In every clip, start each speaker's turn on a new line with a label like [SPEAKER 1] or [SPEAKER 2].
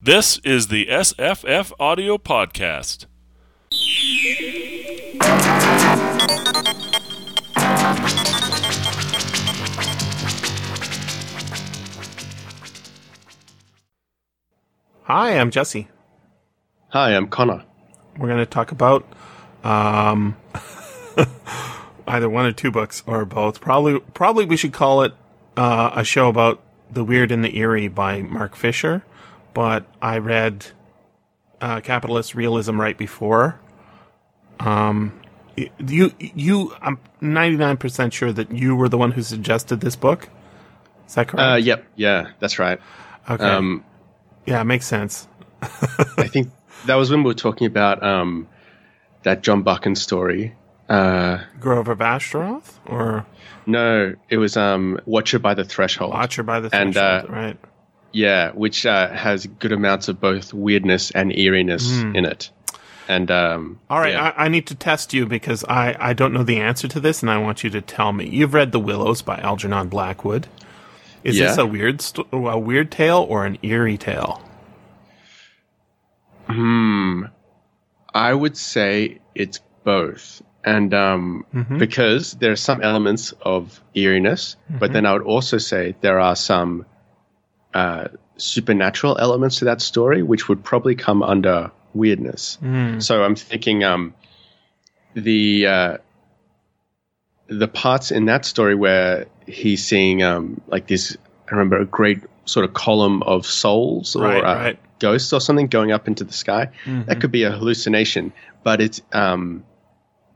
[SPEAKER 1] This is the SFF Audio Podcast.
[SPEAKER 2] Hi, I'm Jesse.
[SPEAKER 3] Hi, I'm Connor.
[SPEAKER 2] We're going to talk about um, either one or two books or both. Probably, probably we should call it uh, a show about the weird and the eerie by Mark Fisher. But I read uh, Capitalist Realism right before. Um, you, you, I'm 99% sure that you were the one who suggested this book. Is that correct?
[SPEAKER 3] Uh, yep, yeah, that's right.
[SPEAKER 2] okay.
[SPEAKER 3] Um,
[SPEAKER 2] yeah, makes sense.
[SPEAKER 3] I think that was when we were talking about um, that John Buchan story. Uh,
[SPEAKER 2] Grove of Ashtaroth or
[SPEAKER 3] no, it was um, Watcher by the Threshold.
[SPEAKER 2] Watcher by the
[SPEAKER 3] And,
[SPEAKER 2] Threshold,
[SPEAKER 3] uh,
[SPEAKER 2] right?
[SPEAKER 3] Yeah, which uh, has good amounts of both weirdness and eeriness in it. And um,
[SPEAKER 2] All right,
[SPEAKER 3] yeah.
[SPEAKER 2] I, I need to test you because I, I don't know the answer to this, and I want you to tell me. You've read The Willows by Algernon Blackwood. Is this a weird st- a weird tale or an eerie tale?
[SPEAKER 3] Hmm, I would say it's both. And um, because there are some elements of eeriness, but then I would also say there are some uh, supernatural elements to that story, which would probably come under weirdness. So I'm thinking um, the uh, the parts in that story where he's seeing um, like this. I remember a great sort of column of souls or
[SPEAKER 2] Right,
[SPEAKER 3] uh,
[SPEAKER 2] right.
[SPEAKER 3] ghosts or something going up into the sky. That could be a hallucination, but it's um,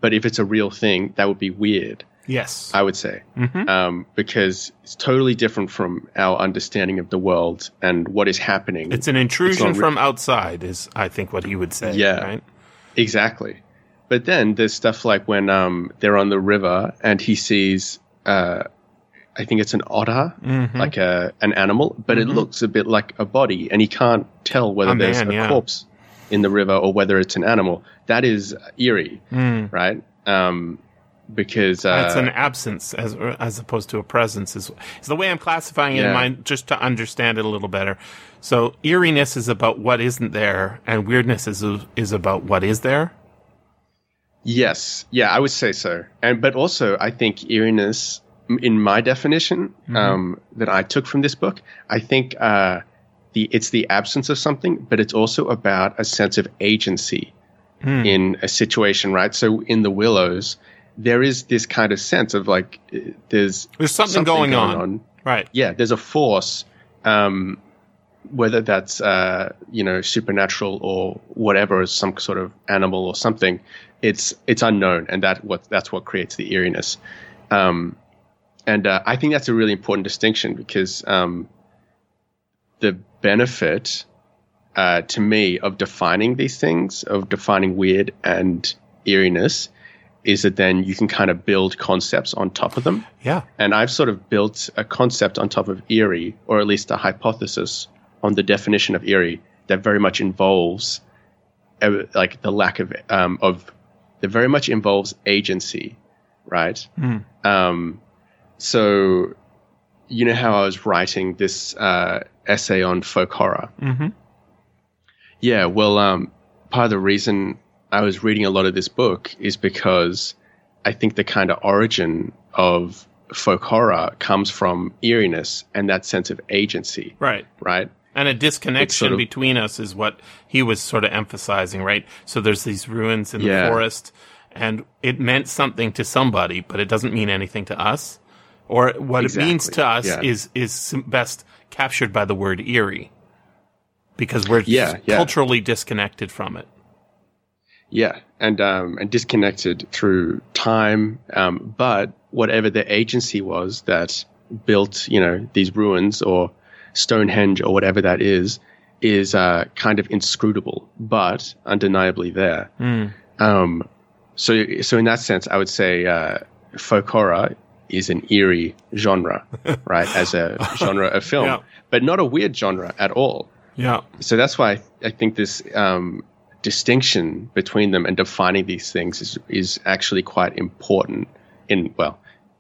[SPEAKER 3] but if it's a real thing, that would be weird.
[SPEAKER 2] Yes.
[SPEAKER 3] I would say, um, because it's totally different from our understanding of the world and what is happening.
[SPEAKER 2] it's an intrusion
[SPEAKER 3] not re-
[SPEAKER 2] from outside, is I think what he would say.
[SPEAKER 3] Yeah.
[SPEAKER 2] Right?
[SPEAKER 3] Exactly. But then there's stuff like when um, they're on the river and he sees, uh, I think it's an otter,
[SPEAKER 2] Mm-hmm.
[SPEAKER 3] like a an animal, but it looks a bit like a body, and he can't tell whether
[SPEAKER 2] A
[SPEAKER 3] there's
[SPEAKER 2] man,
[SPEAKER 3] a
[SPEAKER 2] yeah.
[SPEAKER 3] corpse in the river or whether it's an animal. That is eerie,
[SPEAKER 2] Mm.
[SPEAKER 3] right? Um, because uh,
[SPEAKER 2] It's an absence as as opposed to a presence is is the way I'm classifying it in mind just to understand it a little better. So eeriness is about what isn't there, and weirdness is is about what is there.
[SPEAKER 3] Yes, yeah, I would say so. And but also, I think eeriness, in my definition um, that I took from this book, I think uh, the it's the absence of something, but it's also about a sense of agency in a situation, right? So in the Willows, there is this kind of sense of like uh, there's
[SPEAKER 2] There's something, going, on. Right.
[SPEAKER 3] yeah, there's a force, um, whether that's uh, you know supernatural or whatever, some sort of animal or something. It's it's unknown, and that what that's what creates the eeriness. Um, and uh, I think that's a really important distinction because um, the benefit uh, to me of defining these things, of defining weird and eeriness, is that then you can kind of build concepts on top of them.
[SPEAKER 2] Yeah.
[SPEAKER 3] And I've sort of built a concept on top of eerie, or at least a hypothesis on the definition of eerie that very much involves, uh, like the lack of um, of, that very much involves agency, right? Um, so, you know how I was writing this uh, essay on folk horror.
[SPEAKER 2] Mm-hmm.
[SPEAKER 3] Yeah, well, um, part of the reason I was reading a lot of this book is because I think the kind of origin of folk horror comes from eeriness and that sense of agency,
[SPEAKER 2] Right.
[SPEAKER 3] right?
[SPEAKER 2] And a disconnection
[SPEAKER 3] sort of-
[SPEAKER 2] between us is what he was sort of emphasizing, right? So there's these ruins in
[SPEAKER 3] Yeah.
[SPEAKER 2] the forest, and it meant something to somebody, but it doesn't mean anything to us. Or what it means to us
[SPEAKER 3] yeah.
[SPEAKER 2] is is best captured by the word eerie, because we're
[SPEAKER 3] yeah.
[SPEAKER 2] culturally disconnected from it.
[SPEAKER 3] Yeah, and um, and disconnected through time. Um, but whatever the agency was that built, you know, these ruins or Stonehenge or whatever that is, is uh, kind of inscrutable, but undeniably there. Um, so, so in that sense, I would say uh, folk horror is an eerie genre, right, as a genre of film,
[SPEAKER 2] Yeah.
[SPEAKER 3] but not a weird genre at all
[SPEAKER 2] Yeah.
[SPEAKER 3] so that's why I think this um, distinction between them and defining these things is is actually quite important in well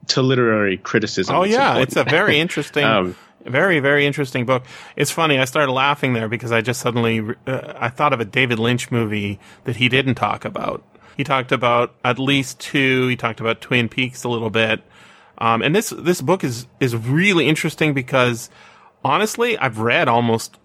[SPEAKER 3] to literary criticism.
[SPEAKER 2] Oh
[SPEAKER 3] it's
[SPEAKER 2] yeah,
[SPEAKER 3] important.
[SPEAKER 2] it's a very interesting
[SPEAKER 3] Um,
[SPEAKER 2] Very, very interesting book. It's funny. I started laughing there because I just suddenly uh, I thought of a David Lynch movie that he didn't talk about. He talked about at least two. He talked about Twin Peaks a little bit. Um, and this this book is is really interesting because honestly, I've read almost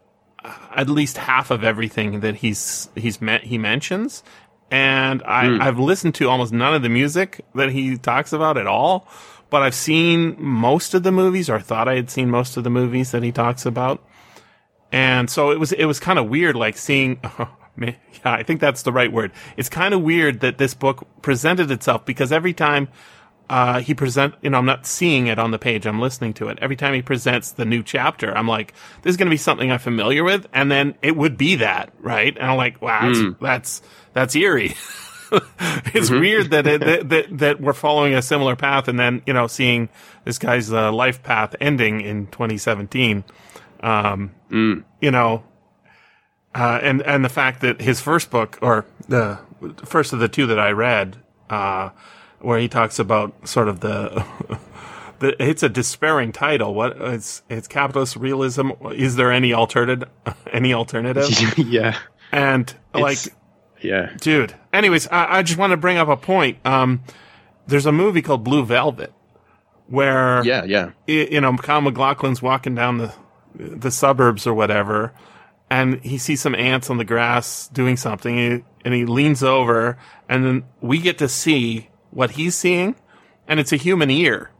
[SPEAKER 2] at least half of everything that he's he's met he mentions, and I, mm. I've listened to almost none of the music that he talks about at all. But I've seen most of the movies, or thought I had seen most of the movies that he talks about, and so it was it was kind of weird, like seeing. yeah, I think that's the right word. It's kind of weird that this book presented itself because every time uh, he present, you know, I'm not seeing it on the page. I'm listening to it. Every time he presents the new chapter, I'm like, this is going to be something I'm familiar with. And then it would be that, right? And I'm like, wow, that's, mm. that's, that's eerie. it's mm-hmm. weird that, it, that, that, that, we're following a similar path and then, you know, seeing this guy's uh, life path ending in 2017. Um, mm. you know, uh, and, and the fact that his first book or the first of the two that I read, uh, where he talks about sort of the, the it's a despairing title. What it's it's capitalist realism. Is there any alternative? Any alternative?
[SPEAKER 3] yeah.
[SPEAKER 2] And like,
[SPEAKER 3] yeah,
[SPEAKER 2] dude. Anyways, I, I just want to bring up a point. Um, there's a movie called Blue Velvet where
[SPEAKER 3] yeah, yeah,
[SPEAKER 2] you know, Kyle MacLachlan's walking down the the suburbs or whatever, and he sees some ants on the grass doing something, and he leans over, and then we get to see what he's seeing, and it's a human ear,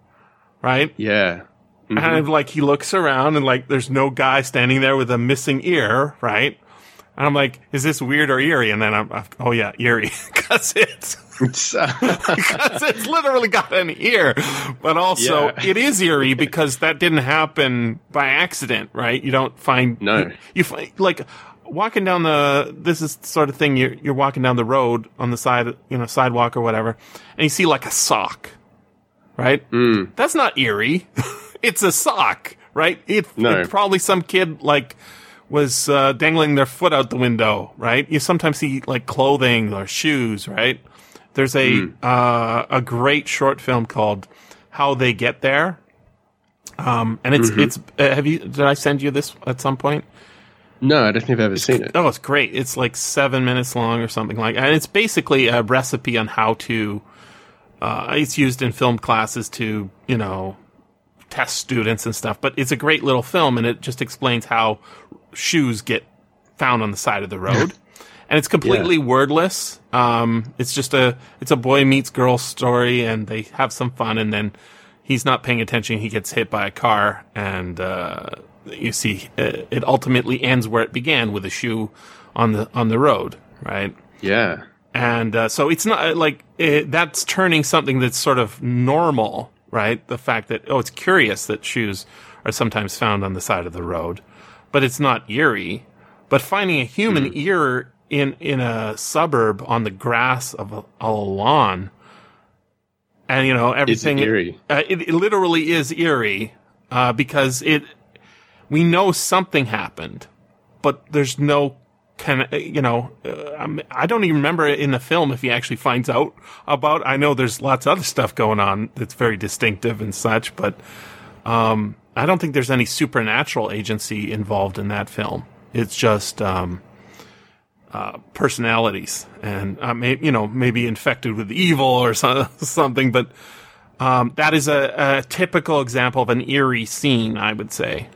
[SPEAKER 2] right?
[SPEAKER 3] Yeah.
[SPEAKER 2] Mm-hmm. And like he looks around and like there's no guy standing there with a missing ear, right? And I'm like, is this weird or eerie? And then I'm, I'm oh yeah, eerie, because it's because it's literally got an ear. But also, yeah. it is eerie because that didn't happen by accident, right? You don't find
[SPEAKER 3] no,
[SPEAKER 2] you, you find like walking down the this is the sort of thing you're you're walking down the road on the side you know sidewalk or whatever and you see like a sock right
[SPEAKER 3] mm.
[SPEAKER 2] that's not eerie it's a sock right it, no. it probably some kid like was uh, dangling their foot out the window right you sometimes see like clothing or shoes right there's a mm. uh, a great short film called how they get there um, and it's mm-hmm. it's uh, have you did i send you this at some point
[SPEAKER 3] no, I don't think I've ever
[SPEAKER 2] it's,
[SPEAKER 3] seen it.
[SPEAKER 2] Oh, it's great. It's like seven minutes long or something like, and it's basically a recipe on how to. Uh, it's used in film classes to you know test students and stuff, but it's a great little film, and it just explains how shoes get found on the side of the road. and it's completely yeah. wordless. Um, it's just a it's a boy meets girl story, and they have some fun, and then he's not paying attention. He gets hit by a car, and uh, you see, uh, it ultimately ends where it began with a shoe on the on the road, right?
[SPEAKER 3] Yeah.
[SPEAKER 2] And uh, so it's not uh, like it, that's turning something that's sort of normal, right? The fact that oh, it's curious that shoes are sometimes found on the side of the road, but it's not eerie. But finding a human mm. ear in in a suburb on the grass of a, a lawn, and you know everything,
[SPEAKER 3] eerie.
[SPEAKER 2] Uh, it, it, literally is eerie uh, because it we know something happened, but there's no of, you know, uh, I don't even remember in the film if he actually finds out about. I know there's lots of other stuff going on that's very distinctive and such, but um, I don't think there's any supernatural agency involved in that film. It's just um, uh, personalities and uh, may, you know maybe infected with evil or so, something, but. Um, that is a, a typical example of an eerie scene, I would say.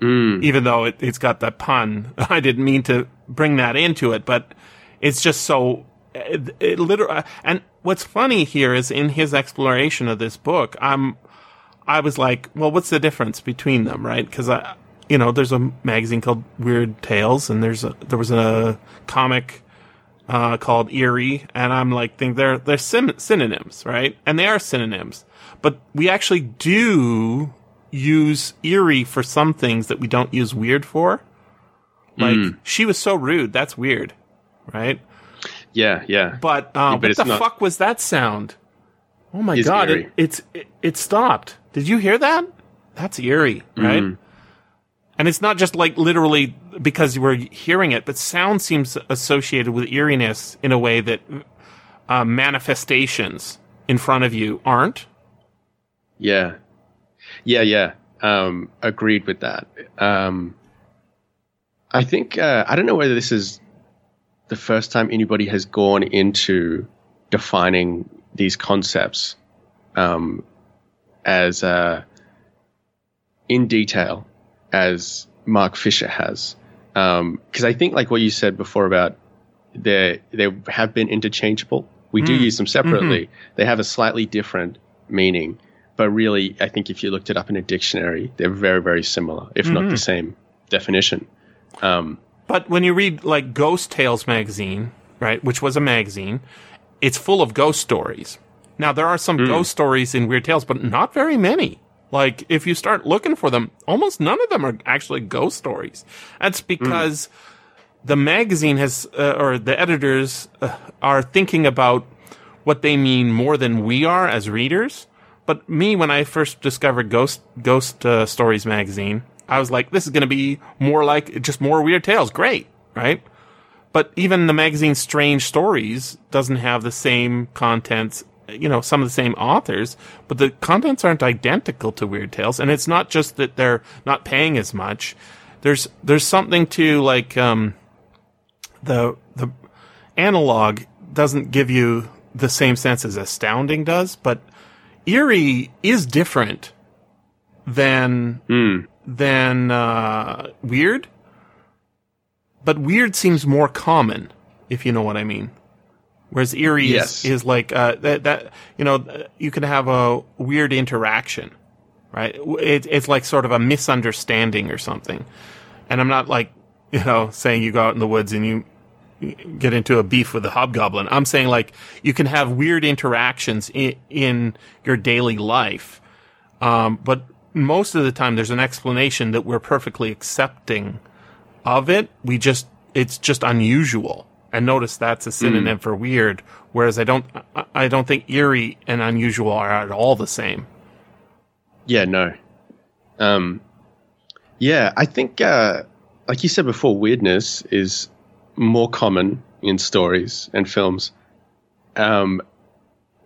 [SPEAKER 3] Mm.
[SPEAKER 2] Even though it, has got that pun, I didn't mean to bring that into it, but it's just so it, it literally. And what's funny here is in his exploration of this book, I'm, I was like, well, what's the difference between them, right? Because I, you know, there's a magazine called Weird Tales, and there's a there was a comic uh, called Eerie, and I'm like, think they're they're sim- synonyms, right? And they are synonyms, but we actually do use eerie for some things that we don't use weird for. Like mm. she was so rude. That's weird, right?
[SPEAKER 3] Yeah, yeah.
[SPEAKER 2] But, um, but what the not... fuck was that sound? Oh my god! It, it's it, it, stopped. Did you hear that? That's eerie, right? Mm. And it's not just like literally because we're hearing it, but sound seems associated with eeriness in a way that uh, manifestations in front of you aren't.
[SPEAKER 3] Yeah, yeah, yeah. um, agreed with that. Um, I think uh, I don't know whether this is the first time anybody has gone into defining these concepts um, as uh, in detail as Mark Fisher has. Because um, I think, like what you said before about they they have been interchangeable. We do use them separately. They have a slightly different meaning, but really, I think if you looked it up in a dictionary, they're very very similar, if not the same definition. Um,
[SPEAKER 2] But when you read like Ghost Tales magazine, right, which was a magazine, it's full of ghost stories. Now there are some ghost stories in Weird Tales, but not very many. Like if you start looking for them, almost none of them are actually ghost stories. That's because the magazine has, uh, or the editors uh, are thinking about what they mean more than we are as readers. But me, when I first discovered Ghost Ghost uh, Stories magazine, I was like, this is going to be more like just more weird tales. Great, right? But even the magazine Strange Stories doesn't have the same contents, you know, some of the same authors, but the contents aren't identical to Weird Tales. And it's not just that they're not paying as much. There's, there's something to like, um, the, the analog doesn't give you the same sense as astounding does, but eerie is different than, than, uh, weird but weird seems more common, if you know what I mean. Whereas eerie
[SPEAKER 3] Yes.
[SPEAKER 2] is, is like uh, that. That you know, you can have a weird interaction, right? It, it's like sort of a misunderstanding or something. And I'm not like you know saying you go out in the woods and you get into a beef with the hobgoblin. I'm saying like you can have weird interactions in, in your daily life, um, but most of the time there's an explanation that we're perfectly accepting of it. We just, it's just unusual. And notice that's a synonym for weird. Whereas I don't, I don't think eerie and unusual are at all the same.
[SPEAKER 3] Yeah, no. Um, yeah, I think, uh, like you said before, weirdness is more common in stories and films. Um,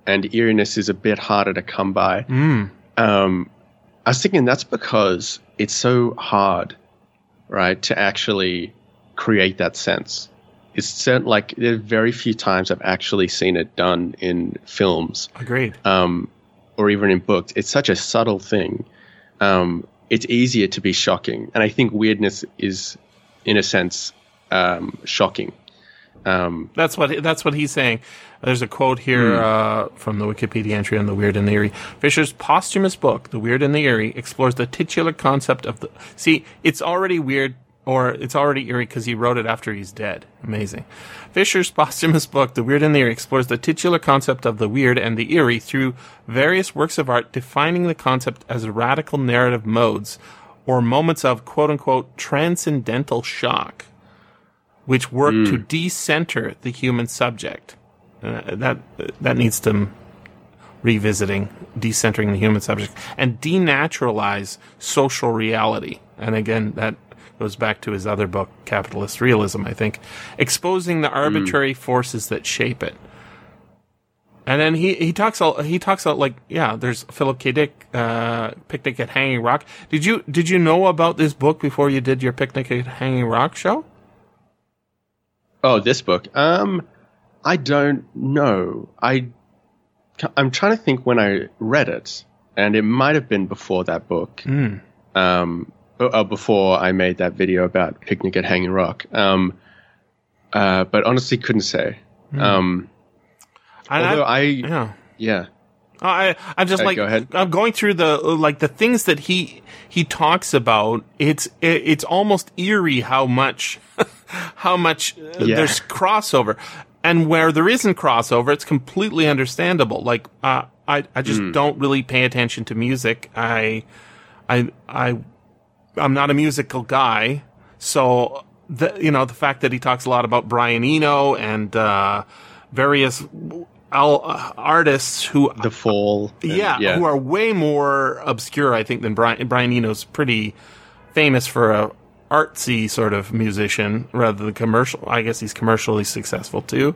[SPEAKER 3] and eeriness is a bit harder to come by. Um, I was thinking that's because it's so hard, right, to actually create that sense. It's certain, like, there are very few times I've actually seen it done in films
[SPEAKER 2] Agreed.
[SPEAKER 3] um, or even in books. It's such a subtle thing. Um, it's easier to be shocking, and I think weirdness is, in a sense, um, shocking. Um,
[SPEAKER 2] That's what that's what he's saying. There's a quote here uh, from the Wikipedia entry on the Weird and the Eerie. Fisher's posthumous book, The Weird and the Eerie, explores the titular concept of the. See, it's already weird, or it's already eerie because he wrote it after he's dead. Amazing. Fisher's posthumous book, The Weird and the Eerie, explores the titular concept of the weird and the eerie through various works of art, defining the concept as radical narrative modes or moments of quote unquote transcendental shock which work to decenter the human subject. Uh, that that needs some revisiting, decentering the human subject, and denaturalize social reality. And again, that goes back to his other book, Capitalist Realism, I think, exposing the arbitrary forces that shape it. And then he, he talks all, he talks about like yeah there's Philip K Dick uh, picnic at Hanging Rock. Did you did you know about this book before you did your picnic at Hanging Rock show?
[SPEAKER 3] Oh, this book. Um, I don't know. I I'm trying to think when I read it, and it might have been before that book. Um, or, or before I made that video about picnic at Hanging Rock. Um, uh, but honestly, couldn't say. Um,
[SPEAKER 2] And
[SPEAKER 3] although I,
[SPEAKER 2] yeah.
[SPEAKER 3] yeah.
[SPEAKER 2] I I'm just like
[SPEAKER 3] go.
[SPEAKER 2] I'm going through the like the things that he he talks about. It's it, it's almost eerie how much how much
[SPEAKER 3] Yeah.
[SPEAKER 2] there's crossover, and where there isn't crossover, it's completely understandable. Like uh, I I just
[SPEAKER 3] Hmm.
[SPEAKER 2] don't really pay attention to music. I I I I'm not a musical guy, so the you know the fact that he talks a lot about Brian Eno and uh, various al- uh, artists who
[SPEAKER 3] The Fall. and-
[SPEAKER 2] yeah, who are way more obscure, I think, than Brian. Brian Eno's pretty famous for a artsy sort of musician rather than commercial. I guess he's commercially successful too,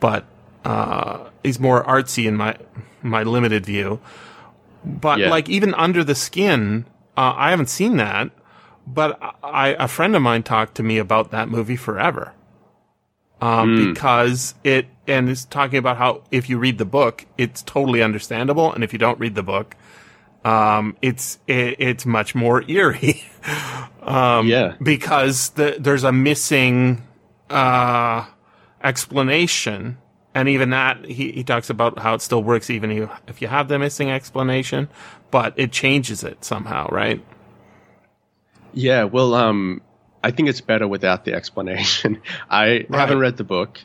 [SPEAKER 2] but uh, he's more artsy in my my limited view. But
[SPEAKER 3] Yeah.
[SPEAKER 2] like even under the skin, uh, I haven't seen that, but I, a friend of mine talked to me about that movie forever. Um, because it, and it's talking about how if you read the book, it's totally understandable. And if you don't read the book, um, it's, it, it's much more eerie. um,
[SPEAKER 3] Yeah.
[SPEAKER 2] because the, there's a missing, uh, explanation. And even that, he, he talks about how it still works even if- if you have the missing explanation, but it changes it somehow, right?
[SPEAKER 3] Yeah, well, um, I think it's better without the explanation. I haven't read the book,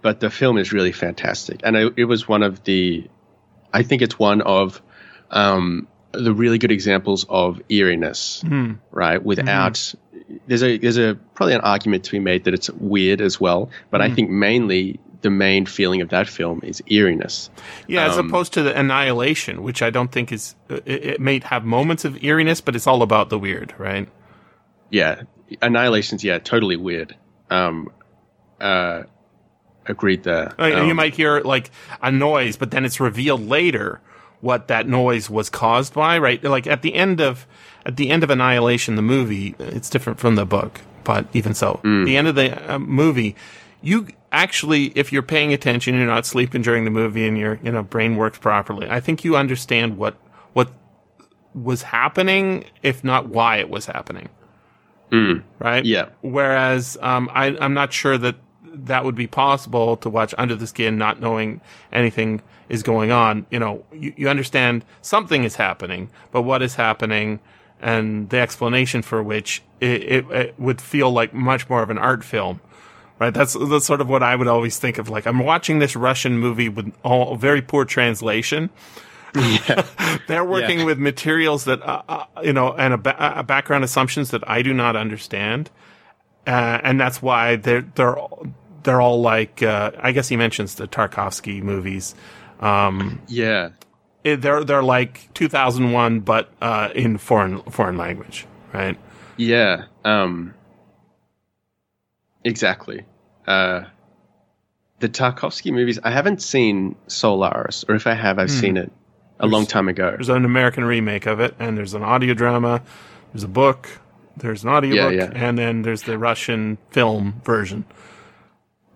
[SPEAKER 3] but the film is really fantastic, and I, it was one of the. I think it's one of um, the really good examples of eeriness, right? Without there's a there's a probably an argument to be made that it's weird as well, but I think mainly the main feeling of that film is eeriness.
[SPEAKER 2] Yeah, as
[SPEAKER 3] Um,
[SPEAKER 2] opposed to the Annihilation, which I don't think is, it, it may have moments of eeriness, but it's all about the weird, right?
[SPEAKER 3] Yeah, Annihilation's yeah totally weird. Um, uh, agreed there.
[SPEAKER 2] Like,
[SPEAKER 3] Um,
[SPEAKER 2] you might hear like a noise, but then it's revealed later what that noise was caused by, right? Like at the end of at the end of Annihilation, the movie, it's different from the book, but even so, the end of the uh, movie, you actually, if you're paying attention, you're not sleeping during the movie, and your you know brain works properly. I think you understand what what was happening, if not why it was happening. Right?
[SPEAKER 3] Yeah.
[SPEAKER 2] Whereas um, I, I'm not sure that that would be possible to watch Under the Skin, not knowing anything is going on. You know, you, you understand something is happening, but what is happening and the explanation for which it, it, it would feel like much more of an art film. Right, that's that's sort of what I would always think of. Like I'm watching this Russian movie with all very poor translation, they're working
[SPEAKER 3] Yeah.
[SPEAKER 2] with materials that uh, uh, you know and a, ba- a background assumptions that I do not understand, uh, and that's why they're they're all- they're all like uh, I guess he mentions the Tarkovsky movies. Um,
[SPEAKER 3] Yeah.
[SPEAKER 2] it- they're they're like 2001, but uh, in foreign foreign language, right?
[SPEAKER 3] Yeah. Um, exactly. Uh, the Tarkovsky movies, I haven't seen Solaris, or if I have, I've seen it a long time ago.
[SPEAKER 2] There's an American remake of it, and there's an audio drama, there's a book, there's an audiobook,
[SPEAKER 3] Yeah, yeah.
[SPEAKER 2] and then there's the Russian film version,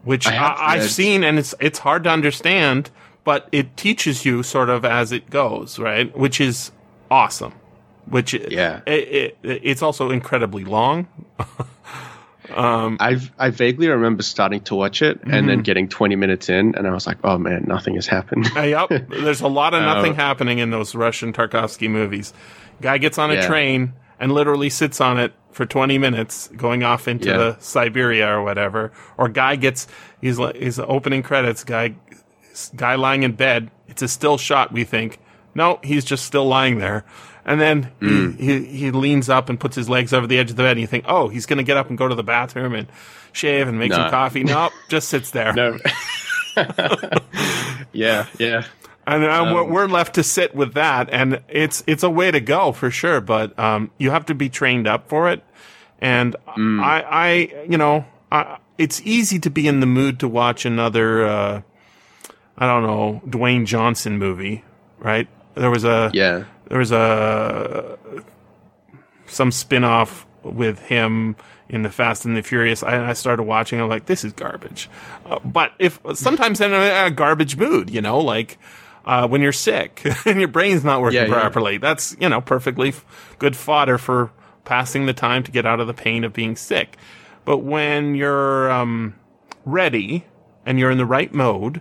[SPEAKER 2] which
[SPEAKER 3] I have
[SPEAKER 2] I, have seen, and it's it's hard to understand, but it teaches you sort of as it goes, right? Which is awesome. Which
[SPEAKER 3] Yeah.
[SPEAKER 2] it, it, it's also incredibly long.
[SPEAKER 3] I've I vaguely remember starting to watch it and
[SPEAKER 2] Mm-hmm.
[SPEAKER 3] then getting 20 minutes in, and I was like, oh man, nothing has happened.
[SPEAKER 2] Uh, yep. There's a lot of nothing
[SPEAKER 3] Oh.
[SPEAKER 2] happening in those Russian Tarkovsky movies. Guy gets on a
[SPEAKER 3] Yeah.
[SPEAKER 2] train and literally sits on it for 20 minutes going off into
[SPEAKER 3] Yeah.
[SPEAKER 2] the Siberia or whatever. Or guy gets, he's like, he's opening credits, guy, guy lying in bed. It's a still shot, we think. No, he's just still lying there. And then
[SPEAKER 3] Mm.
[SPEAKER 2] he, he, he leans up and puts his legs over the edge of the bed and you think, oh, he's going to get up and go to the bathroom and shave and make some coffee. No, just sits there.
[SPEAKER 3] no. yeah, yeah.
[SPEAKER 2] And
[SPEAKER 3] Um,
[SPEAKER 2] we're, we're left to sit with that, and it's it's a way to go for sure. But um, you have to be trained up for it. And
[SPEAKER 3] Mm.
[SPEAKER 2] I, I, you know, I, it's easy to be in the mood to watch another, uh, I don't know, Dwayne Johnson movie, right? There was a
[SPEAKER 3] Yeah.
[SPEAKER 2] there was a some spin-off with him in the Fast and the Furious. I, I started watching. I'm like, this is garbage. Uh, but if sometimes in a, a garbage mood, you know, like uh, when you're sick and your brain's not working
[SPEAKER 3] Yeah, yeah.
[SPEAKER 2] properly, that's you know perfectly f- good fodder for passing the time to get out of the pain of being sick. But when you're um, ready and you're in the right mode,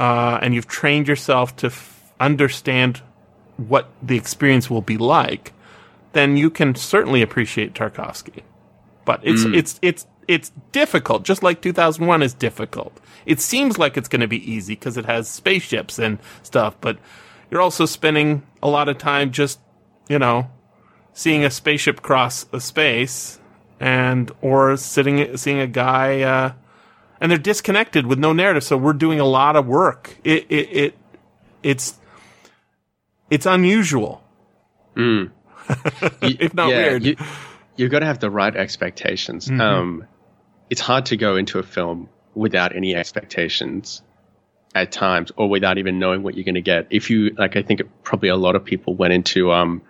[SPEAKER 2] uh, and you've trained yourself to f- understand what the experience will be like, then you can certainly appreciate Tarkovsky. But it's it's it's it's difficult, just like 2001 is difficult. It seems like it's going to be easy because it has spaceships and stuff, but you're also spending a lot of time just, you know, seeing a spaceship cross a space and or sitting seeing a guy uh and they're disconnected with no narrative so we're doing a lot of work it it, it it's it's unusual if not weird
[SPEAKER 3] You, you've got to have the right expectations.
[SPEAKER 2] Mm-hmm.
[SPEAKER 3] Um, it's hard to go into a film without any expectations at times, or without even knowing what you're going to get. If you like, I think probably a lot of people went into um,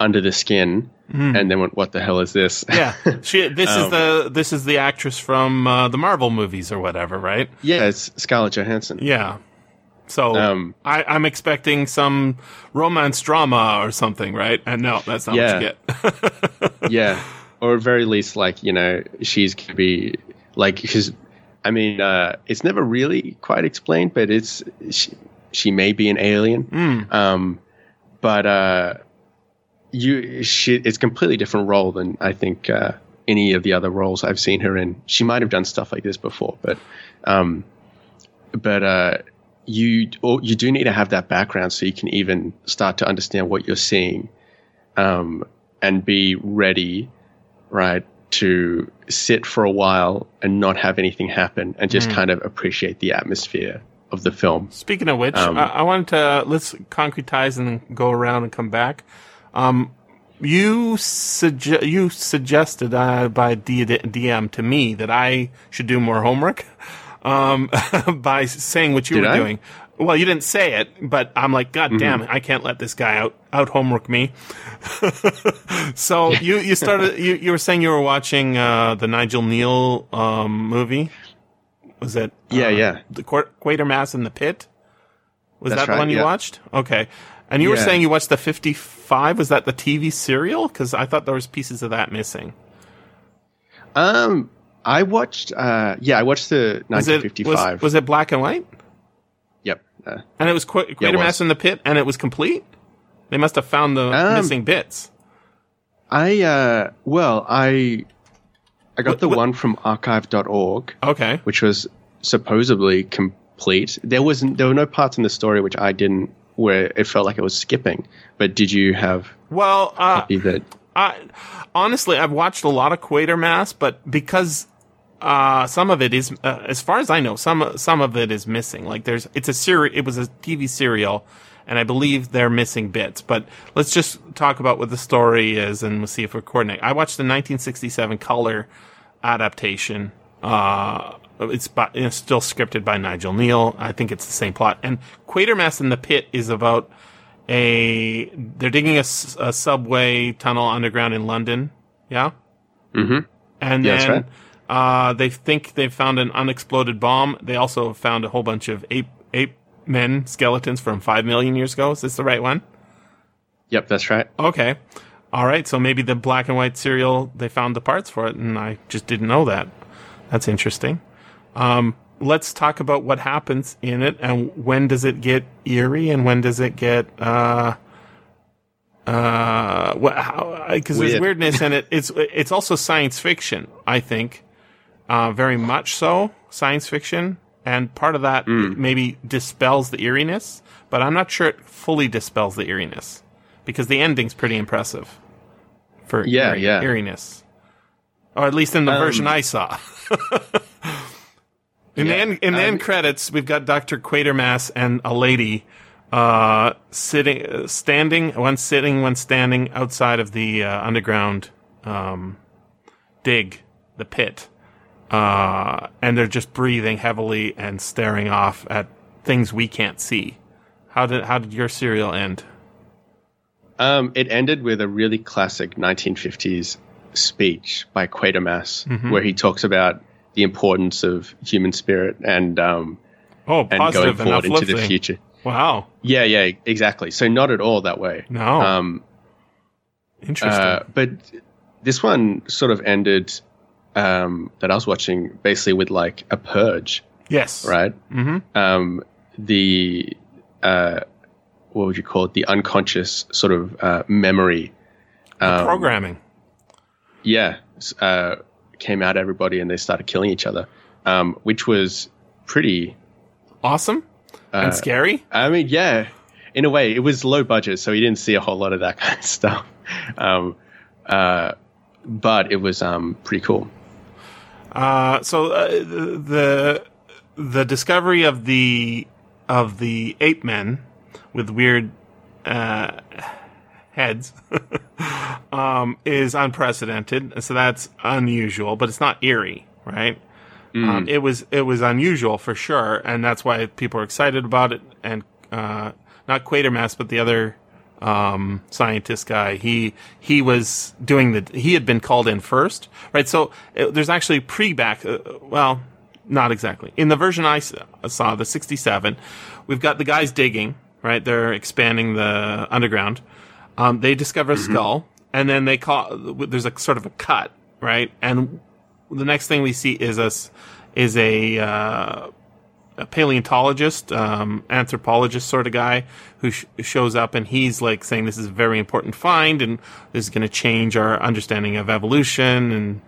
[SPEAKER 3] under the skin, and then went, "What the hell is this?"
[SPEAKER 2] Yeah, she. This
[SPEAKER 3] Um,
[SPEAKER 2] is the this is the actress from uh, the Marvel movies or whatever, right?
[SPEAKER 3] yeah, it's Scarlett Johansson.
[SPEAKER 2] Yeah. So
[SPEAKER 3] Um,
[SPEAKER 2] I, I'm expecting some romance drama or something, right? And no, that's not
[SPEAKER 3] Yeah.
[SPEAKER 2] what you get.
[SPEAKER 3] yeah, or at very least, like you know, she's gonna be like because, I mean, uh, it's never really quite explained, but it's she, she may be an alien. Um, but uh, you, she, it's a completely different role than I think uh, any of the other roles I've seen her in. She might have done stuff like this before, but, um, but uh, you or you do need to have that background so you can even start to understand what you're seeing um, and be ready, right, to sit for a while and not have anything happen and just kind of appreciate the atmosphere of the film.
[SPEAKER 2] Speaking of which,
[SPEAKER 3] Um,
[SPEAKER 2] I, I wanted to let's concretize and then go around and come back. Um, you sugge- you suggested uh, by D- DM to me that I should do more homework um, by saying what you
[SPEAKER 3] Did
[SPEAKER 2] were
[SPEAKER 3] I?
[SPEAKER 2] doing. Well, you didn't say it, but I'm like, God
[SPEAKER 3] Mm-hmm.
[SPEAKER 2] damn it, I can't let this guy out out homework me. so you you started you, you were saying you were watching uh, the Nigel Kneale um, movie. Was it?
[SPEAKER 3] Yeah,
[SPEAKER 2] uh,
[SPEAKER 3] yeah.
[SPEAKER 2] The Qu- Quatermass in the Pit. Was
[SPEAKER 3] That's
[SPEAKER 2] that the
[SPEAKER 3] right,
[SPEAKER 2] one you
[SPEAKER 3] yeah.
[SPEAKER 2] watched? Okay. And you were saying you watched the 55. Was that the TV serial? Because I thought there was pieces of that missing.
[SPEAKER 3] Um, I watched, uh, yeah, I watched the
[SPEAKER 2] Was it,
[SPEAKER 3] 1955.
[SPEAKER 2] was, was it black and white?
[SPEAKER 3] yep. Uh,
[SPEAKER 2] And it was Qu- Quatermass
[SPEAKER 3] was.
[SPEAKER 2] in the Pit, and it was complete. They must have found the
[SPEAKER 3] Um,
[SPEAKER 2] missing bits.
[SPEAKER 3] I, uh, well, I, I got
[SPEAKER 2] What-
[SPEAKER 3] the
[SPEAKER 2] what-
[SPEAKER 3] one from archive.org,
[SPEAKER 2] Okay.
[SPEAKER 3] which was supposedly complete. There was there were no parts in the story which I didn't where it felt like it was skipping. But did you have
[SPEAKER 2] Well, uh,
[SPEAKER 3] either?
[SPEAKER 2] I honestly, I've watched a lot of Quatermass, but because uh, some of it is, uh, as far as I know, some some of it is missing. Like there's, it's a seri- It was a TV serial, and I believe they're missing bits. But let's just talk about what the story is, and we'll see if we're coordinate. I watched the 1967 color adaptation. Uh, it's, by, it's still scripted by Nigel Kneale. I think it's the same plot. And Quatermass in the Pit is about a they're digging a subway tunnel underground in London. Yeah.
[SPEAKER 3] Mm-hmm.
[SPEAKER 2] And
[SPEAKER 3] Yeah, that's
[SPEAKER 2] then
[SPEAKER 3] right.
[SPEAKER 2] uh, they think they've found an unexploded bomb. They also found a whole bunch of ape ape men skeletons from five million years ago. Is this the right one?
[SPEAKER 3] Yep, that's right.
[SPEAKER 2] Okay. All right. So maybe the black and white serial they found the parts for it, and I just didn't know that. That's interesting. Um, let's talk about what happens in it and when does it get eerie and when does it get uh uh because there's weirdness in it. It's it's also science fiction i think. Uh very much so science fiction. And part of that
[SPEAKER 3] Mm.
[SPEAKER 2] maybe dispels the eeriness but i'm not sure it fully dispels the eeriness because the ending's pretty impressive for
[SPEAKER 3] Yeah,
[SPEAKER 2] eerie-
[SPEAKER 3] yeah.
[SPEAKER 2] eeriness. Or at least in the
[SPEAKER 3] Um,
[SPEAKER 2] version i saw in the end, in the end
[SPEAKER 3] um,
[SPEAKER 2] credits, we've got Doctor Quatermass and a lady uh, sitting, uh, standing, one sitting, one standing outside of the uh, underground um, dig, the pit, uh, and they're just breathing heavily and staring off at things we can't see. How did how did your serial end?
[SPEAKER 3] Um, it ended with a really classic 1950s speech by Quatermass,
[SPEAKER 2] Mm-hmm.
[SPEAKER 3] where he talks about the importance of human spirit and um,
[SPEAKER 2] Oh,
[SPEAKER 3] and going forward into the future.
[SPEAKER 2] Wow,
[SPEAKER 3] Yeah, yeah, exactly. So not at all that way.
[SPEAKER 2] No.
[SPEAKER 3] Um,
[SPEAKER 2] interesting.
[SPEAKER 3] uh, but this one sort of ended um, that I was watching basically with like a purge,
[SPEAKER 2] yes,
[SPEAKER 3] right?
[SPEAKER 2] Mm-hmm.
[SPEAKER 3] Um, the uh, what would you call it? The unconscious sort of uh, memory. Um,
[SPEAKER 2] Programming.
[SPEAKER 3] yeah, uh, came out at everybody and they started killing each other, um, which was pretty.
[SPEAKER 2] Awesome
[SPEAKER 3] uh,
[SPEAKER 2] and scary.
[SPEAKER 3] I mean, yeah, in a way, it was low budget, so you didn't see a whole lot of that kind of stuff. Um, uh, but it was um, pretty cool.
[SPEAKER 2] Uh, so uh, the the discovery of the of the ape men with weird uh, heads um, is unprecedented. So that's unusual, but it's not eerie, right? Um, it was it was unusual for sure, and that's why people are excited about it. And uh, not Quatermass, but the other um, scientist guy. He he was doing the. He had been called in first, right? So uh, there's actually pre back. Uh, well, not exactly. In the version I saw, the 67, we've got the guys digging. Right, they're expanding the underground. Um, they discover a skull, and then they call. There's a sort of a cut, right? And the next thing we see is us is a, uh, a paleontologist, um, anthropologist sort of guy who sh- shows up, and he's like saying this is a very important find, and this is going to change our understanding of evolution. And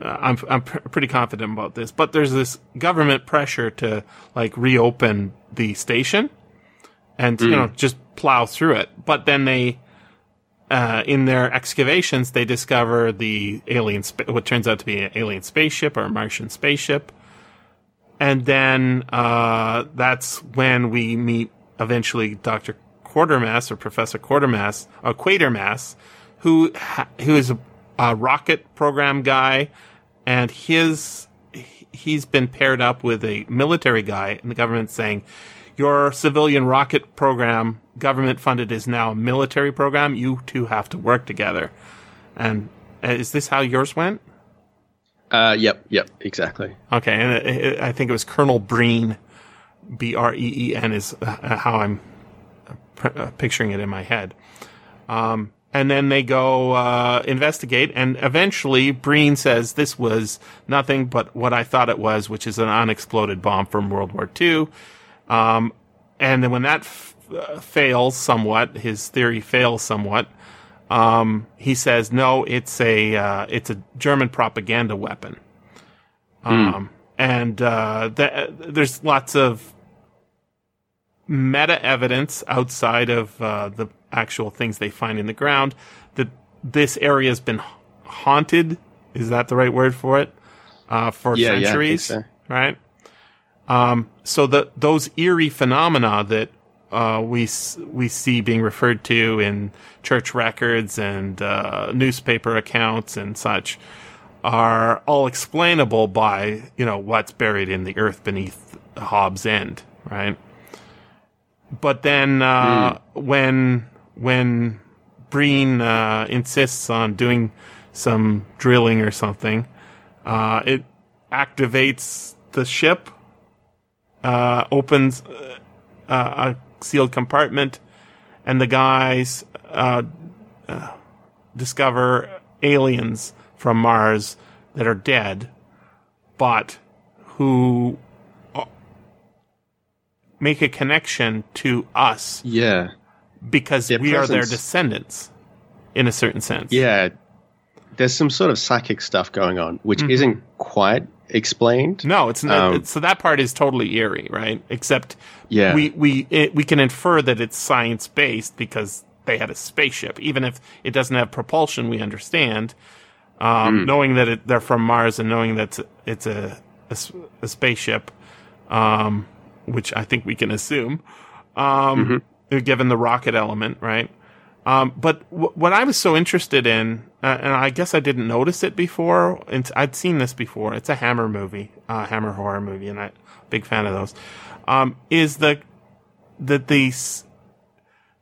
[SPEAKER 2] uh, I'm I'm pr- pretty confident about this, but there's this government pressure to like reopen the station, and you know just plow through it. But then they uh, in their excavations, they discover the alien, spa- what turns out to be an alien spaceship or a Martian spaceship. And then uh, that's when we meet eventually Dr. Quartermass or Professor Quartermass, or Quatermass, who ha- who is a, a rocket program guy, and his he's been paired up with a military guy, and the government's saying, your civilian rocket program, government funded, is now a military program. You two have to work together. And uh, is this how yours went?
[SPEAKER 3] Uh, yep, yep, exactly.
[SPEAKER 2] Okay, and it, it, I think it was Colonel Breen, B R E E N, is uh, how I'm pr- uh, picturing it in my head. Um, and then they go uh, investigate, and eventually Breen says this was nothing but what I thought it was, which is an unexploded bomb from World War II. Um, and then when that f- uh, fails somewhat, his theory fails somewhat. Um, he says, no, it's a, uh, it's a German propaganda weapon. Um, and, uh, th- there's lots of meta evidence outside of, uh, the actual things they find in the ground that this area has been haunted. Is that the right word for it? Uh, for
[SPEAKER 3] Yeah, yeah,
[SPEAKER 2] centuries,
[SPEAKER 3] so.
[SPEAKER 2] right? Um, so the those eerie phenomena that uh, we we see being referred to in church records and uh, newspaper accounts and such are all explainable by you know what's buried in the earth beneath Hobbs End, right? But then uh, when when Breen uh, insists on doing some drilling or something, uh, it activates the ship uh, opens uh, a sealed compartment, and the guys uh, uh, discover aliens from Mars that are dead, but who make a connection to us
[SPEAKER 3] Yeah,
[SPEAKER 2] because
[SPEAKER 3] Their
[SPEAKER 2] we are their descendants, in a certain sense.
[SPEAKER 3] yeah. There's some sort of psychic stuff going on, which isn't quite explained.
[SPEAKER 2] No, it's not.
[SPEAKER 3] Um,
[SPEAKER 2] so that part is totally eerie, right? Except
[SPEAKER 3] Yeah.
[SPEAKER 2] we we it, we can infer that it's science based because they had a spaceship, even if it doesn't have propulsion. We understand, um,
[SPEAKER 3] Hmm.
[SPEAKER 2] knowing that it, they're from Mars and knowing that it's, it's a, a a spaceship, um, which I think we can assume, um, given the rocket element, right? Um, but w- what I was so interested in, uh, and I guess I didn't notice it before, and I'd seen this before. It's a Hammer movie, uh, Hammer horror movie, and I'm big fan of those. Um, is the that the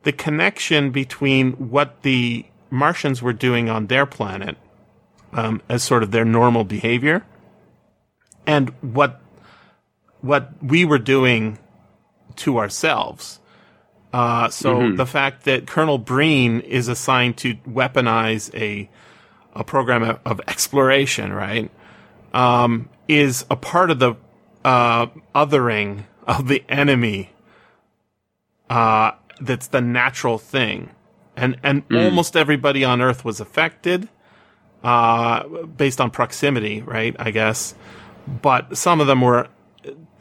[SPEAKER 2] the connection between what the Martians were doing on their planet um, as sort of their normal behavior, and what what we were doing to ourselves. Uh, so the fact that Colonel Breen is assigned to weaponize a a program of, exploration, right, um, is a part of the uh, othering of the enemy. Uh, that's the natural thing, and and almost everybody on Earth was affected, uh, based on proximity, right? I guess, but some of them were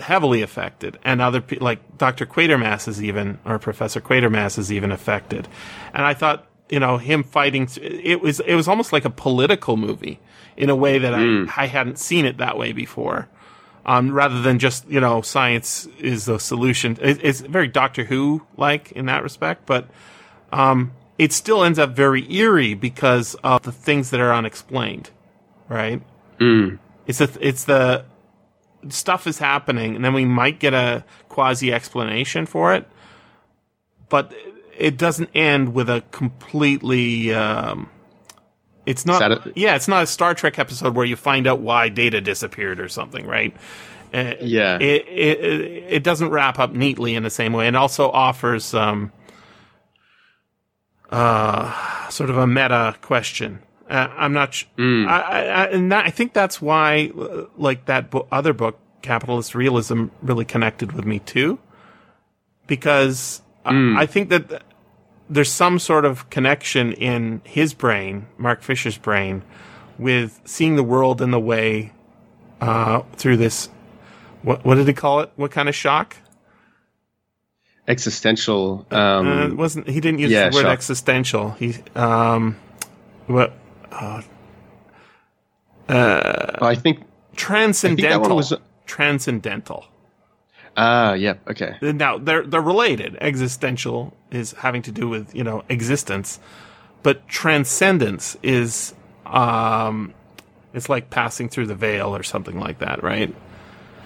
[SPEAKER 2] heavily affected, and other people, like Dr. Quatermass is even, or Professor Quatermass is even affected. And I thought, you know, him fighting, it was, it was almost like a political movie in a way that I, I hadn't seen it that way before. Um, rather than just, you know, science is the solution. It, it's very Doctor Who like in that respect, but, um, it still ends up very eerie because of the things that are unexplained, right? It's a, it's the, stuff is happening and then we might get a quasi explanation for it but it doesn't end with a completely. Um, it's not. Yeah, it's not a Star Trek episode where you find out why Data disappeared or something, right? Uh,
[SPEAKER 3] Yeah.
[SPEAKER 2] It, it it it doesn't wrap up neatly in the same way, and also offers um, uh, sort of a meta question. Uh, I'm not. Sh- I, I, I, and that, I think that's why, uh, like that bo- other book, Capitalist Realism, really connected with me too, because I, I think that th- there's some sort of connection in his brain, Mark Fisher's brain, with seeing the world in the way uh, through this. What what did he call it? What kind of shock?
[SPEAKER 3] Existential. Um,
[SPEAKER 2] Uh, wasn't he didn't use
[SPEAKER 3] yeah,
[SPEAKER 2] the word
[SPEAKER 3] shock.
[SPEAKER 2] existential. He um, what
[SPEAKER 3] I think.
[SPEAKER 2] transcendental?
[SPEAKER 3] was-
[SPEAKER 2] transcendental.
[SPEAKER 3] Ah, yeah. Okay.
[SPEAKER 2] Now they're they're related. Existential is having to do with you know existence, but transcendence is um, it's like passing through the veil or something like that, right?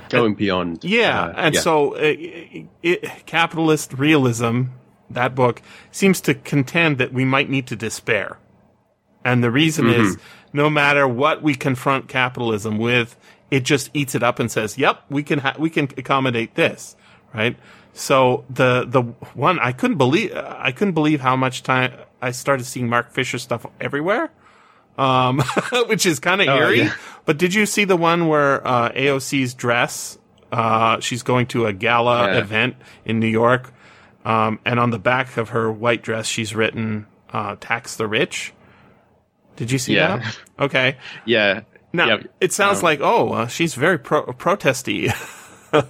[SPEAKER 3] Going beyond.
[SPEAKER 2] Yeah,
[SPEAKER 3] uh,
[SPEAKER 2] and
[SPEAKER 3] yeah.
[SPEAKER 2] so uh, it, it, capitalist realism, that book seems to contend that we might need to despair, and the reason
[SPEAKER 3] Mm-hmm.
[SPEAKER 2] is no matter what we confront capitalism with, it just eats it up and says, "Yep, we can ha- we can accommodate this." Right. So the the one I couldn't believe I couldn't believe how much time I started seeing Mark Fisher stuff everywhere um, which is kind of
[SPEAKER 3] Oh,
[SPEAKER 2] eerie.
[SPEAKER 3] yeah.
[SPEAKER 2] But did you see the one where uh, AOC's dress? Uh, she's going to a gala
[SPEAKER 3] Yeah.
[SPEAKER 2] event in New York, um, and on the back of her white dress, she's written uh, "Tax the Rich." Did you see
[SPEAKER 3] Yeah.
[SPEAKER 2] that? Okay.
[SPEAKER 3] Yeah.
[SPEAKER 2] Now
[SPEAKER 3] yeah.
[SPEAKER 2] it sounds
[SPEAKER 3] um,
[SPEAKER 2] like oh, uh, she's very pro- protesty.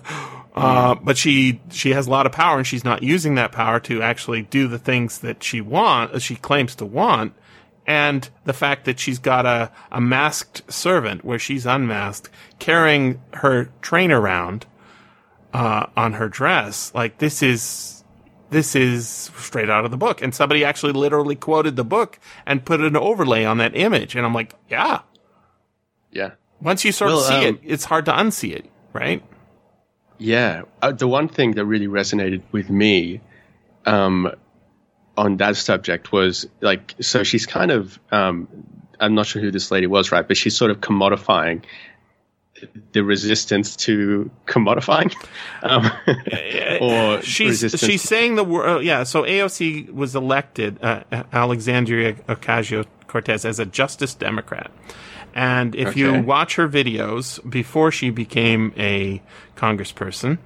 [SPEAKER 2] Uh, but she she has a lot of power, and she's not using that power to actually do the things that she want, she claims to want. And the fact that she's got a, a masked servant where she's unmasked, carrying her train around uh, on her dress, like this is this is straight out of the book. And somebody actually literally quoted the book and put an overlay on that image. And I'm like, yeah.
[SPEAKER 3] Yeah.
[SPEAKER 2] Once you sort of see
[SPEAKER 3] um,
[SPEAKER 2] it, it's hard to unsee it, right?
[SPEAKER 3] Yeah. Uh, the one thing that really resonated with me um, on that subject was like, so she's kind of, um, I'm not sure who this lady was, right? But she's sort of commodifying the resistance to commodifying. Um, or
[SPEAKER 2] she's
[SPEAKER 3] resistance-
[SPEAKER 2] she's saying the word. yeah. So AOC was elected, uh, Alexandria Ocasio Cortez, as a Justice Democrat. And if you watch her videos before she became a congressperson,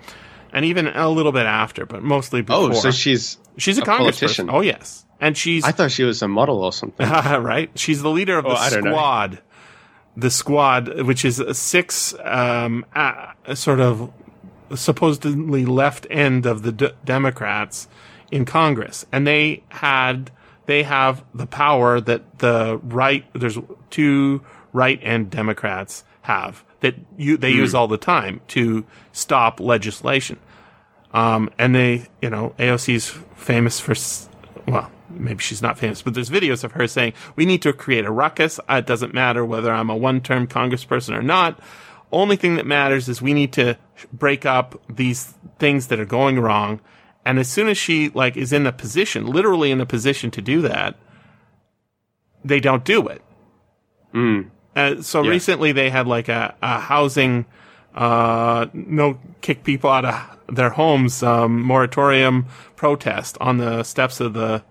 [SPEAKER 2] and even a little bit after, but mostly before,
[SPEAKER 3] Oh, so she's
[SPEAKER 2] she's a,
[SPEAKER 3] a
[SPEAKER 2] congressperson.
[SPEAKER 3] politician.
[SPEAKER 2] Oh yes, and she's
[SPEAKER 3] I thought she was a model or something.
[SPEAKER 2] right? She's the leader of the
[SPEAKER 3] Oh, I don't know.
[SPEAKER 2] The squad, which is a six, um, uh, sort of supposedly left end of the D- Democrats in Congress, and they had they have the power that the right. There's two right end Democrats have that you they use all the time to stop legislation. Um, and they, you know, AOC's famous for, well, maybe she's not famous, but there's videos of her saying, we need to create a ruckus. Uh, It doesn't matter whether I'm a one term congressperson or not. Only thing that matters is we need to break up these things that are going wrong. And as soon as she, like, is in a position, literally in a position to do that, they don't do it. Uh, so
[SPEAKER 3] Yeah.
[SPEAKER 2] recently they had like a, a housing, uh, no kick people out of their homes, um, moratorium protest on the steps of the,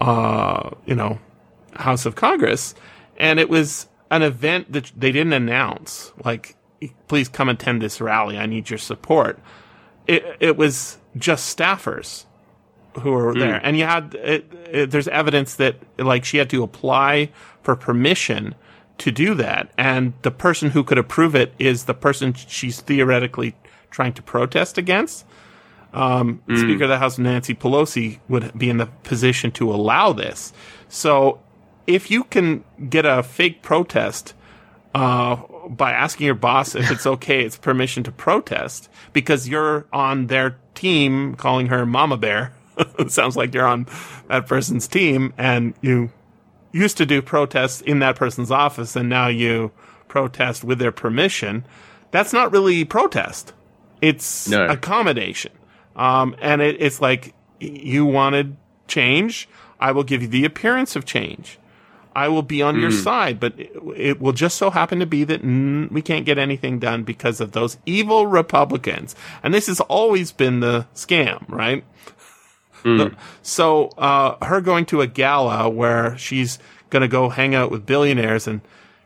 [SPEAKER 2] uh, you know, House of Congress. And it was an event that they didn't announce. Like, please come attend this rally. I need your support. It, it was just staffers who were there. And you had, it, it, there's evidence that like she had to apply for permission to do that. And the person who could approve it is the person she's theoretically trying to protest against. Um, Speaker of the House Nancy Pelosi would be in the position to allow this. So if you can get a fake protest, uh, by asking your boss if it's okay, it's permission to protest because you're on their team, calling her Mama Bear. sounds like you're on that person's team and you used to do protests in that person's office and now you protest with their permission. That's not really protest. It's
[SPEAKER 3] No.
[SPEAKER 2] accommodation. Um, and it, it's like you wanted change. I will give you the appearance of change. I will be on your side, but it, it will just so happen to be that mm, we can't get anything done because of those evil Republicans. And this has always been the scam, right? The- so, uh, her going to a gala where she's going to go hang out with billionaires and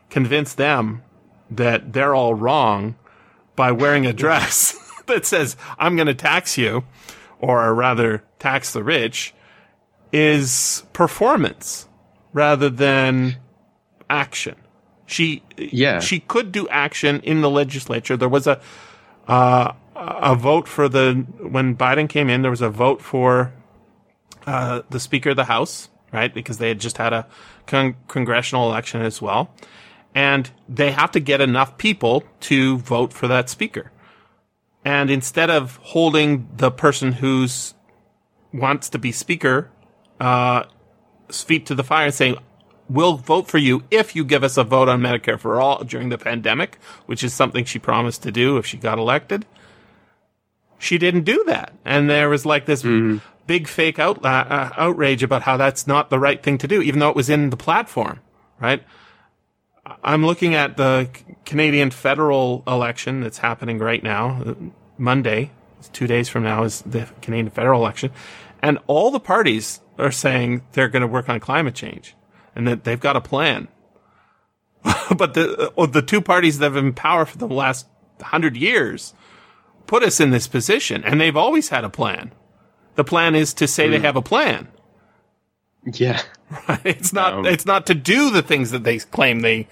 [SPEAKER 2] convince them that they're all wrong by wearing a dress that says, I'm going to tax you, or rather, tax the rich, is performance rather than action. She,
[SPEAKER 3] Yeah.
[SPEAKER 2] she could do action in the legislature. There was a, uh, a vote for the, when Biden came in, there was a vote for, uh, the Speaker of the House, right? Because they had just had a con- congressional election as well. And they have to get enough people to vote for that speaker. And instead of holding the person who's wants to be speaker, uh, feet to the fire and saying, we'll vote for you if you give us a vote on Medicare for all during the pandemic, which is something she promised to do if she got elected. She didn't do that. And there was like this big fake out, uh, outrage about how that's not the right thing to do, even though it was in the platform, right? I'm looking at the Canadian federal election that's happening right now, Monday. Two days from now is the Canadian federal election. And all the parties are saying they're going to work on climate change and that they've got a plan. but the, uh, the two parties that have been in power for the last hundred years put us in this position and they've always had a plan. The plan is to say they have a plan.
[SPEAKER 3] Yeah.
[SPEAKER 2] It's not.
[SPEAKER 3] Um,
[SPEAKER 2] it's not to do the things that they claim they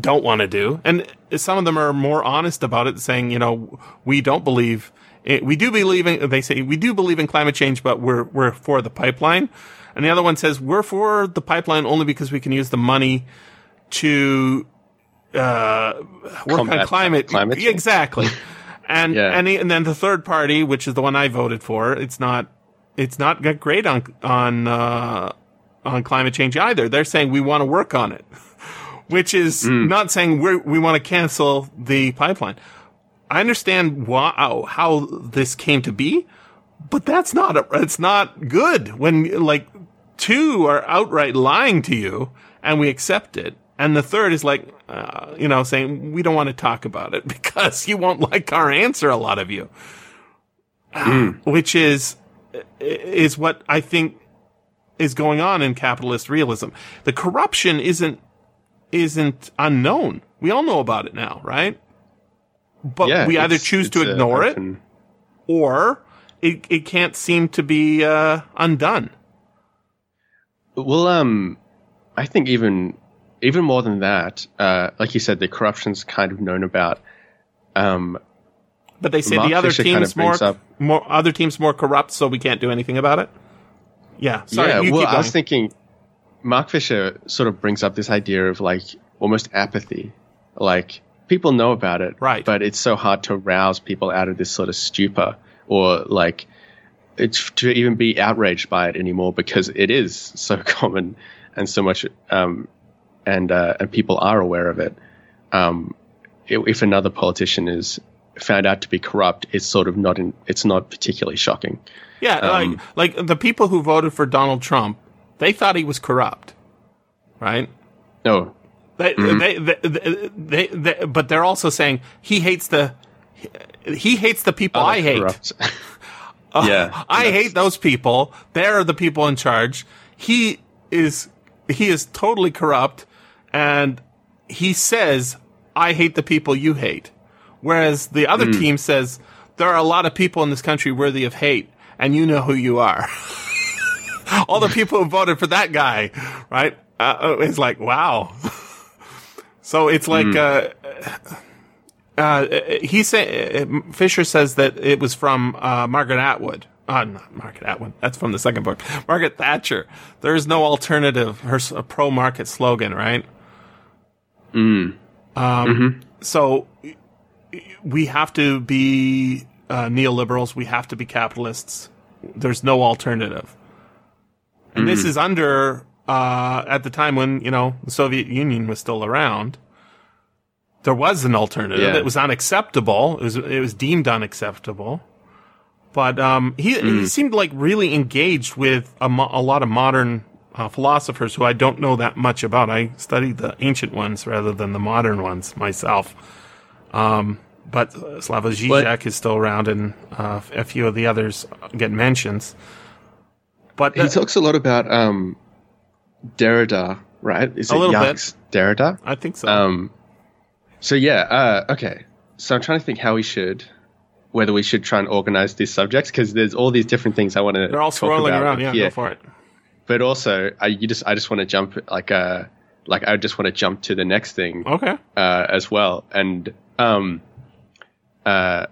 [SPEAKER 2] don't want to do, and some of them are more honest about it, saying, you know, we don't believe. It, we do believe in. They say we do believe in climate change, but we're we're for the pipeline. And the other one says we're for the pipeline only because we can use the money to uh, work on climate.
[SPEAKER 3] climate change.
[SPEAKER 2] exactly. And
[SPEAKER 3] Yeah.
[SPEAKER 2] and and then the third party, which is the one I voted for, it's not it's not got great on on uh, on climate change either. They're saying we want to work on it, which is mm. not saying we we want to cancel the pipeline. I understand why, how this came to be, but that's not a, it's not good when like two are outright lying to you and we accept it. And the third is like, uh, you know, saying we don't want to talk about it because you won't like our answer. A lot of you, ah, mm. which is, is what I think is going on in capitalist realism. The corruption isn't, isn't unknown. We all know about it now, right? But
[SPEAKER 3] yeah.
[SPEAKER 2] we either choose to
[SPEAKER 3] a
[SPEAKER 2] ignore it or it, it can't seem to be uh, undone.
[SPEAKER 3] Well, um, I think even even more than that, uh, like you said, the corruption's kind of known about. Um,
[SPEAKER 2] But they say
[SPEAKER 3] Mark
[SPEAKER 2] the other
[SPEAKER 3] Fisher
[SPEAKER 2] team's
[SPEAKER 3] kind of
[SPEAKER 2] more,
[SPEAKER 3] up-
[SPEAKER 2] more other teams more corrupt, so we can't do anything about it. Yeah, sorry.
[SPEAKER 3] yeah,
[SPEAKER 2] you
[SPEAKER 3] well,
[SPEAKER 2] keep
[SPEAKER 3] I was thinking, Mark Fisher sort of brings up this idea of like almost apathy, like people know about it,
[SPEAKER 2] Right.
[SPEAKER 3] But it's so hard to rouse people out of this sort of stupor or like it's to even be outraged by it anymore because it is so common and so much, um, and uh, and people are aware of it. Um, if another politician is found out to be corrupt, it's sort of not in, it's not particularly shocking.
[SPEAKER 2] yeah,
[SPEAKER 3] um,
[SPEAKER 2] like like the people who voted for Donald Trump, they thought he was corrupt, right?
[SPEAKER 3] No,
[SPEAKER 2] They,
[SPEAKER 3] Mm-hmm.
[SPEAKER 2] they, they, they, they, but they're also saying he hates the he hates the people I hate.
[SPEAKER 3] corrupt. yeah,
[SPEAKER 2] I hate those people. They're the people in charge. He is he is totally corrupt and he says I hate the people you hate. Whereas the other team says there are a lot of people in this country worthy of hate and you know who you are. All the people who voted for that guy, right? Uh, it's like, wow. so it's like, uh, uh, he say Fisher says that it was from uh, Margaret Atwood. Uh, not Margaret Atwood. That's from the second book. Margaret Thatcher. There is no alternative. Her pro market slogan, right? Um, So we have to be uh, neoliberals. We have to be capitalists. There's no alternative. And this is under uh, at the time when you know the Soviet Union was still around. There was an alternative.
[SPEAKER 3] Yeah.
[SPEAKER 2] It was unacceptable. It was it was deemed unacceptable. But um, he, he seemed like really engaged with a, mo- a lot of modern uh, philosophers who I don't know that much about. I studied the ancient ones rather than the modern ones myself. Um, but Slavoj Žižek is still around, and uh, a few of the others get mentions. But
[SPEAKER 3] He talks a lot about um, Derrida, right? Is
[SPEAKER 2] A
[SPEAKER 3] it
[SPEAKER 2] little
[SPEAKER 3] Jacques Derrida?
[SPEAKER 2] I think so.
[SPEAKER 3] Um, so yeah, uh, okay. So I'm trying to think how we should, whether we should try and organize these subjects because there's all these different things I want to.
[SPEAKER 2] They're all swirling around. Yeah,
[SPEAKER 3] here.
[SPEAKER 2] go for it.
[SPEAKER 3] But also, I you just I just want to jump like uh like I just want to jump to the next thing
[SPEAKER 2] Okay.
[SPEAKER 3] uh, as well. And um, uh,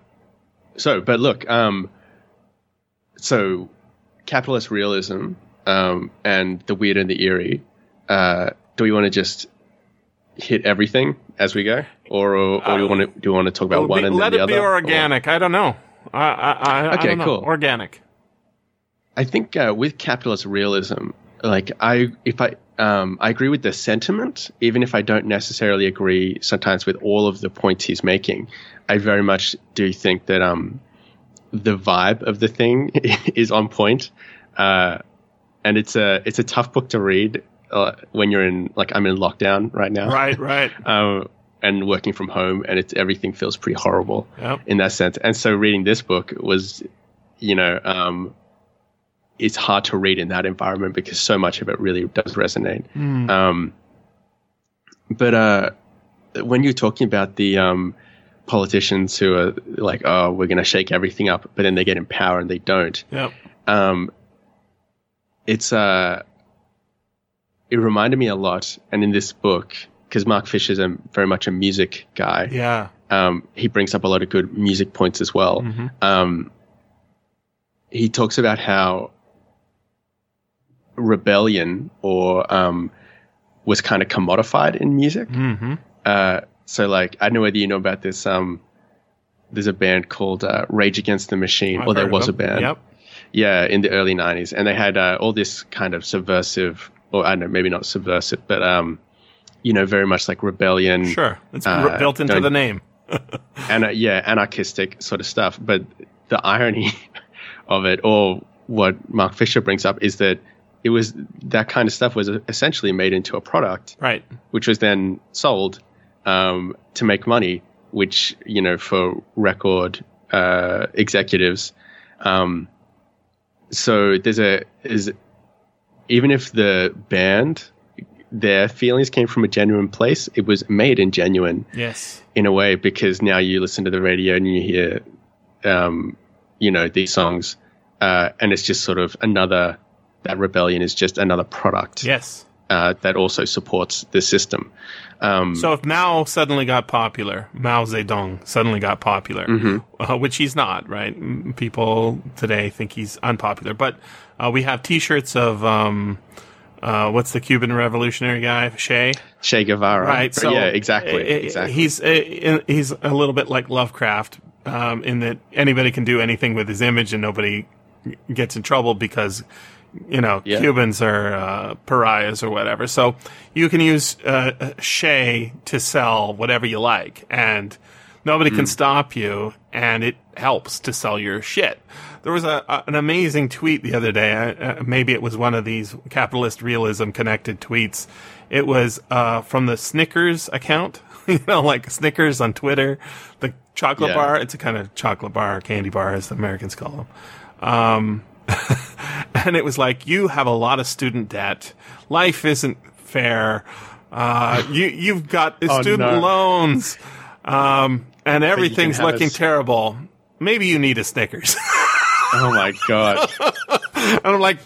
[SPEAKER 3] so, but look, um, so capitalist realism um, and the weird and the eerie. Uh, do we want to just hit everything as we go, or or, or do you want to do you want to talk about one
[SPEAKER 2] be-
[SPEAKER 3] and
[SPEAKER 2] let
[SPEAKER 3] then the
[SPEAKER 2] it
[SPEAKER 3] other?
[SPEAKER 2] be
[SPEAKER 3] or-
[SPEAKER 2] organic. I don't know. I, I, I, I
[SPEAKER 3] Okay,
[SPEAKER 2] don't know.
[SPEAKER 3] cool.
[SPEAKER 2] Organic.
[SPEAKER 3] I think uh, with capitalist realism, like I, if I, um, I agree with the sentiment, even if I don't necessarily agree sometimes with all of the points he's making. I very much do think that um, the vibe of the thing is on point, uh, and it's a it's a tough book to read uh, when you're in like I'm in lockdown right now,
[SPEAKER 2] Right, right.
[SPEAKER 3] um, and working from home, and it's everything feels pretty horrible
[SPEAKER 2] Yep.
[SPEAKER 3] in that sense. And so reading this book was, you know, um, it's hard to read in that environment because so much of it really does resonate. Um, but uh, when you're talking about the um, politicians who are like, oh, we're going to shake everything up, but then they get in power and they don't,
[SPEAKER 2] Yep.
[SPEAKER 3] um, it's uh, it reminded me a lot. And in this book, because Mark Fisher's a, very much a music guy,
[SPEAKER 2] Yeah.
[SPEAKER 3] um, he brings up a lot of good music points as well.
[SPEAKER 2] Mm-hmm.
[SPEAKER 3] Um, he talks about how rebellion or um, was kind of commodified in music.
[SPEAKER 2] Mm-hmm.
[SPEAKER 3] Uh, so, like, I don't know whether you know about this. Um, there's a band called uh, Rage Against the Machine,
[SPEAKER 2] I've
[SPEAKER 3] or there was a band.
[SPEAKER 2] Yep.
[SPEAKER 3] Yeah, in the early '90s, and they had uh, all this kind of subversive, or I don't know, maybe not subversive, but um, you know, very much like rebellion.
[SPEAKER 2] Sure. It's
[SPEAKER 3] Uh,
[SPEAKER 2] built into the name.
[SPEAKER 3] and yeah, anarchistic sort of stuff. But the irony of it, or what Mark Fisher brings up, is that it was that kind of stuff was essentially made into a product,
[SPEAKER 2] Right.
[SPEAKER 3] which was then sold um, to make money. Which you know, for record uh, executives, um, so there's a is even if the band their feelings came from a genuine place, it was made in genuine
[SPEAKER 2] Yes.
[SPEAKER 3] in a way because now you listen to the radio and you hear, um, you know, these songs, uh, and it's just sort of another. That rebellion is just another product
[SPEAKER 2] Yes.
[SPEAKER 3] Uh, that also supports the system. Um,
[SPEAKER 2] So if Mao suddenly got popular, Mao Zedong suddenly got popular,
[SPEAKER 3] Mm-hmm.
[SPEAKER 2] uh, which he's not, right? People today think he's unpopular, but uh, we have T-shirts of um, uh, what's the Cuban revolutionary guy, Che?
[SPEAKER 3] che Guevara,
[SPEAKER 2] right? So
[SPEAKER 3] yeah, exactly, exactly.
[SPEAKER 2] He's he's a little bit like Lovecraft um, in that anybody can do anything with his image and nobody gets in trouble because you know
[SPEAKER 3] Yeah.
[SPEAKER 2] Cubans are uh, pariahs or whatever. So you can use uh, Che to sell whatever you like, and nobody
[SPEAKER 3] Hmm.
[SPEAKER 2] can stop you, and it helps to sell your shit. There was a, a an amazing tweet the other day. Uh, uh, maybe it was one of these capitalist realism connected tweets. It was uh, from the Snickers account, you know, like Snickers on Twitter, the chocolate
[SPEAKER 3] Yeah.
[SPEAKER 2] bar. It's a kind of chocolate bar, candy bar, as the Americans call them. Um, and it was like, you have a lot of student debt. Life isn't fair. Uh, you, you've got student
[SPEAKER 3] Oh, no.
[SPEAKER 2] loans. Um, and everything's
[SPEAKER 3] have a
[SPEAKER 2] looking terrible. Maybe you need a Snickers.
[SPEAKER 3] oh my god,
[SPEAKER 2] and I'm like,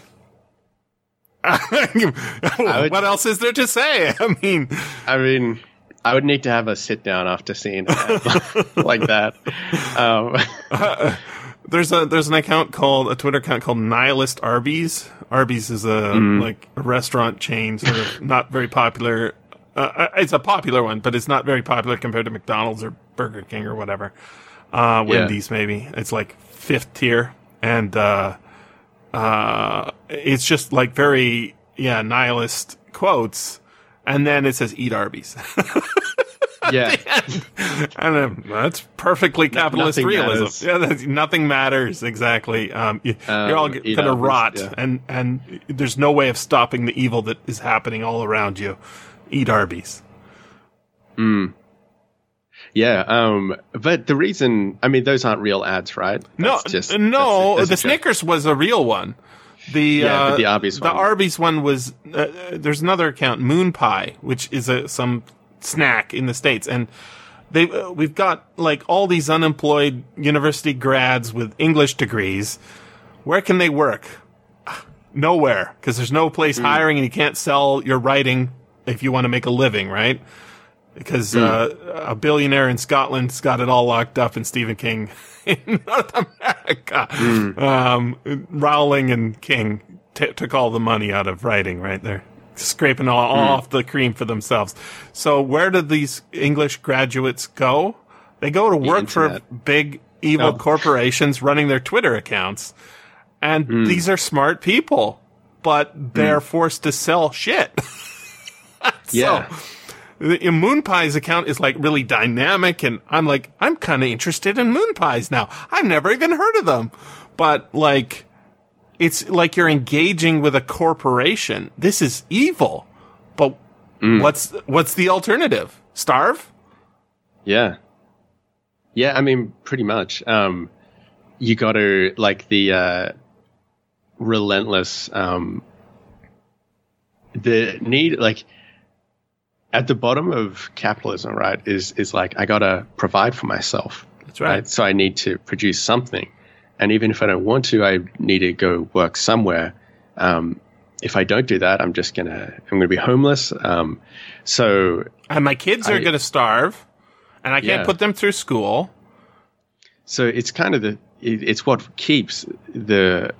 [SPEAKER 3] would-
[SPEAKER 2] what else is there to say? I mean,
[SPEAKER 3] I mean. I would need to have a sit down after seeing like that. Um,
[SPEAKER 2] there's a there's an account called a Twitter account called Nihilist Arby's. Arby's is a like a restaurant chain, sort of not very popular. Uh, it's a popular one, but it's not very popular compared to McDonald's or Burger King or whatever. Uh, Wendy's maybe it's like fifth tier, and uh, uh, it's just like very yeah nihilist quotes, and then it says "Eat Arby's."
[SPEAKER 3] Yeah.
[SPEAKER 2] and um, that's perfectly capitalist
[SPEAKER 3] nothing
[SPEAKER 2] realism.
[SPEAKER 3] matters.
[SPEAKER 2] Yeah, that's, nothing matters exactly. Um, you, you're all
[SPEAKER 3] Um,
[SPEAKER 2] going to rot,
[SPEAKER 3] yeah.
[SPEAKER 2] and and there's no way of stopping the evil that is happening all around you. Eat Arby's. Hmm.
[SPEAKER 3] Yeah. Um, but the reason, I mean, those aren't real ads, right?
[SPEAKER 2] No,
[SPEAKER 3] just
[SPEAKER 2] no.
[SPEAKER 3] that's a- that's
[SPEAKER 2] the
[SPEAKER 3] joke.
[SPEAKER 2] Snickers was a real one. The
[SPEAKER 3] Yeah,
[SPEAKER 2] uh,
[SPEAKER 3] but the Arby's
[SPEAKER 2] the
[SPEAKER 3] one-
[SPEAKER 2] Arby's one was. Uh, uh, there's another account, Moon Pie, which is a some snack in the states, and they uh, we've got like all these unemployed university grads with English degrees. Where can they work? Nowhere, because there's no place hiring, and you can't sell your writing if you want to make a living, right? Because
[SPEAKER 3] Hmm.
[SPEAKER 2] uh, a billionaire in Scotland's got it all locked up, and Stephen King in North America,
[SPEAKER 3] Hmm.
[SPEAKER 2] um, Rowling and King t- took all the money out of writing, right? They're scraping all, all hmm. off the cream for themselves. So where do these English graduates go? They go to work for big evil
[SPEAKER 3] Oh.
[SPEAKER 2] corporations running their Twitter accounts. And hmm. these are smart people, but they're hmm. forced to sell shit.
[SPEAKER 3] Yeah.
[SPEAKER 2] The in Moon Pie's account is like really dynamic, and I'm like, I'm kind of interested in Moon Pies now. I've never even heard of them, but like, it's like you're engaging with a corporation. This is evil, but what's what's the alternative? Starve?
[SPEAKER 3] Yeah. Yeah, I mean, pretty much. Um, you got to like the uh, relentless, um, the need, like at the bottom of capitalism, right? Is is like I got to provide for myself,
[SPEAKER 2] That's right.
[SPEAKER 3] right? So I need to produce something, and even if I don't want to, I need to go work somewhere. Um, if I don't do that, I'm just gonna I'm gonna be homeless. Um, so
[SPEAKER 2] And my kids are going to starve, and I can't
[SPEAKER 3] Yeah.
[SPEAKER 2] put them through school.
[SPEAKER 3] So it's kind of the it, it's what keeps the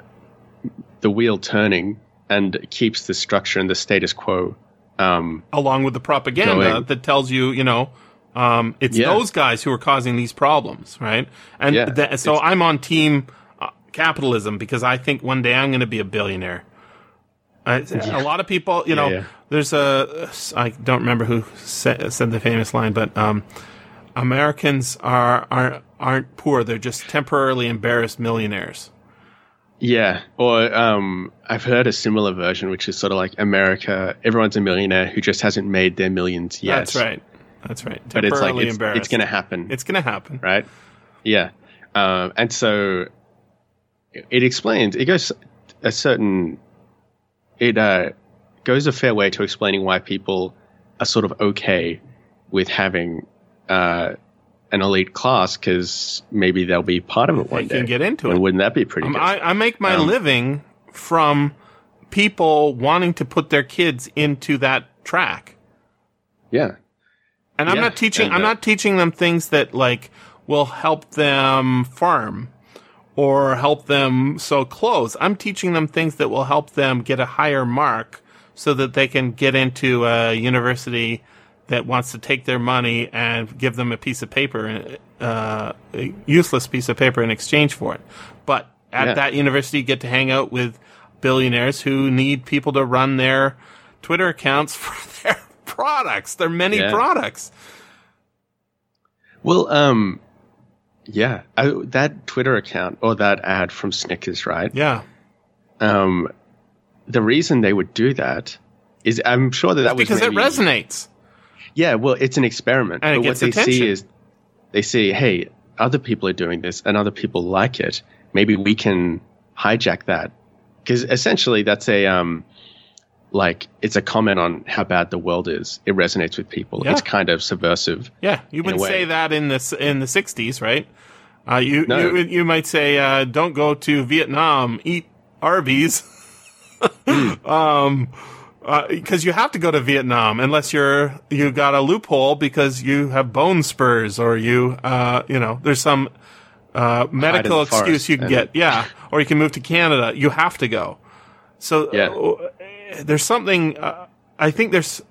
[SPEAKER 3] the wheel turning and keeps the structure and the status quo. Um,
[SPEAKER 2] along with the propaganda
[SPEAKER 3] Going.
[SPEAKER 2] that tells you, you know, um, it's
[SPEAKER 3] Yeah.
[SPEAKER 2] those guys who are causing these problems, right? And
[SPEAKER 3] Yeah,
[SPEAKER 2] tha- so I'm on team uh, capitalism because I think one day I'm going to be a billionaire. A lot of people, you know,
[SPEAKER 3] yeah.
[SPEAKER 2] there's a I don't remember who said, said the famous line, but um, Americans are aren't aren't poor; they're just temporarily embarrassed millionaires.
[SPEAKER 3] yeah, or um, I've heard a similar version, which is sort of like America. Everyone's a millionaire who just hasn't made their millions yet.
[SPEAKER 2] That's right. That's right.
[SPEAKER 3] But it's like
[SPEAKER 2] Temporarily
[SPEAKER 3] it's,
[SPEAKER 2] embarrassed.
[SPEAKER 3] it's going to happen.
[SPEAKER 2] It's going to happen.
[SPEAKER 3] right? Yeah. Um, and so it explains, it goes a certain, it uh, goes a fair way to explaining why people are sort of okay with having uh, an elite class because maybe they'll be part of it one
[SPEAKER 2] They
[SPEAKER 3] day.
[SPEAKER 2] can get into
[SPEAKER 3] and
[SPEAKER 2] it.
[SPEAKER 3] wouldn't that be pretty
[SPEAKER 2] Um,
[SPEAKER 3] good?
[SPEAKER 2] I, I make my
[SPEAKER 3] Um,
[SPEAKER 2] living from people wanting to put their kids into that track.
[SPEAKER 3] yeah.
[SPEAKER 2] And I'm not teaching I'm
[SPEAKER 3] uh,
[SPEAKER 2] not teaching them things that like will help them farm or help them sew clothes. I'm teaching them things that will help them get a higher mark so that they can get into a university that wants to take their money and give them a piece of paper, uh, a useless piece of paper in exchange for it. But at
[SPEAKER 3] Yeah.
[SPEAKER 2] that university, you get to hang out with billionaires who need people to run their Twitter accounts for their products, their many
[SPEAKER 3] Yeah.
[SPEAKER 2] products.
[SPEAKER 3] Well, um, yeah, I, that Twitter account or that ad from Snickers, right?
[SPEAKER 2] Yeah.
[SPEAKER 3] um, the reason they would do that is I'm sure that that was
[SPEAKER 2] because it resonates.
[SPEAKER 3] Yeah, well, it's an experiment.
[SPEAKER 2] And
[SPEAKER 3] but what they
[SPEAKER 2] attention.
[SPEAKER 3] see is they see, hey, other people are doing this and other people like it. Maybe we can hijack that because essentially that's a um, like it's a comment on how bad the world is. It resonates with people.
[SPEAKER 2] Yeah.
[SPEAKER 3] It's kind of subversive.
[SPEAKER 2] Yeah, you would say that in the in the '60s, right? Uh, you,
[SPEAKER 3] No.
[SPEAKER 2] you you might say, uh, "Don't go to Vietnam, eat Arby's," um, because you have to go to Vietnam unless you're you got a loophole because you have bone spurs or you uh, you know there's some uh, medical excuse you can get. Yeah, or you can move to Canada. You have to go. So
[SPEAKER 3] Yeah.
[SPEAKER 2] There's something. Uh, I think there's.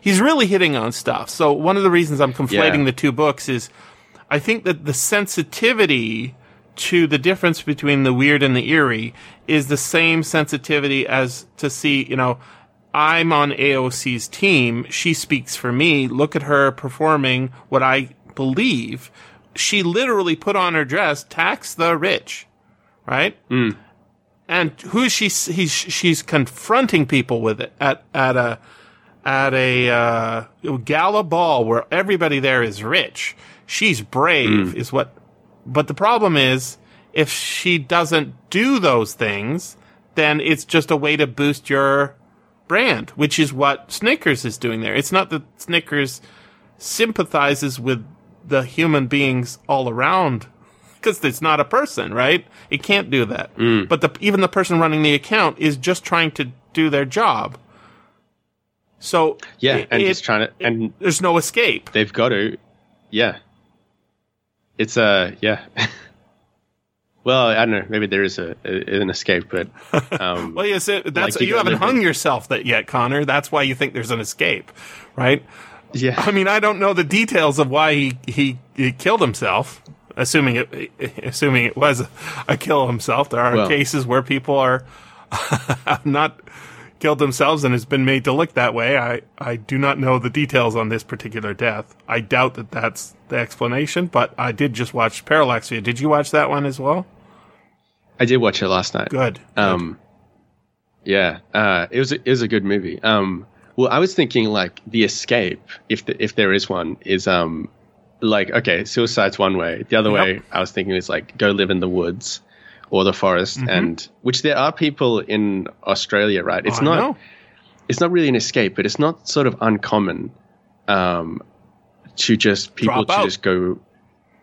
[SPEAKER 2] He's really hitting on stuff. So one of the reasons I'm conflating
[SPEAKER 3] Yeah.
[SPEAKER 2] the two books is, I think that the sensitivity to the difference between the weird and the eerie is the same sensitivity as to see. You know, I'm on AOC's team. She speaks for me. Look at her performing what I believe. She literally put on her dress, tax the rich, right? And who she? He's, she's confronting people with it at at a at a uh, gala ball where everybody there is rich. She's brave, is what. But the problem is, if she doesn't do those things, then it's just a way to boost your brand, which is what Snickers is doing there. It's not that Snickers sympathizes with the human beings all around because it's not a person, right? It can't do that. But the, even the person running the account is just trying to do their job. So
[SPEAKER 3] Yeah,
[SPEAKER 2] it-
[SPEAKER 3] and
[SPEAKER 2] it-
[SPEAKER 3] just trying to, and
[SPEAKER 2] there's no escape.
[SPEAKER 3] they've got to, yeah. It's a yeah. well, I don't know. Maybe there is a, a an escape, but um,
[SPEAKER 2] Well, yes, it, that's
[SPEAKER 3] Like you
[SPEAKER 2] you, haven't hung yourself that yet, Connor. That's why you think there's an escape, right?
[SPEAKER 3] yeah,
[SPEAKER 2] I mean, I don't know the details of why he, he, he killed himself. Assuming it, assuming it was a kill himself, there are
[SPEAKER 3] Well-
[SPEAKER 2] cases where people are not killed themselves and has been made to look that way. I, I do not know the details on this particular death. I doubt that that's the explanation, but I did just watch Parallaxia. Did you watch that one as well?
[SPEAKER 3] I did watch it last night.
[SPEAKER 2] Good.
[SPEAKER 3] Um, yeah, uh, it was a, it was a good movie. Um, well, I was thinking like the escape, if the, if there is one, is um, like okay, suicide's one way. The other
[SPEAKER 2] Yep.
[SPEAKER 3] way I was thinking is like go live in the woods or the forest,
[SPEAKER 2] Mm-hmm.
[SPEAKER 3] and which there are people in Australia, right? It's
[SPEAKER 2] I
[SPEAKER 3] not
[SPEAKER 2] know.
[SPEAKER 3] it's not really an escape, but it's not sort of uncommon um, to just people
[SPEAKER 2] Drop
[SPEAKER 3] to
[SPEAKER 2] out.
[SPEAKER 3] just go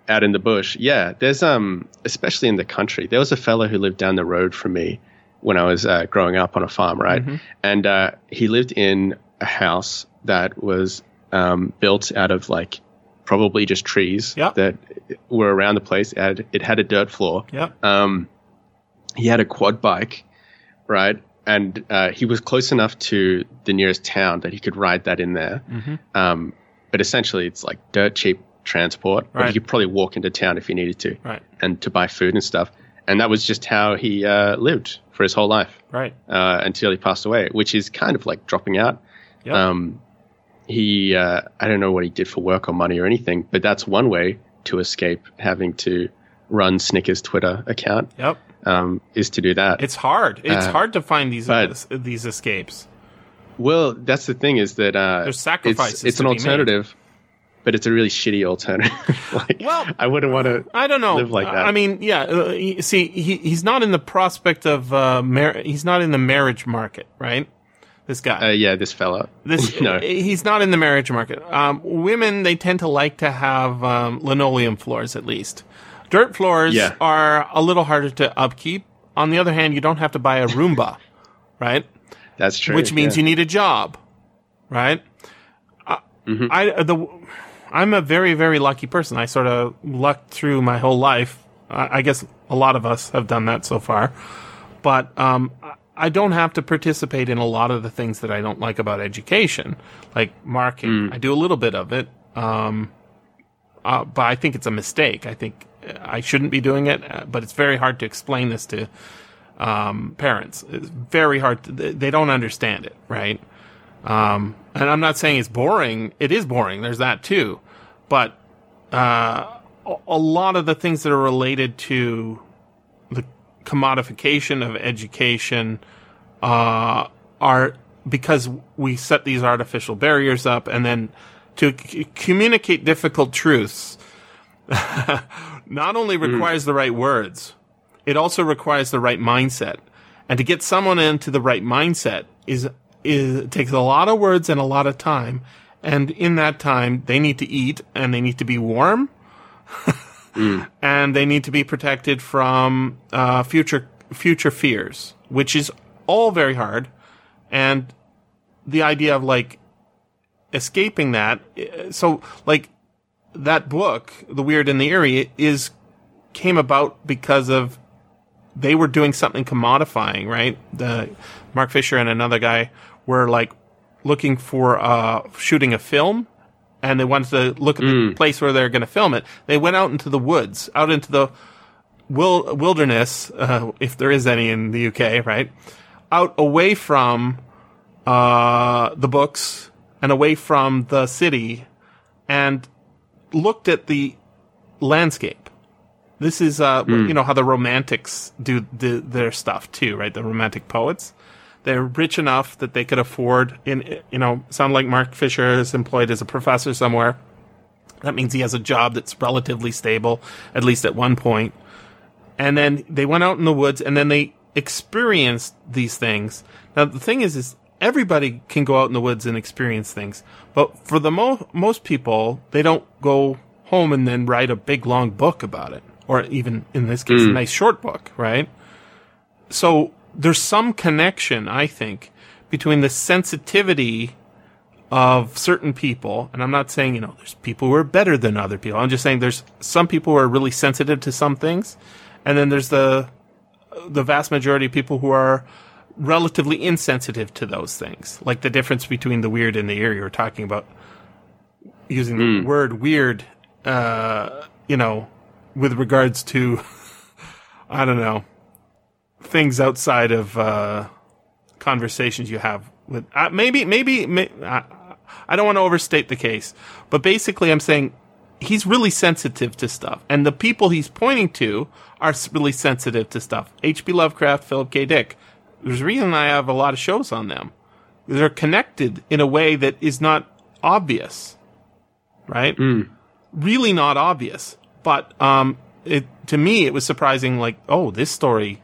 [SPEAKER 3] out in the bush. Yeah, there's um, especially in the country. There was a fellow who lived down the road from me when I was uh, growing up on a farm, right?
[SPEAKER 2] Mm-hmm.
[SPEAKER 3] And uh, he lived in a house that was um, built out of like probably just trees
[SPEAKER 2] Yeah.
[SPEAKER 3] that were around the place. It had, it had a dirt floor
[SPEAKER 2] Yep.
[SPEAKER 3] um, he had a quad bike, right? And uh, he was close enough to the nearest town that he could ride that in there.
[SPEAKER 2] Mm-hmm.
[SPEAKER 3] Um, but essentially, it's like dirt cheap transport. But
[SPEAKER 2] Right.
[SPEAKER 3] he could probably walk into town if he needed to,
[SPEAKER 2] Right.
[SPEAKER 3] and to buy food and stuff. And that was just how he uh, lived for his whole life
[SPEAKER 2] Right.
[SPEAKER 3] uh, until he passed away, which is kind of like dropping out.
[SPEAKER 2] Yep.
[SPEAKER 3] Um, he, uh, I don't know what he did for work or money or anything, but that's one way to escape having to run Snickers Twitter account
[SPEAKER 2] Yep.
[SPEAKER 3] um, is to do that.
[SPEAKER 2] It's hard. It's
[SPEAKER 3] Uh,
[SPEAKER 2] hard to find these
[SPEAKER 3] but-
[SPEAKER 2] these escapes.
[SPEAKER 3] well, that's the thing is that uh,
[SPEAKER 2] There's sacrifices
[SPEAKER 3] It's, it's an
[SPEAKER 2] be made.
[SPEAKER 3] alternative, but it's a really shitty alternative. like,
[SPEAKER 2] Well-
[SPEAKER 3] I wouldn't want to.
[SPEAKER 2] I don't know.
[SPEAKER 3] live like that.
[SPEAKER 2] I mean, yeah. Uh, see, he he's not in the prospect of uh, mar- he's not in the marriage market, right? This guy.
[SPEAKER 3] Uh, yeah, this fella.
[SPEAKER 2] This
[SPEAKER 3] no.
[SPEAKER 2] he's not in the marriage market. Um, women they tend to like to have um, linoleum floors at least. Dirt floors
[SPEAKER 3] Yeah.
[SPEAKER 2] are a little harder to upkeep. On the other hand, you don't have to buy a Roomba, right?
[SPEAKER 3] That's true.
[SPEAKER 2] Which means
[SPEAKER 3] yeah.
[SPEAKER 2] you need a job, right? I, I the I'm a very very lucky person. I sort of lucked through my whole life. I, I guess a lot of us have done that so far, but um, I- don't have to participate in a lot of the things that I don't like about education, like marking. I do a little bit of it, um, uh, but I think it's a mistake. I think I shouldn't be doing it, uh, but it's very hard to explain this to um, parents. It's very hard. To, they don't understand it, right? Um, and I'm not saying it's boring. It is boring. There's that too, but uh, a, lot of the things that are related to commodification of education uh, are because we set these artificial barriers up, and then to c- communicate difficult truths not only requires the right words, it also requires the right mindset. And to get someone into the right mindset is, is takes a lot of words and a lot of time. And in that time, they need to eat and they need to be warm. And they need to be protected from uh, future future fears, which is all very hard. And the idea of like escaping that, eh, so like that book, The Weird and the Eerie, is came about because of they were doing something commodifying, right? The Mark Fisher and another guy were like looking for uh shooting a film and they wanted to look at the place where they're going to film it. They went out into the woods, out into the wil- wilderness, uh, if there is any in the UK, right? Out away from uh, the books and away from the city and looked at the landscape. This is, uh, you know, how the romantics do, do their stuff too, right? The romantic poets. They're rich enough that they could afford, in, you know, sound like Mark Fisher is employed as a professor somewhere. That means he has a job that's relatively stable, at least at one point. And then they went out in the woods and then they experienced these things. Now, the thing is, is everybody can go out in the woods and experience things. But for the mo- most people, they don't go home and then write a big long book about it. Or even in this case, mm. a nice short book, right? So there's some connection, I think, between the sensitivity of certain people, and I'm not saying, you know, there's people who are better than other people. I'm just saying there's some people who are really sensitive to some things, and then there's the the vast majority of people who are relatively insensitive to those things. Like the difference between the weird and the eerie. We're talking about using the word weird, uh, you know, with regards to, I don't know, things outside of, uh, conversations you have with, uh, maybe, maybe, may, uh, I don't want to overstate the case, but basically I'm saying he's really sensitive to stuff. And the people he's pointing to are really sensitive to stuff. H.P. Lovecraft, Philip K. Dick. There's a reason I have a lot of shows on them. They're connected in a way that is not obvious. Right? Really not obvious. But, um, it, to me, it was surprising, like, oh, this story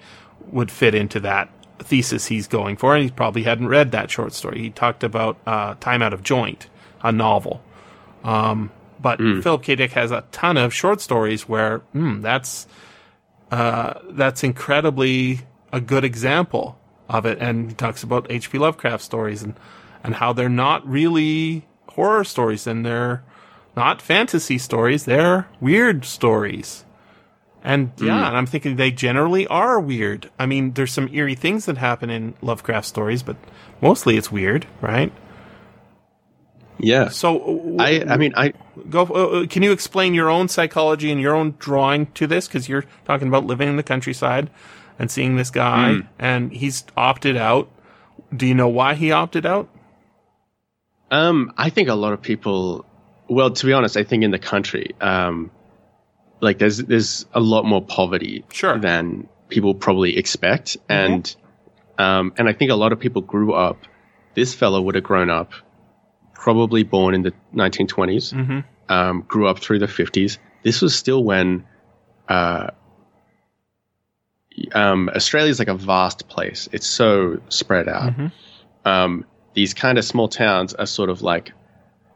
[SPEAKER 2] would fit into that thesis he's going for. And he probably hadn't read that short story. He talked about, uh, Time Out of Joint, a novel. But Philip K. Dick has a ton of short stories where hmm, that's uh, that's incredibly a good example of it. And he talks about H.P. Lovecraft stories and and how they're not really horror stories and they're not fantasy stories. They're weird stories. And yeah, and I'm thinking they generally are weird. I mean, there's some eerie things that happen in Lovecraft stories, but mostly it's weird, right?
[SPEAKER 3] Yeah.
[SPEAKER 2] So
[SPEAKER 3] I, I mean, I,
[SPEAKER 2] go. Uh, uh, can you explain your own psychology and your own drawing to this? Because you're talking about living in the countryside and seeing this guy, and he's opted out. Do you know why he opted out?
[SPEAKER 3] Um, I think a lot of people. Well, to be honest, I think in the country, um, like there's there's a lot more poverty
[SPEAKER 2] Sure. Mm-hmm.
[SPEAKER 3] than people probably expect, and um, and I think a lot of people grew up. This fellow would have grown up, probably born in the 1920s,
[SPEAKER 2] Mm-hmm.
[SPEAKER 3] um, grew up through the 50s. This was still when. Uh, um, Australia is like a vast place. It's so spread out.
[SPEAKER 2] Mm-hmm.
[SPEAKER 3] Um, these kind of small towns are sort of like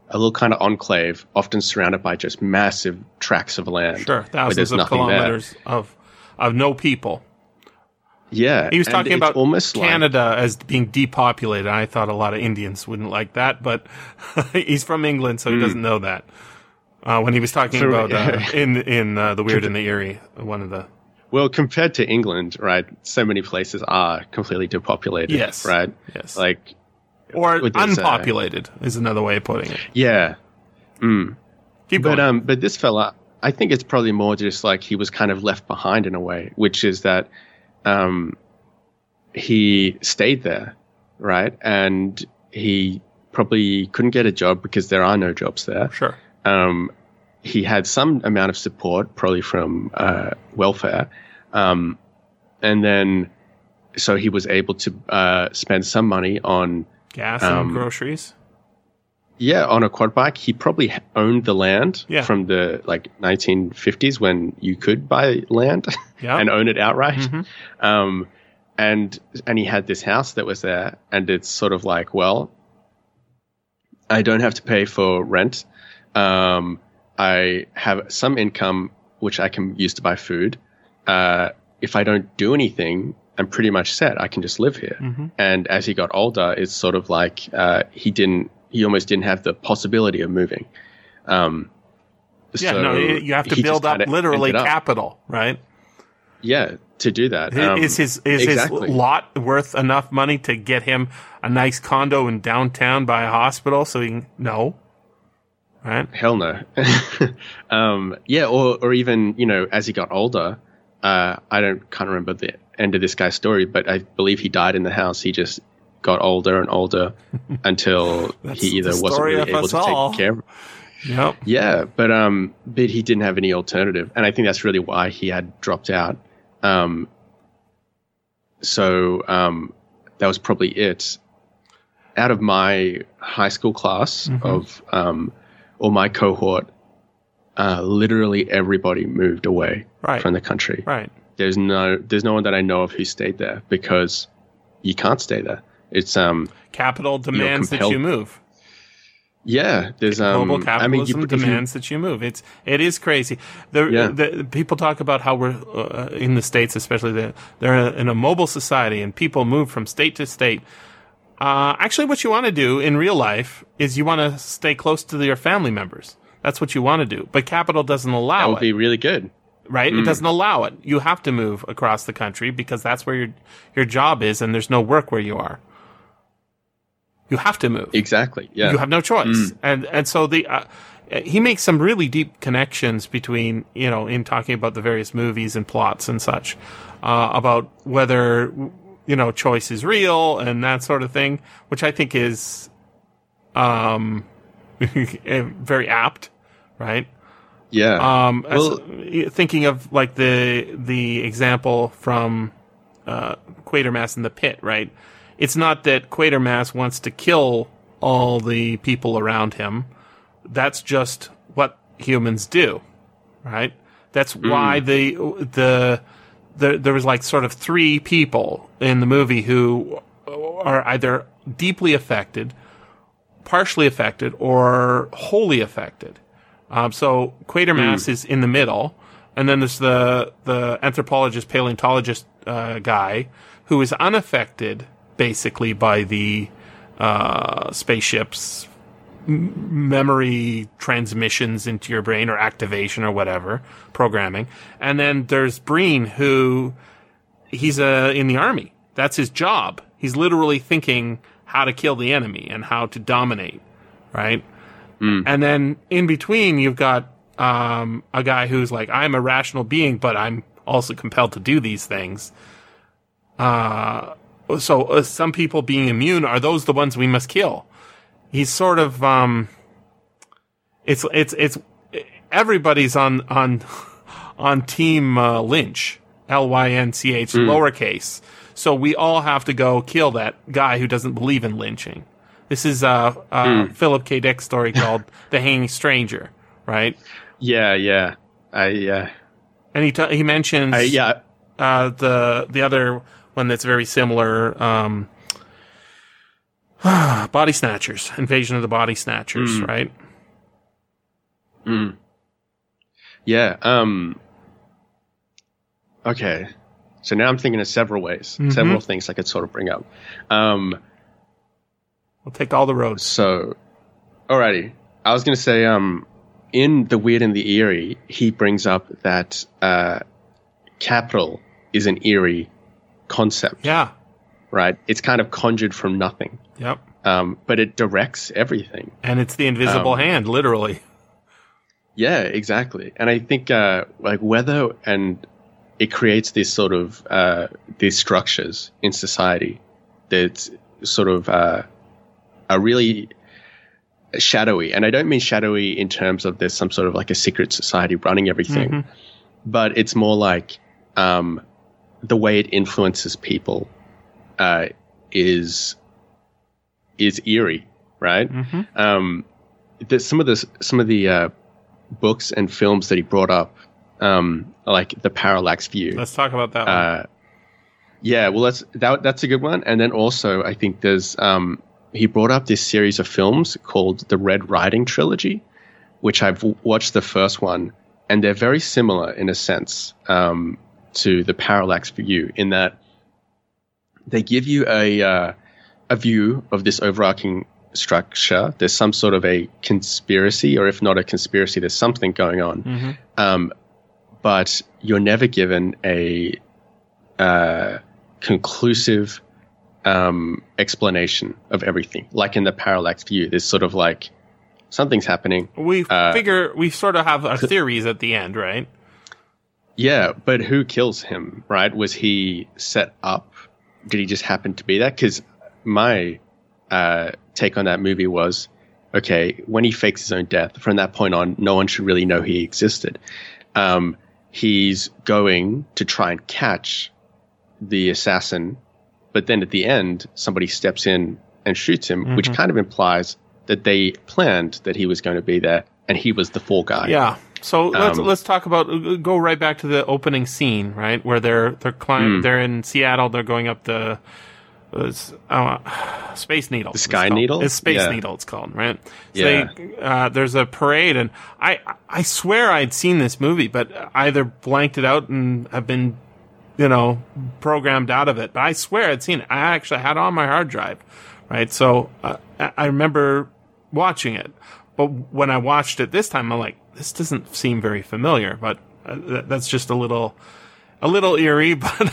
[SPEAKER 3] a little kind of enclave, often surrounded by just massive tracts of land.
[SPEAKER 2] Sure, thousands of
[SPEAKER 3] nothing there.
[SPEAKER 2] kilometers of of no people.
[SPEAKER 3] Yeah,
[SPEAKER 2] He was talking about
[SPEAKER 3] almost like-
[SPEAKER 2] Canada as being depopulated. I thought a lot of Indians wouldn't like that, but he's from England, so he doesn't know that. Uh, when he was talking
[SPEAKER 3] So-
[SPEAKER 2] about uh, in in uh, the weird and the eerie, one of the
[SPEAKER 3] well, compared to England, right? So many places are completely depopulated.
[SPEAKER 2] Yes.
[SPEAKER 3] right.
[SPEAKER 2] yes,
[SPEAKER 3] Like,
[SPEAKER 2] or
[SPEAKER 3] this, uh,
[SPEAKER 2] unpopulated is another way of putting it.
[SPEAKER 3] yeah,
[SPEAKER 2] Keep
[SPEAKER 3] but
[SPEAKER 2] going.
[SPEAKER 3] um, but this fella, I think it's probably more just like he was kind of left behind in a way, which is that, um, he stayed there, right, and he probably couldn't get a job because there are no jobs there.
[SPEAKER 2] sure.
[SPEAKER 3] um, he had some amount of support, probably from uh, welfare, um, and then so he was able to uh, spend some money on
[SPEAKER 2] Gas and
[SPEAKER 3] um,
[SPEAKER 2] groceries.
[SPEAKER 3] yeah on a quad bike. He probably owned the land
[SPEAKER 2] Yeah.
[SPEAKER 3] from the like 1950s when you could buy land
[SPEAKER 2] Yeah.
[SPEAKER 3] and own it outright.
[SPEAKER 2] Mhm.
[SPEAKER 3] Um, and and he had this house that was there, and it's sort of like, well, I don't have to pay for rent. Um, I have some income which I can use to buy food. Uh, if I don't do anything, I'm pretty much set. I can just live here.
[SPEAKER 2] Mhm.
[SPEAKER 3] And as he got older, it's sort of like uh, he didn't. He almost didn't have the possibility of moving. Um,
[SPEAKER 2] Yeah,
[SPEAKER 3] so
[SPEAKER 2] no, you have to build up literally
[SPEAKER 3] up-
[SPEAKER 2] capital, right?
[SPEAKER 3] Yeah, to do that. Um,
[SPEAKER 2] is his is
[SPEAKER 3] exactly.
[SPEAKER 2] his lot worth enough money to get him a nice condo in downtown by a hospital? So he can, no, right?
[SPEAKER 3] Hell no. um, yeah, or or even you know, as he got older, uh, I don't can't remember the end of this guy's story, but I believe he died in the house. He just got older and older until he either wasn't really able to
[SPEAKER 2] all.
[SPEAKER 3] take care of
[SPEAKER 2] Yep.
[SPEAKER 3] yeah, but um, but he didn't have any alternative, and I think that's really why he had dropped out. Um, so um, that was probably it. Out of my high school class
[SPEAKER 2] Mm-hmm.
[SPEAKER 3] of um, or my cohort, uh, literally everybody moved away
[SPEAKER 2] Right.
[SPEAKER 3] from the country.
[SPEAKER 2] Right.
[SPEAKER 3] There's no there's no one that I know of who stayed there because you can't stay there. It's um
[SPEAKER 2] Capital demands that you move.
[SPEAKER 3] yeah. There's um
[SPEAKER 2] Global
[SPEAKER 3] I mean you,
[SPEAKER 2] capitalism
[SPEAKER 3] you-
[SPEAKER 2] demands that you move. It's it is crazy. The,
[SPEAKER 3] Yeah.
[SPEAKER 2] the people talk about how we're uh, in the states, especially the, they're in a mobile society, and people move from state to state. Uh, actually, what you want to do in real life is you want to stay close to your family members. That's what you want to do. But capital doesn't allow it.
[SPEAKER 3] that would
[SPEAKER 2] it,
[SPEAKER 3] be really good.
[SPEAKER 2] right?
[SPEAKER 3] Mm.
[SPEAKER 2] It doesn't allow it. You have to move across the country because that's where your your job is, and there's no work where you are. You have to move
[SPEAKER 3] Exactly. Yeah.
[SPEAKER 2] you have no choice and and so the uh, he makes some really deep connections between you know in talking about the various movies and plots and such uh, about whether you know choice is real and that sort of thing which i think is um very apt right
[SPEAKER 3] yeah.
[SPEAKER 2] um, as-
[SPEAKER 3] Well-
[SPEAKER 2] thinking of like the the example from uh, Quatermass in the pit, right? It's not that Quatermass wants to kill all the people around him. That's just what humans do, right? That's why the the the there was like sort of three people in the movie who are either deeply affected, partially affected, or wholly affected. Um, so Quatermass is in the middle, and then there's the the anthropologist, paleontologist uh, guy who is unaffected basically by the uh, spaceships m- memory transmissions into your brain or activation or whatever programming. And then there's Breen who he's uh, in the army. That's his job. He's literally thinking how to kill the enemy and how to dominate, right? And then in between, you've got um, a guy who's like, I'm a rational being, but I'm also compelled to do these things. Uh, so uh, some people being immune are those the ones we must kill? He's sort of um, it's it's it's everybody's on on on team uh, Lynch, L Y N C H lowercase. So we all have to go kill that guy who doesn't believe in lynching. This is a uh, Philip K. Dick story called "The Hanging Stranger," right?
[SPEAKER 3] yeah. Yeah. I yeah.
[SPEAKER 2] And he t- he mentions
[SPEAKER 3] I, yeah.
[SPEAKER 2] uh, the the other one that's very similar. Um, body snatchers, invasion of the body snatchers, right?
[SPEAKER 3] Yeah. Um. Okay. So now I'm thinking of several ways,
[SPEAKER 2] Mm-hmm.
[SPEAKER 3] several things I could sort of bring up. Um.
[SPEAKER 2] We'll take all the roads.
[SPEAKER 3] So, alrighty. I was gonna say, um, in the weird and the eerie, he brings up that uh, capital is an eerie concept,
[SPEAKER 2] Yeah.
[SPEAKER 3] right? It's kind of conjured from nothing,
[SPEAKER 2] Yep.
[SPEAKER 3] um, but it directs everything.
[SPEAKER 2] And it's the invisible
[SPEAKER 3] Um,
[SPEAKER 2] hand, literally.
[SPEAKER 3] Yeah, exactly. And I think uh, like whether and it creates this sort of uh, these structures in society that sort of uh, are really shadowy. And I don't mean shadowy in terms of there's some sort of like a secret society running everything, but it's more like um, the way it influences people uh, is is eerie, right? Um, the, some of the some of the uh, books and films that he brought up, um, like the parallax view.
[SPEAKER 2] Let's talk about that one.
[SPEAKER 3] Uh, yeah, well, that's that, that's a good one. And then also, I think there's um, he brought up this series of films called the Red Riding trilogy, which I've w- watched the first one, and they're very similar in a sense um, to the parallax view in that they give you a uh, a view of this overarching structure. There's some sort of a conspiracy, or if not a conspiracy, there's something going on. Um, but you're never given a uh, conclusive um, explanation of everything. Like in the parallax view, there's sort of like something's happening.
[SPEAKER 2] we
[SPEAKER 3] uh,
[SPEAKER 2] figure we sort of have our theories at the end, right?
[SPEAKER 3] Yeah, but who kills him, right? Was he set up? Did he just happen to be there? Because my uh, take on that movie was okay, when he fakes his own death, from that point on, no one should really know he existed. Um, he's going to try and catch the assassin, but then at the end, somebody steps in and shoots him, mm-hmm. which kind of implies that they planned that he was going to be there and he was the fall guy.
[SPEAKER 2] Yeah. So let's um, let's talk about go right back to the opening scene, right, where they're they're climbing, mm. they're in Seattle, they're going up the was uh, Space Needle.
[SPEAKER 3] The Sky Needle.
[SPEAKER 2] It's Space yeah. Needle. It's called right. So yeah. They, uh, there's a parade, and I I swear I'd seen this movie, but either blanked it out and have been, you know, programmed out of it. But I swear I'd seen it. I actually had it on my hard drive, right? So uh, I remember watching it, but when I watched it this time, I'm like, this doesn't seem very familiar. But uh, that's just a little a little eerie, but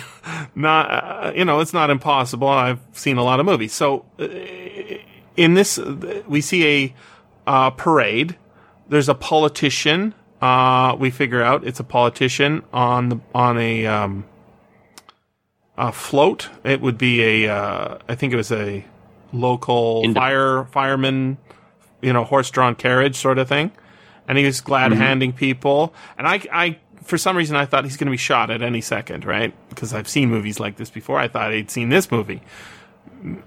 [SPEAKER 2] not, uh, you know, it's not impossible. I've seen a lot of movies. So uh, in this, we see a uh, parade. There's a politician. Uh, we figure out it's a politician on the, on a, um, a float. It would be a, uh, I think it was a local Ind- fire, fireman, you know, horse drawn carriage sort of thing. And he was glad mm-hmm. handing people. And I, I for some reason, I thought he's going to be shot at any second, right? Because I've seen movies like this before. I thought I'd seen this movie.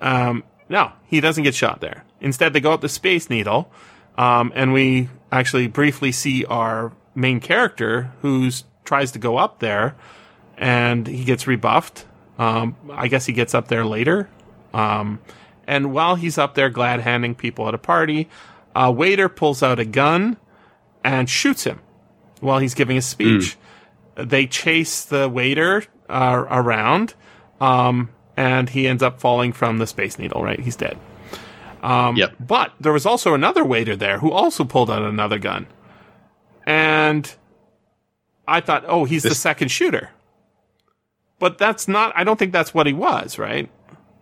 [SPEAKER 2] Um, no, he doesn't get shot there. Instead, they go up the Space Needle, um, and we actually briefly see our main character who tries to go up there, and he gets rebuffed. Um, I guess he gets up there later. Um, and while he's up there glad handing people at a party, a waiter pulls out a gun and shoots him while he's giving a speech. Mm. They chase the waiter uh, around, um, and he ends up falling from the Space Needle, right? He's dead. Um, yep. But there was also another waiter there who also pulled out another gun. And I thought, oh, he's this- the second shooter. But that's not, I don't think that's what he was, right?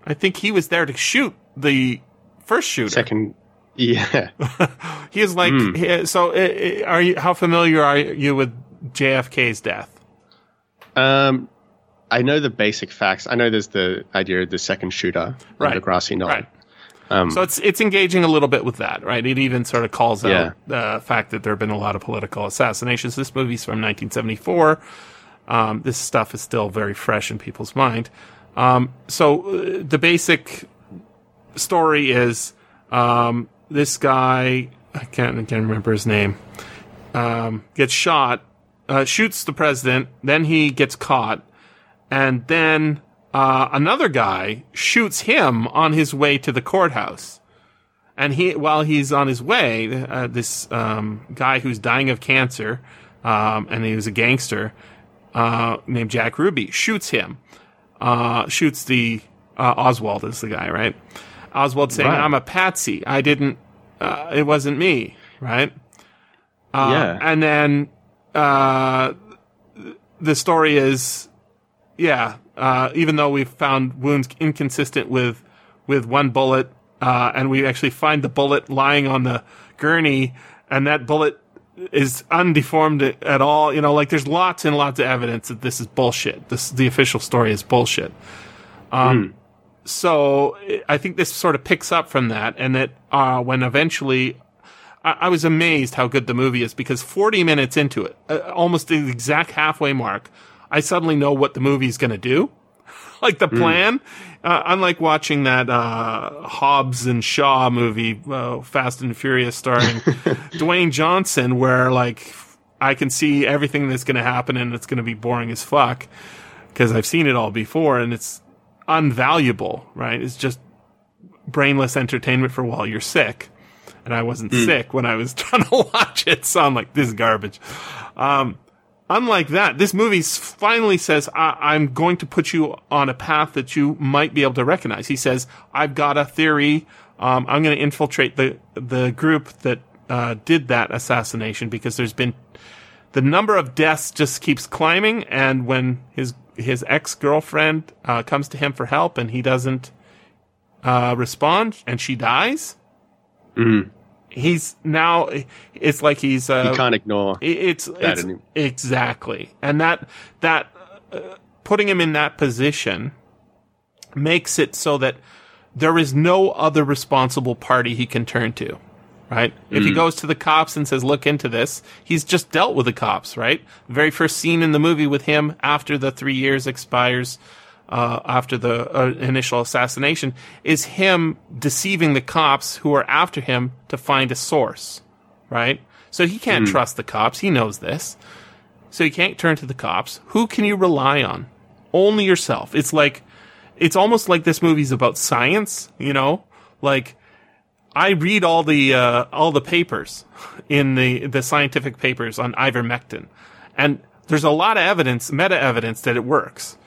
[SPEAKER 2] I think he was there to shoot the first shooter.
[SPEAKER 3] Second, yeah.
[SPEAKER 2] he is like, mm. so are you, how familiar are you with JFK's death?
[SPEAKER 3] Um, I know the basic facts. I know there's the idea of the second shooter right. the grassy knoll. Right.
[SPEAKER 2] Um, so it's it's engaging a little bit with that, right? It even sort of calls yeah. out the fact that there have been a lot of political assassinations. This movie's from 1974. Um, this stuff is still very fresh in people's mind. Um, so uh, the basic story is um, this guy, I can't, I can't remember his name, um, gets shot, uh, shoots the president, then he gets caught, and then uh, another guy shoots him on his way to the courthouse. And he, while he's on his way, uh, this um, guy who's dying of cancer, um, and he was a gangster uh, named Jack Ruby, shoots him. Uh, shoots the uh, Oswald is the guy, right? Oswald saying, right. "I'm a patsy. I didn't. Uh, it wasn't me." Right. Uh, yeah. And then uh, the story is, yeah. Uh, even though we've found wounds inconsistent with with one bullet, uh, and we actually find the bullet lying on the gurney, and that bullet is undeformed at all. You know, like there's lots and lots of evidence that this is bullshit. This the official story is bullshit. Um, mm so I think this sort of picks up from that, and that uh, when eventually I, I, was amazed how good the movie is because 40 minutes into it, uh, almost the exact halfway mark, I suddenly know what the movie's going to do, like the hmm. plan. Mm. Uh, unlike watching that uh, Hobbs and Shaw movie, uh, Fast and Furious, starring Dwayne Johnson, where like I can see everything that's going to happen and it's going to be boring as fuck because I've seen it all before, and it's unvaluable, right? It's just brainless entertainment for while you're sick. And I wasn't mm. sick when I was trying to watch it, so I'm like, this is garbage. Um, unlike that, this movie finally says, I- am going to put you on a path that you might be able to recognize. He says, I've got a theory. Um, I'm going to infiltrate the, the group that, uh, did that assassination because there's been, the number of deaths just keeps climbing. And when his his ex girlfriend uh, comes to him for help and he doesn't uh, respond and she dies.
[SPEAKER 3] Mm.
[SPEAKER 2] He's now. It's like he's. Uh,
[SPEAKER 3] he can't ignore.
[SPEAKER 2] It's, it's exactly, and that that uh, putting him in that position makes it so that there is no other responsible party he can turn to, right? If he goes to the cops and says, look into this, he's just dealt with the cops, right? very first scene in the movie with him after the three years expires, uh, after the uh, initial assassination is him deceiving the cops who are after him to find a source, right? So he can't trust the cops. He knows this. So he can't turn to the cops. Who can you rely on? Only yourself. It's like, it's almost like this movie's about science, you know? Like, I read all the, uh, all the papers in the, the scientific papers on ivermectin. And there's a lot of evidence, meta evidence that it works.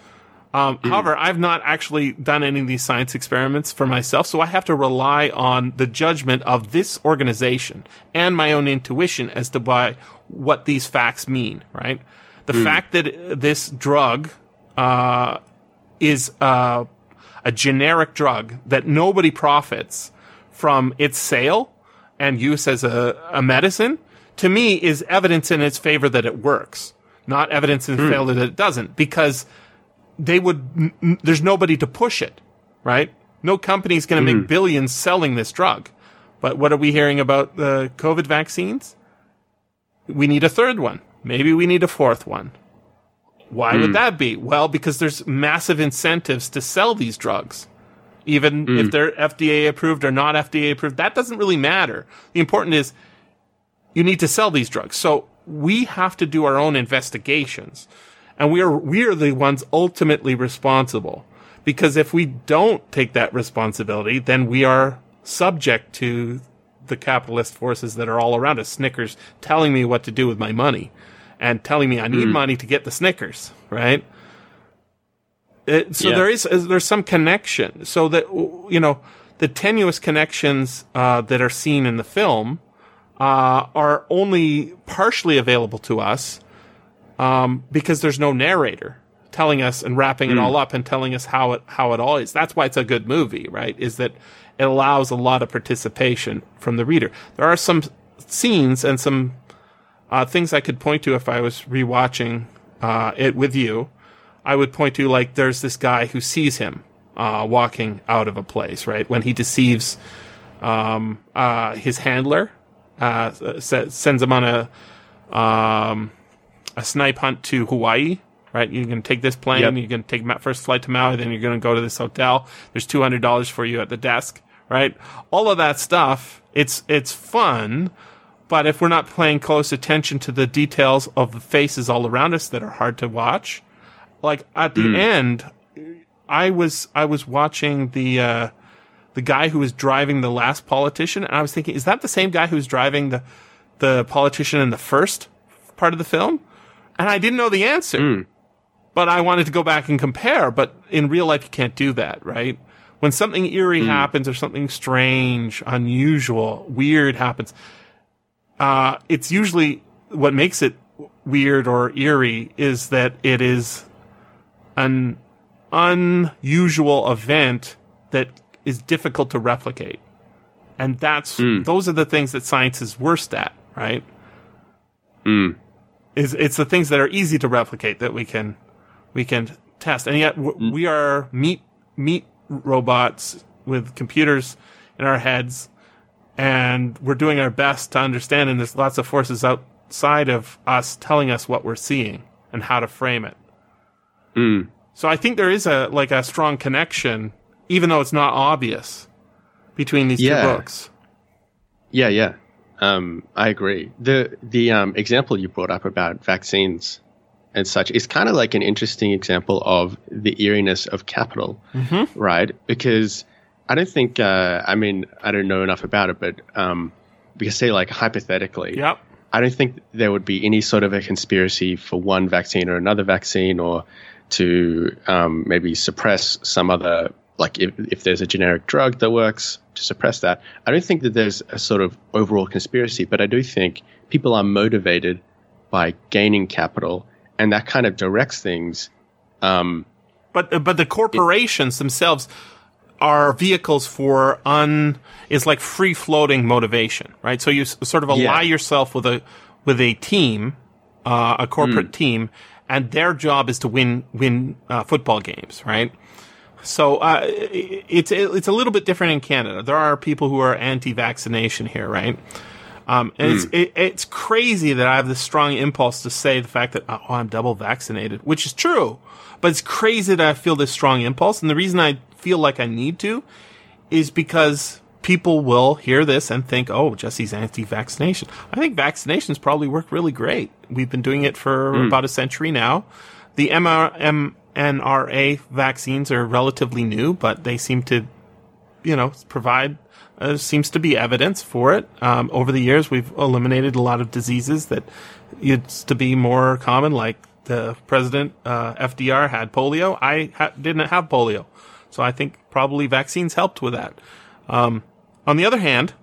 [SPEAKER 2] Um, However, I've not actually done any of these science experiments for myself, so I have to rely on the judgment of this organization and my own intuition as to why what these facts mean. Right? The fact that this drug uh, is uh, a generic drug that nobody profits from its sale and use as a, a medicine, to me, is evidence in its favor that it works, not evidence in favor that it doesn't, because they would, n- n- there's nobody to push it, right? No company's going to make mm. billions selling this drug. But what are we hearing about the COVID vaccines? We need a third one. Maybe we need a fourth one. Why would mm. that be? Well, because there's massive incentives to sell these drugs. Even if mm. they're FDA approved or not FDA approved, that doesn't really matter. The important is you need to sell these drugs. So we have to do our own investigations. And we are, we are the ones ultimately responsible. Because if we don't take that responsibility, then we are subject to the capitalist forces that are all around us. Snickers telling me what to do with my money and telling me I need money to get the Snickers, right? It, so
[SPEAKER 3] Yeah.
[SPEAKER 2] there is there's some connection. So that you know the tenuous connections uh, that are seen in the film uh, are only partially available to us um, because there's no narrator telling us and wrapping it all up and telling us how it how it all is. That's why it's a good movie, right? Is that it allows a lot of participation from the reader. There are some scenes and some uh, things I could point to if I was rewatching uh, it with you. I would point to like there's this guy who sees him uh, walking out of a place, right? When he deceives um, uh, his handler, uh, s- sends him on a um, a snipe hunt to Hawaii. Right, you're going to take this plane.
[SPEAKER 3] Yep.
[SPEAKER 2] You're going to take first flight to Maui. Then you're going to go to this hotel. There's two hundred dollars for you at the desk. Right, all of that stuff. It's it's fun, but if we're not paying close attention to the details of the faces all around us that are hard to watch, like at the end, I was I was watching the uh, the guy who was driving the last politician, and I was thinking, is that the same guy who was driving the the politician in the first part of the film? And I didn't know the answer, hmm. but I wanted to go back and compare. But in real life, you can't do that, right? When something eerie hmm. happens or something strange, unusual, weird happens, uh, it's usually what makes it weird or eerie is that it is an unusual event that is difficult to replicate. And that's, hmm. those are the things that science is worst at, right? Is, it's the things that are easy to replicate that we can, we can test. And yet w- mm. we are meat, meat robots with computers in our heads and we're doing our best to understand and there's lots of forces outside of us telling us what we're seeing and how to frame it. Mm. So I think there is a like a strong connection, even though it's not obvious, between these
[SPEAKER 3] Yeah.
[SPEAKER 2] two books.
[SPEAKER 3] Yeah, yeah. Um, I agree. The the um, example you brought up about vaccines and such is kind of like an interesting example of the eeriness of capital, right? Because I don't think, uh, I mean, I don't know enough about it, but um, we can say like hypothetically,
[SPEAKER 2] Yep.
[SPEAKER 3] I don't think there would be any sort of a conspiracy for one vaccine or another vaccine or to um, maybe suppress some other, like if, if there's a generic drug that works, to suppress that. I don't think that there's a sort of overall conspiracy, but I do think people are motivated by gaining capital and that kind of directs things. Um,
[SPEAKER 2] But but the corporations themselves are vehicles for un is like free floating motivation, right? So you s- sort of ally
[SPEAKER 3] Yeah.
[SPEAKER 2] yourself with a with a team, uh, a corporate team, and their job is to win win uh, football games, right? So uh, it's it's a little bit different in Canada. There are people who are anti-vaccination here, right? Um, and it's it, it's crazy that I have this strong impulse to say the fact that oh, I'm double vaccinated, which is true, but it's crazy that I feel this strong impulse. And the reason I feel like I need to is because people will hear this and think, oh, Jesse's anti-vaccination. I think vaccinations probably work really great. We've been doing it for about a century now. The MR, mRNA vaccines are relatively new, but they seem to, you know, provide uh, seems to be evidence for it. Um, over the years, we've eliminated a lot of diseases that used to be more common, like the president uh, FDR had polio. I ha- didn't have polio, so I think probably vaccines helped with that. Um, on the other hand,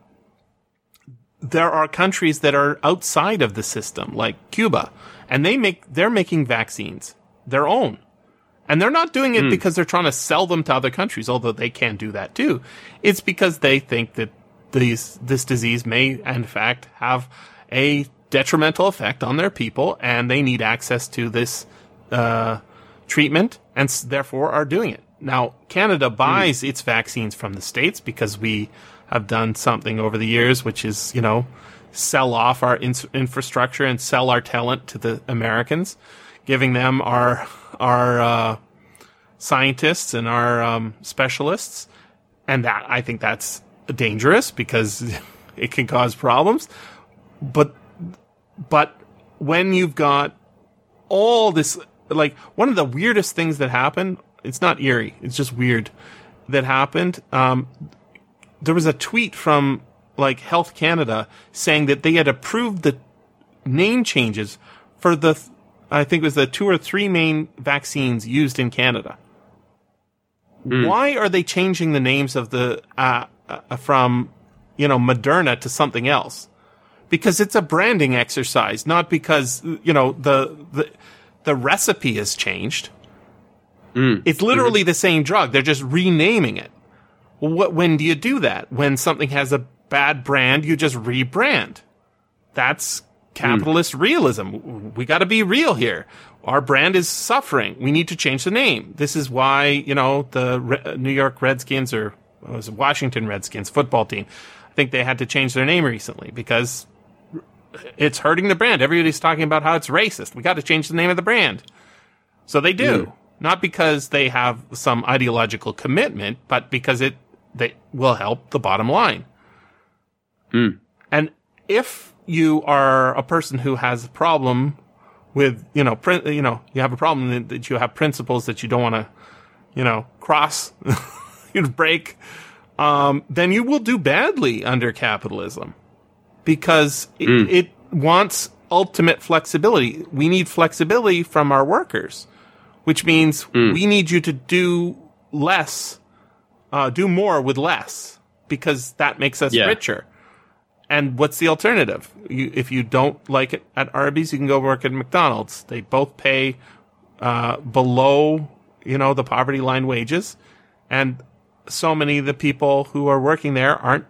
[SPEAKER 2] there are countries that are outside of the system, like Cuba, and they make they're making vaccines their own. And they're not doing it because they're trying to sell them to other countries, although they can do that too. It's because they think that these, this disease may, in fact, have a detrimental effect on their people and they need access to this, uh, treatment and s- therefore are doing it. Now, Canada buys its vaccines from the States because we have done something over the years, which is, you know, sell off our ins- infrastructure and sell our talent to the Americans, giving them our, our, uh, scientists and our, um, specialists. And that, I think that's dangerous because it can cause problems. But, but when you've got all this like one of the weirdest things that happened it's not eerie it's just weird that happened um there was a tweet from like health canada saying that they had approved the name changes for the i think it was the two or three main vaccines used in canada why are they changing the names of the uh, uh from you know moderna to something else because it's a branding exercise, not because you know the the the recipe has changed. It's literally the same drug; they're just renaming it. What when do you do that? When something has a bad brand, you just rebrand. That's capitalist realism. We got to be real here. Our brand is suffering. We need to change the name. This is why you know the Re- New York Redskins or uh, was it, Washington Redskins football team. I think they had to change their name recently because it's hurting the brand. Everybody's talking about how it's racist. We got to change the name of the brand. So they do. Mm. Not because they have some ideological commitment, but because it they will help the bottom line. Mm. And if you are a person who has a problem with, you know, prin- you know, you have a problem that, you have principles that you don't want to, you know, cross, you break, um, then you will do badly under capitalism because it, it wants ultimate flexibility. We need flexibility from our workers, which means we need you to do less, uh, do more with less because that makes us
[SPEAKER 3] Yeah.
[SPEAKER 2] richer. And what's the alternative? You, if you don't like it at Arby's, you can go work at McDonald's. They both pay uh, below, you know, the poverty line wages, and so many of the people who are working there aren't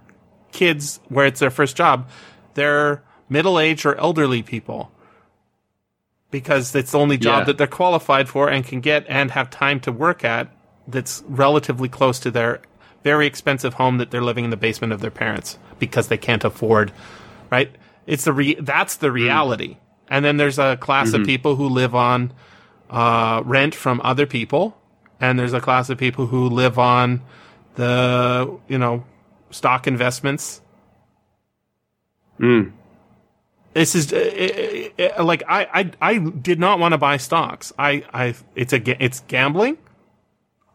[SPEAKER 2] kids where it's their first job. They're middle aged or elderly people because it's the only job
[SPEAKER 3] Yeah.
[SPEAKER 2] that they're qualified for and can get and have time to work at that's relatively close to their very expensive home that they're living in the basement of their parents because they can't afford right? It's the re- that's the reality. And then there's a class of people who live on uh, rent from other people. And there's a class of people who live on the you know stock investments. This is uh, uh, uh, like I, I I did not want to buy stocks. I I it's a it's gambling.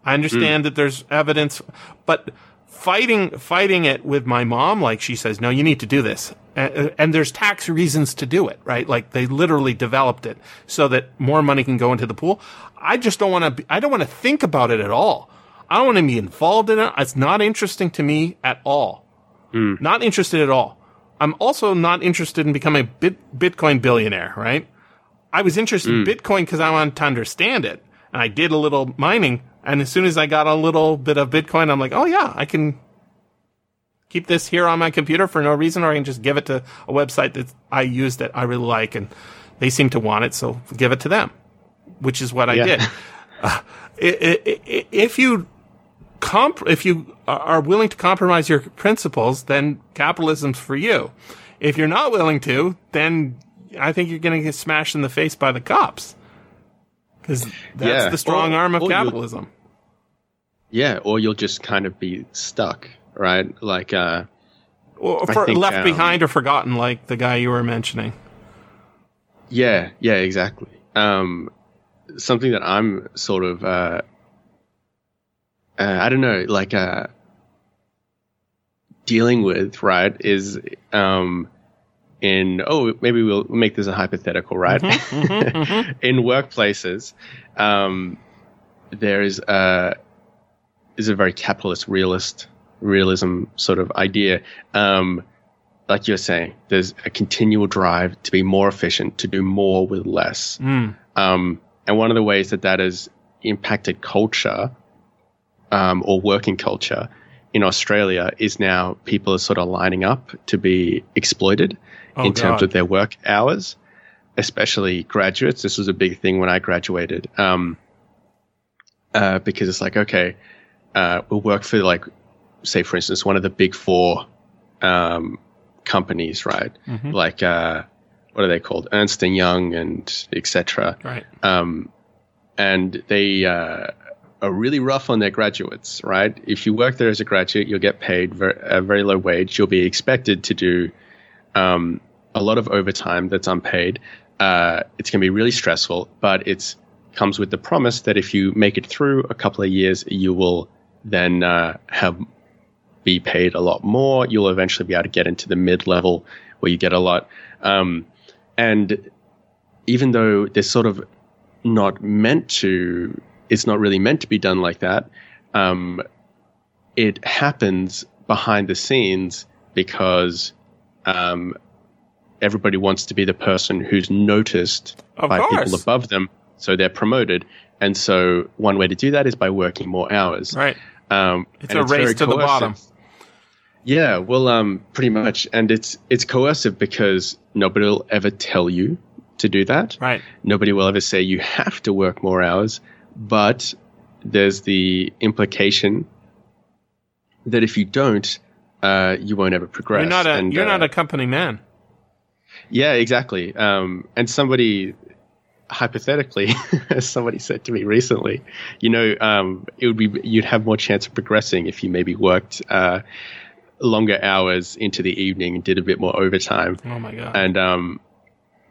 [SPEAKER 2] I understand that there's evidence, but fighting fighting it with my mom, like she says, no, you need to do this, and, and there's tax reasons to do it, right? Like they literally developed it so that more money can go into the pool. I just don't want to. I don't want to think about it at all. I don't want to be involved in it. It's not interesting to me at all. Hmm. Not interested at all. I'm also not interested in becoming a bit, Bitcoin billionaire, right? I was interested in hmm. Bitcoin because I wanted to understand it. And I did a little mining. And as soon as I got a little bit of Bitcoin, I'm like, oh yeah, I can keep this here on my computer for no reason, or I can just give it to a website that I use that I really like and they seem to want it. So give it to them, which is what I
[SPEAKER 3] Yeah.
[SPEAKER 2] did. Uh, if you comp if you are willing to compromise your principles, then capitalism's for you. If you're not willing to, then I think you're going to get smashed in the face by the cops. Because that's
[SPEAKER 3] Yeah.
[SPEAKER 2] the strong
[SPEAKER 3] Or-
[SPEAKER 2] arm of capitalism.
[SPEAKER 3] Yeah, or you'll just kind of be stuck, right? Like, uh,
[SPEAKER 2] Or for,
[SPEAKER 3] think,
[SPEAKER 2] left
[SPEAKER 3] um,
[SPEAKER 2] behind or forgotten, like the guy you were mentioning.
[SPEAKER 3] yeah, yeah, exactly. Um, something that I'm sort of, uh, uh, I don't know, like, uh, dealing with, right, is, um, in, oh, maybe we'll make this a hypothetical, right? in workplaces, um, there is a, is a very capitalist realist realism sort of idea. Um, like you're saying, there's a continual drive to be more efficient, to do more with less.
[SPEAKER 2] Mm.
[SPEAKER 3] Um, and one of the ways that that has impacted culture um, or working culture in Australia is now people are sort of lining up to be exploited
[SPEAKER 2] Oh,
[SPEAKER 3] in terms of their work hours, especially graduates. This was a big thing when I graduated um, uh, because it's like, okay, uh, we'll work for like, say, for instance, one of the big four um, companies, right?
[SPEAKER 2] Mhm.
[SPEAKER 3] Like, uh, what are they called? Ernst and Young and etc.
[SPEAKER 2] Right.
[SPEAKER 3] Um, and they uh, are really rough on their graduates, right? If you work there as a graduate, you'll get paid ver- a very low wage. You'll be expected to do um, a lot of overtime that's unpaid. Uh, it's going to be really stressful, but it comes with the promise that if you make it through a couple of years, you will then uh, have be paid a lot more. You'll eventually be able to get into the mid level where you get a lot. Um, and even though they're sort of not meant to, it's not really meant to be done like that. Um, it happens behind the scenes because um, everybody wants to be the person who's noticed
[SPEAKER 2] Of
[SPEAKER 3] by
[SPEAKER 2] course.
[SPEAKER 3] people above them, so they're promoted. And so one way to do that is by working more hours.
[SPEAKER 2] Right.
[SPEAKER 3] Um,
[SPEAKER 2] It's a race
[SPEAKER 3] very
[SPEAKER 2] to the bottom.
[SPEAKER 3] Yeah, well, um, pretty much, and it's it's coercive because nobody will ever tell you to do that.
[SPEAKER 2] Right.
[SPEAKER 3] Nobody will ever say you have to work more hours, but there's the implication that if you don't, uh, you won't ever progress.
[SPEAKER 2] You're not a
[SPEAKER 3] And,
[SPEAKER 2] you're
[SPEAKER 3] uh,
[SPEAKER 2] not a company man.
[SPEAKER 3] yeah, exactly. Um, and somebody, hypothetically, as somebody said to me recently, you know, um, it would be you'd have more chance of progressing if you maybe worked uh, longer hours into the evening and did a bit more overtime.
[SPEAKER 2] Oh my god.
[SPEAKER 3] And um,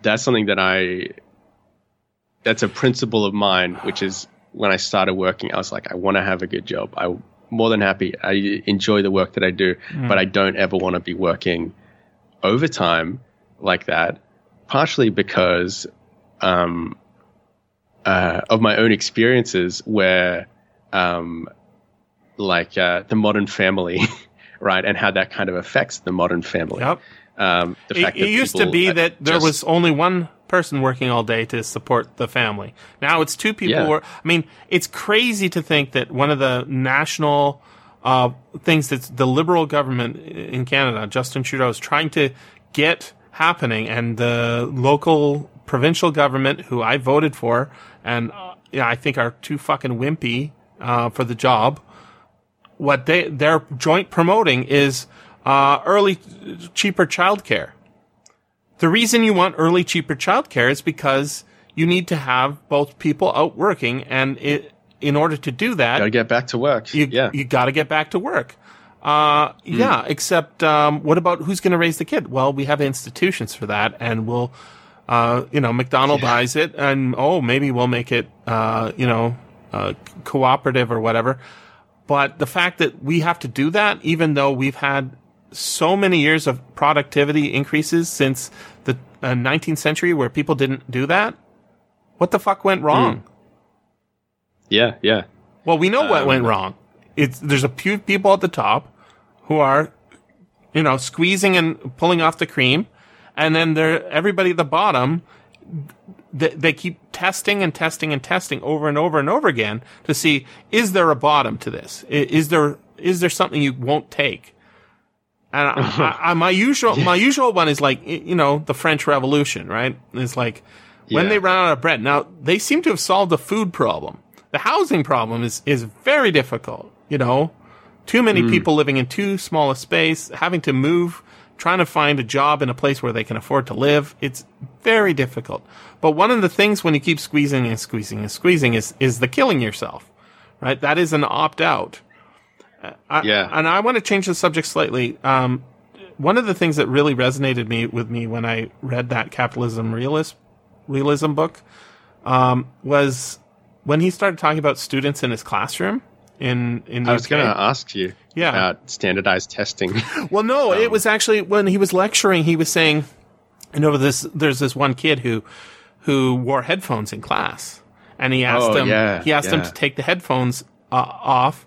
[SPEAKER 3] that's something that I, that's a principle of mine, which is when I started working, I was like, I want to have a good job. I'm more than happy. I enjoy the work that I do, but I don't ever want to be working overtime like that, partially because um, uh, of my own experiences where, um, like uh, the modern family, right, and how that kind of affects the modern family.
[SPEAKER 2] Yep.
[SPEAKER 3] Um, the
[SPEAKER 2] It,
[SPEAKER 3] fact
[SPEAKER 2] it
[SPEAKER 3] that
[SPEAKER 2] used to be that there was only one person working all day to support the family. Now it's two people.
[SPEAKER 3] Yeah.
[SPEAKER 2] I mean, it's crazy to think that one of the national uh, things that the Liberal government in Canada, Justin Trudeau, is trying to get happening, and the local provincial government, who I voted for, and uh, yeah, I think are too fucking wimpy uh, for the job. What they they're joint promoting is uh, early cheaper childcare. The reason you want early cheaper childcare is because you need to have both people out working, and it, in order to do that,
[SPEAKER 3] gotta get back to work.
[SPEAKER 2] you
[SPEAKER 3] yeah,
[SPEAKER 2] you got to get back to work. Uh, yeah. Except, um, what about who's going to raise the kid? Well, we have institutions for that, and we'll, uh, you know, McDonald buys it, and oh, maybe we'll make it, uh, you know, uh, cooperative or whatever. But the fact that we have to do that, even though we've had so many years of productivity increases since the uh, 19th century, where people didn't do that, what the fuck went wrong?
[SPEAKER 3] yeah, yeah.
[SPEAKER 2] Well, we know what
[SPEAKER 3] Um,
[SPEAKER 2] went wrong. It's there's a few people at the top who are, you know, squeezing and pulling off the cream, and then there everybody at the bottom. They, they keep testing and testing and testing over and over and over again to see is there a bottom to this? Is there is there something you won't take? And I, I, I, my usual my usual one is like you know the French Revolution, right? It's like when
[SPEAKER 3] Yeah.
[SPEAKER 2] they run out of bread. Now they seem to have solved the food problem. The housing problem is is very difficult. you know, too many mm. people living in too small a space, having to move, trying to find a job in a place where they can afford to live. It's very difficult. But one of the things when you keep squeezing and squeezing and squeezing is, is the killing yourself, right? That is an opt out. I,
[SPEAKER 3] Yeah.
[SPEAKER 2] And I want to change the subject slightly. Um, one of the things that really resonated me with me when I read that capitalism realist realism book um, was when he started talking about students in his classroom in in the
[SPEAKER 3] I was going to ask you
[SPEAKER 2] Yeah.
[SPEAKER 3] about standardized testing.
[SPEAKER 2] Well, no, it was actually when he was lecturing. He was saying, you know, this there's this one kid who who wore headphones in class, and he asked
[SPEAKER 3] Oh,
[SPEAKER 2] him
[SPEAKER 3] yeah,
[SPEAKER 2] he asked him to take the headphones uh, off,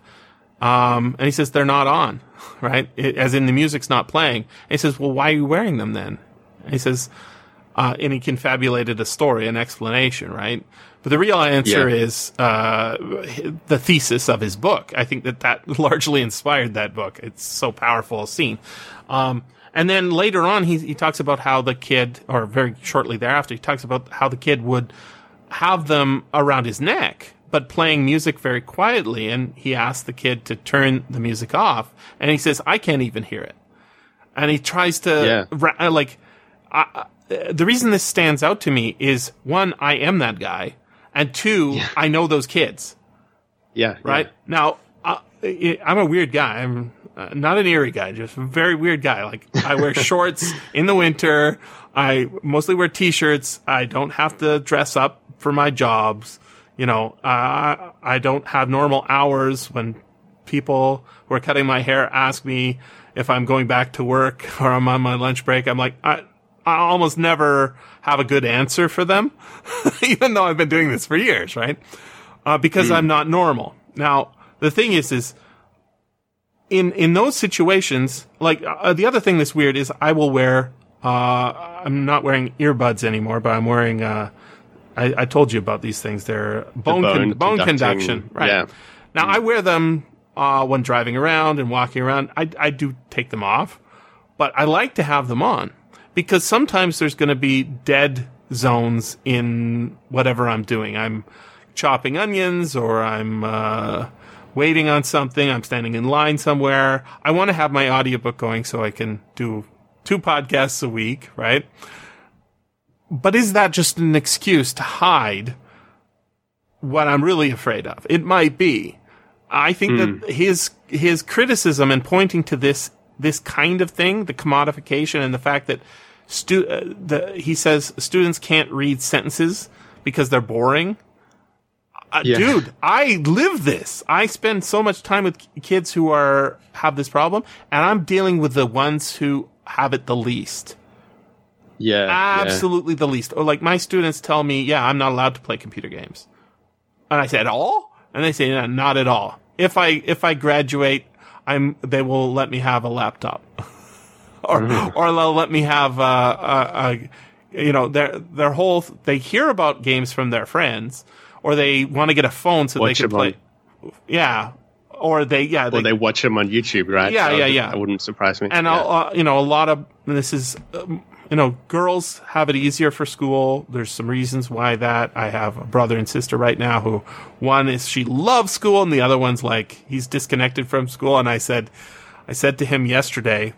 [SPEAKER 2] um, and he says they're not on, right? It, as in the music's not playing. And he says, well, why are you wearing them then? And he says, uh, and he confabulated a story, an explanation, right? But the real answer
[SPEAKER 3] Yeah.
[SPEAKER 2] is uh, the thesis of his book. I think that that largely inspired that book. It's so powerful a scene. Um, and then later on, he, he talks about how the kid, or very shortly thereafter, he talks about how the kid would have them around his neck, but playing music very quietly. And he asked the kid to turn the music off, and he says, "I can't even hear it." And he tries to
[SPEAKER 3] Yeah.
[SPEAKER 2] uh, like I, I- the reason this stands out to me is one, I am that guy, and two, I know those kids.
[SPEAKER 3] yeah.
[SPEAKER 2] Right now, uh, I- I'm a weird guy. I'm uh, not an eerie guy, just a very weird guy. Like I wear shorts in the winter. I mostly wear t-shirts. I don't have to dress up for my jobs. You know, uh, I don't have normal hours when people who are cutting my hair ask me if I'm going back to work or I'm on my lunch break. I'm like, I, I almost never have a good answer for them, even though I've been doing this for years, right? Uh, because I'm not normal. Now, the thing is, is in, in those situations, like, uh, the other thing that's weird is I will wear, uh, I'm not wearing earbuds anymore, but I'm wearing, uh, I, I told you about these things. They're bone,
[SPEAKER 3] bone
[SPEAKER 2] con- bone conduction, right?
[SPEAKER 3] yeah.
[SPEAKER 2] Now I wear them uh, when driving around and walking around. I, I do take them off, but I like to have them on because sometimes there's going to be dead zones in whatever I'm doing. I'm chopping onions or I'm uh, waiting on something. I'm standing in line somewhere. I want to have my audiobook going so I can do two podcasts a week, right? But is that just an excuse to hide what I'm really afraid of? It might be. I think that his his criticism and pointing to this this kind of thing, the commodification and the fact that stu- uh, the he says students can't read sentences because they're boring. Uh,
[SPEAKER 3] Yeah.
[SPEAKER 2] Dude, I live this. I spend so much time with kids who are have this problem, and I'm dealing with the ones who have it the least.
[SPEAKER 3] Yeah. yeah.
[SPEAKER 2] Absolutely the least. Or like my students tell me, yeah, I'm not allowed to play computer games. And I say, at all? And they say, no, not at all. If I, if I graduate, I'm, they will let me have a laptop. or, or they'll let me have, uh, a, a, you know, their, their whole, they hear about games from their friends, or they want to get a phone so
[SPEAKER 3] Watch
[SPEAKER 2] they can
[SPEAKER 3] them on-
[SPEAKER 2] play. Yeah. Or they, yeah,
[SPEAKER 3] Well, they watch them on YouTube, right?
[SPEAKER 2] Yeah,
[SPEAKER 3] So
[SPEAKER 2] yeah, yeah.
[SPEAKER 3] That wouldn't surprise me.
[SPEAKER 2] and
[SPEAKER 3] yeah.
[SPEAKER 2] uh, you know a lot of this is um, you know girls have it easier for school. There's some reasons why that. I have a brother and sister right now who one is she loves school and the other one's like he's disconnected from school. And i said i said to him yesterday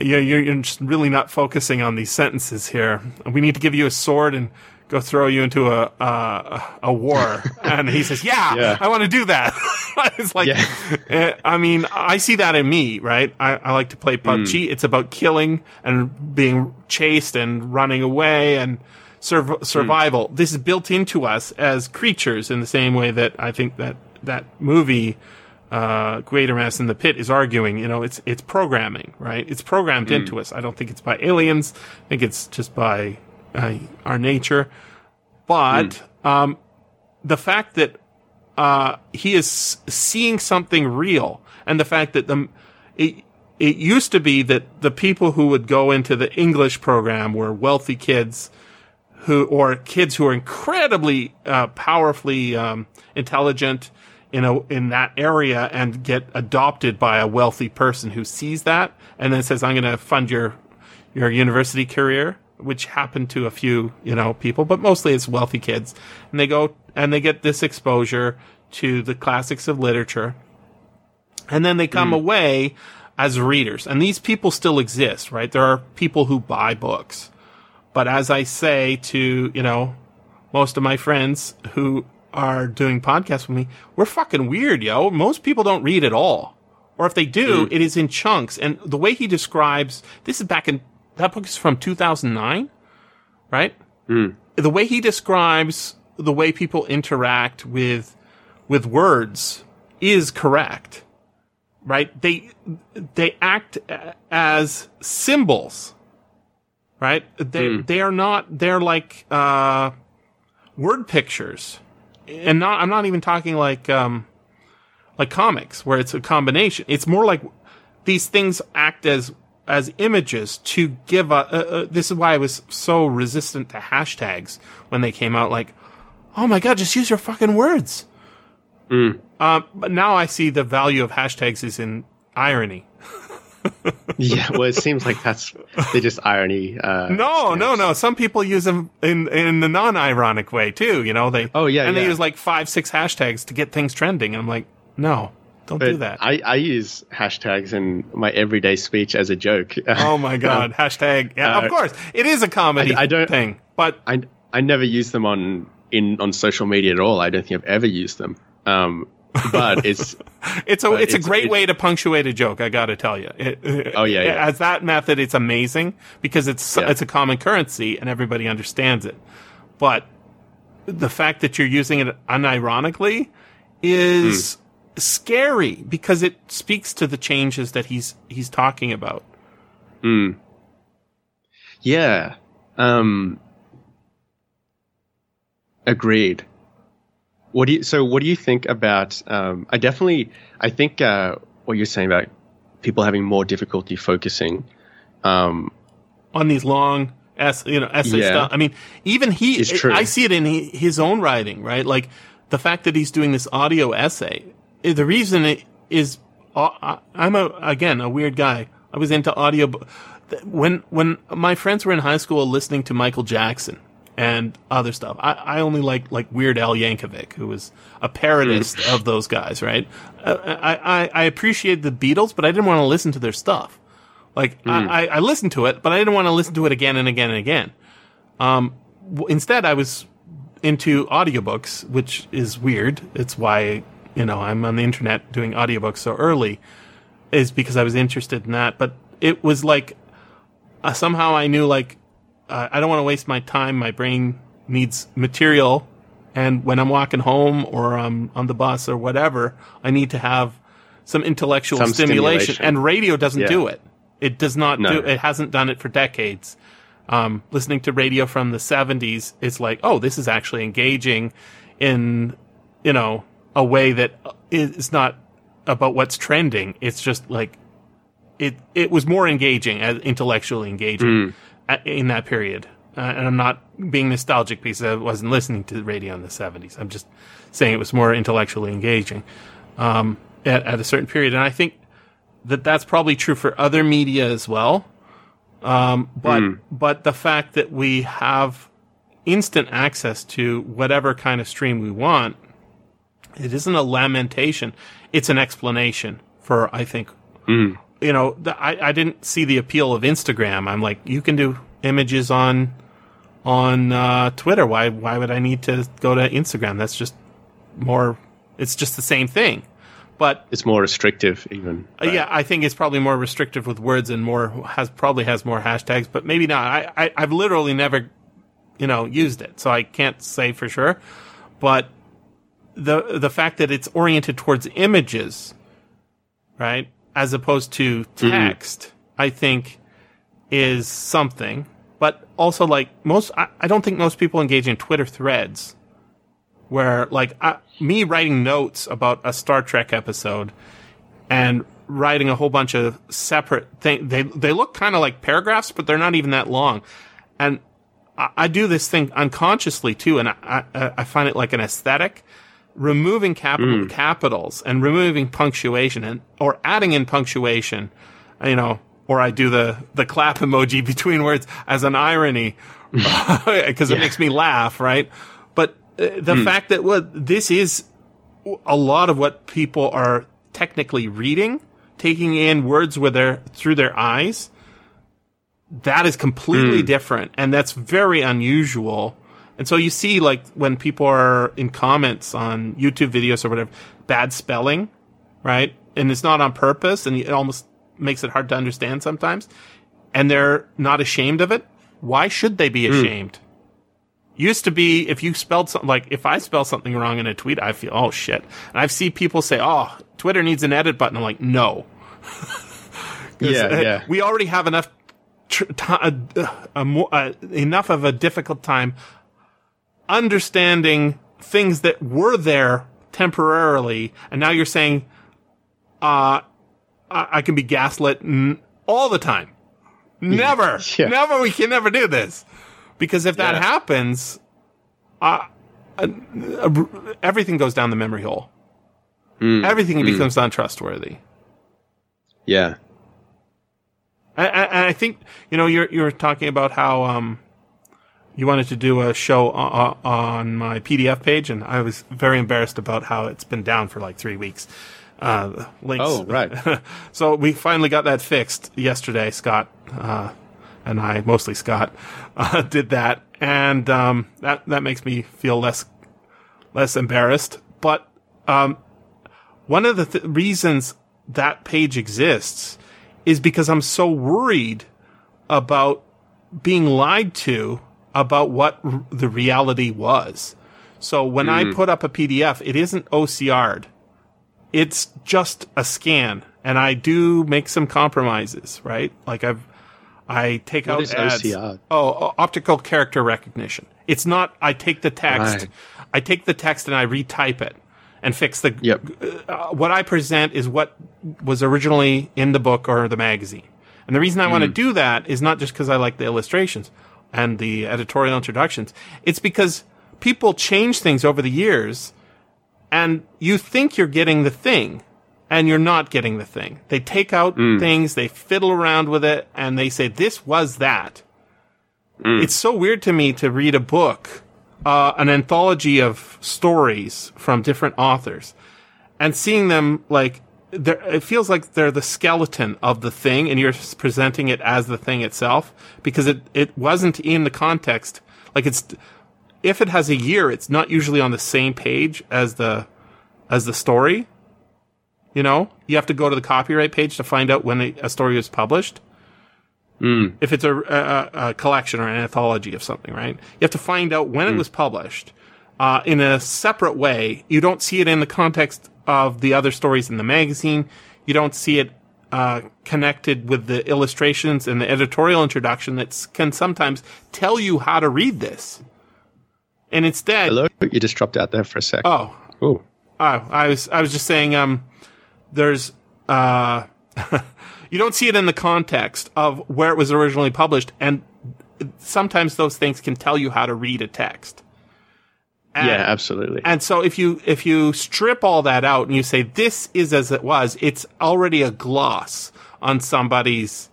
[SPEAKER 2] you're, you're, just really not focusing on these sentences here. We need to give you a sword and go throw you into a a, a war and he says yeah,
[SPEAKER 3] Yeah.
[SPEAKER 2] i want to do that it's like
[SPEAKER 3] Yeah.
[SPEAKER 2] uh, I mean, I see that in me, right? I, I like to play PUBG. It's about killing and being chased and running away and sur- survival. This is built into us as creatures in the same way that I think that that movie, uh, Mass in the Pit is arguing, you know, it's, it's programming, right? It's programmed into us. I don't think it's by aliens. I think it's just by uh, our nature. But, um, the fact that uh, he is seeing something real, and the fact that the it, it used to be that the people who would go into the English program were wealthy kids who or kids who are incredibly uh, powerfully um, intelligent in a in that area and get adopted by a wealthy person who sees that and then says, "I'm going to fund your your university career." Which happened to a few, you know, people, but mostly it's wealthy kids, and they go and they get this exposure to the classics of literature, and then they come hmm. away as readers. And these people still exist, right? There are people who buy books. But as I say to, you know, most of my friends who are doing podcasts with me, we're fucking weird, yo. Most people don't read at all. Or if they do, hmm. it is in chunks. And the way he describes, this is back in, that book is from 2009, right? The way he describes the way people interact with, with words is correct, right? They, they act as symbols, right? They, they are not, they're like, uh, word pictures. And not, I'm not even talking like, um, like comics where it's a combination. It's more like these things act as as images to give a. Uh, uh, this is why I was so resistant to hashtags when they came out. Like, oh my god, just use your fucking words. Um, but now I see the value of hashtags is in irony.
[SPEAKER 3] Yeah, well, it seems like that's they just irony. Uh,
[SPEAKER 2] No, no,
[SPEAKER 3] stamps.
[SPEAKER 2] no. Some people use them in in the non-ironic way too. You know, they
[SPEAKER 3] Oh, yeah,
[SPEAKER 2] and they use like five, six hashtags to get things trending. And I'm like, no, don't do that.
[SPEAKER 3] I, I use hashtags in my everyday speech as a joke.
[SPEAKER 2] Oh my god! Hashtag. Yeah,
[SPEAKER 3] Uh,
[SPEAKER 2] of course, it is a comedy
[SPEAKER 3] I- I don't-
[SPEAKER 2] thing, but
[SPEAKER 3] I I never use them on in on social media at all. I don't think I've ever used them. Um, but it's
[SPEAKER 2] it's a
[SPEAKER 3] But
[SPEAKER 2] it's, a great
[SPEAKER 3] it's-
[SPEAKER 2] way to punctuate a joke. I got to tell you. It,
[SPEAKER 3] Oh, yeah, yeah.
[SPEAKER 2] As that method, it's amazing because it's
[SPEAKER 3] Yeah.
[SPEAKER 2] it's a common currency and everybody understands it. But the fact that you're using it unironically is
[SPEAKER 3] Hmm.
[SPEAKER 2] Scary because it speaks to the changes that he's he's talking about.
[SPEAKER 3] yeah. Um, agreed. What do you? So, what do you think about? Um, I definitely. I think uh, what you're saying about people having more difficulty focusing. Um,
[SPEAKER 2] on these long ess you know essay
[SPEAKER 3] Yeah.
[SPEAKER 2] stuff. I mean, even he. I see it in his own writing, right? Like the fact that he's doing this audio essay. The reason it is, uh, I'm a again a weird guy. I was into audio when when my friends were in high school listening to Michael Jackson and other stuff. I, I only like like Weird Al Yankovic, who was a parodist of those guys, right? Uh, I, I I appreciate the Beatles, but I didn't want to listen to their stuff. Like I, I, I listened to it, but I didn't want to listen to it again and again and again. Um, w- instead, I was into audiobooks, which is weird. It's why you know I'm on the internet doing audiobooks so early, is because I was interested in that. But it was like uh, somehow I knew like uh, I don't want to waste my time. My brain needs material, and when I'm walking home or I'm on the bus or whatever, I need to have some intellectual
[SPEAKER 3] Some
[SPEAKER 2] stimulation.
[SPEAKER 3] stimulation.
[SPEAKER 2] And radio doesn't
[SPEAKER 3] Yeah.
[SPEAKER 2] do it. It does not
[SPEAKER 3] No.
[SPEAKER 2] do. It hasn't done it for decades. Um, listening to radio from the 70s, it's like, oh, this is actually engaging in, you know, a way that is not about what's trending. It's just like it it was more engaging, as intellectually engaging at, in that period. Uh, and I'm not being nostalgic because I wasn't listening to the radio in the 70s. I'm just saying it was more intellectually engaging um, at, at a certain period. And I think that that's probably true for other media as well. Um, but but the fact that we have instant access to whatever kind of stream we want, it isn't a lamentation; it's an explanation for I think you know, the, I, I didn't see the appeal of Instagram. I'm like, you can do images on on uh, Twitter. Why why would I need to go to Instagram? That's just more. It's just the same thing. But
[SPEAKER 3] it's more restrictive, even.
[SPEAKER 2] uh, yeah, I think it's probably more restrictive with words and more has probably has more hashtags, but maybe not. I, I I've literally never, you know, used it, so I can't say for sure. But the the fact that it's oriented towards images, right, as opposed to mm-hmm. text, I think is something. But also, like most, I, I don't think most people engage in Twitter threads where like I, me writing notes about a Star Trek episode and writing a whole bunch of separate things. They they look kind of like paragraphs, but they're not even that long. And I, I do this thing unconsciously too, and I, I I find it like an aesthetic. Removing capital hmm. capitals and removing punctuation and or adding in punctuation, you know, or I do the the clap emoji between words as an irony because it makes me laugh, right? But uh, the hmm. fact that what this is a lot of what people are technically reading, taking in words with their through their eyes, that is completely hmm. different, and that's very unusual. And so you see, like when people are in comments on YouTube videos or whatever, bad spelling, right? And it's not on purpose, and it almost makes it hard to understand sometimes. And they're not ashamed of it. Why should they be ashamed? Used to be if you spelled something like if I spell something wrong in a tweet, I feel oh shit. And I've seen people say, "Oh, Twitter needs an edit button." I'm like, no.
[SPEAKER 3] Yeah,
[SPEAKER 2] uh,
[SPEAKER 3] yeah.
[SPEAKER 2] We already have enough tr- ti- uh, a uh, enough of a difficult time understanding things that were there temporarily, and now you're saying, uh, I, I can be gaslit n- all the time. Never,
[SPEAKER 3] Yeah.
[SPEAKER 2] never. We can never do this because if that
[SPEAKER 3] Yeah.
[SPEAKER 2] happens, uh, uh, uh, everything goes down the memory hole.
[SPEAKER 3] Mm.
[SPEAKER 2] Everything becomes untrustworthy.
[SPEAKER 3] Yeah.
[SPEAKER 2] And and I think you know you're you're talking about how um you wanted to do a show on, on my PDF page, and I was very embarrassed about how it's been down for like three weeks. Uh, links.
[SPEAKER 3] Oh, right.
[SPEAKER 2] so we finally got that fixed yesterday. Scott uh, and I, mostly Scott, uh, did that, and um, that that makes me feel less less embarrassed. But um, one of the th- reasons that page exists is because I'm so worried about being lied to about what r- the reality was. So when I put up a PDF, it isn't OCR'd. It's just a scan, and I do make some compromises, right? Like I've, I take
[SPEAKER 3] What
[SPEAKER 2] out ads.
[SPEAKER 3] OCR?
[SPEAKER 2] Oh, optical character recognition. It's not. I take the text.
[SPEAKER 3] Right.
[SPEAKER 2] I take the text and I retype it and fix the.
[SPEAKER 3] Yep.
[SPEAKER 2] Uh, what I present is what was originally in the book or the magazine. And the reason I want to do that is not just because I like the illustrations and the editorial introductions. It's because people change things over the years and you think you're getting the thing and you're not getting the thing. They take out things, they fiddle around with it and they say, this was that. It's so weird to me to read a book, uh, an anthology of stories from different authors and seeing them like it feels like they're the skeleton of the thing and you're presenting it as the thing itself because it, it wasn't in the context. Like it's, if it has a year, it's not usually on the same page as the, as the story. You know, you have to go to the copyright page to find out when a, story was published. If it's a, a, a collection or an anthology of something, right? You have to find out when it was published uh, in a separate way. You don't see it in the context of the other stories in the magazine. You don't see it uh, connected with the illustrations and the editorial introduction that can sometimes tell you how to read this. And instead,
[SPEAKER 3] Hello? You just dropped out there for a sec.
[SPEAKER 2] oh,
[SPEAKER 3] Oh.
[SPEAKER 2] Oh, I was I was just saying um there's uh you don't see it in the context of where it was originally published and sometimes those things can tell you how to read a text. And,
[SPEAKER 3] yeah, absolutely.
[SPEAKER 2] and so if you if you strip all that out and you say this is as it was, it's already a gloss on somebody's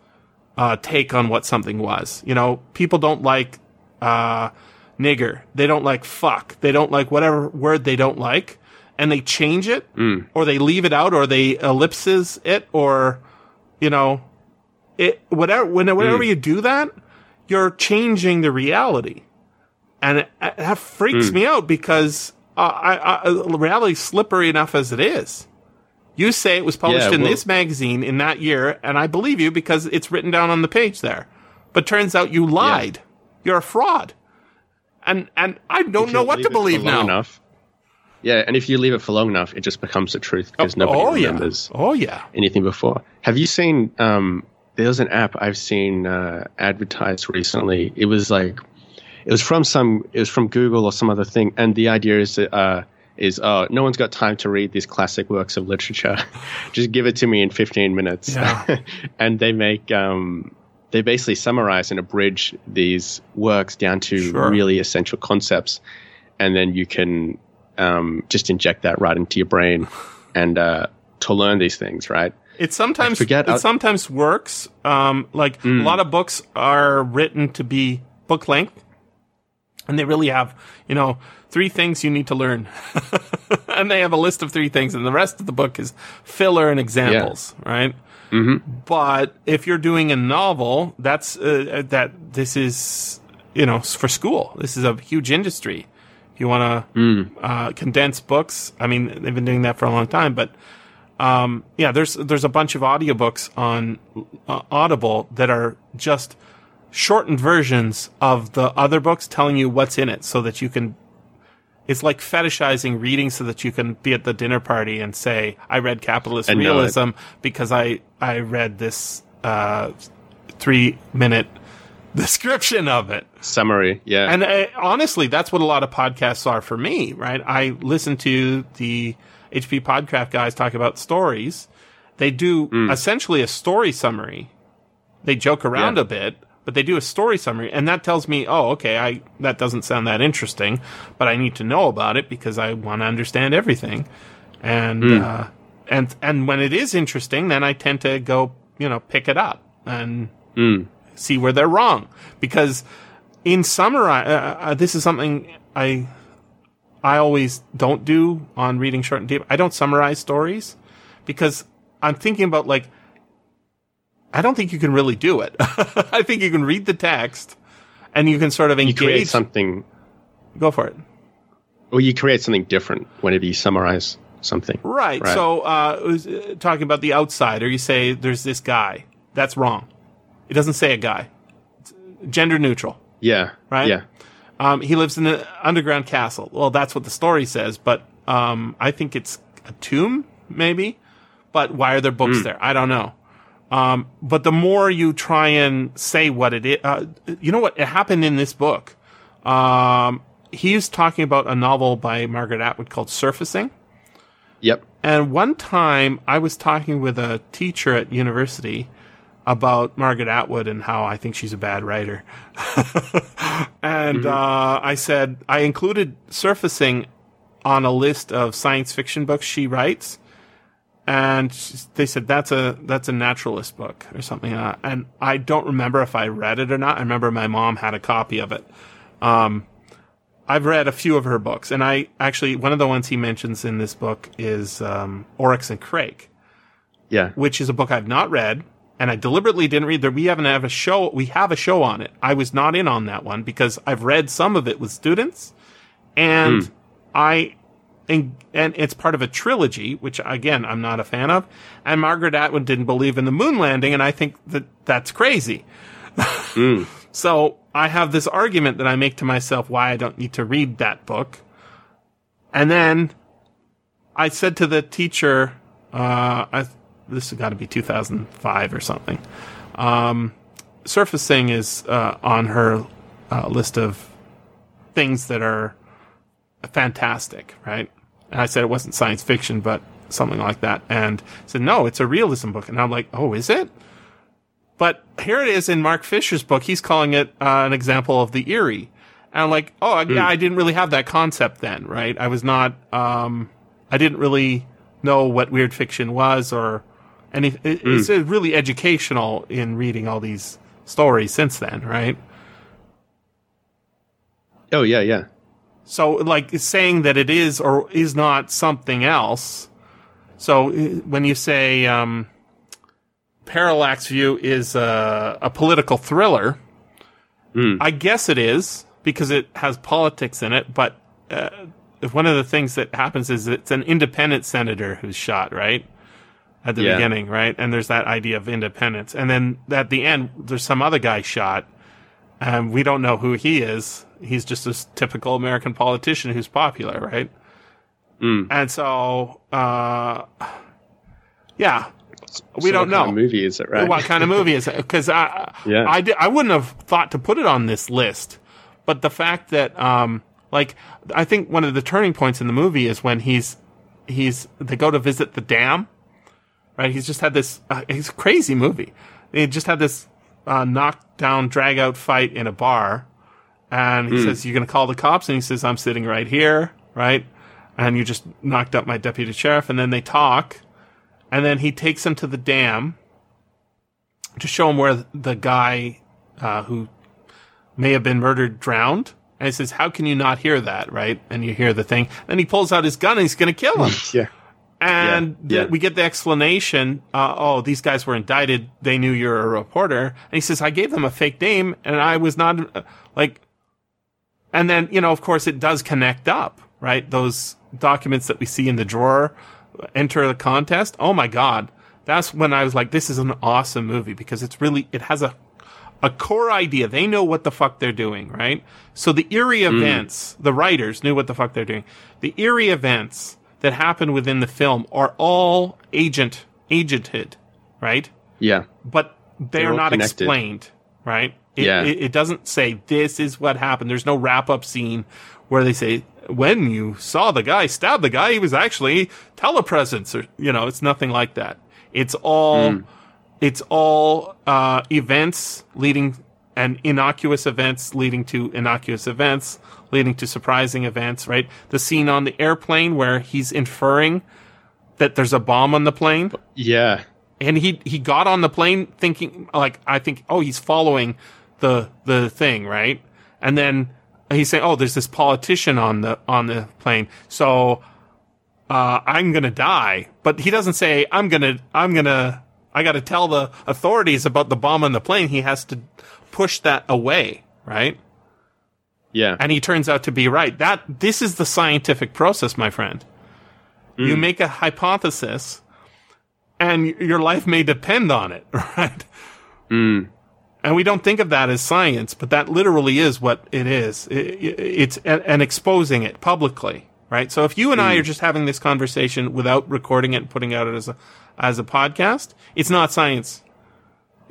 [SPEAKER 2] uh, take on what something was. You know, people don't like uh, nigger. They don't like fuck. They don't like whatever word they don't like, and they change it, or they leave it out, or they ellipses it, or you know, it whatever. Whenever you do that, you're changing the reality, and it, it- that freaks me out because uh, I, I, reality's slippery enough as it is. You say it was published
[SPEAKER 3] Yeah,
[SPEAKER 2] in
[SPEAKER 3] well-
[SPEAKER 2] this magazine in that year, and I believe you because it's written down on the page there. But turns out you lied. You're a fraud. And and I don't know what to believe now.
[SPEAKER 3] Enough, yeah, and if you leave it for long enough, it just becomes the truth because nobody
[SPEAKER 2] oh yeah.
[SPEAKER 3] remembers
[SPEAKER 2] Oh yeah.
[SPEAKER 3] anything before. Have you seen? Um, there's an app I've seen uh, advertised recently. It was like, it was from some, it was from Google or some other thing, and the idea is that, uh, is uh, no one's got time to read these classic works of literature. Just give it to me in 15 minutes.
[SPEAKER 2] Yeah.
[SPEAKER 3] and they make um, they basically summarize and abridge these works down to
[SPEAKER 2] Sure.
[SPEAKER 3] really essential concepts, and then you can um, just inject that right into your brain and uh, to learn these things, right?
[SPEAKER 2] It sometimes
[SPEAKER 3] forget-
[SPEAKER 2] it sometimes works. Um, like a lot of books are written to be book length, and they really have you know three things you need to learn. and they have a list of three things, and the rest of the book is filler and examples, right? Mm-hmm. But if you're doing a novel, that's uh, that this is you know for school. This is a huge industry. If you want to
[SPEAKER 3] Mm.
[SPEAKER 2] uh, condense books, I mean they've been doing that for a long time, but um, yeah, there's there's a bunch of audiobooks on uh, Audible that are just shortened versions of the other books telling you what's in it so that you can it's like fetishizing reading so that you can be at the dinner party and say I read capitalist
[SPEAKER 3] And
[SPEAKER 2] realism because I I read this uh 3 minute description of it.
[SPEAKER 3] Summary. Yeah.
[SPEAKER 2] And uh, honestly, that's what a lot of podcasts are for me, right? I listen to the HP Podcraft guys talk about stories. They do
[SPEAKER 3] Mm.
[SPEAKER 2] essentially a story summary. They joke around
[SPEAKER 3] Yeah.
[SPEAKER 2] a bit, but they do a story summary, and that tells me, oh, okay, I that doesn't sound that interesting, but I need to know about it because I want to understand everything. And
[SPEAKER 3] Mm.
[SPEAKER 2] uh, and and when it is interesting, then I tend to go, you know, pick it up and
[SPEAKER 3] Mm.
[SPEAKER 2] see where they're wrong because in summarize uh, uh, this is something i i always don't do on reading short and deep i don't summarize stories because i'm thinking about like i don't think you can really do it i think you can read the text and you can sort of
[SPEAKER 3] you create
[SPEAKER 2] engage
[SPEAKER 3] something,
[SPEAKER 2] go for it
[SPEAKER 3] or you create something different whenever you summarize something.
[SPEAKER 2] Right.
[SPEAKER 3] Right.
[SPEAKER 2] So, uh, was, uh, talking about the outsider, you say there's this guy. That's wrong. It doesn't say a guy. It's gender neutral.
[SPEAKER 3] Yeah.
[SPEAKER 2] Right?
[SPEAKER 3] Yeah.
[SPEAKER 2] Um, he lives in an underground castle. Well, that's what the story says, but um, I think it's a tomb, maybe. But why are there books there? I don't know. Um, but the more you try and say what it is, uh, you know what? It happened in this book. Um, he's talking about a novel by Margaret Atwood called Surfacing.
[SPEAKER 3] Yep.
[SPEAKER 2] And one time I was talking with a teacher at university about Margaret Atwood and how I think she's a bad writer. and uh, I said, I included Surfacing on a list of science fiction books she writes. And they said that's a that's a naturalist book or something. Uh, and I don't remember if I read it or not. I remember my mom had a copy of it. Um, I've read a few of her books, and I actually one of the ones he mentions in this book is um, Oryx and Crake,
[SPEAKER 3] Yeah.
[SPEAKER 2] which is a book I've not read, and I deliberately didn't read. There, we haven't have a show. We have a show on it. I was not in on that one because I've read some of it with students, and I. And, and it's part of a trilogy, which again I'm not a fan of. And Margaret Atwood didn't believe in the moon landing, and I think that that's crazy. So I have this argument that I make to myself why I don't need to read that book. And then I said to the teacher, uh, I, this has got to be 2005 or something. Um, surfacing is uh, on her uh, list of things that are fantastic, right? I said it wasn't science fiction, but something like that. And said, no, it's a realism book. And I'm like, oh, is it? But here it is in Mark Fisher's book. He's calling it uh, an example of the eerie. And I'm like, oh, yeah, I didn't really have that concept then, right? I was not, um, I didn't really know what weird fiction was or any. It, It's uh, really educational in reading all these stories since then, right?
[SPEAKER 3] Oh yeah, yeah.
[SPEAKER 2] So, like saying that it is or is not something else. So, when you say um, Parallax View is a, a political thriller, I guess it is because it has politics in it. But uh, one of the things that happens is it's an independent senator who's shot, right? At the
[SPEAKER 3] Yeah.
[SPEAKER 2] beginning, right? And there's that idea of independence. And then at the end, there's some other guy shot. And we don't know who he is. He's just a s- typical American politician who's popular, right? And so, uh, yeah, we
[SPEAKER 3] So
[SPEAKER 2] don't
[SPEAKER 3] what
[SPEAKER 2] know
[SPEAKER 3] Kind of movie is it, right?
[SPEAKER 2] what kind of movie is it? Because I,
[SPEAKER 3] Yeah.
[SPEAKER 2] I, I wouldn't have thought to put it on this list, but the fact that, um, like, I think one of the turning points in the movie is when he's, he's, they go to visit the dam, right? He's just had this, uh, it's crazy movie. He just had this, uh, knockdown, drag out fight in a bar. And he says, you're going to call the cops? And he says, I'm sitting right here, right? And you just knocked up my deputy sheriff. And then they talk. And then he takes him to the dam to show him where the guy uh, who may have been murdered drowned. And And he says, "How can you not hear that?" Right? And you hear the thing. Then he pulls out his gun and he's going to kill him.
[SPEAKER 3] Yeah.
[SPEAKER 2] And
[SPEAKER 3] Yeah, yeah.
[SPEAKER 2] we get the explanation. Uh, oh, these guys were indicted. They knew you're a reporter. And he says, I gave them a fake name and I was not uh, like, and then, you know, of course it does connect up, right? Those documents that we see in the drawer enter the contest. Oh my God. That's when I was like, this is an awesome movie because it's really, it has a, a core idea. They know what the fuck they're doing, right? So the eerie hmm. events, the writers knew what the fuck they're doing. The eerie events that happen within the film are all agent agented, right?
[SPEAKER 3] Yeah.
[SPEAKER 2] But they
[SPEAKER 3] They're
[SPEAKER 2] not
[SPEAKER 3] connected.
[SPEAKER 2] explained, right? It,
[SPEAKER 3] Yeah.
[SPEAKER 2] it, it doesn't say this is what happened. There's no wrap up scene where they say when you saw the guy stab the guy, he was actually telepresence, or you know, it's nothing like that. It's all
[SPEAKER 3] Hmm.
[SPEAKER 2] it's all uh, events leading and innocuous events leading to innocuous events leading to surprising events right the scene on the airplane where he's inferring that there's a bomb on the plane
[SPEAKER 3] Yeah.
[SPEAKER 2] and he he got on the plane thinking like I think oh he's following the the thing right and then he's saying oh there's this politician on the on the plane so uh, I'm gonna die but he doesn't say I'm gonna I'm gonna I got to tell the authorities about the bomb on the plane he has to push that away right
[SPEAKER 3] Yeah.
[SPEAKER 2] and he turns out to be right. That this is the scientific process, my friend. You make a hypothesis, and your life may depend on it, right? And we don't think of that as science, but that literally is what it is. I- I- It's and exposing it publicly, right? So if you and I are hmm. just having this conversation without recording it and putting out it out as a as a podcast, it's not science.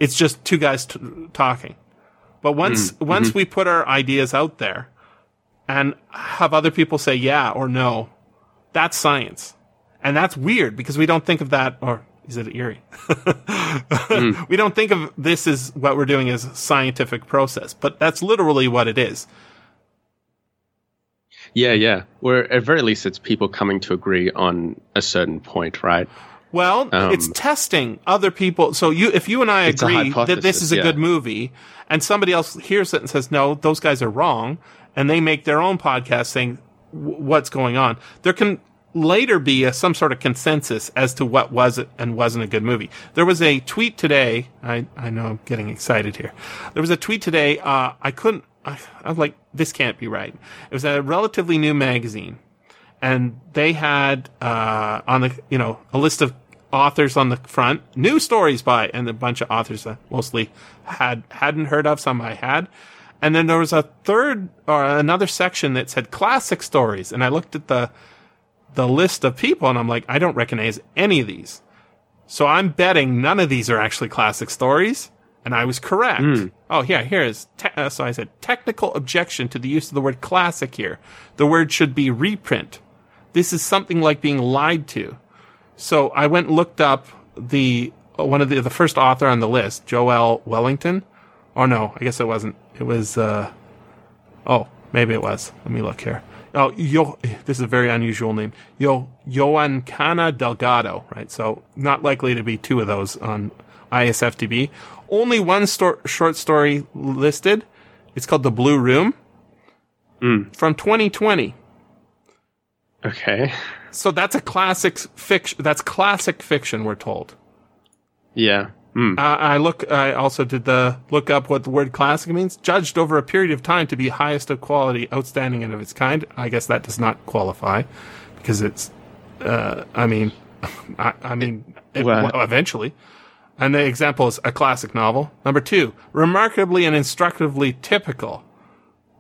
[SPEAKER 2] It's just two guys t- talking. But once hmm. mm-hmm. once we put our ideas out there and have other people say yeah or no, that's science. And that's weird because we don't think of that or is it eerie? We don't think of this as what we're doing as a scientific process, but that's literally what it is.
[SPEAKER 3] Yeah, yeah. Or at very least, it's people coming to agree on a certain point, right?
[SPEAKER 2] Well, it's testing other people. So you, if you and I
[SPEAKER 3] Um, It's a
[SPEAKER 2] agree that this is a
[SPEAKER 3] yeah.
[SPEAKER 2] good movie, and somebody else hears it and says, "No, those guys are wrong," and they make their own podcast saying what's going on, there can later be a, some sort of consensus as to what was and wasn't a good movie. There was a tweet today. I I know I'm getting excited here. There was a tweet today. Uh, I couldn't. I, I was like, this can't be right. It was a relatively new magazine and they had uh, on the you know a list of authors on the front, new stories by, and a bunch of authors that mostly had hadn't heard of. Some I had, and then there was a third or another section that said classic stories, and I looked at the the list of people, and I'm like, I don't recognize any of these. So I'm betting none of these are actually classic stories. And I was correct. Oh, yeah, here is. Te- uh, so I said, technical objection to the use of the word classic here. The word should be reprint. This is something like being lied to. So I went and looked up the uh, one of the the first author on the list, Joel Wellington. Or no, I guess it wasn't. It was. uh Oh, maybe it was. Let me look here. Oh, Yo, this is a very unusual name. Yo, Joancana Delgado, right? So not likely to be two of those on ISFDB. Only one short story listed. It's called The Blue Room hmm. from 2020.
[SPEAKER 3] Okay.
[SPEAKER 2] So that's a classic fiction. That's classic fiction, we're told.
[SPEAKER 3] Yeah. Mm.
[SPEAKER 2] Uh, I look. I also did the look up what the word classic means. Judged over a period of time to be highest of quality, outstanding, and of its kind. I guess that does not qualify because it's. Uh, I mean, I, I mean, it-
[SPEAKER 3] Well-
[SPEAKER 2] eventually. And the example is a classic novel. Number two, remarkably and instructively typical.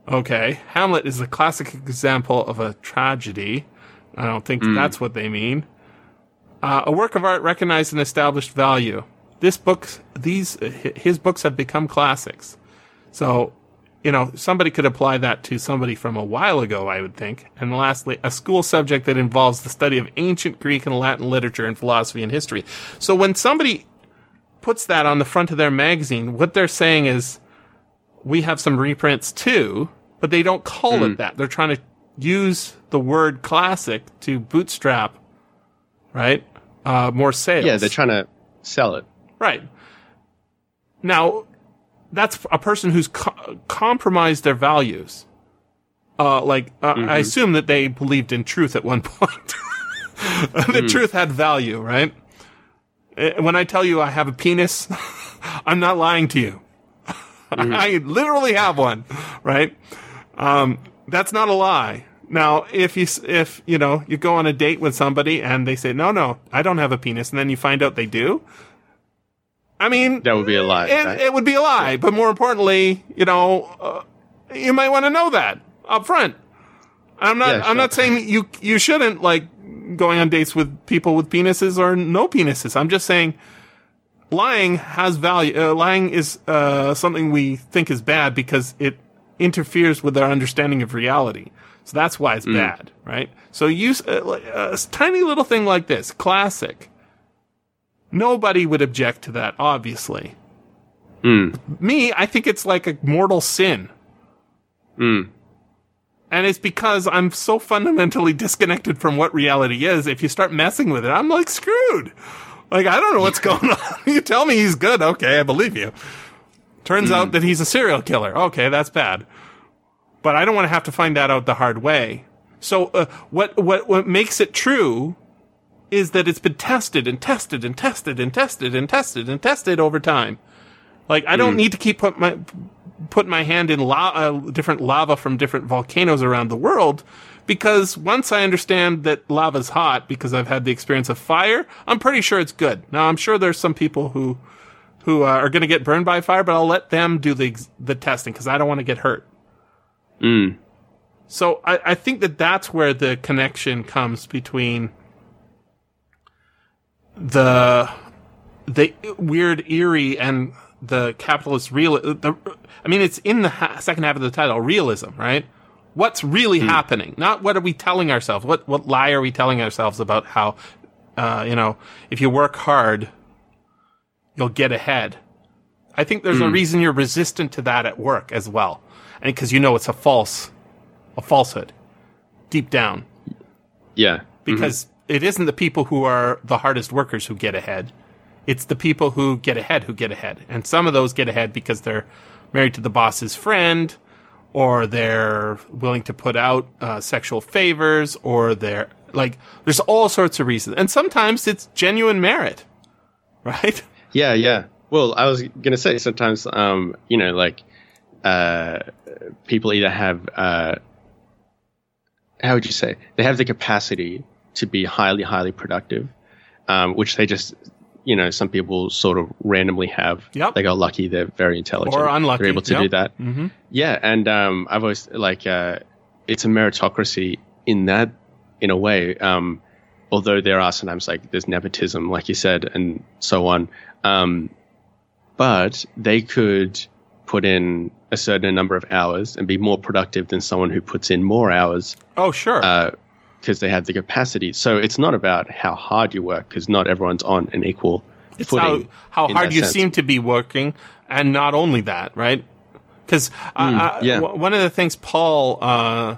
[SPEAKER 2] Okay, Hamlet is a classic example of a tragedy. I don't think that's what they mean. Uh, a work of art recognized and established value. This book, these his books have become classics. So, you know, somebody could apply that to somebody from a while ago, I would think. And lastly, a school subject that involves the study of ancient Greek and Latin literature and philosophy and history. So when somebody puts that on the front of their magazine, what they're saying is, we have some reprints too, but they don't call
[SPEAKER 3] Hmm.
[SPEAKER 2] it that. They're trying to use the word classic to bootstrap, right? Uh, more sales.
[SPEAKER 3] Yeah, they're trying to sell it.
[SPEAKER 2] Right. Now, that's a person who's co- compromised their values. uh, like uh, I assume that they believed in truth at one point. the truth had value, right? Uh, When I tell you I have a penis, I'm not lying to you. I literally have one, right? Um, that's not a lie. Now, if you if you know you go on a date with somebody and they say no, no, I don't have a penis, and then you find out they do, I mean,
[SPEAKER 3] That would be a lie.
[SPEAKER 2] it,
[SPEAKER 3] right?
[SPEAKER 2] it would be a lie. But more importantly, you know, uh, you might want to know that up front. I'm not.
[SPEAKER 3] Yeah,
[SPEAKER 2] I'm not saying you you shouldn't like going on dates with people with penises or no penises. I'm just saying lying has value. Uh, lying is uh, something we think is bad because it interferes with our understanding of reality. So that's why
[SPEAKER 3] Mm.
[SPEAKER 2] it's bad, right? So use uh, a tiny little thing like this, classic. Nobody would object to that, obviously.
[SPEAKER 3] Mm.
[SPEAKER 2] Me, I think it's like a mortal sin.
[SPEAKER 3] Mm.
[SPEAKER 2] And it's because I'm so fundamentally disconnected from what reality is. If you start messing with it, I'm like screwed. Like, I don't know what's going on. you tell me he's good. Okay, I believe you. Turns out that he's a serial killer. Okay, that's bad. But I don't want to have to find that out the hard way. So, uh, what, what, what makes it true is that it's been tested and tested and tested and tested and tested and tested over time. Like, I don't need to keep put my, put my hand in la- uh, different lava from different volcanoes around the world because once I understand that lava's hot because I've had the experience of fire, I'm pretty sure it's good. Now I'm sure there's some people who who uh, are going to get burned by fire, but I'll let them do the the testing because I don't want to get hurt.
[SPEAKER 3] Mm.
[SPEAKER 2] So I, I think that that's where the connection comes between the the weird eerie and the capitalist real. The, I mean, it's in the ha- second half of the title, realism, right? What's really hmm. happening? Not what are we telling ourselves? What what lie are we telling ourselves about how, uh, you know, if you work hard, you'll get ahead. I think there's a hmm. reason you're resistant to that at work as well, and because you know it's a false, a falsehood, deep down
[SPEAKER 3] Yeah. Mm-hmm.
[SPEAKER 2] because it isn't the people who are the hardest workers who get ahead. It's the people who get ahead who get ahead. And some of those get ahead because they're married to the boss's friend, or they're willing to put out uh, sexual favors, or they're like, there's all sorts of reasons. And sometimes it's genuine merit, right?
[SPEAKER 3] Yeah, yeah. Well, I was gonna say sometimes, um, you know, like uh, people either have, uh, how would you say, they have the capacity to be highly, highly productive, um, which they just, you know, some people sort of randomly have.
[SPEAKER 2] Yep.
[SPEAKER 3] They got lucky. They're very intelligent.
[SPEAKER 2] Or unlucky,
[SPEAKER 3] They're able to do that.
[SPEAKER 2] Mm-hmm.
[SPEAKER 3] Yeah, and um, I've always like uh, it's a meritocracy in that in a way. Um, although there are sometimes like there's nepotism, like you said, and so on. Um, but they could put in a certain number of hours and be more productive than someone who puts in more hours
[SPEAKER 2] Oh, sure.
[SPEAKER 3] Because they have the capacity. So it's not about how hard you work because not everyone's on an equal footing.
[SPEAKER 2] It's how,
[SPEAKER 3] footing.
[SPEAKER 2] how
[SPEAKER 3] in
[SPEAKER 2] hard you
[SPEAKER 3] sense.
[SPEAKER 2] seem to be working, and not only that, right? Because
[SPEAKER 3] yeah.
[SPEAKER 2] one of the things Paul, uh,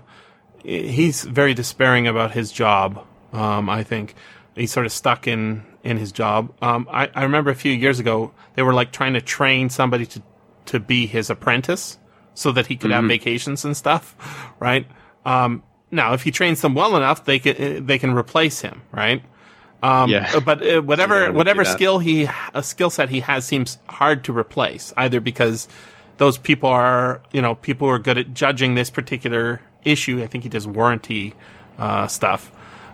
[SPEAKER 2] he's very despairing about his job. Um, I think he's sort of stuck in in his job. Um, I, I remember a few years ago they were like trying to train somebody to to be his apprentice so that he could
[SPEAKER 3] Mm-hmm.
[SPEAKER 2] have vacations and stuff, right? Um, now, if he trains them well enough, they can they can replace him, right? Um,
[SPEAKER 3] Yeah.
[SPEAKER 2] But uh, whatever whatever skill he a skill set he has seems hard to replace, either because those people are you know people who are good at judging this particular issue. I think he does warranty uh, stuff.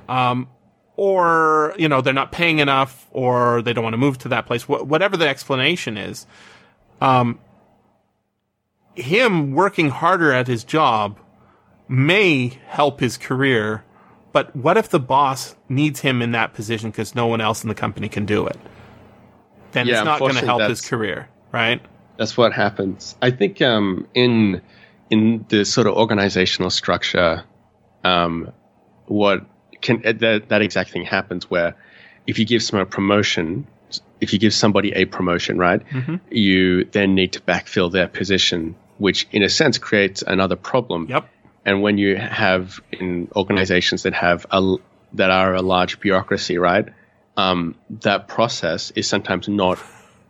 [SPEAKER 2] Um, or you know they're not paying enough, or they don't want to move to that place. Wh- whatever the explanation is, um, him working harder at his job may help his career, but what if the boss needs him in that position because no one else in the company can do it? Then
[SPEAKER 3] Yeah,
[SPEAKER 2] it's not going to help his career, right?
[SPEAKER 3] That's what happens. I think um, in in the sort of organizational structure, um, what can uh, that that exact thing happens where if you give someone a promotion, if you give somebody a promotion, right,
[SPEAKER 2] Mm-hmm.
[SPEAKER 3] you then need to backfill their position, which in a sense creates another problem.
[SPEAKER 2] Yep.
[SPEAKER 3] And when you have in organizations that have a that are a large bureaucracy, right, um, that process is sometimes not.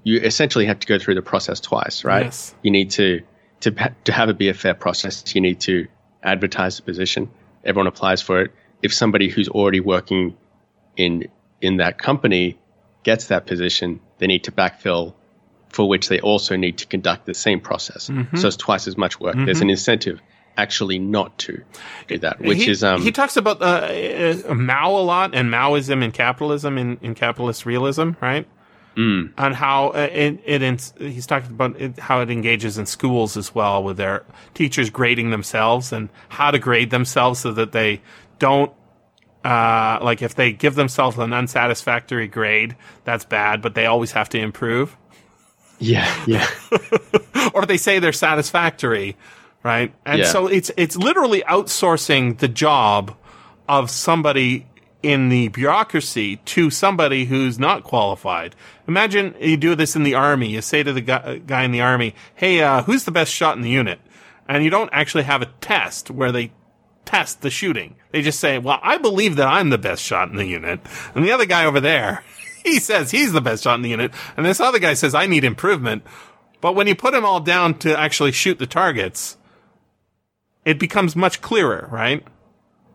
[SPEAKER 3] You essentially have to go through the process twice, right?
[SPEAKER 2] Yes.
[SPEAKER 3] You need to to to have it be a fair process. You need to advertise the position. Everyone applies for it. If somebody who's already working in in that company gets that position, they need to backfill, for which they also need to conduct the same process.
[SPEAKER 2] Mm-hmm.
[SPEAKER 3] So it's twice as much work. There's an incentive actually not to do that, which
[SPEAKER 2] he,
[SPEAKER 3] is um,
[SPEAKER 2] he talks about uh, uh, Mao a lot and Maoism and capitalism in, in capitalist realism, right? Mm. And how uh, it, it, it he's talking about it, how it engages in schools as well with their teachers grading themselves and how to grade themselves so that they don't uh, like if they give themselves an unsatisfactory grade, that's bad, but they always have to improve.
[SPEAKER 3] yeah, yeah,
[SPEAKER 2] or they say they're satisfactory, right? And
[SPEAKER 3] Yeah.
[SPEAKER 2] so it's it's literally outsourcing the job of somebody in the bureaucracy to somebody who's not qualified. Imagine you do this in the army. You say to the guy, guy in the army, "Hey, uh, who's the best shot in the unit?" And you don't actually have a test where they test the shooting. They just say, "Well, I believe that I'm the best shot in the unit," and the other guy over there, he says he's the best shot in the unit, and this other guy says, "I need improvement." But when you put them all down to actually shoot the targets, it becomes much clearer, right?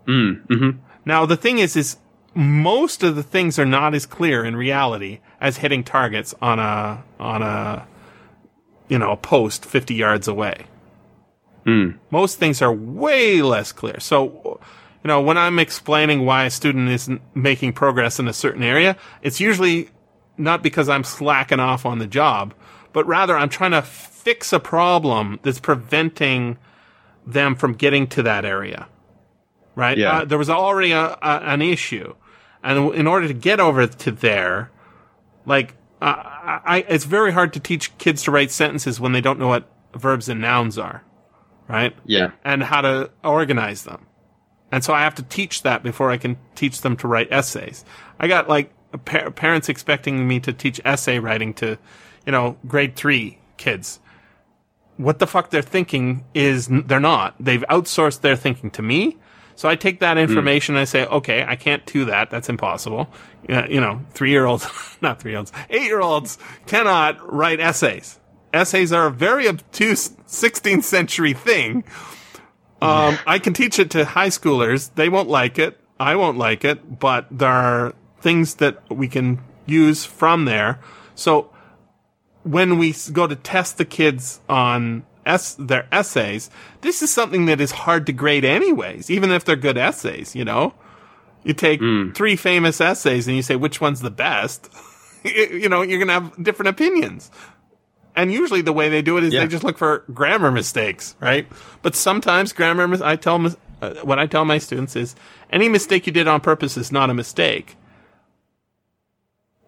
[SPEAKER 2] Mm, mm-hmm. Now the thing is, is most of the things are not as clear in reality as hitting targets on a on a you know a post fifty yards away. Mm. Most things are way less clear. So, you know, when I'm explaining why a student isn't making progress in a certain area, it's usually not because I'm slacking off on the job, but rather I'm trying to fix a problem that's preventing them from getting to that area. Right?
[SPEAKER 3] Yeah.
[SPEAKER 2] Uh, there was already a, a, an issue. And in order to get over to there, like, uh, I, it's very hard to teach kids to write sentences when they don't know what verbs and nouns are. Right?
[SPEAKER 3] yeah,
[SPEAKER 2] and how to organize them. And so I have to teach that before I can teach them to write essays. I got like pa- parents expecting me to teach essay writing to, you know, grade three kids. What the fuck they're thinking is they're not. They've outsourced their thinking to me. So I take that information and I say, okay, I can't do that. That's impossible. You know, three year olds, not three year olds, eight year olds cannot write essays. Essays are a very obtuse 16th century thing. Um, I can teach it to high schoolers. They won't like it. I won't like it, but there are things that we can use from there. So when we go to test the kids on es- their essays, this is something that is hard to grade anyways, even if they're good essays, you know? You take three famous essays and you say which one's the best. you know, you're going to have different opinions. And usually the way they do it is
[SPEAKER 3] Yeah.
[SPEAKER 2] they just look for grammar mistakes, right? But sometimes grammar, mis- I tell mis- uh, what I tell my students is any mistake you did on purpose is not a mistake.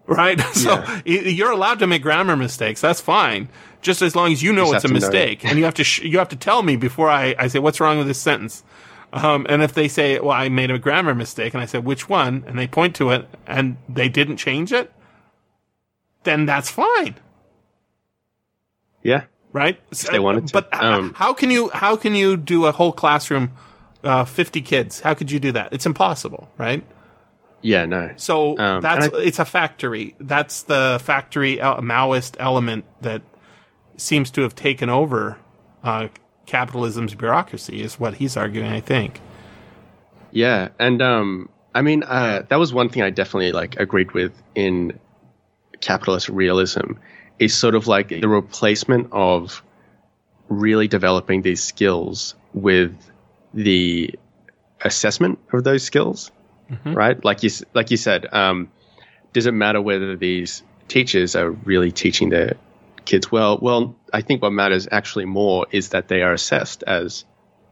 [SPEAKER 2] Right? So
[SPEAKER 3] Yeah.
[SPEAKER 2] y- you're allowed to make grammar mistakes. That's fine. Just as long as you know
[SPEAKER 3] Just
[SPEAKER 2] it's a mistake. and you have to, sh- you have to tell me before I, I say, what's wrong with this sentence? Um, and if they say, well, I made a grammar mistake, and I said, which one? And they point to it, and they didn't change it, then that's fine
[SPEAKER 3] yeah.
[SPEAKER 2] right?
[SPEAKER 3] they wanted to.
[SPEAKER 2] But
[SPEAKER 3] Um,
[SPEAKER 2] how can you how can you do a whole classroom, uh, fifty kids? How could you do that? It's impossible, right?
[SPEAKER 3] Yeah, no.
[SPEAKER 2] So
[SPEAKER 3] Um,
[SPEAKER 2] that's
[SPEAKER 3] I-
[SPEAKER 2] it's a factory. That's the factory el- Maoist element that seems to have taken over uh, capitalism's bureaucracy. Is what he's arguing. I think.
[SPEAKER 3] Yeah, and um, I mean, uh, that was one thing I definitely like agreed with in capitalist realism. Is sort of like the replacement of really developing these skills with the assessment of those skills, right? Like you like you said, um, does it matter whether these teachers are really teaching their kids well? Well, I think what matters actually more is that they are assessed as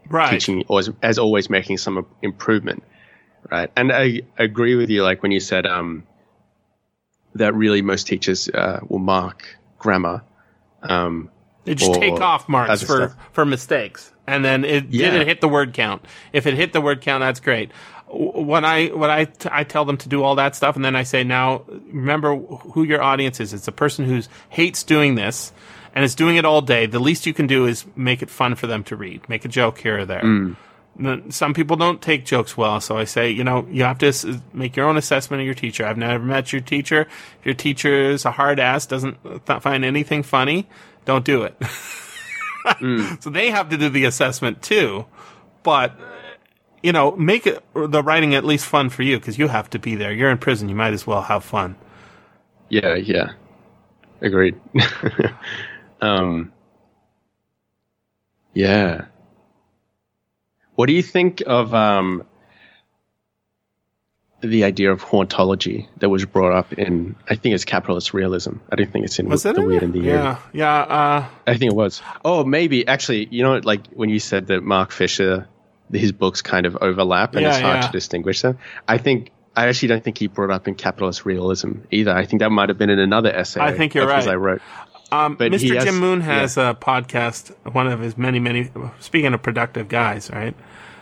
[SPEAKER 2] Right.
[SPEAKER 3] teaching or as, as always making some improvement right and i agree with you like when you said um that really most teachers uh, will mark grammar um
[SPEAKER 2] They just take off marks for,
[SPEAKER 3] stuff.
[SPEAKER 2] for mistakes, and then it
[SPEAKER 3] Yeah.
[SPEAKER 2] didn't hit the word count. If it hit the word count, that's great. When I when I t- I tell them to do all that stuff, and then I say, now remember who your audience is. It's a person who hates doing this and is doing it all day. The least you can do is make it fun for them to read. Make a joke here or there. Mm. N- Some people don't take jokes well, so I say, you know, you have to s- make your own assessment of your teacher. I've never met your teacher. If your teacher is a hard ass, doesn't uh, th- find anything funny, don't do it. Mm. So they have to do the assessment too. but you know, make it the writing at least fun for you because you have to be there. You're in prison. You might as well have fun.
[SPEAKER 3] Yeah, yeah. Agreed. um, yeah. What do you think of um, the idea of hauntology that was brought up in, I think it's capitalist realism. I don't think it's in
[SPEAKER 2] Was
[SPEAKER 3] the
[SPEAKER 2] it in
[SPEAKER 3] Weird and the Eerie.
[SPEAKER 2] Yeah, yeah. Uh,
[SPEAKER 3] I think it was. Oh, maybe. Actually, you know, like when you said that Mark Fisher, his books kind of overlap and
[SPEAKER 2] Yeah,
[SPEAKER 3] it's hard
[SPEAKER 2] yeah.
[SPEAKER 3] to distinguish them. I think, I actually don't think he brought up in capitalist realism either. I think that might have been in another essay.
[SPEAKER 2] I think you're right.
[SPEAKER 3] I wrote.
[SPEAKER 2] Um,
[SPEAKER 3] But
[SPEAKER 2] Mr.
[SPEAKER 3] has-
[SPEAKER 2] Jim Moon has a podcast. One of his many, many. Speaking of productive guys, right?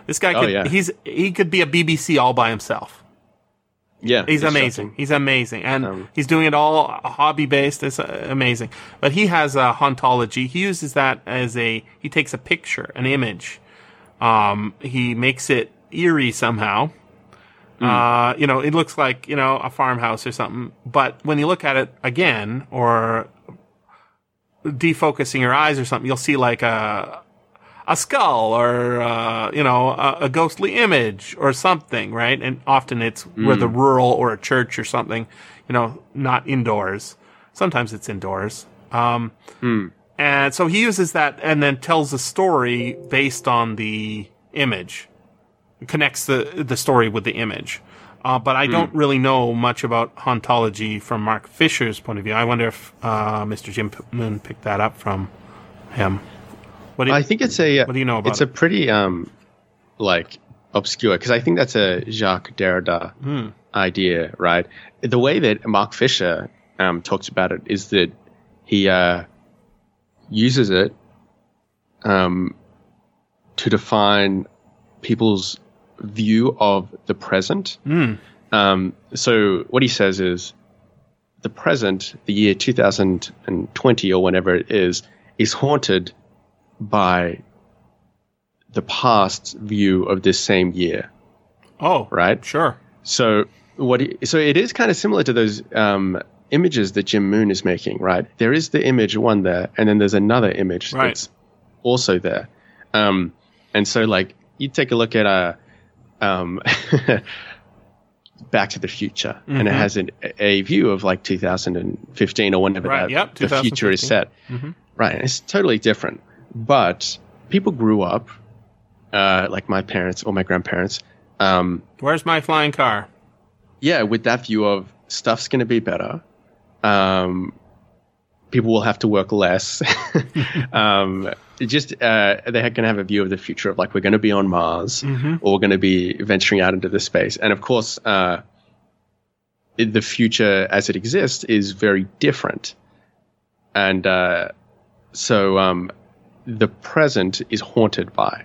[SPEAKER 2] This guy
[SPEAKER 3] Oh,
[SPEAKER 2] could.
[SPEAKER 3] yeah.
[SPEAKER 2] He's he could be a BBC all by himself.
[SPEAKER 3] Yeah.
[SPEAKER 2] He's amazing. He's amazing, and
[SPEAKER 3] Um,
[SPEAKER 2] he's doing it all hobby based. It's uh, amazing. But he has a hauntology. He uses that as a. He takes a picture, an image. Um, he makes it eerie somehow. Uh, you know, it looks like you know a farmhouse or something. But when you look at it again, or defocusing your eyes or something, you'll see like a a skull or uh, you know a, a ghostly image or something, right? And often it's with the rural or a church or something, you know, not indoors. Sometimes it's indoors. Um, And so he uses that and then tells a story based on the image, connects the the story with the image. Uh, but I don't really know much about hauntology from Mark Fisher's point of view. I wonder if uh, Mr. Jim Moon picked that up from him. What do you,
[SPEAKER 3] I think it's a.
[SPEAKER 2] What do you know about
[SPEAKER 3] It's a pretty um, like obscure because I think that's a Jacques Derrida
[SPEAKER 2] Hmm.
[SPEAKER 3] idea, right? The way that Mark Fisher um, talks about it is that he uh, uses it um, to define people's view of the present.
[SPEAKER 2] Hmm.
[SPEAKER 3] Um, so what he says is the present, the year 2020 or whenever it is, is haunted by the past's view of this same year,
[SPEAKER 2] Oh,
[SPEAKER 3] right?
[SPEAKER 2] Sure.
[SPEAKER 3] So what? He, so it is kind of similar to those um, images that Jim Moon is making, right? There is the image one there, and then there's another image
[SPEAKER 2] Right.
[SPEAKER 3] that's also there. Um, and so, like, you take a look at a um, Back to the Future, and it has an, a view of like 2015 or whenever
[SPEAKER 2] Mm-hmm. Right,
[SPEAKER 3] that,
[SPEAKER 2] yep,
[SPEAKER 3] the future is
[SPEAKER 2] 2015.
[SPEAKER 3] set. Right, and it's totally different. But people grew up, uh, like my parents or my grandparents, um,
[SPEAKER 2] Where's my flying car?
[SPEAKER 3] yeah, with that view of stuff's going to be better. Um, people will have to work less. um, just uh, they're going to have a view of the future of like we're going to be on Mars or we're going to be venturing out into the space, and of course, uh, the future as it exists is very different, and uh, so um, the present is haunted by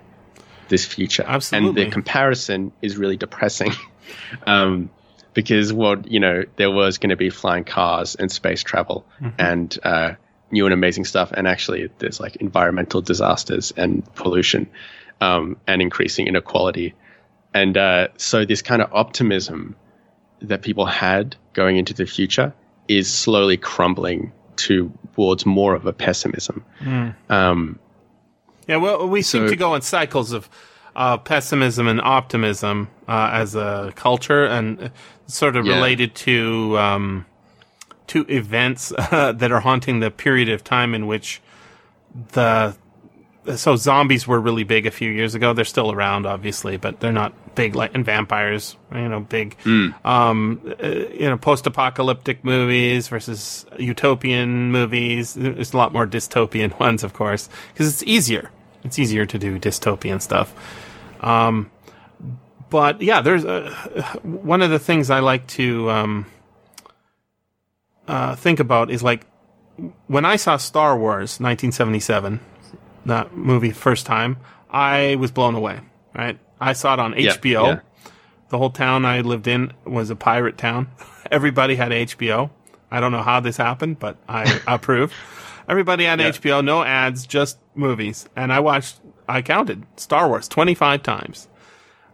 [SPEAKER 3] this future,
[SPEAKER 2] Absolutely.
[SPEAKER 3] and the comparison is really depressing. um, because what you know there was going to be flying cars and space travel and uh, new and amazing stuff and actually there's like environmental disasters and pollution um, and increasing inequality. And uh, so this kind of optimism that people had going into the future is slowly crumbling towards more of a pessimism. Um,
[SPEAKER 2] Yeah, well, we seem to go in cycles of uh, pessimism and optimism uh, as a culture, and sort of
[SPEAKER 3] Yeah.
[SPEAKER 2] related to um, to events uh, that are haunting the period of time in which the so zombies were really big a few years ago. They're still around, obviously, but they're not big like and vampires. You know, big. Um, uh, you know, post-apocalyptic movies versus utopian movies. There's a lot more dystopian ones, of course, because it's easier. It's easier to do dystopian stuff. Um, but yeah, there's uh one of the things I like to um, uh, think about is like when I saw Star Wars 1977, that movie first time, I was blown away. Right, I saw it on
[SPEAKER 3] Yeah,
[SPEAKER 2] HBO.
[SPEAKER 3] yeah.
[SPEAKER 2] The whole town I lived in was a pirate town. Everybody had HBO. I don't know how this happened, but I approve. Everybody had
[SPEAKER 3] Yeah.
[SPEAKER 2] HBO, no ads, just movies. And I watched, I counted Star Wars 25 times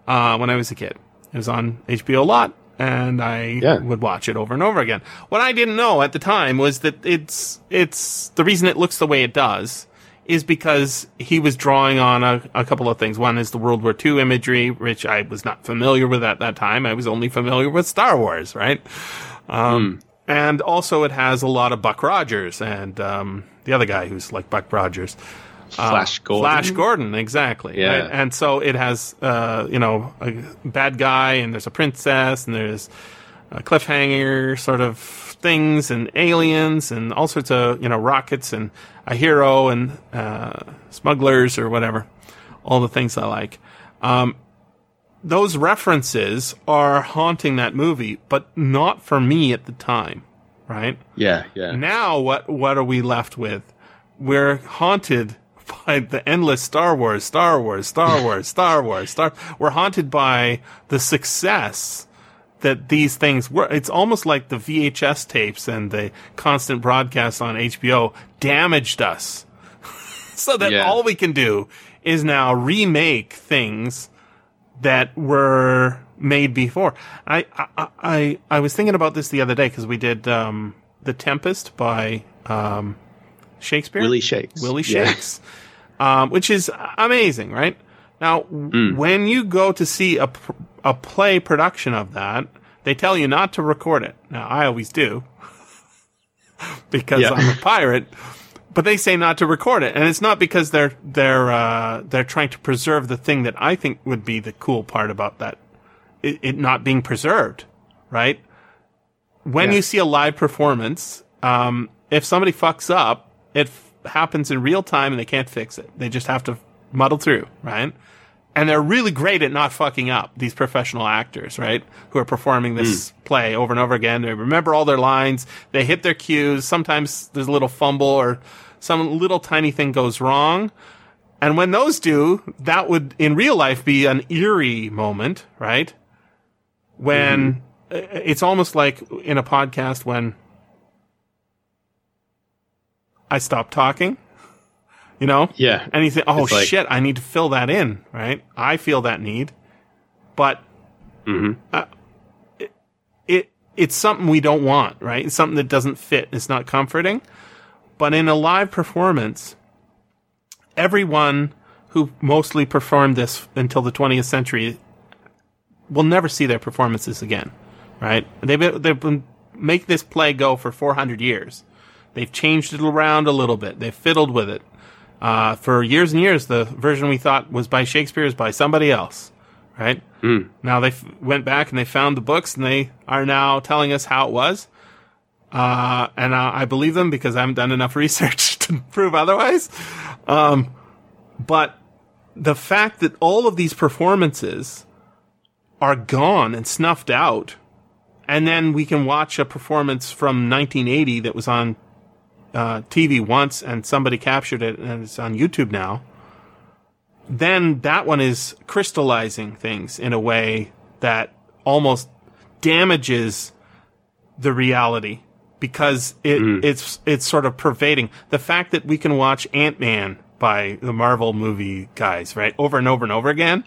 [SPEAKER 2] uh, when I was a kid. It was on HBO a lot, and I
[SPEAKER 3] Yeah.
[SPEAKER 2] would watch it over and over again. What I didn't know at the time was that it's it's the reason it looks the way it does is because he was drawing on a, a couple of things. One is the World War II imagery, which I was not familiar with at that time. I was only familiar with Star Wars, right? Um, and also it has a lot of Buck Rogers and, um, the other guy who's like Buck Rogers.
[SPEAKER 3] Flash Gordon.
[SPEAKER 2] Flash Gordon, exactly.
[SPEAKER 3] Yeah.
[SPEAKER 2] right? And so it has, uh, you know, a bad guy, and there's a princess, and there's a cliffhanger sort of things, and aliens, and all sorts of, you know, rockets, and a hero, and uh, smugglers, or whatever. All the things I like. Um, those references are haunting that movie, but not for me at the time, right?
[SPEAKER 3] Yeah, yeah.
[SPEAKER 2] Now what what are we left with? We're haunted by the endless Star Wars, Star Wars, Star Wars, Star Wars, Star we're haunted by the success that these things were it's almost like the VHS tapes and the constant broadcasts on HBO damaged us. so that
[SPEAKER 3] Yeah.
[SPEAKER 2] all we can do is now remake things that were made before. I I I, I was thinking about this the other day because we did um, the Tempest by um, Shakespeare.
[SPEAKER 3] Willie Shakes.
[SPEAKER 2] Willie
[SPEAKER 3] Yeah.
[SPEAKER 2] Shakes, um, which is amazing, right? Now,
[SPEAKER 3] Mm.
[SPEAKER 2] when you go to see a pr- a play production of that, they tell you not to record it. Now, I always do because
[SPEAKER 3] Yeah.
[SPEAKER 2] I'm a pirate. But they say not to record it, and it's not because they're they're uh, they're trying to preserve the thing that I think would be the cool part about that, it, it not being preserved, right? When
[SPEAKER 3] Yeah.
[SPEAKER 2] you see a live performance, um, if somebody fucks up, it f- happens in real time, and they can't fix it. They just have to muddle through, right? And they're really great at not fucking up. These professional actors, right, who are performing this play over and over again. They remember all their lines. They hit their cues. Sometimes there's a little fumble or some little tiny thing goes wrong. And when those do, that would in real life be an eerie moment, right? When uh, it's almost like in a podcast when I stop talking, you know?
[SPEAKER 3] Yeah.
[SPEAKER 2] And you think, oh
[SPEAKER 3] like-
[SPEAKER 2] shit, I need to fill that in, right? I feel that need, but uh, it, it it's something we don't want, right? It's something that doesn't fit. It's not comforting. But in a live performance, everyone who mostly performed this until the 20th century will never see their performances again, right? They've been, they've been make this play go for 400 years. They've changed it around a little bit. They've fiddled with it. Uh, for years and years, the version we thought was by Shakespeare is by somebody else, right? Now they f- went back and they found the books and they are now telling us how it was. Uh, and uh, I believe them because I haven't done enough research to prove otherwise. Um, but the fact that all of these performances are gone and snuffed out, and then we can watch a performance from 1980 that was on uh, TV once and somebody captured it and it's on YouTube now, then that one is crystallizing things in a way that almost damages the reality because it, mm. it's it's sort of pervading. The fact that we can watch Ant Man by the Marvel movie guys right over and over and over again.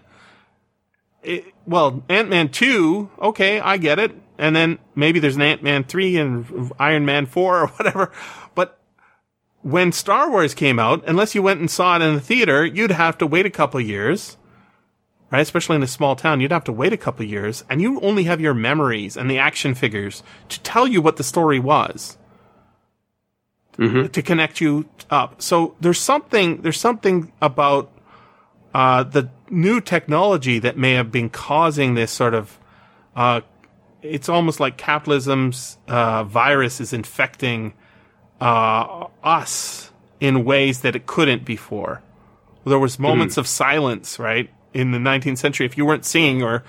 [SPEAKER 2] It, well, Ant Man two, okay, I get it, and then maybe there's an Ant Man three and Iron Man four or whatever, but when Star Wars came out, unless you went and saw it in the theater, you'd have to wait a couple of years, right? Especially in a small town, you'd have to wait a couple years, and you only have your memories and the action figures to tell you what the story was, to connect you up. So there's something, there's something about uh, the new technology that may have been causing this sort of. Uh, it's almost like capitalism's uh, virus is infecting uh, us in ways that it couldn't before. There was moments of silence, right, in the 19th century. If you weren't singing or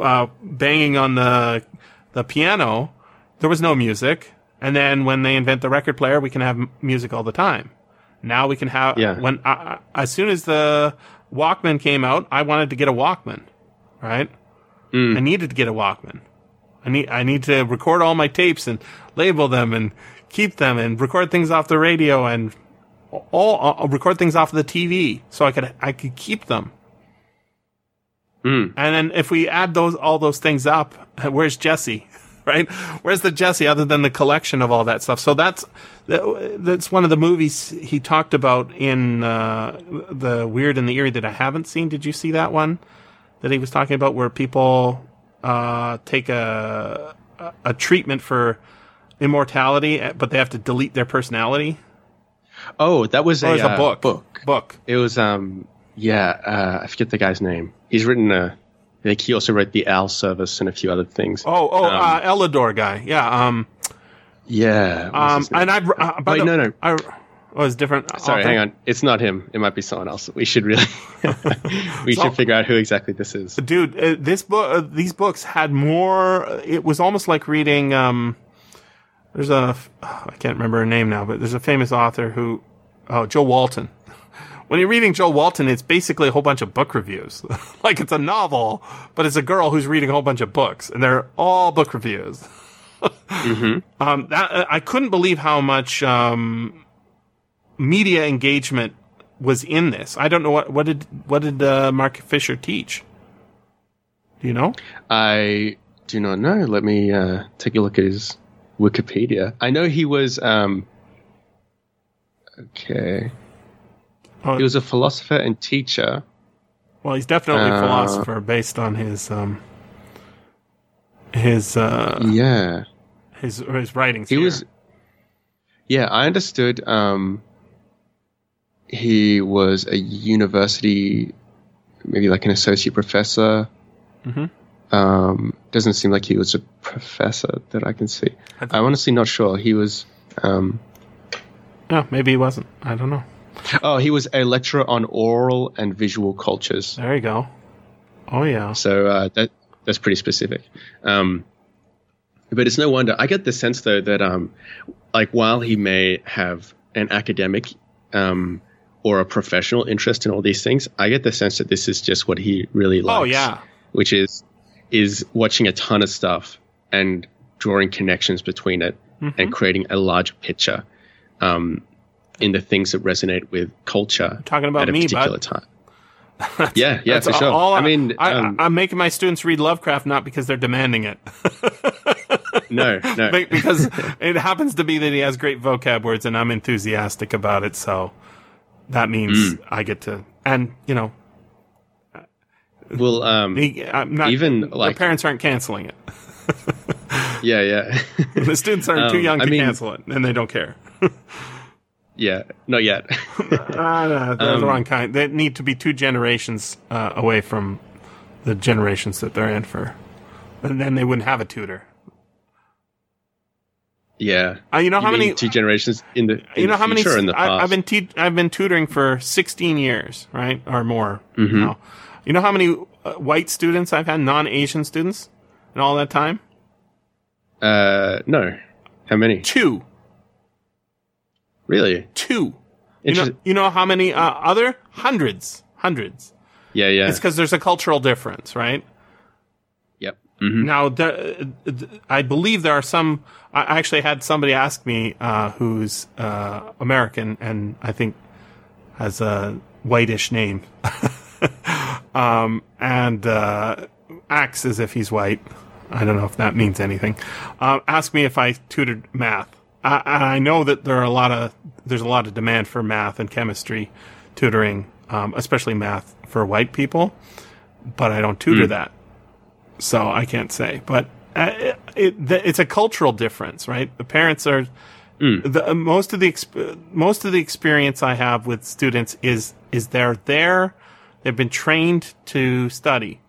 [SPEAKER 2] uh, banging on the the piano, there was no music. And then when they invent the record player, we can have m- music all the time. Now we can have
[SPEAKER 3] Yeah.
[SPEAKER 2] when I, I- as soon as the Walkman came out, I wanted to get a Walkman, right? I needed to get a Walkman. I need I need to record all my tapes and label them and keep them and record things off the radio and all uh, record things off the TV so I could I could keep them. And then if we add those all those things up, where's Jesse? right? Where's the Jesse other than the collection of all that stuff? So that's that's one of the movies he talked about in uh, the Weird and the Eerie that I haven't seen. Did you see that one that he was talking about where people uh, take a a- treatment for immortality, but they have to delete their personality?
[SPEAKER 3] Oh, that was a,
[SPEAKER 2] a
[SPEAKER 3] uh,
[SPEAKER 2] book.
[SPEAKER 3] book.
[SPEAKER 2] Book.
[SPEAKER 3] It was um yeah, uh, I forget the guy's name. He's written a I think he also wrote the Owl Service and a few other things.
[SPEAKER 2] Oh, oh,
[SPEAKER 3] Um,
[SPEAKER 2] uh, Elidor guy. Yeah. Um.
[SPEAKER 3] yeah.
[SPEAKER 2] Um. And I've. Uh,
[SPEAKER 3] Wait,
[SPEAKER 2] the-
[SPEAKER 3] no, no.
[SPEAKER 2] I, oh, it's different.
[SPEAKER 3] Sorry, hang on. It's not him. It might be someone else. We should really we
[SPEAKER 2] So-
[SPEAKER 3] should figure out who exactly this is.
[SPEAKER 2] dude. Uh, this book. Uh, these books had more. It was almost like reading. Um. There's a. I can't remember her name now, but there's a famous author who. Oh, Jo Walton. When you're reading Jo Walton, it's basically a whole bunch of book reviews. like it's a novel, but it's a girl who's reading a whole bunch of books, and they're all book reviews. Um, that uh, I couldn't believe how much um, media engagement was in this. I don't know what what did what did uh, Mark Fisher teach? Do you know?
[SPEAKER 3] I do not know. Let me uh, take a look at his Wikipedia. I know he was um okay.
[SPEAKER 2] Oh,
[SPEAKER 3] He was a philosopher and teacher.
[SPEAKER 2] well, he's definitely a
[SPEAKER 3] uh,
[SPEAKER 2] philosopher based on his um, his uh,
[SPEAKER 3] Yeah.
[SPEAKER 2] his his writings.
[SPEAKER 3] He
[SPEAKER 2] here.
[SPEAKER 3] was Yeah, I understood um he was a university maybe like an associate professor.
[SPEAKER 2] Mhm.
[SPEAKER 3] Um doesn't seem like he was a professor that I can see.
[SPEAKER 2] I
[SPEAKER 3] I'm honestly not sure. He was um
[SPEAKER 2] Yeah, maybe he wasn't. I don't know.
[SPEAKER 3] Oh, he was a lecturer on oral and visual cultures.
[SPEAKER 2] There you go. Oh yeah.
[SPEAKER 3] So uh, that that's pretty specific. Um, but it's no wonder. I get the sense though that um, like while he may have an academic um, or a professional interest in all these things, I get the sense that this is just what he really likes.
[SPEAKER 2] Oh yeah.
[SPEAKER 3] which is is watching a ton of stuff and drawing connections between it
[SPEAKER 2] Mm-hmm.
[SPEAKER 3] and creating a large picture um, in the things that resonate with culture
[SPEAKER 2] Talking about
[SPEAKER 3] at a
[SPEAKER 2] me,
[SPEAKER 3] particular
[SPEAKER 2] bud.
[SPEAKER 3] time. yeah, yeah,
[SPEAKER 2] That's
[SPEAKER 3] for sure.
[SPEAKER 2] all
[SPEAKER 3] I mean,
[SPEAKER 2] I,
[SPEAKER 3] um,
[SPEAKER 2] I'm making my students read Lovecraft not because they're demanding it.
[SPEAKER 3] no, no.
[SPEAKER 2] Because it happens to be that he has great vocab words and I'm enthusiastic about it. So that means
[SPEAKER 3] Mm.
[SPEAKER 2] I get to, and you know,
[SPEAKER 3] Well, um,
[SPEAKER 2] he, I'm not,
[SPEAKER 3] Even, like-
[SPEAKER 2] parents aren't canceling it.
[SPEAKER 3] yeah, yeah,
[SPEAKER 2] The students are too
[SPEAKER 3] Um,
[SPEAKER 2] young
[SPEAKER 3] I
[SPEAKER 2] to
[SPEAKER 3] mean-
[SPEAKER 2] cancel it and they don't care.
[SPEAKER 3] Yeah. Not yet.
[SPEAKER 2] Ah, no, they're
[SPEAKER 3] Um,
[SPEAKER 2] the wrong kind. They need to be two generations uh, away from the generations that they're in for. And then they wouldn't have a tutor.
[SPEAKER 3] yeah.
[SPEAKER 2] Uh, you know
[SPEAKER 3] You
[SPEAKER 2] how many
[SPEAKER 3] two generations in the in
[SPEAKER 2] you know
[SPEAKER 3] the
[SPEAKER 2] how many
[SPEAKER 3] in the past?
[SPEAKER 2] I, I've been te- I've been tutoring for 16 years, right, or more.
[SPEAKER 3] Mm-hmm.
[SPEAKER 2] Now. You know how many uh, white students I've had, non-Asian students, in all that time?
[SPEAKER 3] uh, no. How many?
[SPEAKER 2] Two,
[SPEAKER 3] Really?
[SPEAKER 2] two. You know, you know how many uh, other hundreds, hundreds.
[SPEAKER 3] yeah, yeah.
[SPEAKER 2] It's because there's a cultural difference, right?
[SPEAKER 3] Yep. hmm
[SPEAKER 2] Now, there, I believe there are some. I actually had somebody ask me uh, who's uh, American and I think has a whitish name, um, and uh, acts as if he's white. I don't know if that means anything. Uh, ask me if I tutored math. I, I know that there are a lot of there's a lot of demand for math and chemistry tutoring, um, especially math for white people, but I don't tutor that so I can't say. But uh, it, it, it's a cultural difference, right? The parents are the uh, most of the exp- most of the experience I have with students is is they're there, they've been trained to study,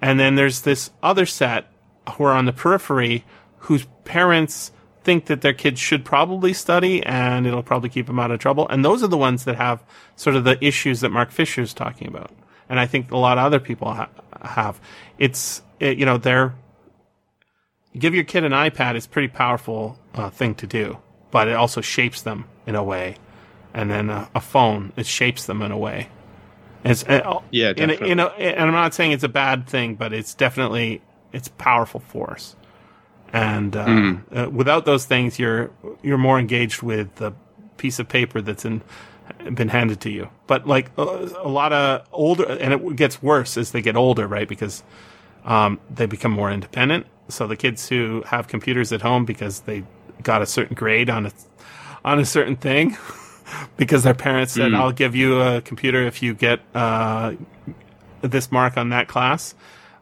[SPEAKER 2] and then there's this other set who are on the periphery whose parents think that their kids should probably study and it'll probably keep them out of trouble. And those are the ones that have sort of the issues that Mark Fisher is talking about. And I think a lot of other people ha- have. It's, it, you know, they're, give your kid an iPad is pretty powerful uh, thing to do, but it also shapes them in a way. And then a, a phone, it shapes them in a way. It's, uh,
[SPEAKER 3] Yeah,
[SPEAKER 2] in a,
[SPEAKER 3] definitely.
[SPEAKER 2] in a, and I'm not saying it's a bad thing, but it's definitely, it's powerful force. And uh,
[SPEAKER 3] Mm.
[SPEAKER 2] uh, without those things, you're you're more engaged with the piece of paper that's in been handed to you. But like a, a lot of older, and it gets worse as they get older, right? Because um, they become more independent, so the kids who have computers at home because they got a certain grade on a on a certain thing because their parents said, "I'll give you a computer if you get uh, this mark on that class."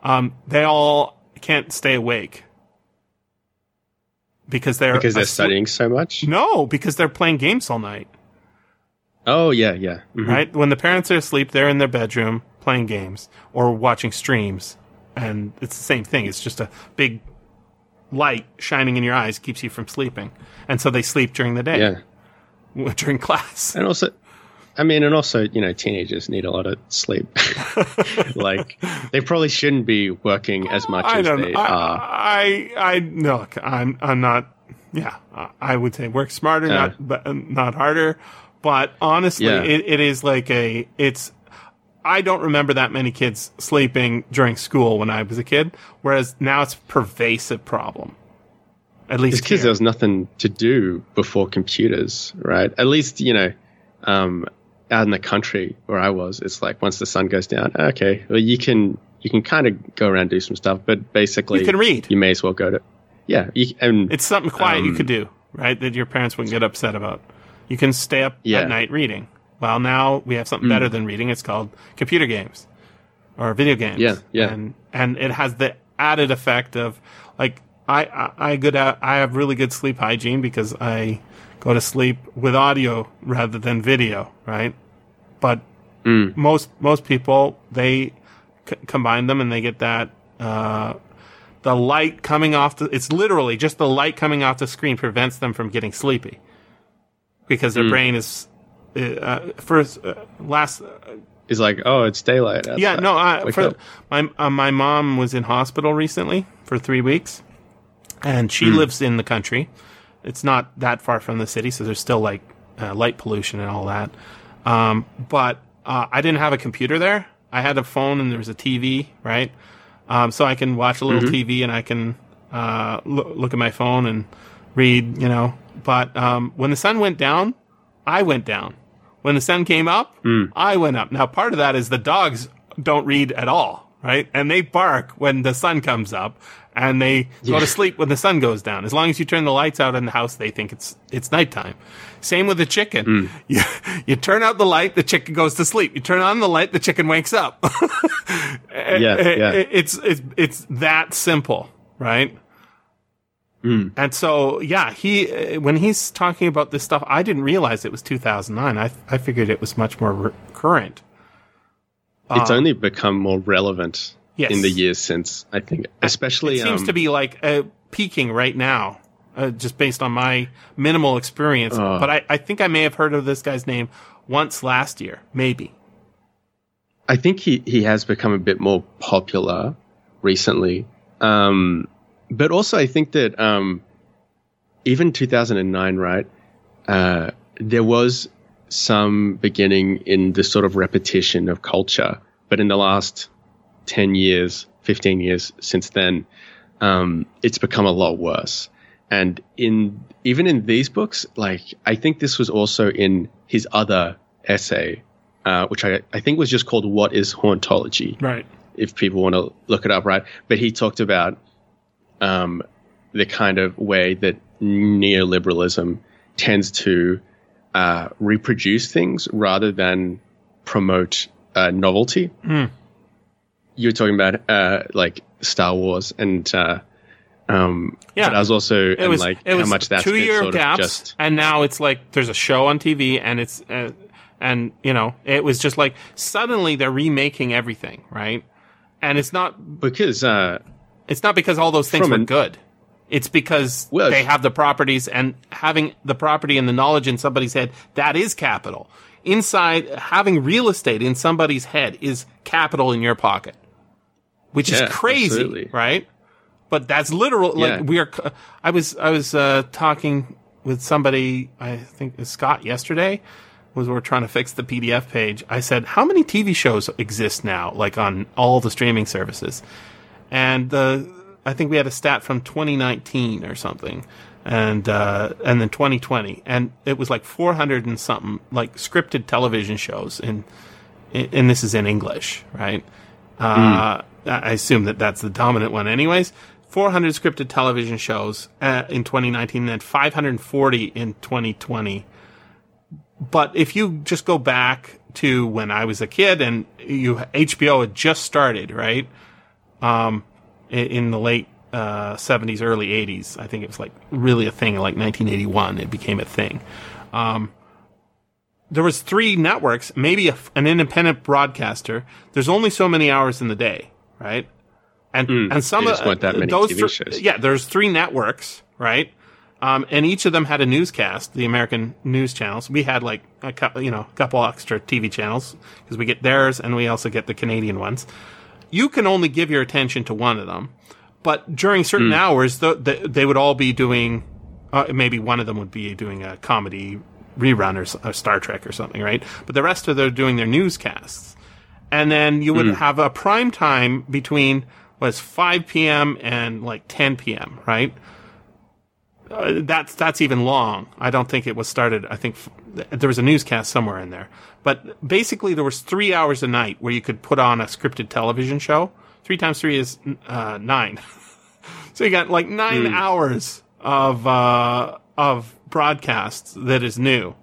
[SPEAKER 2] Um, they all can't stay awake because they're
[SPEAKER 3] because they're
[SPEAKER 2] asleep-
[SPEAKER 3] studying so much.
[SPEAKER 2] No, because they're playing games all night.
[SPEAKER 3] Oh yeah, yeah. Mhm.
[SPEAKER 2] Right when the parents are asleep, they're in their bedroom playing games or watching streams, and it's the same thing. It's just a big light shining in your eyes keeps you from sleeping, and so they sleep during the day
[SPEAKER 3] Yeah,
[SPEAKER 2] during class.
[SPEAKER 3] and also, I mean, and also, you know, teenagers need a lot of sleep. like they probably shouldn't be working as much
[SPEAKER 2] I
[SPEAKER 3] as they
[SPEAKER 2] I,
[SPEAKER 3] are.
[SPEAKER 2] I, I no. Look, I'm. I'm not. Yeah, I- I would say work smarter,
[SPEAKER 3] Uh.
[SPEAKER 2] not but not harder. But honestly,
[SPEAKER 3] Yeah.
[SPEAKER 2] it, it is like a. It's. I don't remember that many kids sleeping during school when I was a kid, whereas now it's a pervasive problem. At least
[SPEAKER 3] because there was nothing to do before computers, right? At least you know, um, out in the country where I was, it's like once the sun goes down, okay, well you can you can kind of go around and do some stuff, but basically
[SPEAKER 2] You can read.
[SPEAKER 3] You may as well go to, yeah, you, and
[SPEAKER 2] It's something quiet you
[SPEAKER 3] Um,
[SPEAKER 2] could do, right? That your parents wouldn't get upset about. You can stay up
[SPEAKER 3] Yeah.
[SPEAKER 2] at night reading. Well, now we have something better than reading. It's called computer games or video games.
[SPEAKER 3] Yeah, yeah.
[SPEAKER 2] And and it has the added effect of like I I, I good I have really good sleep hygiene because I go to sleep with audio rather than video, right? But most most people they c- combine them and they get that uh, the light coming off the it's literally just the light coming off the screen prevents them from getting sleepy because their brain is uh, first uh, last
[SPEAKER 3] it's like, oh, it's daylight. Outside.
[SPEAKER 2] yeah no I, for, my uh, my mom was in hospital recently for three weeks and she
[SPEAKER 3] Hmm.
[SPEAKER 2] lives in the country it's not that far from the city so there's still like uh, light pollution and all that um, but uh, I didn't have a computer there I had a phone and there was a TV right um, so I can watch a little
[SPEAKER 3] Mm-hmm.
[SPEAKER 2] TV and I can uh, loo- look at my phone and read, you know. But um, when the sun went down, I went down. When the sun came up,
[SPEAKER 3] Mm.
[SPEAKER 2] I went up. Now, part of that is the dogs don't read at all, right? And they bark when the sun comes up, and they go to sleep when the sun goes down. As long as you turn the lights out in the house, they think it's it's nighttime. Same with the chicken.
[SPEAKER 3] Mm.
[SPEAKER 2] You, you turn out the light, the chicken goes to sleep. You turn on the light, the chicken wakes up.
[SPEAKER 3] Yeah, yeah.
[SPEAKER 2] It- it's it's it's that simple, right?
[SPEAKER 3] Hmm.
[SPEAKER 2] And so, yeah, he when he's talking about this stuff, I didn't realize it was 2009. I I figured it was much more re- current.
[SPEAKER 3] it's only become more relevant
[SPEAKER 2] Yes.
[SPEAKER 3] in the years since. I think, especially
[SPEAKER 2] It seems
[SPEAKER 3] um,
[SPEAKER 2] to be like uh, peaking right now, uh, just based on my minimal experience.
[SPEAKER 3] Uh.
[SPEAKER 2] but I, I think I may have heard of this guy's name once last year, maybe.
[SPEAKER 3] I think he, he has become a bit more popular recently. Um, but also, I think that um, even 2009, right, uh, there was some beginning in the sort of repetition of culture. But in the last 10 years, 15 years since then, um, it's become a lot worse. And in even in these books, like I think this was also in his other essay, uh, which I, I think was just called "What Is Hauntology."
[SPEAKER 2] Right.
[SPEAKER 3] If people want to look it up, right? But he talked about um, the kind of way that neoliberalism tends to uh, reproduce things rather than promote uh, novelty. You were talking about uh, like Star Wars and. Uh, um,
[SPEAKER 2] Yeah.
[SPEAKER 3] but I was also
[SPEAKER 2] It
[SPEAKER 3] and
[SPEAKER 2] was
[SPEAKER 3] like
[SPEAKER 2] it
[SPEAKER 3] how
[SPEAKER 2] was
[SPEAKER 3] much that's
[SPEAKER 2] two year
[SPEAKER 3] sort
[SPEAKER 2] gaps,
[SPEAKER 3] of just
[SPEAKER 2] and now it's like there's a show on TV, and it's uh, and you know it was just like suddenly they're remaking everything, right? And it's not
[SPEAKER 3] because uh,
[SPEAKER 2] it's not because all those things were
[SPEAKER 3] an-
[SPEAKER 2] good. It's because
[SPEAKER 3] Well,
[SPEAKER 2] they have the properties and having the property and the knowledge in somebody's head, that is capital. Inside, having real estate in somebody's head is capital in your pocket, which
[SPEAKER 3] Yeah,
[SPEAKER 2] is crazy,
[SPEAKER 3] absolutely.
[SPEAKER 2] right? But that's literal.
[SPEAKER 3] Yeah.
[SPEAKER 2] Like we are. I was I was uh, talking with somebody. I think it was Scott yesterday. Was we're trying to fix the PDF page. I said, how many TV shows exist now, like on all the streaming services? And the I think we had a stat from 2019 or something, and uh, and then 2020, and it was like 400 and something like scripted television shows, and and this is in English, right? Uh, I assume that that's the dominant one, anyways. 400 scripted television shows uh, in 2019 and 540 in 2020. But if you just go back to when I was a kid and you HBO had just started, right? Um, in, the late uh, 70s, early 80s, I think it was like really a thing. Like 1981, it became a thing. Um, there was three networks, maybe a, an independent broadcaster. There's only so many hours in the day, right? And
[SPEAKER 3] Mm,
[SPEAKER 2] and some of
[SPEAKER 3] just want that many
[SPEAKER 2] those
[SPEAKER 3] TV shows.
[SPEAKER 2] yeah, there's three networks, right? Um, and each of them had a newscast, the American news channels. We had like a couple, you know, a couple extra TV channels because we get theirs and we also get the Canadian ones. You can only give your attention to one of them, but during certain
[SPEAKER 3] Hmm.
[SPEAKER 2] hours, the, the, they would all be doing. Uh, maybe one of them would be doing a comedy rerun or, or Star Trek or something, right? But the rest of them are doing their newscasts and then you would have a prime time between was 5 p.m. and like 10 p.m. Right? Uh, that's that's even long. I don't think it was started. I think f- there was a newscast somewhere in there, but basically there was three hours a night where you could put on a scripted television show. Three times three is uh, nine. so you got like nine hours of uh, of broadcasts that is new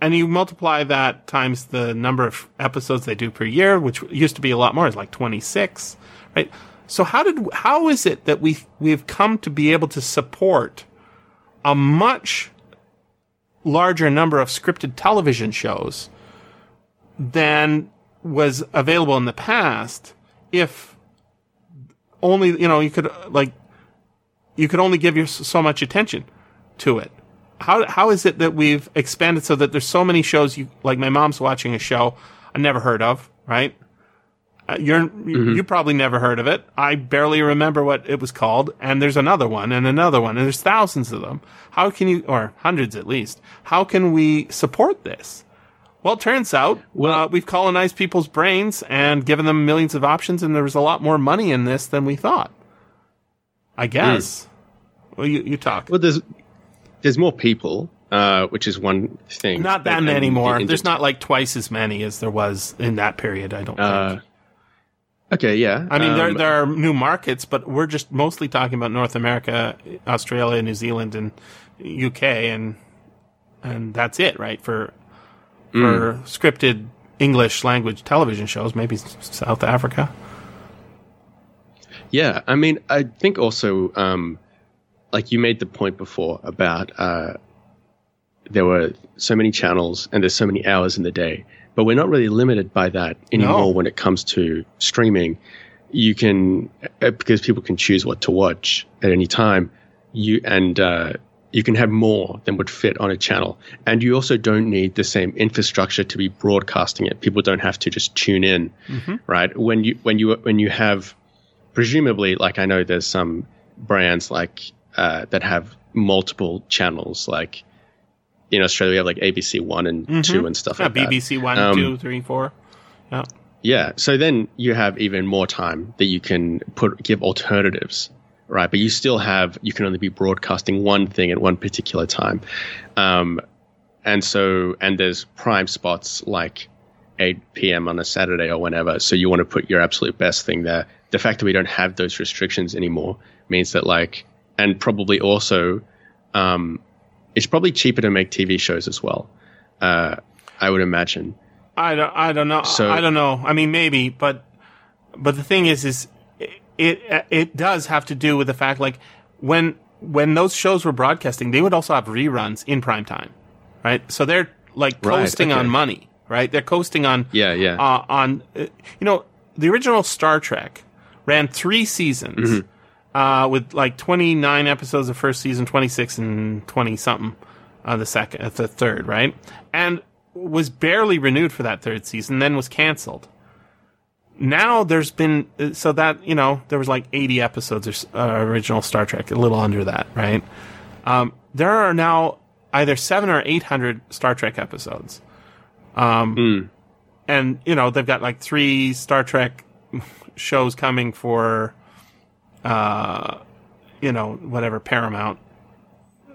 [SPEAKER 2] and you multiply that times the number of episodes they do per year, which used to be a lot more, it's like 26, right? So how did how is it that we we've come to be able to support a much larger number of scripted television shows than was available in the past if only you know you could like you could only give your so much attention to it how how is it that we've expanded so that there's so many shows you like my mom's watching a show I never heard of, right? Uh, you're you, you probably never heard of it. I barely remember what it was called, and there's another one and another one, and there's thousands of them. How can you, or hundreds at least? How can we support this? Well, it turns out
[SPEAKER 3] Well-
[SPEAKER 2] uh, we've colonized people's brains and given them millions of options, and there was a lot more money in this than we thought. I guess. Well, you you talk.
[SPEAKER 3] Well, there's there's more people, uh, which is one thing.
[SPEAKER 2] Not that many
[SPEAKER 3] and-
[SPEAKER 2] more. There's not like twice as many as there was in that period. I don't
[SPEAKER 3] Uh,
[SPEAKER 2] think.
[SPEAKER 3] okay, yeah.
[SPEAKER 2] I mean, there
[SPEAKER 3] um,
[SPEAKER 2] there are new markets, but we're just mostly talking about North America, Australia, New Zealand, and UK, and and that's it, right? For for
[SPEAKER 3] Mm.
[SPEAKER 2] scripted English language television shows, maybe South Africa.
[SPEAKER 3] Yeah, I mean, I think also, um, like you made the point before about uh, there were so many channels and there's so many hours in the day, but we're not really limited by that anymore
[SPEAKER 2] No.
[SPEAKER 3] when it comes to streaming. You can uh, because people can choose what to watch at any time. You and uh, you can have more than would fit on a channel, and you also don't need the same infrastructure to be broadcasting it. People don't have to just tune in, right? When you when you when you have presumably, like I know there's some brands like uh, that have multiple channels. Like in Australia, we have like ABC One and Two and stuff
[SPEAKER 2] Yeah,
[SPEAKER 3] like that.
[SPEAKER 2] BBC one,
[SPEAKER 3] Um,
[SPEAKER 2] two, three, four. Yeah.
[SPEAKER 3] Yeah. So then you have even more time that you can put give alternatives, right? But you still have you can only be broadcasting one thing at one particular time, um, and so and there's prime spots like 8 p.m. on a Saturday or whenever. So you want to put your absolute best thing there. The fact that we don't have those restrictions anymore means that like, and probably also, um, it's probably cheaper to make TV shows as well. Uh, I would imagine.
[SPEAKER 2] I don't, I don't know.
[SPEAKER 3] So-
[SPEAKER 2] I don't know. I mean, maybe, but, but the thing is, is it, it, does have to do with the fact, like, when, when those shows were broadcasting, they would also have reruns in prime time, right? So they're like
[SPEAKER 3] Right,
[SPEAKER 2] coasting
[SPEAKER 3] okay.
[SPEAKER 2] on money, right? They're coasting on,
[SPEAKER 3] Yeah, yeah.
[SPEAKER 2] uh, on, uh, you know, the original Star Trek ran three seasons,
[SPEAKER 3] Mm-hmm.
[SPEAKER 2] Uh, with like 29 episodes the first season, 26 and 20 something, uh, the second, uh, the third, right? And was barely renewed for that third season, then was canceled. Now there's been, uh, so that, you know, there was like 80 episodes or s- uh, original Star Trek, a little under that, right? Um, there are now either seven or 800 Star Trek episodes. Um, and you know they've got like three Star Trek shows coming for, uh, you know whatever Paramount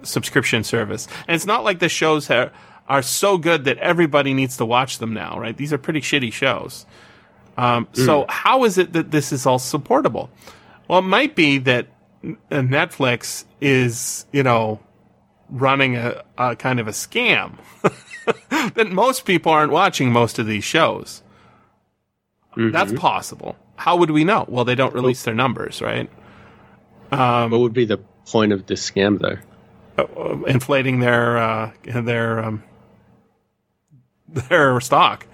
[SPEAKER 2] subscription service, and it's not like the shows ha- are so good that everybody needs to watch them now, right? These are pretty shitty shows. Um, So how is it that this is all supportable? Well, it might be that Netflix is, you know, running a, a kind of a scam. that most people aren't watching most of these shows. That's possible. How would we know? Well, they don't release their numbers, right?
[SPEAKER 3] What would be the point of this scam, though?
[SPEAKER 2] Uh, inflating their uh, their um, their stock,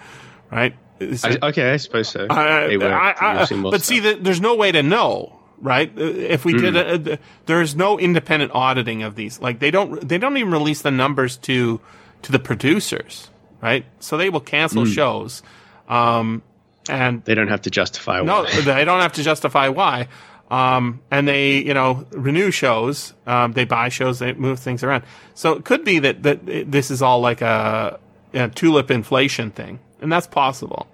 [SPEAKER 2] right?
[SPEAKER 3] I, okay, I suppose so.
[SPEAKER 2] I-
[SPEAKER 3] They were
[SPEAKER 2] I- I-
[SPEAKER 3] producing more
[SPEAKER 2] but see,
[SPEAKER 3] stuff.
[SPEAKER 2] that there's no way to know, right? Uh, If we did, a, a- there's no independent auditing of these. Like they don't, they don't even release the numbers to to the producers, right? So they will cancel shows, um, and
[SPEAKER 3] they don't have to justify why.
[SPEAKER 2] no, they don't have to justify why. Um, and they, you know, renew shows. Um, they buy shows. They move things around. So it could be that that this is all like a, a tulip inflation thing, and that's possible.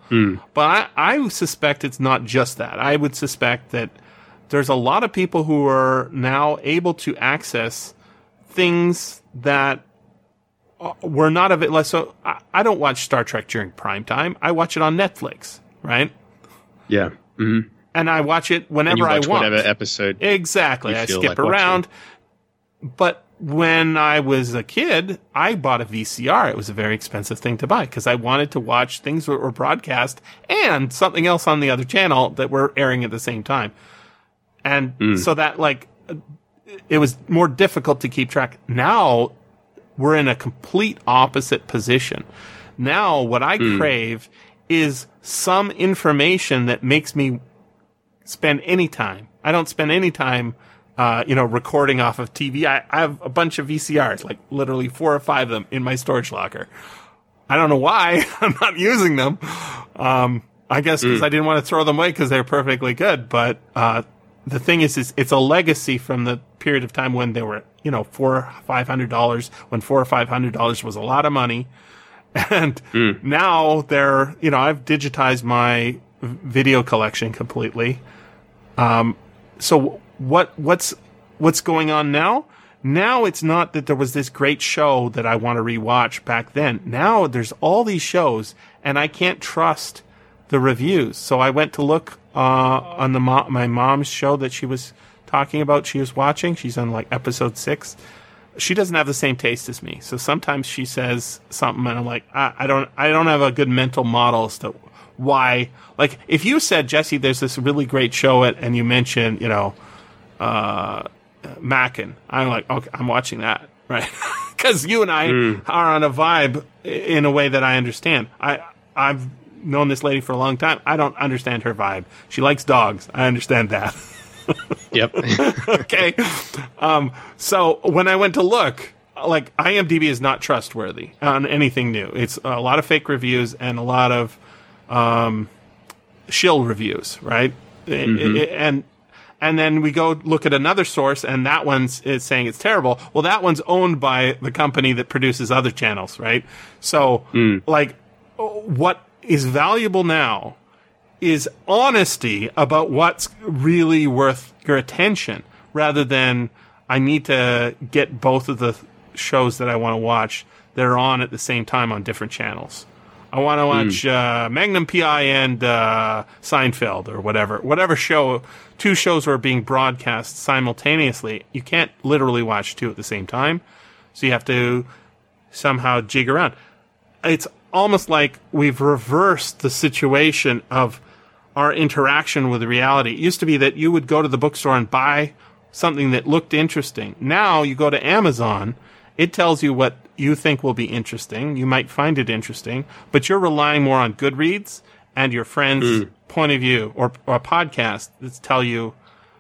[SPEAKER 2] But I, I suspect it's not just that. I would suspect that there's a lot of people who are now able to access things that uh, were not of it. So I, I don't watch Star Trek during prime time. I watch it on Netflix, right?
[SPEAKER 3] yeah. hmm
[SPEAKER 2] and I watch it whenever
[SPEAKER 3] you
[SPEAKER 2] I
[SPEAKER 3] watch
[SPEAKER 2] want.
[SPEAKER 3] whatever episode.
[SPEAKER 2] exactly. I skip
[SPEAKER 3] like watching.
[SPEAKER 2] around. But when I was a kid, I bought a VCR. It was a very expensive thing to buy because I wanted to watch things that were broadcast and something else on the other channel that were airing at the same time. And
[SPEAKER 3] Hmm.
[SPEAKER 2] so that like it was more difficult to keep track. Now we're in a complete opposite position. Now what I
[SPEAKER 3] Hmm.
[SPEAKER 2] crave is some information that makes me spend any time. I don't spend any time, uh, you know, recording off of TV. I, I have a bunch of VCRs, like literally four or five of them in my storage locker. I don't know why I'm not using them. Um, I guess because I didn't want to throw them away because they're perfectly good. But uh, the thing is, is it's a legacy from the period of time when they were, you know, four or five hundred dollars. When four or five hundred dollars was a lot of money, and now they're, you know, I've digitized my video collection completely. Um, so what what's what's going on now? Now it's not that there was this great show that I want to rewatch back then. Now there's all these shows, and I can't trust the reviews. So I went to look uh, on the mo- my mom's show that she was talking about. She was watching. She's on like episode six. She doesn't have the same taste as me. So sometimes she says something, and I'm like, I, I don't, I don't have a good mental model as to why. Like, if you said Jesse, there's this really great show, it, and you mentioned, you know, uh, Mackin, I'm like, okay, I'm watching that, right? Because you and I are on a vibe in a way that I understand. I I've known this lady for a long time. I don't understand her vibe. She likes dogs. I understand that.
[SPEAKER 3] Yep.
[SPEAKER 2] okay. Um, so when I went to look, like IMDb is not trustworthy on anything new. It's a lot of fake reviews and a lot of um, shill reviews, right? I- and and then we go look at another source, and that one's is saying it's terrible. Well, that one's owned by the company that produces other channels, right? So, like, what is valuable now is honesty about what's really worth your attention rather than I need to get both of the shows that I want to watch that are on at the same time on different channels. I want to watch uh, Magnum PI and uh, Seinfeld or whatever, whatever show. Two shows were being broadcast simultaneously. You can't literally watch two at the same time, so you have to somehow jig around it's almost like we've reversed the situation of our interaction with reality. It used to be that you would go to the bookstore and buy something that looked interesting. Now you go to Amazon, it tells you what you think will be interesting. You might find it interesting, but you're relying more on Goodreads and your friend's point of view or, or a podcast that tell you,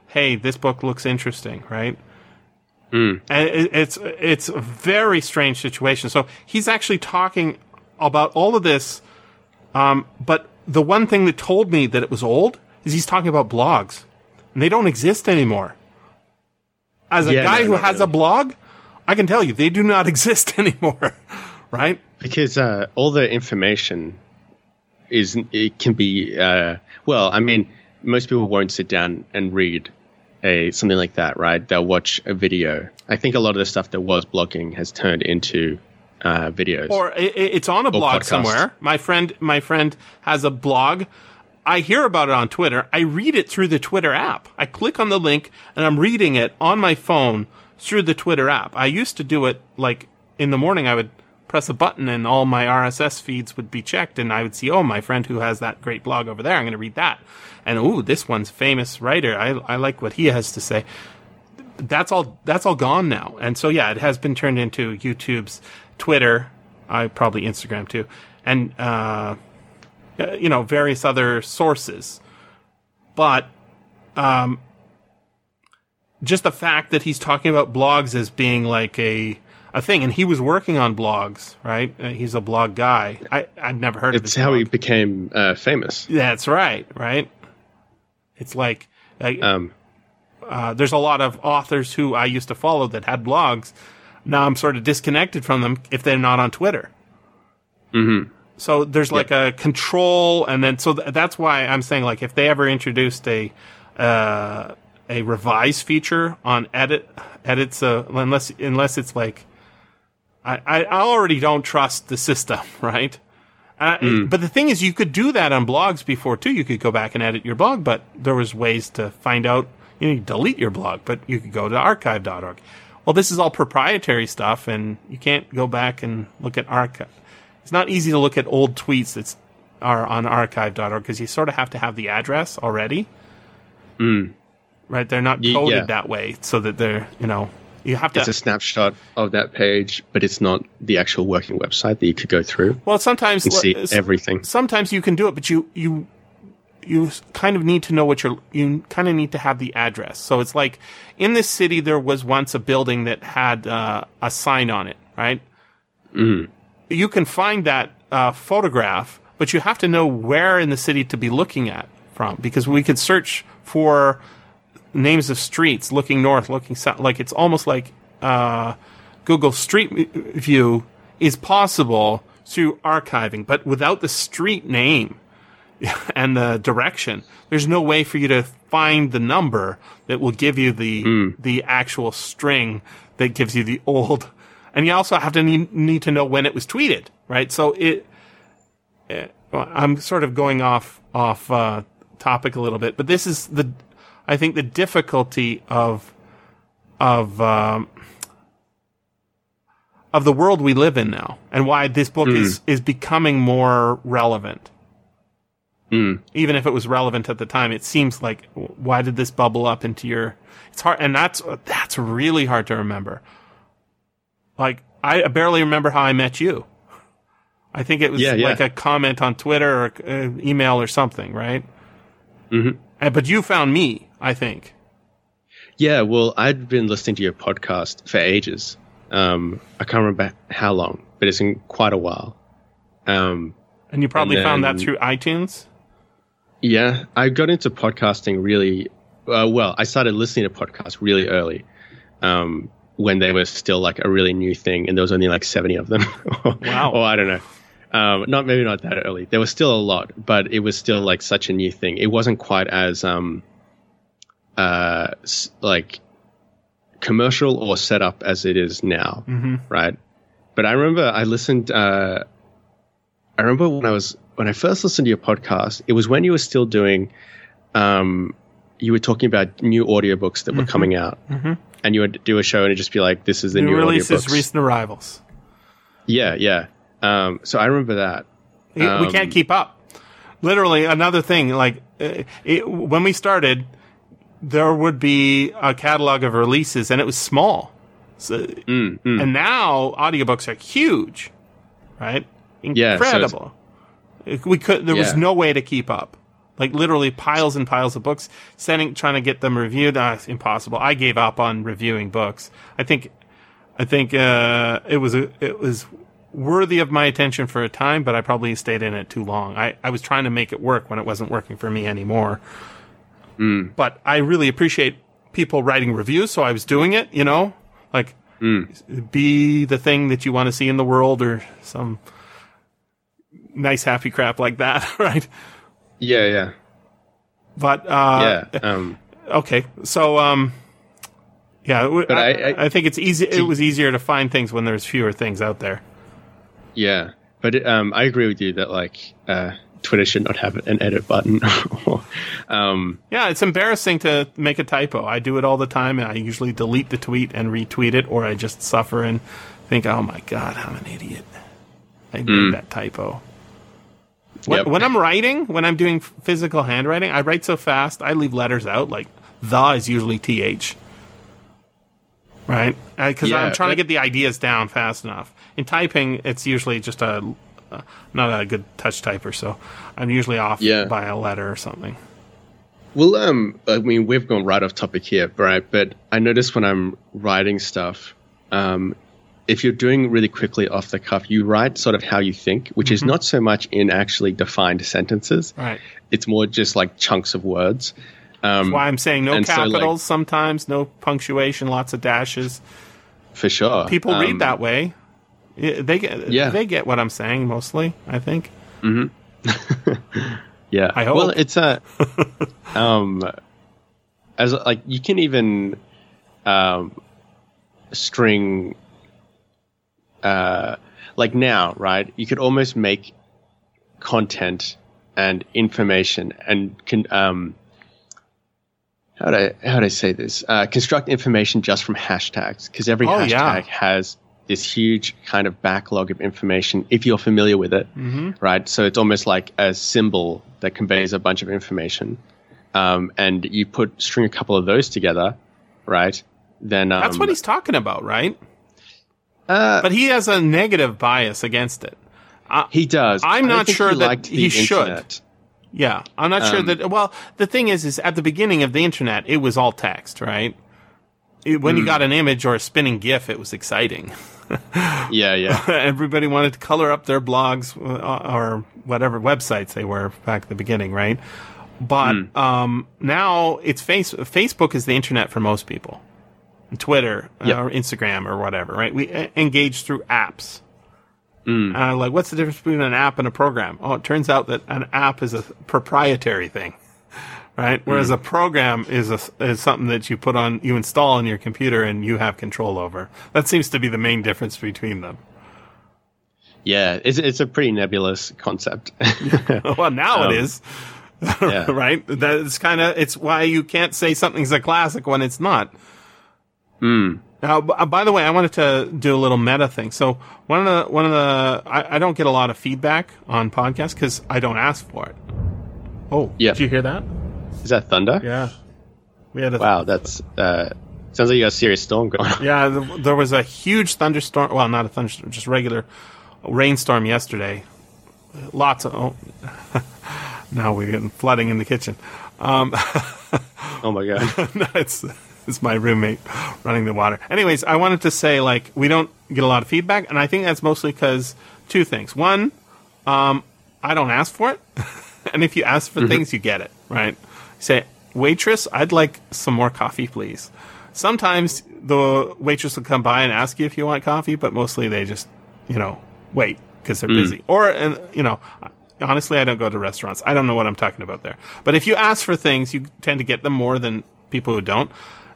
[SPEAKER 2] hey, this book looks interesting, right? and it, it's it's a very strange situation. So he's actually talking about all of this, um, but the one thing that told me that it was old is he's talking about blogs, and they don't exist anymore. As a
[SPEAKER 3] Yeah,
[SPEAKER 2] guy
[SPEAKER 3] no,
[SPEAKER 2] who has a blog, I can tell you they do not exist anymore, right?
[SPEAKER 3] because uh, all the information is it can be uh, well. I mean, most people won't sit down and read a something like that, right? They'll watch a video. I think a lot of the stuff that was blogging has turned into uh, videos.
[SPEAKER 2] Or i i- it's on a blog
[SPEAKER 3] podcast.
[SPEAKER 2] somewhere. My friend, my friend has a blog I hear about it on Twitter. I read it through the Twitter app. I click on the link and I'm reading it on my phone through the Twitter app. I used to do it like in the morning. I would press a button and all my RSS feeds would be checked and I would see, oh, my friend who has that great blog over there. I'm going to read that. And ooh, this one's famous writer. I, I like what he has to say. That's all, that's all gone now. And so, yeah, it has been turned into YouTube's Twitter. I probably Instagram too. And, uh, uh, you know, various other sources. But, um, just the fact that he's talking about blogs as being like a, a thing, and he was working on blogs, right? Uh, he's a blog guy. I, I'd never heard
[SPEAKER 3] it's
[SPEAKER 2] of
[SPEAKER 3] It's how blog. he became uh, famous.
[SPEAKER 2] That's right, right? It's like, like um, uh, there's a lot of authors who I used to follow that had blogs. Now I'm sort of disconnected from them if they're not on Twitter.
[SPEAKER 3] Mm-hmm.
[SPEAKER 2] So there's like a control, and then so th- that's why I'm saying like if they ever introduced a uh, a revise feature on edit edits, uh, unless unless it's like I, I already don't trust the system, right? Uh, mm. But the thing is, you could do that on blogs before too. You could go back and edit your blog, but there was ways to find out. You know, you delete your blog, but you could go to archive.org. Well, this is all proprietary stuff, and you can't go back and look at archive it's not easy to look at old tweets that are on archive.org because you sort of have to have the address already.
[SPEAKER 3] Mm.
[SPEAKER 2] Right? They're not coded yeah. that way so that they're, you know, you have to.
[SPEAKER 3] It's a snapshot of that page, but it's not the actual working website that you could go through.
[SPEAKER 2] Well, sometimes
[SPEAKER 3] see everything.
[SPEAKER 2] Sometimes you can do it, but you you you kind of need to know what you're. You kind of need to have the address. So it's like in this city, there was once a building that had uh, a sign on it, right?
[SPEAKER 3] Mm
[SPEAKER 2] you can find that uh, photograph, but you have to know where in the city to be looking at from because we could search for names of streets looking north, looking south. Like it's almost like uh, Google Street View is possible through archiving, but without the street name and the direction, there's no way for you to find the number that will give you the mm. the actual string that gives you the old and you also have to need, need to know when it was tweeted, right? So it, it I'm sort of going off off uh, topic a little bit, but this is the I think the difficulty of of um, of the world we live in now, and why this book mm. is is becoming more relevant.
[SPEAKER 3] Mm.
[SPEAKER 2] Even if it was relevant at the time, it seems like why did this bubble up into your? It's hard, and that's that's really hard to remember. Like, I barely remember how I met you. I think it was yeah, yeah. like a comment on Twitter or uh, email or something, right?
[SPEAKER 3] Mm-hmm.
[SPEAKER 2] And, but you found me, I think.
[SPEAKER 3] Yeah, well, I'd been listening to your podcast for ages. Um, I can't remember how long, but it's in quite a while. Um,
[SPEAKER 2] and you probably and then, found that through iTunes?
[SPEAKER 3] Yeah, I got into podcasting really uh, well. I started listening to podcasts really early. Um, when they were still like a really new thing, and there was only like seventy of them.
[SPEAKER 2] wow.
[SPEAKER 3] or I don't know. Um, not maybe not that early. There was still a lot, but it was still like such a new thing. It wasn't quite as um, uh, like commercial or set up as it is now,
[SPEAKER 2] mm-hmm.
[SPEAKER 3] right? But I remember I listened. Uh, I remember when I was when I first listened to your podcast. It was when you were still doing. Um, you were talking about new audiobooks that were mm-hmm. coming out.
[SPEAKER 2] Mm-hmm
[SPEAKER 3] and you would do a show and it'd just be like, "This is the new, new
[SPEAKER 2] releases, recent arrivals."
[SPEAKER 3] Yeah, yeah. Um, so I remember that.
[SPEAKER 2] Um, we can't keep up. Literally, another thing. Like uh, it, when we started, there would be a catalog of releases, and it was small. So,
[SPEAKER 3] mm, mm.
[SPEAKER 2] And now audiobooks are huge, right? Incredible. Yeah, so we could. There yeah. was no way to keep up like literally piles and piles of books, sending, trying to get them reviewed. Uh, impossible. I gave up on reviewing books. I think, I think, uh, it was, a, it was worthy of my attention for a time, but I probably stayed in it too long. I, I was trying to make it work when it wasn't working for me anymore.
[SPEAKER 3] Mm.
[SPEAKER 2] But I really appreciate people writing reviews, so I was doing it, you know, like,
[SPEAKER 3] mm.
[SPEAKER 2] be the thing that you want to see in the world or some nice happy crap like that, right?
[SPEAKER 3] Yeah, yeah.
[SPEAKER 2] But uh,
[SPEAKER 3] yeah. Um,
[SPEAKER 2] okay, so um, yeah, but I, I, I, think it's easy. It was easier to find things when there's fewer things out there.
[SPEAKER 3] Yeah, but um, I agree with you that like uh, Twitter should not have an edit button. um,
[SPEAKER 2] Yeah, it's embarrassing to make a typo. I do it all the time, and I usually delete the tweet and retweet it, or I just suffer and think, "Oh my god, I'm an idiot. I made that typo." When,
[SPEAKER 3] Yep.
[SPEAKER 2] when I'm writing, when I'm doing physical handwriting, I write so fast, I leave letters out. Like the is usually th, right? Because
[SPEAKER 3] Yeah,
[SPEAKER 2] I'm trying to get the ideas down fast enough. In typing, it's usually just a uh, not a good touch typer, so I'm usually off
[SPEAKER 3] Yeah.
[SPEAKER 2] by a letter or something.
[SPEAKER 3] Well, um, I mean, we've gone right off topic here, right? But I notice when I'm writing stuff, um, if you're doing really quickly off the cuff, you write sort of how you think, which is not so much in actually defined sentences.
[SPEAKER 2] Right.
[SPEAKER 3] It's more just like chunks of words. Um,
[SPEAKER 2] why I'm saying no
[SPEAKER 3] and so, like-
[SPEAKER 2] capitals sometimes, no punctuation, lots of dashes.
[SPEAKER 3] for sure.
[SPEAKER 2] People
[SPEAKER 3] Um,
[SPEAKER 2] read that way. They get
[SPEAKER 3] Yeah.
[SPEAKER 2] they get what I'm saying mostly. I think.
[SPEAKER 3] Yeah.
[SPEAKER 2] I hope.
[SPEAKER 3] Well, it's a um as like you can even um string uh like now, right? You could almost make content and information and can um how do I how do I say this? Uh, construct information just from hashtags because every
[SPEAKER 2] Oh,
[SPEAKER 3] hashtag
[SPEAKER 2] yeah.
[SPEAKER 3] has this huge kind of backlog of information if you're familiar with it,
[SPEAKER 2] Mm-hmm.
[SPEAKER 3] right? So it's almost like a symbol that conveys a bunch of information, um, and you put string a couple of those together, right? Then um,
[SPEAKER 2] That's what he's talking about, right?
[SPEAKER 3] uh,
[SPEAKER 2] But he has a negative bias against it.
[SPEAKER 3] he does.
[SPEAKER 2] I'm
[SPEAKER 3] don't
[SPEAKER 2] sure
[SPEAKER 3] he
[SPEAKER 2] that he should. Yeah, I'm not sure
[SPEAKER 3] Um,
[SPEAKER 2] that. Well, the thing is, is at the beginning of the internet, it was all text, right? It- when
[SPEAKER 3] Hmm.
[SPEAKER 2] you got an image or a spinning GIF, it was exciting.
[SPEAKER 3] Yeah, yeah.
[SPEAKER 2] Everybody wanted to color up their blogs uh, or whatever websites they were back at the beginning, right? But
[SPEAKER 3] Hmm.
[SPEAKER 2] um, now it's face Facebook is the internet for most people, Twitter uh, or Instagram or whatever, right? We uh, engage through apps.
[SPEAKER 3] Hmm.
[SPEAKER 2] Uh, like, what's the difference between an app and a program? Oh, it turns out that an app is a proprietary thing, right? Whereas a program is a, is something that you put on, you install on your computer and you have control over. That seems to be the main difference between them.
[SPEAKER 3] Yeah, it's, it's a pretty nebulous concept.
[SPEAKER 2] well, now
[SPEAKER 3] Um,
[SPEAKER 2] it is,
[SPEAKER 3] yeah.
[SPEAKER 2] right? That's kind of it's why you can't say something's a classic when it's not.
[SPEAKER 3] Hmm.
[SPEAKER 2] Now, b- uh, by the way, I wanted to do a little meta thing. So one of the one of the I, I don't get a lot of feedback on podcasts because I don't ask for it. Oh,
[SPEAKER 3] Yeah.
[SPEAKER 2] Did you hear that?
[SPEAKER 3] Is that thunder?
[SPEAKER 2] Yeah. We had a
[SPEAKER 3] Wow, that's uh, sounds like you got a serious storm going on.
[SPEAKER 2] yeah. th- There was a huge thunderstorm. Well, not a thunderstorm, just regular rainstorm yesterday. Lots of. Oh, now we're getting flooding in the kitchen. Um,
[SPEAKER 3] Oh my god.
[SPEAKER 2] no, it's it's my roommate running the water. Anyways, I wanted to say like we don't get a lot of feedback, and I think that's mostly because two things. One, um, I don't ask for it, and if you ask for things, you get it. Right? Say, waitress, I'd like some more coffee, please. Sometimes the waitress will come by and ask you if you want coffee, but mostly they just, you know, wait because they're busy. Or, and you know, honestly, I don't go to restaurants. I don't know what I'm talking about there. But if you ask for things, you tend to get them more than people who don't.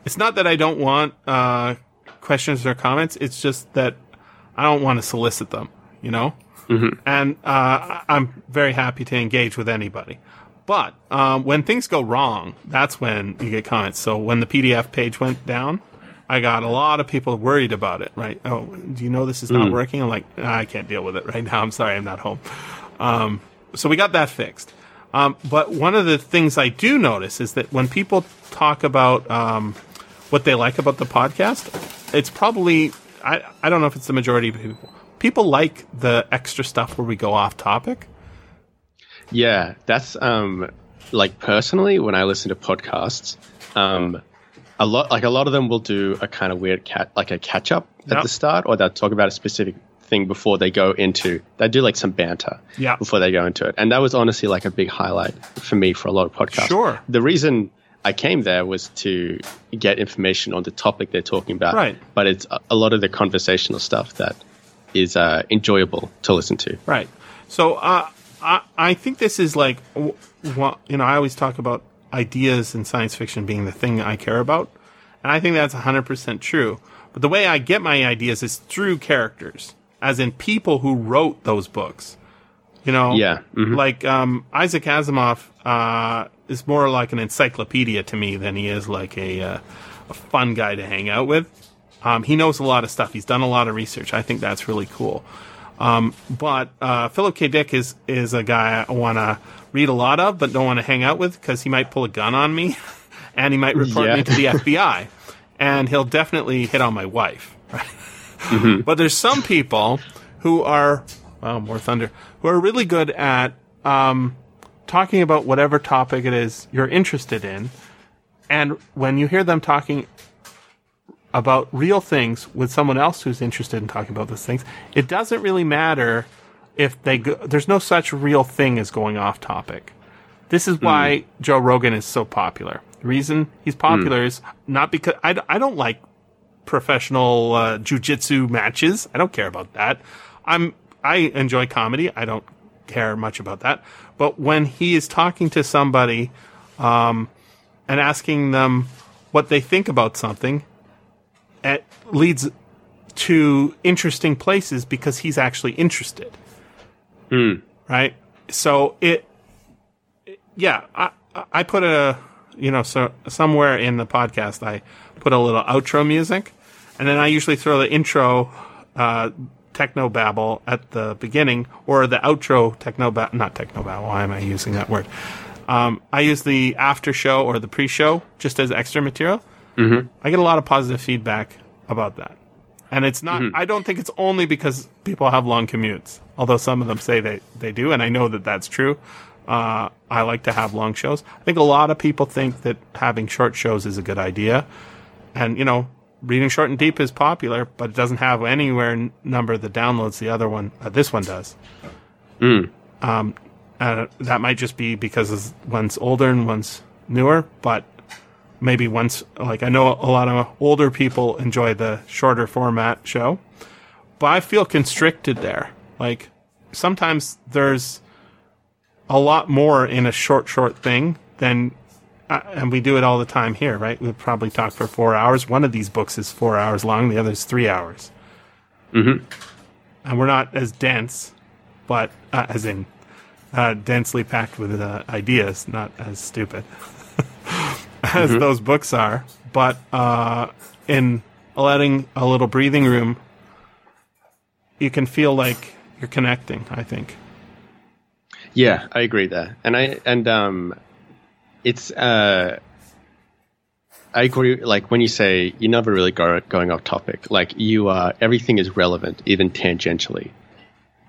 [SPEAKER 2] It's not that I don't want uh, questions or comments. It's just that I don't want to solicit them. You know, and uh, I'm very happy to engage with anybody. But um, when things go wrong, that's when you get comments. So when the PDF page went down, I got a lot of people worried about it. Right? Oh, do you know this is not working? I'm like, "Ah, I can't deal with it right now. I'm sorry, I'm not home. Um, so we got that fixed. Um, but one of the things I do notice is that when people talk about um, what they like about the podcast, it's probably I, I don't know if it's the majority of people. People like the extra stuff where we go off topic.
[SPEAKER 3] Yeah, that's um like personally when I listen to podcasts, um a lot like a lot of them will do a kind of weird cat like a catch up at
[SPEAKER 2] Yep.
[SPEAKER 3] the start or they'll talk about a specific thing before they go into they do like some banter
[SPEAKER 2] Yeah.
[SPEAKER 3] before they go into it. And that was honestly like a big highlight for me for a lot of podcasts.
[SPEAKER 2] Sure.
[SPEAKER 3] The reason I came there was to get information on the topic they're talking about.
[SPEAKER 2] Right.
[SPEAKER 3] But it's a, a lot of the conversational stuff that is uh, enjoyable to listen to.
[SPEAKER 2] Right. So uh, I I think this is like you know I always talk about ideas in science fiction being the thing I care about, and I think that's hundred percent true. But the way I get my ideas is through characters, as in people who wrote those books. You know,
[SPEAKER 3] Yeah. mhm.
[SPEAKER 2] like um, Isaac Asimov uh, is more like an encyclopedia to me than he is like a, uh, a fun guy to hang out with. Um, he knows a lot of stuff. He's done a lot of research. I think that's really cool. Um, but uh, Philip K. Dick is is a guy I want to read a lot of, but don't want to hang out with because he might pull a gun on me, and he might report
[SPEAKER 3] Yeah.
[SPEAKER 2] me to the FBI, and he'll definitely hit on my wife. But there's some people who are, well, more thunder, who are really good at um, talking about whatever topic it is you're interested in. And when you hear them talking about real things with someone else who's interested in talking about those things, it doesn't really matter if they go, there's no such real thing as going off topic. This is why Joe Rogan is so popular. The reason he's popular is not because I, I don't like professional uh, jujitsu matches. I don't care about that. I'm I enjoy comedy. I don't care much about that. But when he is talking to somebody um, and asking them what they think about something, it leads to interesting places because he's actually interested. Right. So it, it- yeah, I, I put a, you know, so somewhere in the podcast, I put a little outro music and then I usually throw the intro, uh, techno babble at the beginning or the outro techno not techno babble. Why am I using that word? Um, I use the after show or the pre show just as extra material. Mm-hmm. I get a lot of positive feedback about that. And it's not, I don't think it's only because people have long commutes, although some of them say they, they do, and I know that that's true. Uh, I like to have long shows. I think a lot of people think that having short shows is a good idea. And, you know, reading short and deep is popular, but it doesn't have anywhere n- number the downloads the other one, uh, this one does. Um, uh, that might just be because one's older and one's newer, but maybe once like I know a lot of older people enjoy the shorter format show, but I feel constricted there. Like sometimes there's a lot more in a short short thing than uh, and we do it all the time here, right? We probably talk for 4 hours. One of these books is 4 hours long, the other is 3 hours. Mhm. And we're not as dense, but uh, as in uh, densely packed with uh, ideas, not as stupid as those books are, but uh, in letting a little breathing room, you can feel like you're connecting. I think.
[SPEAKER 3] Yeah, I agree there, and I and um, it's uh, I agree. Like when you say you never really go going off topic, like you are everything is relevant, even tangentially,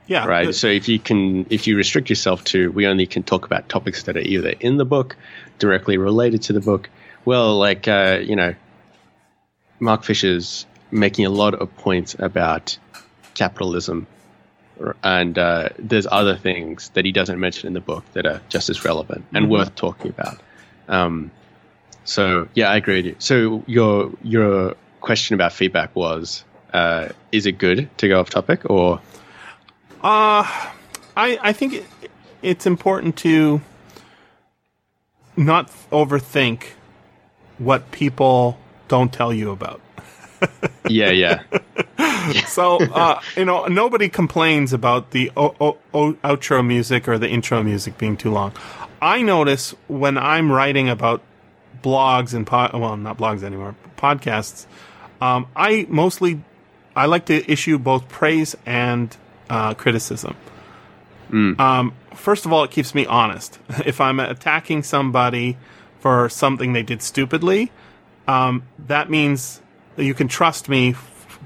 [SPEAKER 2] Yeah.
[SPEAKER 3] right? So if you can, if you restrict yourself to, we only can talk about topics that are either in the book, directly related to the book. Well, like uh, you know, Mark Fisher's making a lot of points about capitalism and uh, there's other things that he doesn't mention in the book that are just as relevant and worth talking about. Um, so yeah, I agree with you. So your your question about feedback was, uh, is it good to go off topic or?
[SPEAKER 2] I I think it, it's important to not overthink what people don't tell you about.
[SPEAKER 3] Yeah, yeah,
[SPEAKER 2] So, uh, you know, nobody complains about the o- o- o- outro music or the intro music being too long. I notice when I'm writing about blogs and pod, well, not blogs anymore, podcasts. Um, I mostly I like to issue both praise and uh, criticism. Um, first of all, it keeps me honest. If I'm attacking somebody for something they did stupidly, um, that means that you can trust me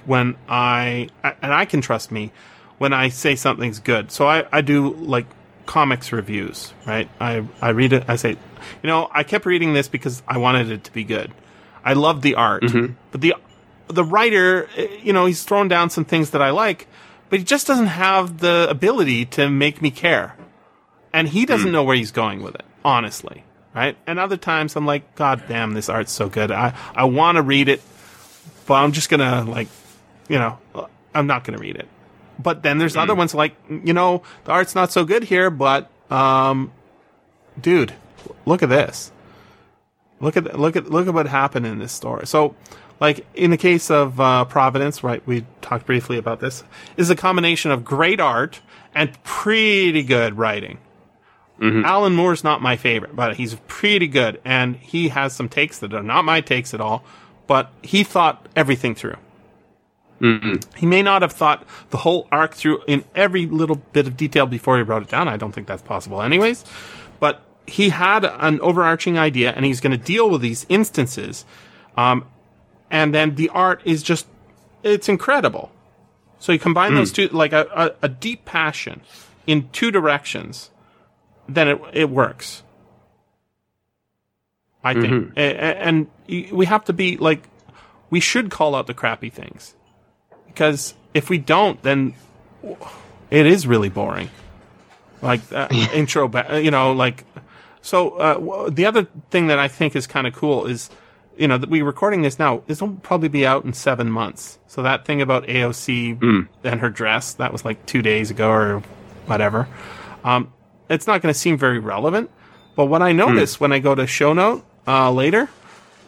[SPEAKER 2] when I, and I can trust me when I say something's good. So I, I do like comics reviews, right? I, I read it, I say, you know, I kept reading this because I wanted it to be good. I love the art, but the, the writer, eh, you know, he's thrown down some things that I like, but he just doesn't have the ability to make me care. And he doesn't know where he's going with it, honestly. Right? And other times I'm like, God damn, this art's so good. I, I want to read it, but I'm just gonna like, you know, I'm not gonna read it. But then there's other ones like, you know, the art's not so good here, but, um, dude, look at this. Look at look at look at what happened in this story. So, Like in the case of uh, Providence, right? We talked briefly about this. Is a combination of great art and pretty good writing. Mm-hmm. Alan Moore's not my favorite, but he's pretty good, and he has some takes that are not my takes at all. But he thought everything through. Mm-hmm. He may not have thought the whole arc through in every little bit of detail before he wrote it down. I don't think that's possible, anyways. But he had an overarching idea, and he's going to deal with these instances. Um, and then the art is just, it's incredible. So you combine those mm. two, like a, a, a deep passion in two directions, then it, it works. I think. A- And we have to be like, we should call out the crappy things. Because if we don't, then it is really boring. Like uh, intro, ba- you know, like so. Uh, the other thing that I think is kind of cool is, you know, that we're recording this now. This will probably be out in seven months. So that thing about AOC and her dress that was like two days ago or whatever. Um, it's not going to seem very relevant. But what I notice when I go to show note uh, later,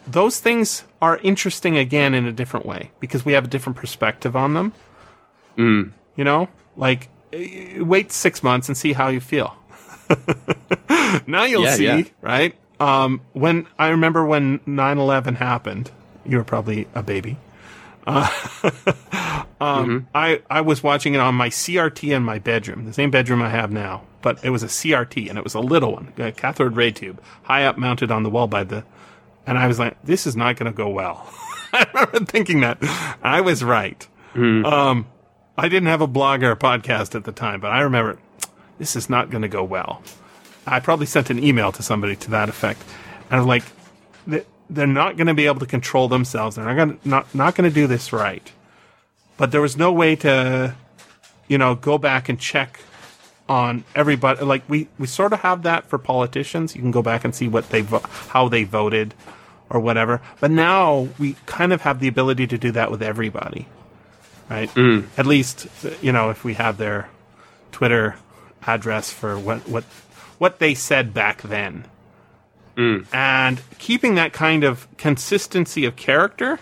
[SPEAKER 2] those things are interesting again in a different way because we have a different perspective on them. You know, like wait six months and see how you feel. now you'll
[SPEAKER 3] Yeah,
[SPEAKER 2] see,
[SPEAKER 3] yeah.
[SPEAKER 2] right? Um, when I remember when 9-11 happened, you were probably a baby. Uh, um, I, I was watching it on my CRT in my bedroom, the same bedroom I have now, but it was a CRT and it was a little one, a cathode ray tube, high up mounted on the wall by the, and I was like, this is not going to go well. I remember thinking that. I was right. Um, I didn't have a blog or a podcast at the time, but I remember this is not going to go well. I probably sent an email to somebody to that effect, and I was like, "They- they're not going to be able to control themselves. They're not going to not not going to do this right. But there was no way to, you know, go back and check on everybody. Like we we sort of have that for politicians. You can go back and see what they vo- how they voted or whatever. But now we kind of have the ability to do that with everybody right? Mm. At least, you know, if we have their Twitter address for what what what they said back then, mm. and keeping that kind of consistency of character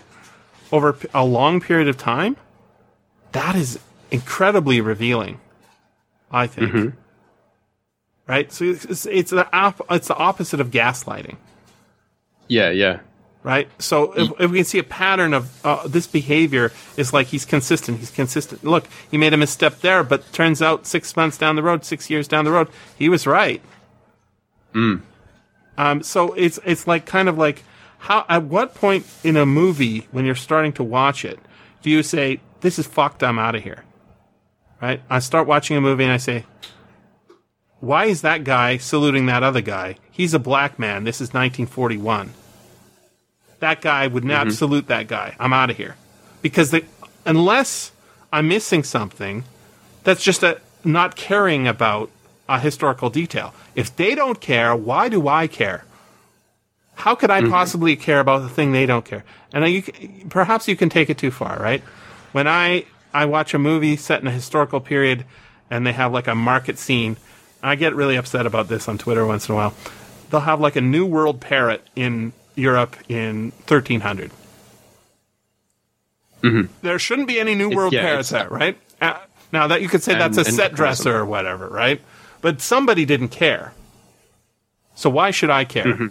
[SPEAKER 2] over a long period of time, that is incredibly revealing. I think. Right, so it's, it's, the op- it's the opposite of gaslighting
[SPEAKER 3] Yeah, yeah.
[SPEAKER 2] right? So if, if we can see a pattern of uh, this behavior is like he's consistent, he's consistent. Look, he made a misstep there, but turns out six months down the road, six years down the road, he was right. Um, so it's it's like kind of like how at what point in a movie when you're starting to watch it do you say this is fucked? I'm out of here. Right? I start watching a movie and I say, why is that guy saluting that other guy? He's a black man. This is 1941 that guy would not mm-hmm. salute that guy. I'm out of here. Because the, unless I'm missing something, that's just a not caring about a historical detail. If they don't care, why do I care? How could I mm-hmm. possibly care about the thing they don't care? And you, perhaps you can take it too far, right? When I I watch a movie set in a historical period and they have like a market scene, I get really upset about this on Twitter once in a while. They'll have like a New World parrot in Europe in 1300. There shouldn't be any New World
[SPEAKER 3] yeah,
[SPEAKER 2] parrots there, right? Uh, now that you could say that's a
[SPEAKER 3] And- and
[SPEAKER 2] set dresser or whatever, right? But somebody didn't care. So why should I care?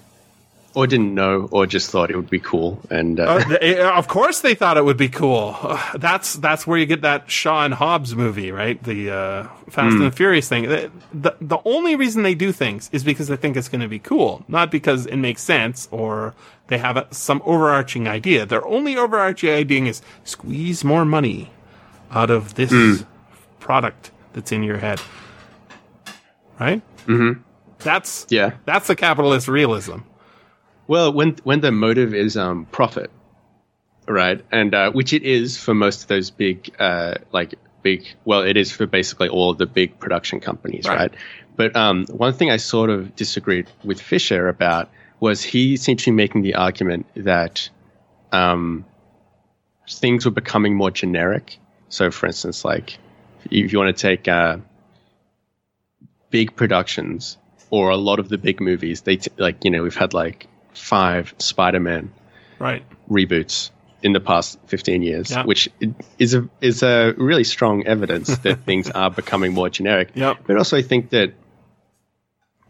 [SPEAKER 3] Or didn't know, or just thought it would be cool. And uh,
[SPEAKER 2] Uh, they- of course, they thought it would be cool. That's that's where you get that Sean Hobbs movie, right? The uh, Fast and Furious thing. The, the the only reason they do things is because they think it's going to be cool, not because it makes sense or they have a, some overarching idea. Their only overarching idea is squeeze more money out of this product that's in your head, right? Mm-hmm. That's
[SPEAKER 3] yeah.
[SPEAKER 2] that's the capitalist realism.
[SPEAKER 3] Well, when when the motive is um, profit, right, and uh, which it is for most of those big, uh, like big. Well, it is for basically all of the big production companies,
[SPEAKER 2] Right.
[SPEAKER 3] right? But um, one thing I sort of disagreed with Fisher about was he seemed to be making the argument that um, things were becoming more generic. So, for instance, like if you want to take uh, big productions or a lot of the big movies, they t- like you know we've had like five Spider-Man
[SPEAKER 2] Right.
[SPEAKER 3] reboots in the past 15 years,
[SPEAKER 2] Yeah.
[SPEAKER 3] which is a is a really strong evidence that things are becoming more generic.
[SPEAKER 2] Yep.
[SPEAKER 3] But also, I think that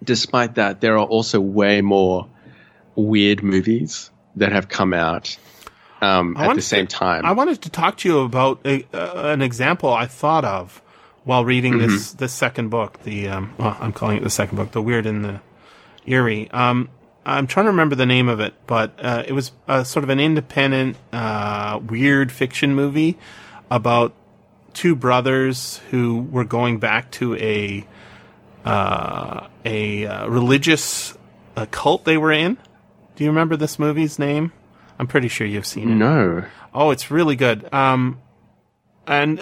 [SPEAKER 3] despite that, there are also way more weird movies that have come out um, at the same
[SPEAKER 2] to-
[SPEAKER 3] time.
[SPEAKER 2] I wanted to talk to you about a, uh, an example I thought of while reading this
[SPEAKER 3] Mm-hmm.
[SPEAKER 2] this second book. The um, well, I'm calling it the second book, the weird and the eerie. Um, I'm trying to remember the name of it, but uh, it was uh, sort of an independent, uh, weird fiction movie about two brothers who were going back to a uh, a uh, religious cult they were in. Do you remember this movie's name? I'm pretty sure you've seen it.
[SPEAKER 3] no.
[SPEAKER 2] Oh, it's really good. Um, and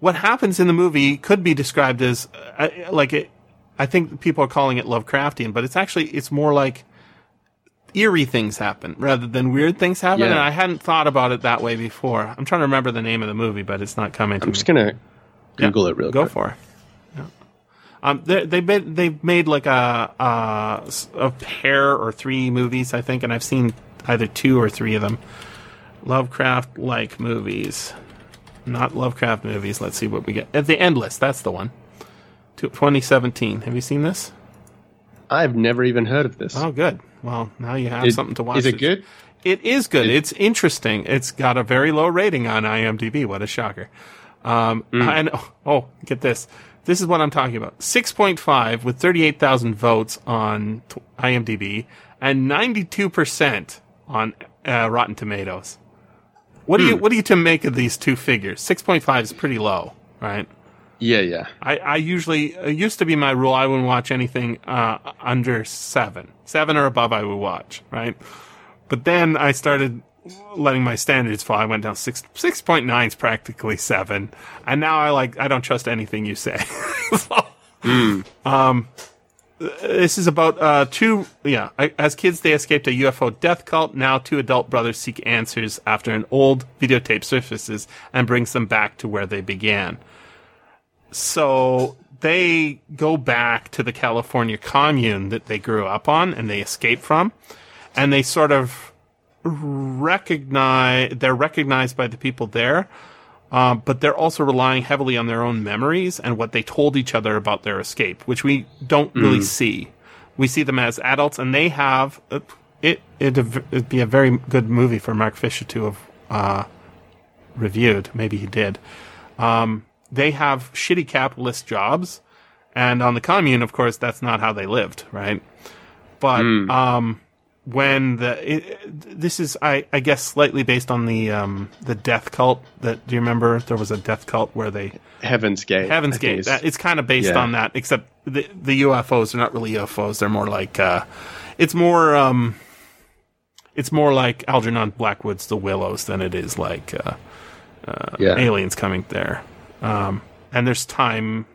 [SPEAKER 2] what happens in the movie could be described as uh, like it. I think people are calling it Lovecraftian, but it's actually it's more like eerie things happen rather than weird things happen.
[SPEAKER 3] Yeah.
[SPEAKER 2] And I hadn't thought about it that way before. I'm trying to remember the name of the movie, but it's not coming to
[SPEAKER 3] I'm
[SPEAKER 2] me.
[SPEAKER 3] just gonna Google it real quick.
[SPEAKER 2] Go
[SPEAKER 3] quick.
[SPEAKER 2] for it. Yeah. Um, they, they've made they've made like a, a a pair or three movies, I think, and I've seen either two or three of them. Lovecraft like movies, not Lovecraft movies. Let's see what we get. At the Endless, that's the one. Tw- 2017. Have you seen this?
[SPEAKER 3] I've never even heard of this.
[SPEAKER 2] Oh, good. Well, now you have
[SPEAKER 3] Is-
[SPEAKER 2] something to watch.
[SPEAKER 3] Is it good?
[SPEAKER 2] It is good. it's interesting. It's got a very low rating on IMDb. What a shocker. Um, and oh, get this. This is what I'm talking about. 6.5 with 38,000 votes on t- IMDb and 92% on uh, Rotten Tomatoes. What do you what do you to make of these two figures? 6.5 is pretty low, right?
[SPEAKER 3] Yeah, yeah.
[SPEAKER 2] I, I usually it used to be my rule. I wouldn't watch anything uh, under seven, seven or above. I would watch, right? But then I started letting my standards fall. I went down six six point nine is practically seven, and now I like I don't trust anything you say. So, Um, this is about uh, two. Yeah, I- as kids, they escaped a UFO death cult. Now, two adult brothers seek answers after an old videotape surfaces and brings them back to where they began so they go back to the California commune that they grew up on and they escape from, and they sort of recognize they're recognized by the people there, uh, but they're also relying heavily on their own memories and what they told each other about their escape, which we don't really see. We see them as adults, and they have uh, it. It'd, it'd be a very good movie for Mark Fisher to have uh, reviewed. Maybe he did they have shitty capitalist jobs, and on the commune, of course, that's not how they lived, right? But um, when the it, this is, I, I guess, slightly based on the um, the death cult. That do you remember? There was a death cult where they
[SPEAKER 3] Heaven's Gate.
[SPEAKER 2] Heaven's
[SPEAKER 3] I
[SPEAKER 2] Gate.
[SPEAKER 3] is-
[SPEAKER 2] That, it's kind of based
[SPEAKER 3] yeah.
[SPEAKER 2] on that, except the the UFOs are not really UFOs. They're more like uh, it's more um, it's more like Algernon Blackwood's The Willows than it is like uh,
[SPEAKER 3] yeah.
[SPEAKER 2] aliens coming there. Um, and there's time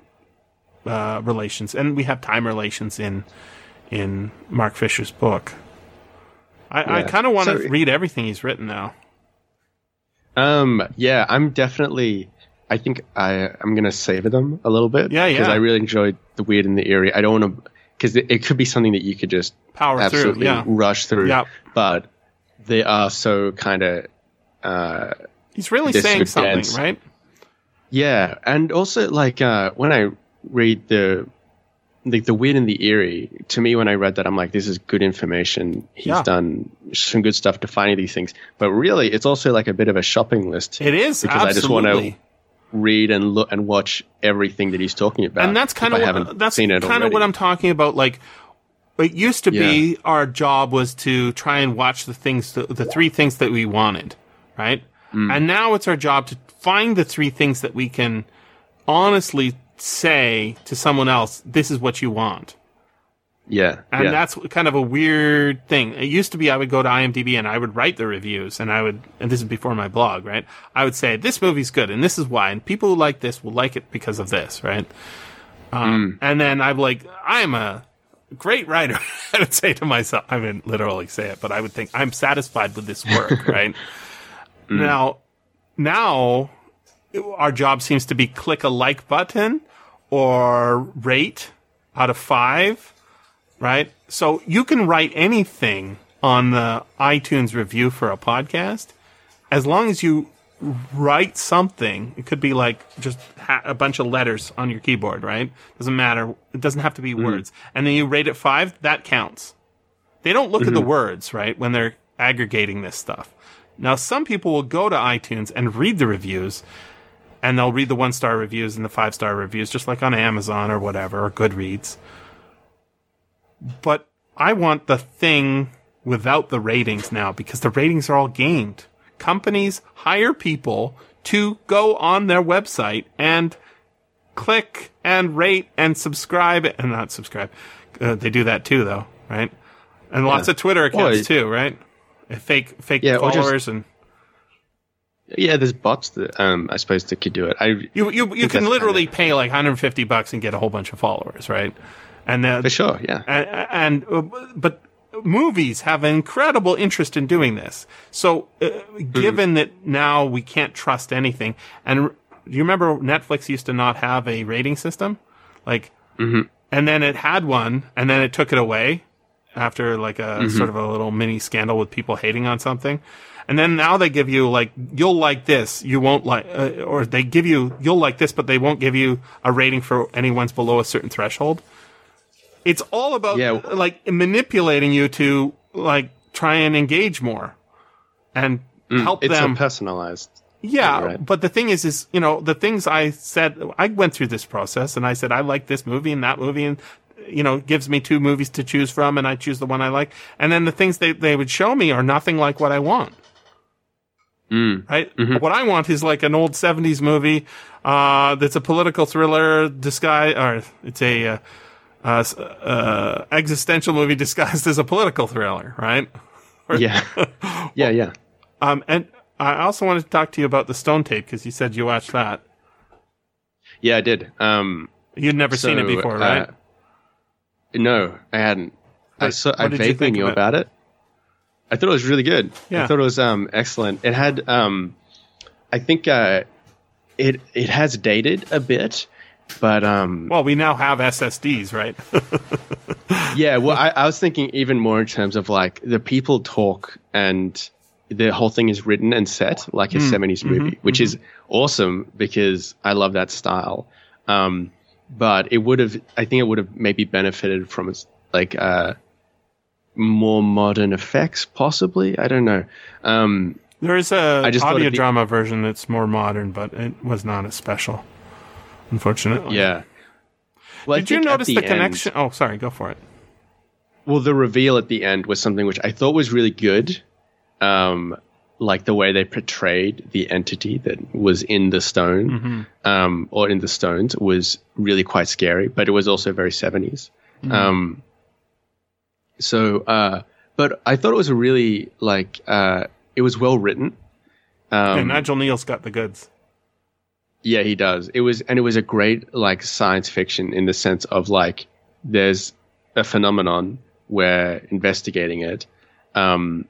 [SPEAKER 2] uh, relations, and we have time relations in in Mark Fisher's book. I, I kind of want to
[SPEAKER 3] So-
[SPEAKER 2] read everything he's written now.
[SPEAKER 3] Um, yeah, I'm definitely. I think I I'm gonna savor them a little bit.
[SPEAKER 2] Yeah, yeah.
[SPEAKER 3] Because I really enjoyed the weird and the eerie. I don't want to because it, it could be something that you could just
[SPEAKER 2] Power through, yeah.
[SPEAKER 3] rush through.
[SPEAKER 2] Yeah.
[SPEAKER 3] But they are so kind of. Uh,
[SPEAKER 2] He's really saying something, right?
[SPEAKER 3] Yeah, and also like uh, when I read the. Like the weird and the eerie, to me, when I read that, I'm like, this is good information. He's
[SPEAKER 2] Yeah.
[SPEAKER 3] done some good stuff defining these things. But really, it's also like a bit of a shopping list.
[SPEAKER 2] It is
[SPEAKER 3] Because I just wanna read and look and watch everything that he's talking about.
[SPEAKER 2] and that's kind of what, that's kind of what I'm talking about. Like, it used to be our job was to try and watch the things, the, the three things that we wanted, right?
[SPEAKER 3] Mm.
[SPEAKER 2] And now it's our job to find the three things that we can honestly say to someone else, "This is what you want."
[SPEAKER 3] Yeah,
[SPEAKER 2] And
[SPEAKER 3] yeah.
[SPEAKER 2] that's kind of a weird thing. It used to be I would go to IMDb and I would write the reviews and I would, and this is before my blog, right? I would say, this movie's good and this is why. And people who like this will like it because of this, right? Um, and then I'm like, I'm a great writer. I would say to myself, I wouldn't literally say it, but I would think I'm satisfied with this work, right? Mm. Now, now our job seems to be click a like button or rate out of five right? So you can write anything on the iTunes review for a podcast, as long as you write something, it could be like just ha- a bunch of letters on your keyboard, right? Doesn't matter. It doesn't have to be mm. words. And then you rate it five, that counts. They don't look at the mm-hmm. words, right, when they're aggregating this stuff. Now, some people will go to iTunes and read the reviews, and they'll read the one star reviews and the five star reviews, just like on Amazon or whatever, or Goodreads. But I want the thing without the ratings now because the ratings are all gamed. Companies hire people to go on their website and click and rate and subscribe and not subscribe. Uh, they do that too, though, right? And lots of Twitter accounts
[SPEAKER 3] Well,
[SPEAKER 2] too, right? Fake, fake
[SPEAKER 3] Yeah, or just-
[SPEAKER 2] followers and
[SPEAKER 3] Yeah, there's bots that um, I suppose that could do it. I
[SPEAKER 2] you you you can literally
[SPEAKER 3] kinda-
[SPEAKER 2] pay like 150 bucks and get a whole bunch of followers, right? And uh,
[SPEAKER 3] for sure, yeah.
[SPEAKER 2] and, and uh, but movies have an incredible interest in doing this. So, uh, given that now we can't trust anything, and do you remember Netflix used to not have a rating system, like, and then it had one, and then it took it away after like a sort of a little mini scandal with people hating on something. And then now they give you like you'll like this, you won't like, uh, or they give you you'll like this, but they won't give you a rating for anyone's below a certain threshold it's all about
[SPEAKER 3] Yeah.
[SPEAKER 2] like manipulating you to like try and engage more and help
[SPEAKER 3] It's
[SPEAKER 2] them
[SPEAKER 3] so personalized.
[SPEAKER 2] yeah
[SPEAKER 3] right.
[SPEAKER 2] but the thing is is you know the things i said i went through this process and i said i like this movie and that movie and you know gives me two movies to choose from and i choose the one i like and then the things they, they would show me are nothing like what i want right what i want is like an old 70s movie uh that's a political thriller disguise or it's a uh, uh, uh, existential movie disguised as a political thriller, right?
[SPEAKER 3] Yeah, yeah, yeah.
[SPEAKER 2] Um, and I also wanted to talk to you about the Stone Tape because you said you watched that.
[SPEAKER 3] Yeah, I did. Um,
[SPEAKER 2] You'd never seen it
[SPEAKER 3] so,
[SPEAKER 2] before,
[SPEAKER 3] uh,
[SPEAKER 2] right?
[SPEAKER 3] No, I hadn't. I
[SPEAKER 2] What- what
[SPEAKER 3] I
[SPEAKER 2] you
[SPEAKER 3] vaguely knew
[SPEAKER 2] of it?
[SPEAKER 3] about it. I thought it was really good.
[SPEAKER 2] Yeah.
[SPEAKER 3] I thought it was um, excellent. It had. Um, I think uh, it it has dated a bit, but um,
[SPEAKER 2] Well, we now have SSDs, right?
[SPEAKER 3] yeah. Well, I, I was thinking even more in terms of like the people talk and the whole thing is written and set like a 70s movie, which is awesome because I love that style. Um, but it would have, I think it would have maybe benefited from its like uh, more modern effects, possibly. I don't know. Um,
[SPEAKER 2] there is a audio
[SPEAKER 3] be-
[SPEAKER 2] drama version that's more modern, but it was not as special, unfortunately.
[SPEAKER 3] yeah. Well,
[SPEAKER 2] Did you notice the,
[SPEAKER 3] end-
[SPEAKER 2] connection? Oh, sorry, go for it.
[SPEAKER 3] Well, the reveal at the end was something which I thought was really good. Um, like the way they portrayed the entity that was in the stone, um, or in the stones was really quite scary, but it was also very 70s. Um, so, uh, but I thought it was a really, like, uh, it was well written. Um,
[SPEAKER 2] Nigel Kneale's got the goods.
[SPEAKER 3] yeah, he does. It was, and it was a great like science fiction in the sense of like there's a phenomenon where investigating it, um,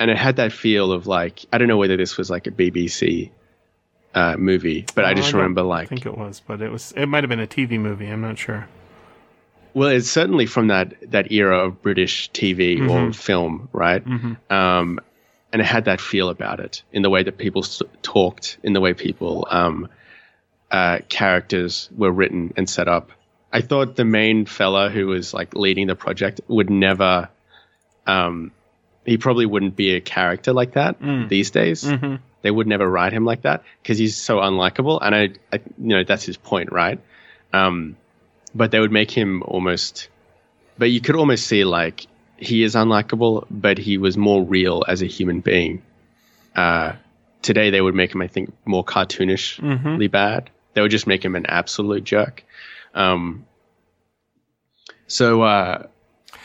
[SPEAKER 3] and it had that feel of like I don't know whether this was like a BBC uh, movie, but I
[SPEAKER 2] Oh,
[SPEAKER 3] just
[SPEAKER 2] don't
[SPEAKER 3] remember like I
[SPEAKER 2] think it was, but it was. It might have been a TV movie. I'm not sure.
[SPEAKER 3] well, it's certainly from that that era of British TV
[SPEAKER 2] Mm-hmm.
[SPEAKER 3] or film, right? Um, and it had that feel about it in the way that people talked, in the way people um, uh, characters were written and set up. I thought the main fella who was like leading the project would never. Um, he probably wouldn't be a character like that
[SPEAKER 2] Mm.
[SPEAKER 3] these days.
[SPEAKER 2] Mm-hmm.
[SPEAKER 3] They would never write him like that because he's so unlikable, and I, I, you know, that's his point, right? Um, but they would make him almost. But you could almost see like he is unlikable, but he was more real as a human being. Uh, today they would make him, I think, more cartoonishly bad. They would just make him an absolute jerk. Um, so uh,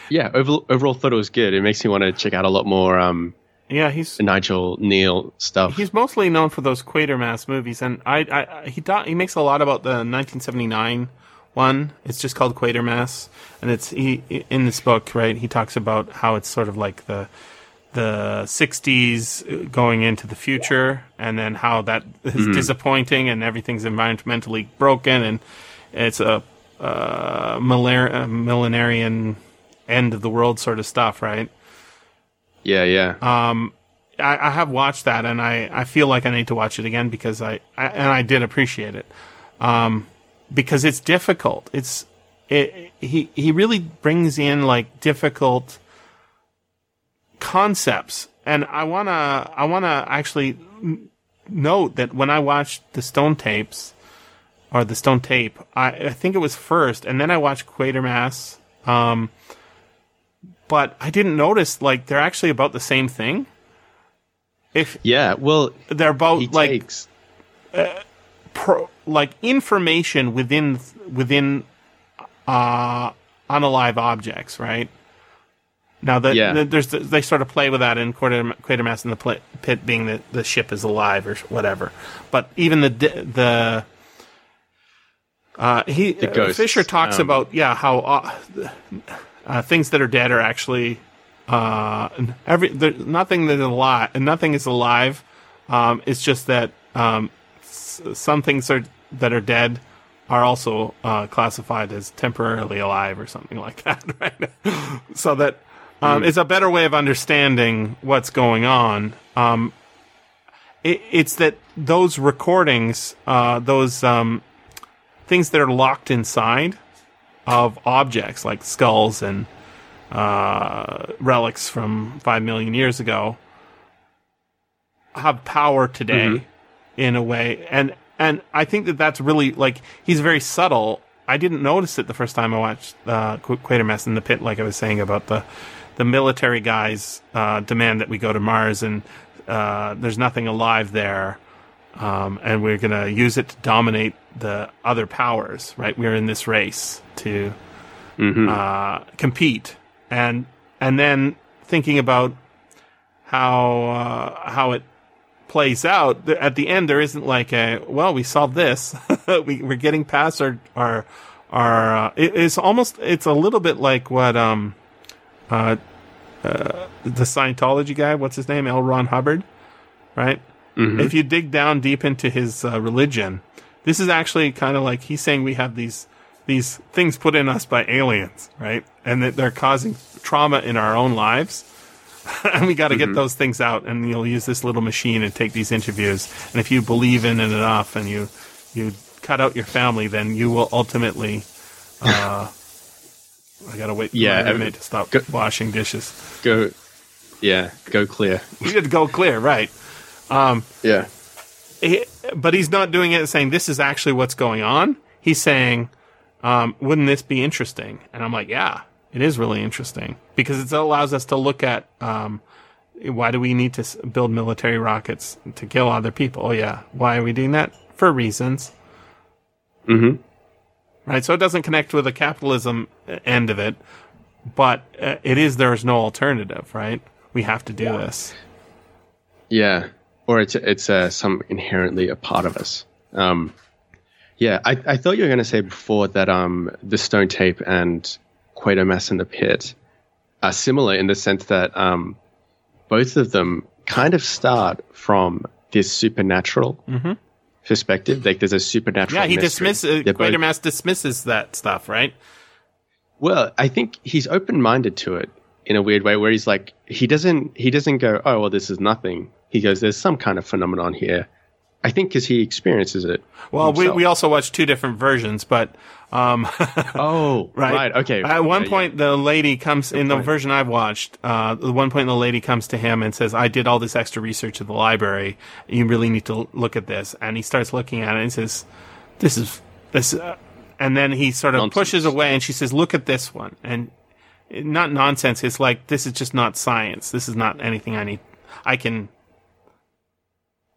[SPEAKER 3] yeah, overall, overall thought it was good. It makes me want to check out a lot more um,
[SPEAKER 2] Yeah, he's
[SPEAKER 3] Nigel Kneale stuff.
[SPEAKER 2] he's mostly known for those Quatermass movies, and I, I, I he do, he makes a lot about the 1979 one. It's just called Quatermass, and it's he in this book, right? He talks about how it's sort of like the the 60s going into the future, and then how that is disappointing, and everything's environmentally broken, and it's a uh, uh, millenarian end of the world sort of stuff, right?
[SPEAKER 3] Yeah, yeah.
[SPEAKER 2] Um, I, I have watched that, and I, I feel like I need to watch it again because I, I and I did appreciate it, um, because it's difficult. It's it, he he really brings in like difficult concepts, and I wanna I wanna actually note that when I watched the Stone tapes or the Stone tape, I, I think it was first, and then I watched Quatermass. Um, but I didn't notice like they're actually about the same thing. If
[SPEAKER 3] yeah, well,
[SPEAKER 2] they're about like
[SPEAKER 3] takes.
[SPEAKER 2] pro, like information within within uh unalive objects, right? Now the,
[SPEAKER 3] Yeah.
[SPEAKER 2] the- there's they sort of play with that in Quater- Quatermass and the pl- pit being that the ship is alive or whatever. But even the the uh, he uh, Fisher talks
[SPEAKER 3] um,
[SPEAKER 2] about yeah how uh, things that are dead are actually uh, every there, nothing that is alive and nothing is alive. Um, it's just that um, s- some things are that are dead are also uh, classified as temporarily alive or something like that, right? so that um, it's a better way of understanding what's going on. Um, it, it's that those recordings, uh, those um, things that are locked inside of objects like skulls and uh, relics from five million years ago, have power today in a way and and I think that that's really like he's very subtle. I didn't notice it the first time I watched uh, Quatermass in the Pit, like I was saying about the the military guys uh, demand that we go to Mars and uh, there's nothing alive there, um, and we're gonna use it to dominate the other powers. Right? We're in this race to uh, compete, and and then thinking about how uh, how it plays out at the end there isn't like a well we solved this. We, we're getting past our our our uh, it, it's almost it's a little bit like what um uh, uh the Scientology guy what's his name? L. Ron Hubbard right? If you dig down deep into his uh, religion this is actually kind of like he's saying we have these these things put in us by aliens right? And that they're causing trauma in our own lives. And we got to get those things out and you'll use this little machine and take these interviews. And if you believe in it enough and you you cut out your family then you will ultimately uh i gotta wait
[SPEAKER 3] Yeah,
[SPEAKER 2] for a
[SPEAKER 3] I
[SPEAKER 2] minute to stop
[SPEAKER 3] go-
[SPEAKER 2] washing dishes.
[SPEAKER 3] Go, yeah, go clear.
[SPEAKER 2] you to go clear right.
[SPEAKER 3] Yeah,
[SPEAKER 2] he, but he's not doing it saying this is actually what's going on. He's saying um, wouldn't this be interesting? And i'm like yeah it is really interesting. Because it allows us to look at um, why do we need to build military rockets to kill other people? Oh yeah. Why are we doing that? For reasons.
[SPEAKER 3] Mhm.
[SPEAKER 2] right? So it doesn't connect with the capitalism uh, end of it. But uh, it is there is no alternative right? We have to do this.
[SPEAKER 3] Yeah. Or it's it's uh, some inherently a part of us. Um, yeah, I, I thought you were going to say before that um, the Stone Tape and Quatermass in the Pit are similar in the sense that um, both of them kind of start from this supernatural perspective. Like there's a supernatural.
[SPEAKER 2] yeah he
[SPEAKER 3] mystery.
[SPEAKER 2] dismisses
[SPEAKER 3] both-
[SPEAKER 2] Quatermass dismisses that stuff right
[SPEAKER 3] Well, I think he's open-minded to it in a weird way, where he's like, he doesn't, he doesn't go, oh, well, this is nothing. He goes, there's some kind of phenomenon here. I think because he experiences it.
[SPEAKER 2] Well, we,
[SPEAKER 3] himself.
[SPEAKER 2] we also watched two different versions, but um,
[SPEAKER 3] oh,
[SPEAKER 2] right,
[SPEAKER 3] right, okay.
[SPEAKER 2] At one
[SPEAKER 3] Yeah,
[SPEAKER 2] point, the lady comes in the version I've watched. Uh, at one point, the lady comes to him and says, "I did all this extra research at the library. You really need to l- look at this." And he starts looking at it and says, "This is this," uh, and then he sort of
[SPEAKER 3] Nonsense.
[SPEAKER 2] pushes away, and she says, "Look at this one." And not nonsense. It's like this is just not science. This is not anything I need. I can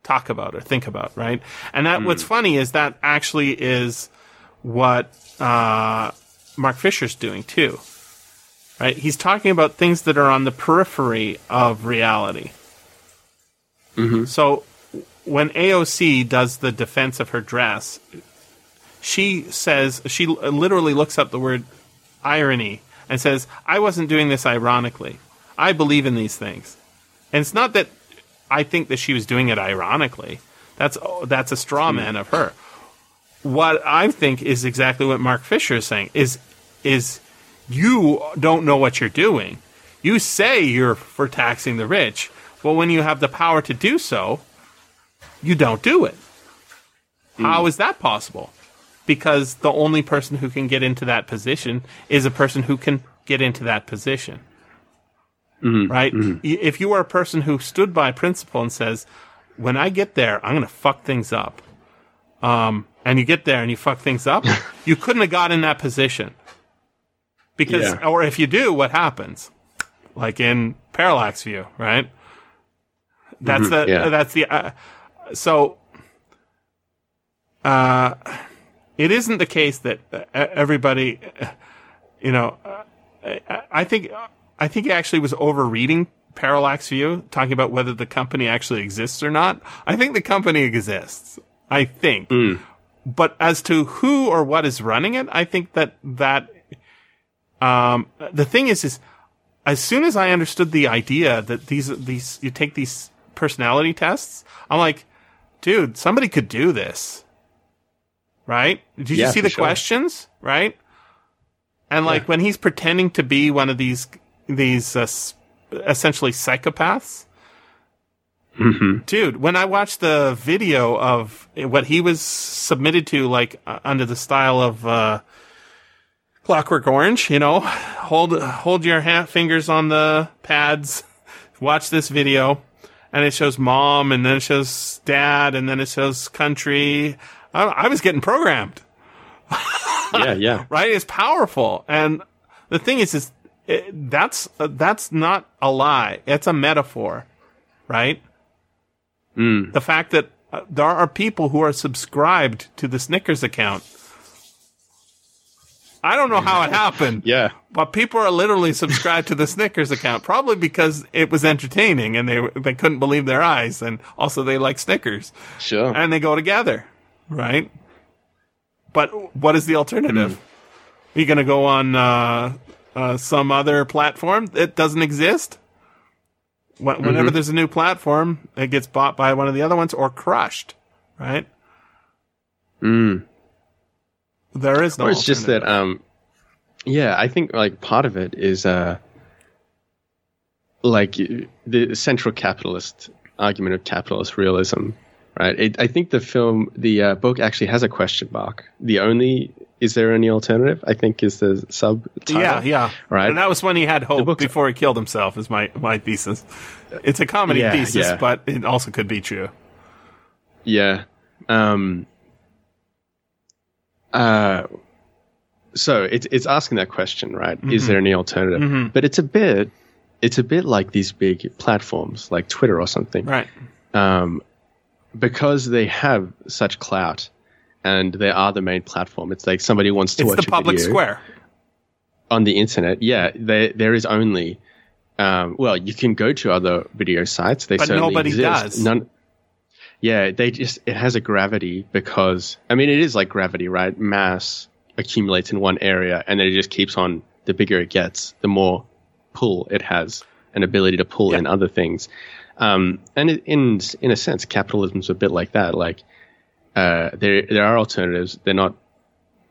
[SPEAKER 2] talk about or think about, right? And that what's funny is that actually is what uh, Mark Fisher's doing too, right? He's talking about things that are on the periphery of reality. So when AOC does the defense of her dress, she says she literally looks up the word irony and says, "I wasn't doing this ironically. I believe in these things." And it's not that I think that she was doing it ironically. That's that's a straw hmm. man of her. What I think is exactly what Mark Fisher is saying is is you don't know what you're doing. You say you're for taxing the rich, but when you have the power to do so, you don't do it. Hmm. How is that possible? Because the only person who can get into that position is a person who can get into that position. Right? Y- If you are a person who stood by principle and says, when I get there, I'm going to fuck things up. Um, and you get there and you fuck things up, you couldn't have got in that position. Because,
[SPEAKER 3] Yeah.
[SPEAKER 2] or if you do, what happens? Like in Parallax View, right? That's the,
[SPEAKER 3] yeah.
[SPEAKER 2] that's the, uh, so, uh, it isn't the case that uh, everybody, you know, uh, I, I think, I think he actually was overreading Parallax View, talking about whether the company actually exists or not. I think the company exists. I think. But as to who or what is running it, I think that that um, the thing is is as soon as I understood the idea that these these you take these personality tests, I'm like, dude, somebody could do this. Right? Did you see the
[SPEAKER 3] sure.
[SPEAKER 2] questions? Right? And like when he's pretending to be one of these these uh, essentially psychopaths,
[SPEAKER 3] Mm-hmm.
[SPEAKER 2] dude. When I watched the video of what he was submitted to, like uh, under the style of uh, Clockwork Orange, you know, hold hold your ha- fingers on the pads, watch this video, and it shows mom, and then it shows dad, and then it shows country. I, I was getting programmed
[SPEAKER 3] yeah, yeah.
[SPEAKER 2] right? It's powerful, and the thing is, is it, that's uh, that's not a lie. It's a metaphor, right? The fact that uh, there are people who are subscribed to the Snickers account. I don't know how it happened.
[SPEAKER 3] Yeah.
[SPEAKER 2] But people are literally subscribed to the Snickers account, probably because it was entertaining and they they couldn't believe their eyes, and also they like Snickers
[SPEAKER 3] Sure.
[SPEAKER 2] and they go together, right? But what is the alternative? Are you going to go on uh, uh, some other platform that doesn't exist? Wh- Whenever there's a new platform, it gets bought by one of the other ones or crushed, right?
[SPEAKER 3] Mm.
[SPEAKER 2] There is no.
[SPEAKER 3] Or it's just that, um, yeah, I think like part of it is, uh, like the central capitalist argument of capitalist realism, right? It, I think the film, the uh, book actually has a question mark. The only, is there any alternative? I think is the subtitle.
[SPEAKER 2] yeah, yeah,
[SPEAKER 3] Right.
[SPEAKER 2] And that was when he had hope before he killed himself. Is my my thesis. It's a comedy
[SPEAKER 3] Yeah,
[SPEAKER 2] thesis,
[SPEAKER 3] yeah.
[SPEAKER 2] but it also could be true.
[SPEAKER 3] Yeah. Um, uh, so it's it's asking that question, right? Is there any alternative? But it's a bit, it's a bit like these big platforms like Twitter or something,
[SPEAKER 2] Right.
[SPEAKER 3] um, because they have such clout and they are the main platform. It's like somebody wants to
[SPEAKER 2] It's
[SPEAKER 3] watch
[SPEAKER 2] the public square.
[SPEAKER 3] on the internet. Yeah, there there is only. Um, well, you can go to other video sites. They
[SPEAKER 2] But
[SPEAKER 3] certainly
[SPEAKER 2] nobody
[SPEAKER 3] exist.
[SPEAKER 2] does.
[SPEAKER 3] None. Yeah, they just it has a gravity because I mean it is like gravity, right? Mass accumulates in one area and then it just keeps on. The bigger it gets, the more pull it has, an ability to pull
[SPEAKER 2] Yeah.
[SPEAKER 3] in other things. Um, and it, in in a sense, capitalism's a bit like that. Like uh, there there are alternatives. They're not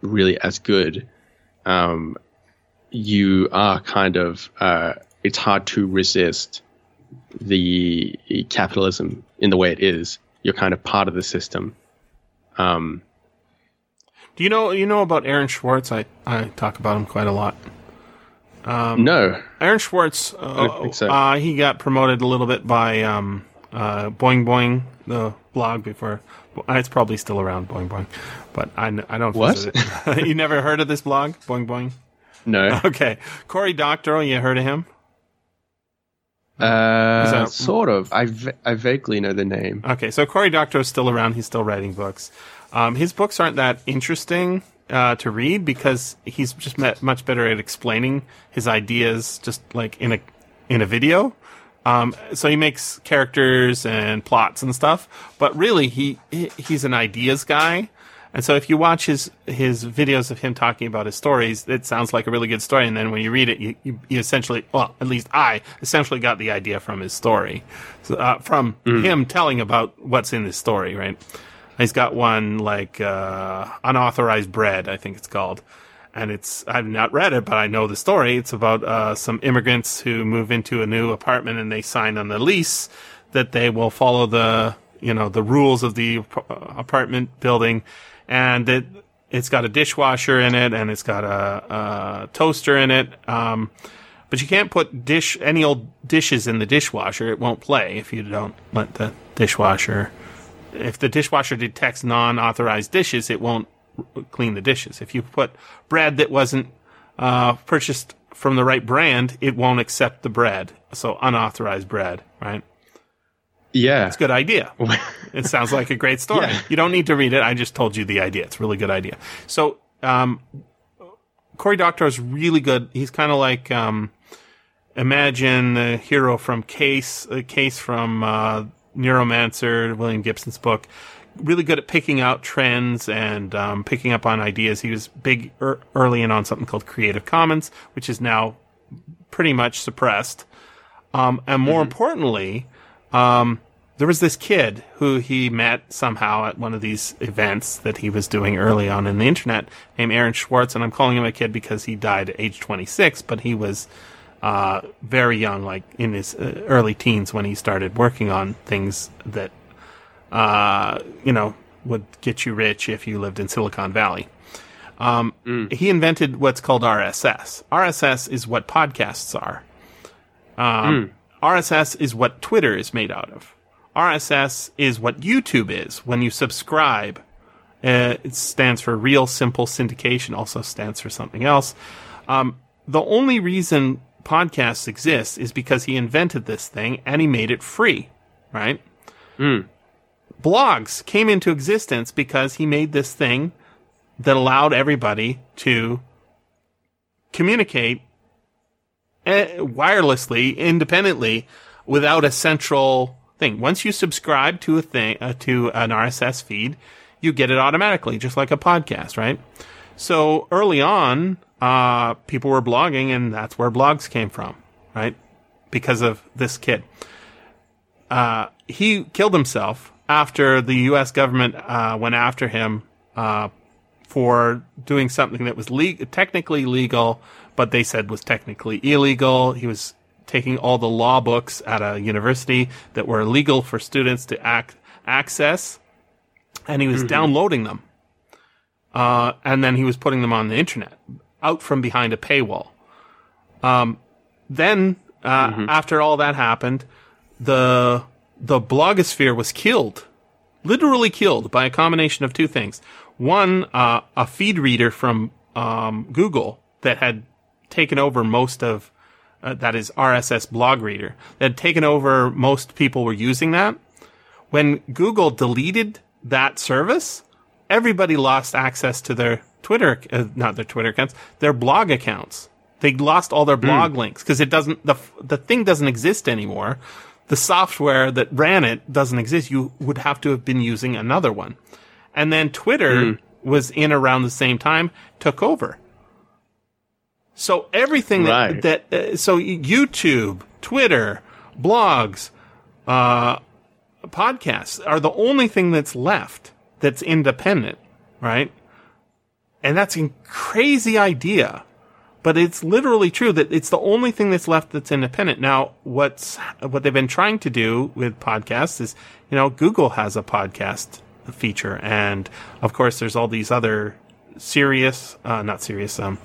[SPEAKER 3] really as good. Um, you are kind of uh, it's hard to resist the capitalism in the way it is. You're kind of part of the system. Um,
[SPEAKER 2] Do you know you know about Aaron Schwartz? I I talk about him quite a lot.
[SPEAKER 3] no,
[SPEAKER 2] Aaron Schwartz, uh,
[SPEAKER 3] so.
[SPEAKER 2] uh, he got promoted a little bit by um, uh, Boing Boing, the blog before. It's probably still around, Boing Boing, but I, I don't
[SPEAKER 3] What?
[SPEAKER 2] you never heard of this blog, Boing Boing?
[SPEAKER 3] no.
[SPEAKER 2] Okay, Cory Doctorow, you heard of him?
[SPEAKER 3] Uh,
[SPEAKER 2] that-
[SPEAKER 3] sort of. I, I vaguely know the name.
[SPEAKER 2] Okay, so Corey Cory Doctorow's still around. He's still writing books. Um, his books aren't that interesting uh, to read because he's just met much better at explaining his ideas, just like in a in a video. Um, so he makes characters and plots and stuff, but really he he- he's an ideas guy. And so if you watch his his videos of him talking about his stories, it sounds like a really good story. And then when you read it, you, you, you essentially, well, at least I essentially got the idea from his story, so, uh, from him telling about what's in his story, right? He's got one like uh, unauthorized bread, I think it's called, and it's I've not read it, but I know the story. It's about uh, some immigrants who move into a new apartment and they sign on the lease that they will follow the you know the rules of the apartment building, and it it's got a dishwasher in it and it's got a, a toaster in it. Um, but you can't put dish any old dishes in the dishwasher; it won't play if you don't let the dishwasher. If the dishwasher detects non-authorized dishes, it won't clean the dishes. If you put bread that wasn't uh, purchased from the right brand, it won't accept the bread. So unauthorized bread, right?
[SPEAKER 3] Yeah.
[SPEAKER 2] It's a good idea. it sounds like a great story.
[SPEAKER 3] Yeah.
[SPEAKER 2] You don't need to read it. I just told you the idea. It's a really good idea. So, um, Cory Doctorow is really good. He's kind of like, um, imagine the hero from Case, a Case from, uh, Neuromancer, William Gibson's book. Really good at picking out trends and, um, picking up on ideas. He was big er- early in on something called Creative Commons, which is now pretty much suppressed. Um, and more importantly, um, there was this kid who he met somehow at one of these events that he was doing early on in the internet named Aaron Schwartz. And I'm calling him a kid because he died at age 26, but he was, uh, very young, like in his uh, early teens when he started working on things that, uh, you know, would get you rich if you lived in Silicon Valley. Um, he invented what's called RSS. RSS is what podcasts are. Um, RSS is what Twitter is made out of. RSS is what YouTube is when you subscribe. Uh, it stands for Real Simple Syndication, also stands for something else. Um, the only reason podcasts exist is because he invented this thing and he made it free, right? Blogs came into existence because he made this thing that allowed everybody to communicate eh, wirelessly, independently, without a central thing. Once you subscribe to a thing, uh, to an RSS feed, you get it automatically, just like a podcast, right? So early on, uh, people were blogging, and that's where blogs came from, right? Because of this kid. Uh, he killed himself after the U.S. government uh, went after him uh, for doing something that was le- technically legal, but they said was technically illegal. He was taking all the law books at a university that were illegal for students to ac- access, and he was downloading them. Uh, and then he was putting them on the internet, out from behind a paywall. Um, then, uh, after all that happened, the the blogosphere was killed, literally killed by a combination of two things. One, uh, a feed reader from um, Google that had taken over most of uh, that is RSS blog reader that had taken over most people were using that. When Google deleted that service, everybody lost access to their Twitter, uh, not their Twitter accounts, their blog accounts. They lost all their blog links because it doesn't, the, the thing doesn't exist anymore. The software that ran it doesn't exist. You would have to have been using another one. And then Twitter was in around the same time, took over. So everything that, that uh, so YouTube, Twitter, blogs, uh, podcasts are the only thing that's left that's independent, right? And that's a crazy idea, but it's literally true that it's the only thing that's left that's independent. Now, what's what they've been trying to do with podcasts is, you know, Google has a podcast feature, and of course, there's all these other serious, uh, not serious, um,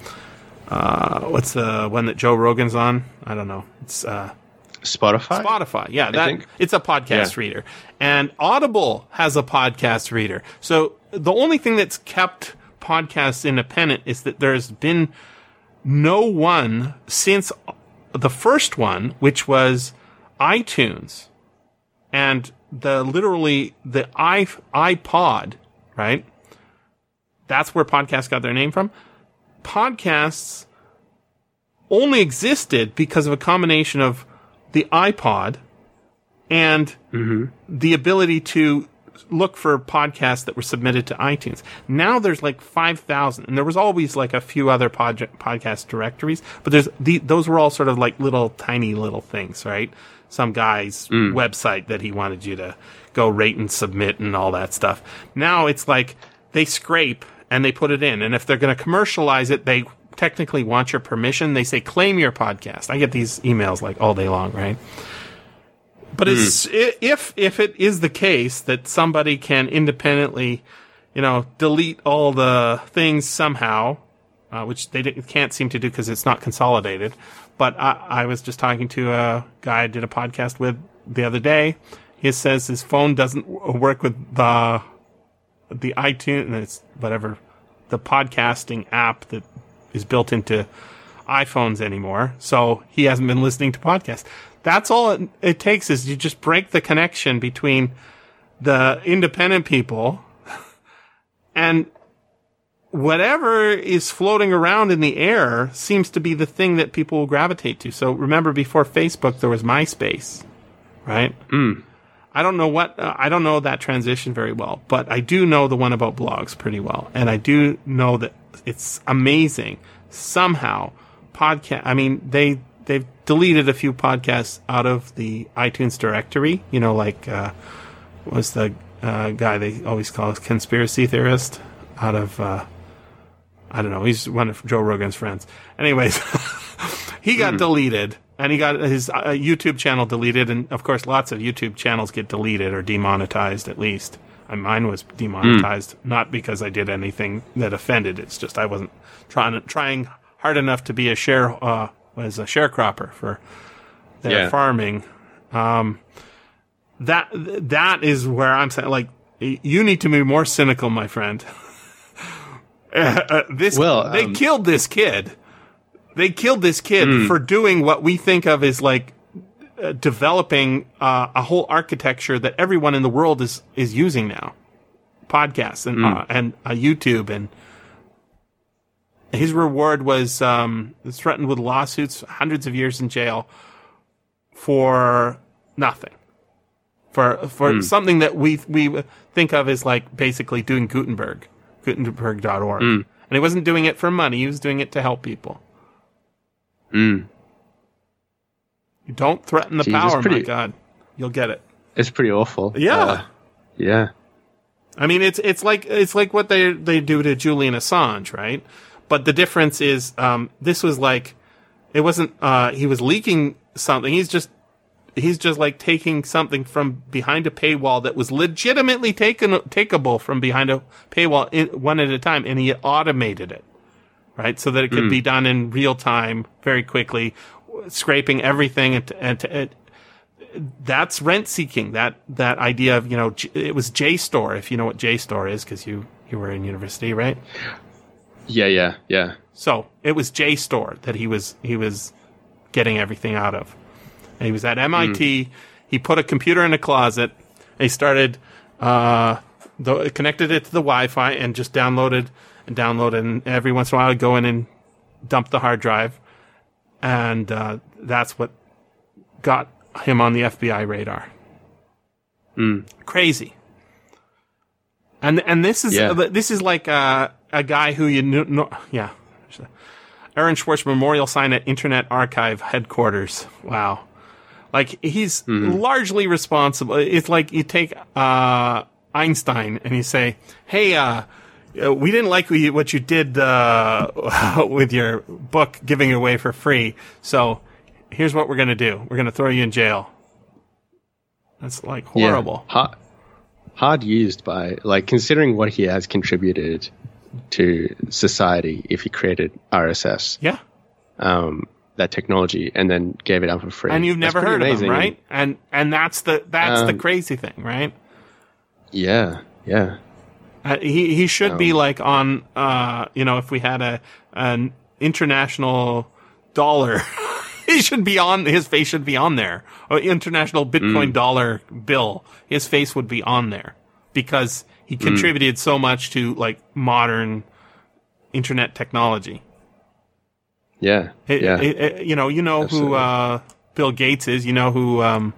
[SPEAKER 2] uh, what's the one that Joe Rogan's on? I don't know. It's uh,
[SPEAKER 3] Spotify?
[SPEAKER 2] Spotify. Yeah, that
[SPEAKER 3] think.
[SPEAKER 2] it's a podcast
[SPEAKER 3] Yeah.
[SPEAKER 2] reader. And Audible has a podcast reader. So the only thing that's kept podcasts independent is that there's been no one since the first one, which was iTunes and the literally the i iPod, right? That's where podcasts got their name from. Podcasts only existed because of a combination of the iPod and mm-hmm. the ability to look for podcasts that were submitted to iTunes. Now there's like 5,000 and there was always like a few other pod- podcast directories, but there's the, those were all sort of like little tiny little things, right? Some guy's mm. website that he wanted you to go rate and submit and all that stuff. Now it's like they scrape and they put it in. And if they're going to commercialize it, they technically want your permission. They say claim your podcast. I get these emails like all day long, right? But it's, i if if it is the case that somebody can independently, you know, delete all the things somehow, uh, which they can't seem to do because it's not consolidated. But I, I was just talking to a guy I did a podcast with the other day. He says his phone doesn't work with the the iTunes, it's whatever the podcasting app that is built into iPhones anymore. So he hasn't been listening to podcasts. That's all it, it takes is you just break the connection between the independent people and whatever is floating around in the air seems to be the thing that people will gravitate to. So remember before Facebook, there was MySpace, right? I don't know what, uh, I don't know that transition very well, but I do know the one about blogs pretty well. And I do know that it's amazing. Somehow, podcast, I mean, they, they've deleted a few podcasts out of the iTunes directory, you know, like, uh, was the, uh, guy they always call a conspiracy theorist out of, uh, I don't know. He's one of Joe Rogan's friends. Anyways, he got deleted and he got his uh, YouTube channel deleted. And of course, lots of YouTube channels get deleted or demonetized at least. And mine was demonetized, not because I did anything that offended. It's just I wasn't trying trying hard enough to be a share uh, was a sharecropper for their
[SPEAKER 3] Yeah.
[SPEAKER 2] farming. Um, that that is where I'm saying like you need to be more cynical, my friend. Uh, uh, this
[SPEAKER 3] Well,
[SPEAKER 2] they
[SPEAKER 3] um,
[SPEAKER 2] killed this kid. They killed this kid for doing what we think of as like uh, developing uh, a whole architecture that everyone in the world is is using now, podcasts and uh, and uh, YouTube and. His reward was um, threatened with lawsuits, hundreds of years in jail, for nothing for for something that we we think of as like basically doing Gutenberg, Gutenberg.org. And he wasn't doing it for money; he was doing it to help people.
[SPEAKER 3] Mm.
[SPEAKER 2] You don't threaten the
[SPEAKER 3] Jeez,
[SPEAKER 2] power, my God. You'll get it.
[SPEAKER 3] It's pretty awful.
[SPEAKER 2] Yeah.
[SPEAKER 3] Uh, yeah.
[SPEAKER 2] I mean, it's it's like it's like what they they do to Julian Assange, right? But the difference is, um, this was like, it wasn't. Uh, he was leaking something. He's just he's just like taking something from behind a paywall that was legitimately taken takeable from behind a paywall in, one at a time, and he automated it, right, so that it could be done in real time, very quickly, scraping everything and and. and that's rent seeking. That that idea of you know it was JSTOR if you know what JSTOR is because you you were in university, right?
[SPEAKER 3] Yeah. Yeah. Yeah.
[SPEAKER 2] So it was JSTOR that he was he was getting everything out of. And he was at MIT. He put a computer in a closet. He started uh, the, connected it to the Wi-Fi and just downloaded and downloaded. And every once in a while, I'd go in and dump the hard drive, and uh, that's what got him on the FBI radar. Mm. Crazy. And and this is
[SPEAKER 3] Yeah.
[SPEAKER 2] this is like a a guy who you know, know yeah. Aaron Schwartz Memorial Sign at Internet Archive headquarters. Wow. Like he's largely responsible. It's like you take uh, Einstein and you say, "Hey, uh, uh, we didn't like what you, did uh, with your book, giving it away for free. So here's what we're gonna do. We're gonna throw you in jail." That's like
[SPEAKER 3] Yeah.
[SPEAKER 2] horrible.
[SPEAKER 3] Hard, hard used by like considering what he has contributed to society if he created RSS,
[SPEAKER 2] Yeah.
[SPEAKER 3] um, that technology, and then gave it out for free.
[SPEAKER 2] And you've never heard
[SPEAKER 3] amazing.
[SPEAKER 2] of them, right? And and that's the that's the
[SPEAKER 3] Um,
[SPEAKER 2] crazy thing, right?
[SPEAKER 3] Yeah. Yeah.
[SPEAKER 2] Uh, he he should be
[SPEAKER 3] Um,
[SPEAKER 2] like on uh you know if we had a an international dollar he should be on his face should be on there or international bitcoin
[SPEAKER 3] Mm.
[SPEAKER 2] dollar bill his face would be on there because he
[SPEAKER 3] Mm.
[SPEAKER 2] contributed so much to like modern internet technology
[SPEAKER 3] Yeah.
[SPEAKER 2] It-
[SPEAKER 3] yeah.
[SPEAKER 2] it- it- you know, you know who uh, Bill Gates is. You know who um,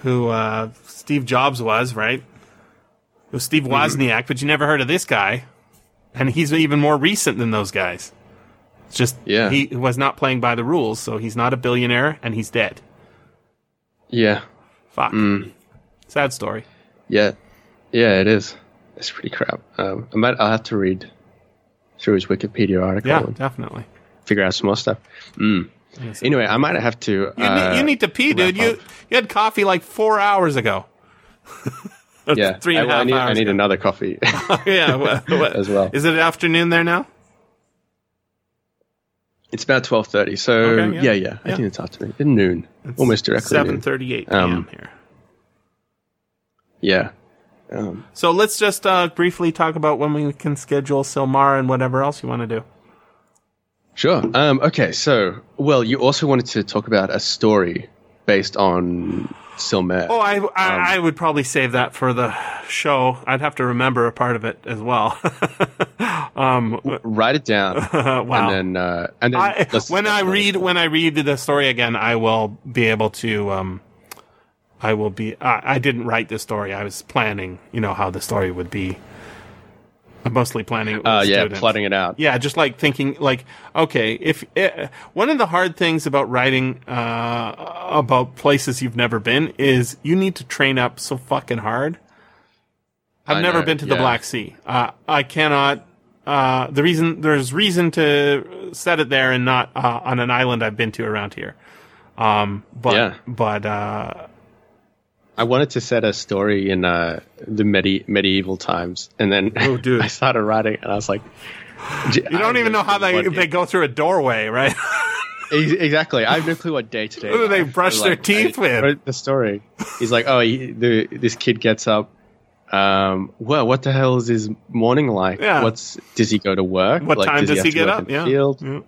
[SPEAKER 2] who uh, Steve Jobs was, right? It was Steve
[SPEAKER 3] Mm-hmm.
[SPEAKER 2] Wozniak, but you never heard of this guy, and he's even more recent than those guys. It's just
[SPEAKER 3] Yeah.
[SPEAKER 2] he was not playing by the rules, so he's not a billionaire, and he's dead.
[SPEAKER 3] yeah.
[SPEAKER 2] Fuck.
[SPEAKER 3] Mm.
[SPEAKER 2] Sad story.
[SPEAKER 3] Yeah. Yeah. It is. It's pretty crap. Um, I might. I'll have to read through his Wikipedia article
[SPEAKER 2] Yeah, definitely.
[SPEAKER 3] figure out some more stuff. Mm. Anyway, I might have to.
[SPEAKER 2] You,
[SPEAKER 3] uh,
[SPEAKER 2] need, you need to pee, dude. You
[SPEAKER 3] up.
[SPEAKER 2] you had coffee like four hours ago.
[SPEAKER 3] yeah,
[SPEAKER 2] three and a
[SPEAKER 3] I, I
[SPEAKER 2] half
[SPEAKER 3] need, I need
[SPEAKER 2] ago.
[SPEAKER 3] another coffee.
[SPEAKER 2] yeah, what, what-
[SPEAKER 3] As well.
[SPEAKER 2] Is it afternoon there now?
[SPEAKER 3] it's about twelve thirty. So
[SPEAKER 2] Okay, yeah.
[SPEAKER 3] yeah. yeah, I think it's afternoon, in noon, almost directly.
[SPEAKER 2] Seven thirty-eight p.m.
[SPEAKER 3] Um,
[SPEAKER 2] here.
[SPEAKER 3] Yeah. Um,
[SPEAKER 2] So let's just uh, briefly talk about when we can schedule Silmar and whatever else you want to do.
[SPEAKER 3] Sure. Um, okay, so, well, you also wanted to talk about a story based on Silmer.
[SPEAKER 2] Oh, I,
[SPEAKER 3] Um,
[SPEAKER 2] I, I would probably save that for the show. I'd have to remember a part of it as well. um,
[SPEAKER 3] Write it down,
[SPEAKER 2] wow.
[SPEAKER 3] and then, uh, and then
[SPEAKER 2] I, when I read when I read the story again, I will be able to. I will be. I, I didn't write the story. I was planning. You know how the story would be. I'm mostly planning. It with
[SPEAKER 3] uh, yeah,
[SPEAKER 2] students.
[SPEAKER 3] plotting it out.
[SPEAKER 2] Yeah, just like thinking, like, okay, if uh, one of the hard things about writing uh, about places you've never been is you need to train up so fucking hard. I've
[SPEAKER 3] I
[SPEAKER 2] never
[SPEAKER 3] know,
[SPEAKER 2] been to the. Black Sea. Uh, I cannot. Uh, the reason there's reason to set it there and not uh, on an island I've been to around here. Um, but
[SPEAKER 3] Yeah.
[SPEAKER 2] but uh,
[SPEAKER 3] I wanted to set a story in uh, the medi- medieval times, and then
[SPEAKER 2] Oh.
[SPEAKER 3] I started writing, and I was like,
[SPEAKER 2] you don't even know how they they go through a doorway, right?
[SPEAKER 3] exactly. I have no clue what day to day.
[SPEAKER 2] Who do they brush their teeth with?
[SPEAKER 3] The story. He's like, oh, he, the this kid gets up. Um, well, what the hell is his morning like?
[SPEAKER 2] Yeah.
[SPEAKER 3] What's does he go to work?
[SPEAKER 2] what
[SPEAKER 3] Like,
[SPEAKER 2] time does
[SPEAKER 3] have
[SPEAKER 2] he
[SPEAKER 3] to
[SPEAKER 2] get up? Yeah.
[SPEAKER 3] field?
[SPEAKER 2] Yeah.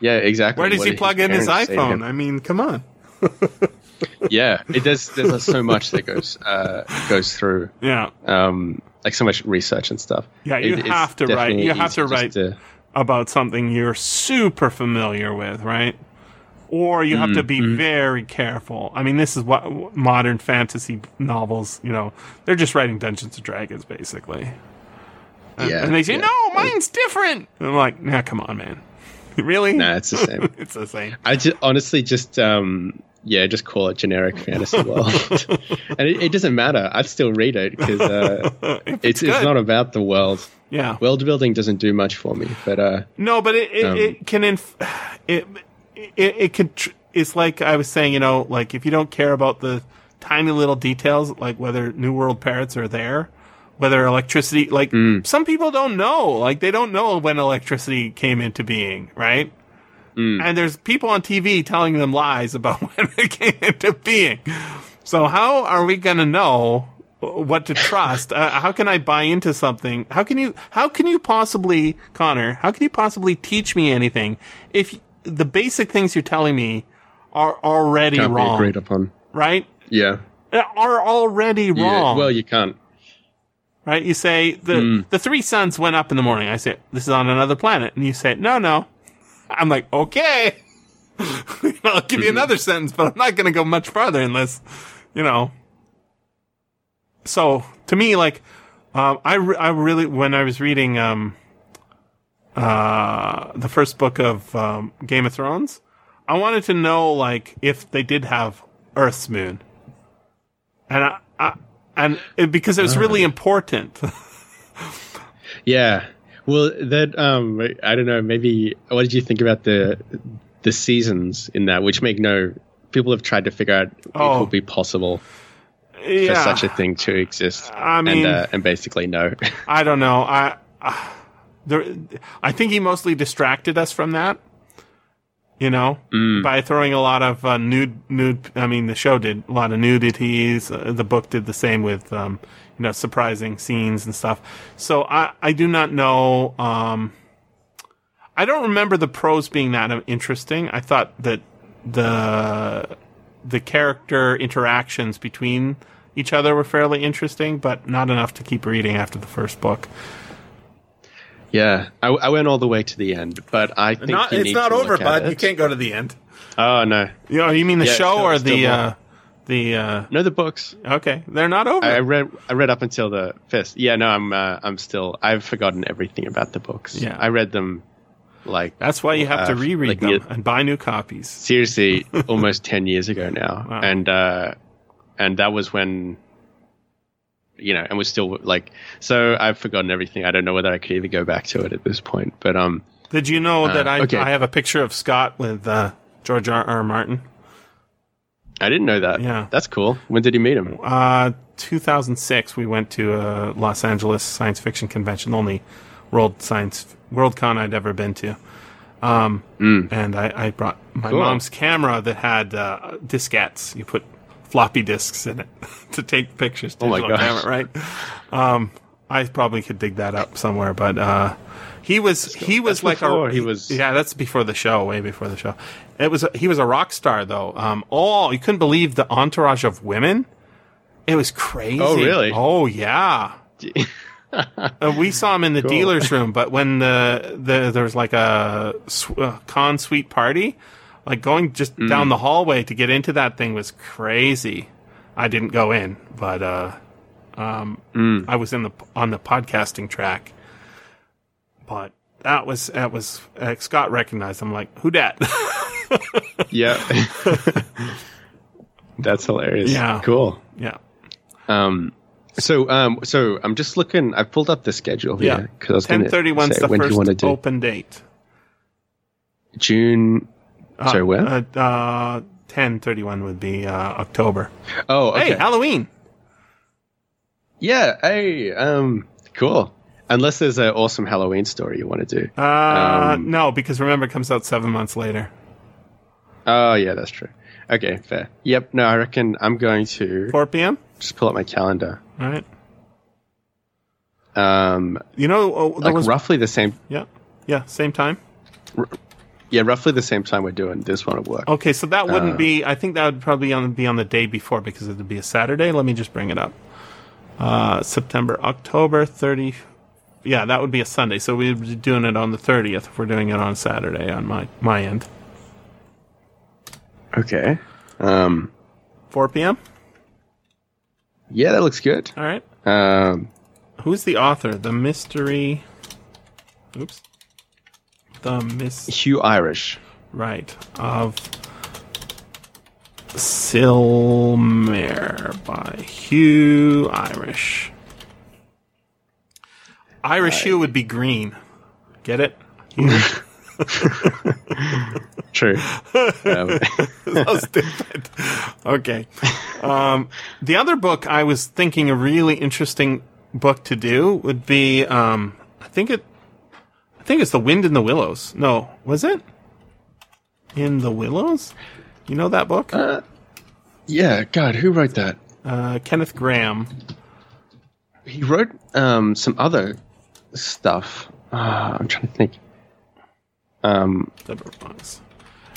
[SPEAKER 3] Yeah, exactly.
[SPEAKER 2] Where does
[SPEAKER 3] What
[SPEAKER 2] he plug in his
[SPEAKER 3] parents say to him?
[SPEAKER 2] iPhone? I mean, come on.
[SPEAKER 3] Yeah, it does. There's so much that goes uh, goes through,
[SPEAKER 2] Yeah.
[SPEAKER 3] um, like so much research and stuff.
[SPEAKER 2] Yeah, you
[SPEAKER 3] It-
[SPEAKER 2] have to write- you have to write-
[SPEAKER 3] to-
[SPEAKER 2] about something you're super familiar with, right? Or you have to be
[SPEAKER 3] Mm-hmm.
[SPEAKER 2] very careful. I mean, this is what modern fantasy novels, you know, they're just writing Dungeons and Dragons, basically. And,
[SPEAKER 3] Yeah,
[SPEAKER 2] and they say,
[SPEAKER 3] yeah.
[SPEAKER 2] no, mine's different. And I'm like, nah, come on, man. really?
[SPEAKER 3] Nah, it's the same.
[SPEAKER 2] it's the same.
[SPEAKER 3] I just honestly just um yeah, just call it generic fantasy world, and it, it doesn't matter. I'd still read it because uh,
[SPEAKER 2] If
[SPEAKER 3] it's it's not about the world.
[SPEAKER 2] Yeah.
[SPEAKER 3] World building doesn't do much for me, but uh,
[SPEAKER 2] No, but it it,
[SPEAKER 3] Um,
[SPEAKER 2] it can inf- it it it could. Tr- it's like I was saying, you know, like if you don't care about the tiny little details, like whether New World parrots are there, whether electricity, like
[SPEAKER 3] Mm.
[SPEAKER 2] some people don't know, like they don't know when electricity came into being, right?
[SPEAKER 3] Mm.
[SPEAKER 2] And there's people on TV telling them lies about when it came into being. So how are we going to know what to trust? Uh, how can I buy into something? How can you, how can you possibly, Connor, how can you possibly teach me anything if the basic things you're telling me are already
[SPEAKER 3] can't
[SPEAKER 2] wrong,
[SPEAKER 3] agreed upon.
[SPEAKER 2] right?
[SPEAKER 3] Yeah,
[SPEAKER 2] Are already
[SPEAKER 3] yeah.
[SPEAKER 2] wrong,
[SPEAKER 3] Well, you can't.
[SPEAKER 2] right? You say the,
[SPEAKER 3] Mm.
[SPEAKER 2] the three suns went up in the morning. I say, this is on another planet. And you say, no, no. I'm like, okay. I'll give you
[SPEAKER 3] Mm-hmm.
[SPEAKER 2] another sentence, but I'm not going to go much farther unless, you know. So to me, like, um, I, re- I really, when I was reading, um, uh, the first book of, um, Game of Thrones, I wanted to know, like, if they did have Earth's moon. And I, I and it, because it was really important.
[SPEAKER 3] Yeah. Well, that um, I don't know. Maybe what did you think about the the seasons in that, which make no people have tried to figure out if
[SPEAKER 2] Oh.
[SPEAKER 3] it would be possible for such a thing to exist.
[SPEAKER 2] I mean-
[SPEAKER 3] and uh, and basically no.
[SPEAKER 2] I don't know. I, uh, there, I think he mostly distracted us from that. You know, by throwing a lot of uh, nude, nude. I mean, the show did a lot of nudities. Uh, the book did the same with, um, you know, surprising scenes and stuff. So I, I do not know. Um, I don't remember the prose being that interesting. I thought that the the character interactions between each other were fairly interesting, but not enough to keep reading after the first book.
[SPEAKER 3] yeah, I, I went all the way to the end, but I think
[SPEAKER 2] Not,
[SPEAKER 3] you
[SPEAKER 2] it's
[SPEAKER 3] need
[SPEAKER 2] not
[SPEAKER 3] to
[SPEAKER 2] over,
[SPEAKER 3] look
[SPEAKER 2] bud.
[SPEAKER 3] it.
[SPEAKER 2] You can't go to the end.
[SPEAKER 3] Oh no,
[SPEAKER 2] You know, you mean the
[SPEAKER 3] Yeah,
[SPEAKER 2] show
[SPEAKER 3] still-
[SPEAKER 2] or the
[SPEAKER 3] more.
[SPEAKER 2] uh, the uh,
[SPEAKER 3] no, the books.
[SPEAKER 2] okay? They're not over.
[SPEAKER 3] I read I read up until the fifth. Yeah, no, I'm uh, I'm still I've forgotten everything about the books.
[SPEAKER 2] Yeah.
[SPEAKER 3] I read them like
[SPEAKER 2] That's why you have to
[SPEAKER 3] uh,
[SPEAKER 2] reread
[SPEAKER 3] like
[SPEAKER 2] them
[SPEAKER 3] the-
[SPEAKER 2] and buy new copies.
[SPEAKER 3] seriously almost 10 years ago now
[SPEAKER 2] Wow.
[SPEAKER 3] and uh and that was when you know, and we're still like, so I've forgotten everything. I don't know whether I could even go back to it at this point. But um,
[SPEAKER 2] Did you know that I,
[SPEAKER 3] okay.
[SPEAKER 2] I have a picture of Scott with uh, George R. R. Martin?
[SPEAKER 3] I didn't know that.
[SPEAKER 2] Yeah.
[SPEAKER 3] that's cool. When did you meet him?
[SPEAKER 2] Uh, 2006, we went to a Los Angeles science fiction convention, the only world science Worldcon I'd ever been to. Um, and I, I brought my
[SPEAKER 3] Mm. Cool.
[SPEAKER 2] mom's camera that had uh, diskettes. You put floppy disks in it to take pictures.
[SPEAKER 3] Oh my gosh.
[SPEAKER 2] camera, right? Um, I probably could dig that up somewhere, but uh, he was he was
[SPEAKER 3] That's
[SPEAKER 2] like a
[SPEAKER 3] he was-
[SPEAKER 2] yeah that's before the show way before the show. It was he was a rock star though. Um, oh, you couldn't believe the entourage of women. It was crazy.
[SPEAKER 3] Oh, really?
[SPEAKER 2] Oh yeah. Uh, we saw him in the dealer's room, but when the, the there was like a, sw- uh con suite party, like going just
[SPEAKER 3] Mm.
[SPEAKER 2] down the hallway to get into that thing was crazy. I didn't go in, but uh, um,
[SPEAKER 3] Mm.
[SPEAKER 2] I was in the on the podcasting track. But that was that was uh, Scott recognized. I'm like, who dat?
[SPEAKER 3] yeah, that's hilarious.
[SPEAKER 2] Yeah.
[SPEAKER 3] cool.
[SPEAKER 2] yeah,
[SPEAKER 3] Um, so um, so I'm just looking. I pulled up the schedule
[SPEAKER 2] yeah.
[SPEAKER 3] because I was
[SPEAKER 2] Ten thirty one's the
[SPEAKER 3] when do you want to
[SPEAKER 2] first
[SPEAKER 3] do
[SPEAKER 2] open date.
[SPEAKER 3] June.
[SPEAKER 2] Uh,
[SPEAKER 3] Sorry, when?
[SPEAKER 2] Uh, uh, ten thirty one would be uh, October.
[SPEAKER 3] Oh, okay.
[SPEAKER 2] Hey, Halloween.
[SPEAKER 3] yeah. Hey, um, cool. Unless there's an awesome Halloween story you want to do.
[SPEAKER 2] Uh,
[SPEAKER 3] Um,
[SPEAKER 2] no, because remember, it comes out seven months later.
[SPEAKER 3] Oh, yeah, that's true. Okay, fair. Yep. No, I reckon I'm going to
[SPEAKER 2] 4 p.m.
[SPEAKER 3] just pull up my calendar.
[SPEAKER 2] All right.
[SPEAKER 3] Um,
[SPEAKER 2] You know, oh,
[SPEAKER 3] like
[SPEAKER 2] was
[SPEAKER 3] roughly the same.
[SPEAKER 2] yeah, yeah, same time.
[SPEAKER 3] Yeah, roughly the same time we're doing this one at work.
[SPEAKER 2] Okay, so that wouldn't
[SPEAKER 3] Uh,
[SPEAKER 2] be. I think that would probably on, be on the day before because it would be a Saturday. Let me just bring it up. Uh, September, October thirty. Yeah, that would be a Sunday. So we'd be doing it on the thirtieth if we're doing it on Saturday on my my end.
[SPEAKER 3] Okay. Um,
[SPEAKER 2] 4 p.m.
[SPEAKER 3] yeah, that looks good.
[SPEAKER 2] All right.
[SPEAKER 3] Um,
[SPEAKER 2] Who's the author? The mystery. Oops. The miss.
[SPEAKER 3] Hugh Irish.
[SPEAKER 2] Right. Of Silmare by Hugh Irish. Irish Hugh would be green. Get it?
[SPEAKER 3] True. um,
[SPEAKER 2] so stupid. Okay. Um, the other book I was thinking a really interesting book to do would be um, I think it I think it's The Wind in the Willows. No, was it? In the Willows? You know that book?
[SPEAKER 3] yeah. God, who wrote that?
[SPEAKER 2] Uh, Kenneth Grahame.
[SPEAKER 3] He wrote um, some other stuff. Uh, I'm trying to think. Um,
[SPEAKER 2] LibriVox.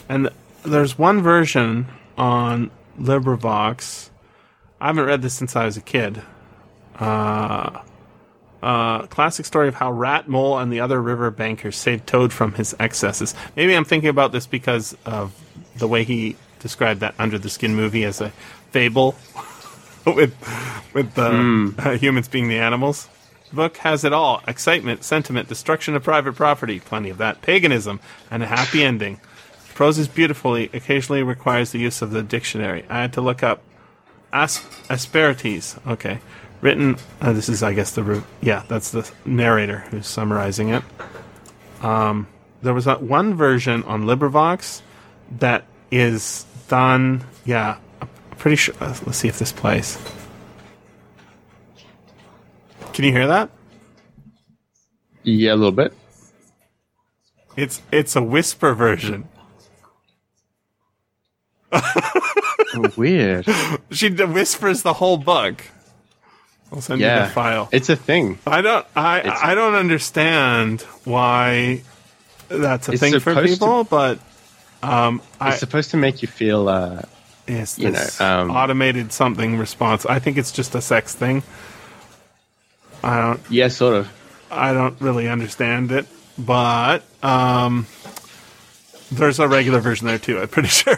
[SPEAKER 2] And there's one version on LibriVox. I haven't read this since I was a kid. Uh, uh, classic story of how Rat Mole and the other river bankers saved Toad from his excesses. Maybe I'm thinking about this because of the way he described that Under the Skin movie as a fable with with the uh, humans being the animals. Book has it all excitement, sentiment, destruction of private property, plenty of that, paganism, and a happy ending. Prose is beautifully, occasionally requires the use of the dictionary. I had to look up As- Asperities. Okay. Written, uh, this is, I guess, the, re- yeah, that's the narrator who's summarizing it. Um, there was that one version on LibriVox that is done, yeah, I'm pretty sure, uh, let's see if this plays. Can you hear that?
[SPEAKER 3] yeah, a little bit.
[SPEAKER 2] It's it's a whisper version.
[SPEAKER 3] Weird.
[SPEAKER 2] She d- whispers the whole book. I'll send you the file.
[SPEAKER 3] It's a thing.
[SPEAKER 2] I don't I
[SPEAKER 3] It's-
[SPEAKER 2] I don't understand why that's a thing for
[SPEAKER 3] supposed to-
[SPEAKER 2] people, but um I
[SPEAKER 3] It's supposed to make you feel. Uh,
[SPEAKER 2] it's
[SPEAKER 3] you know, um,
[SPEAKER 2] automated something response. I think it's just a sex thing. I don't
[SPEAKER 3] yeah, sort of.
[SPEAKER 2] I don't really understand it, but um there's a regular version there too, I'm pretty sure.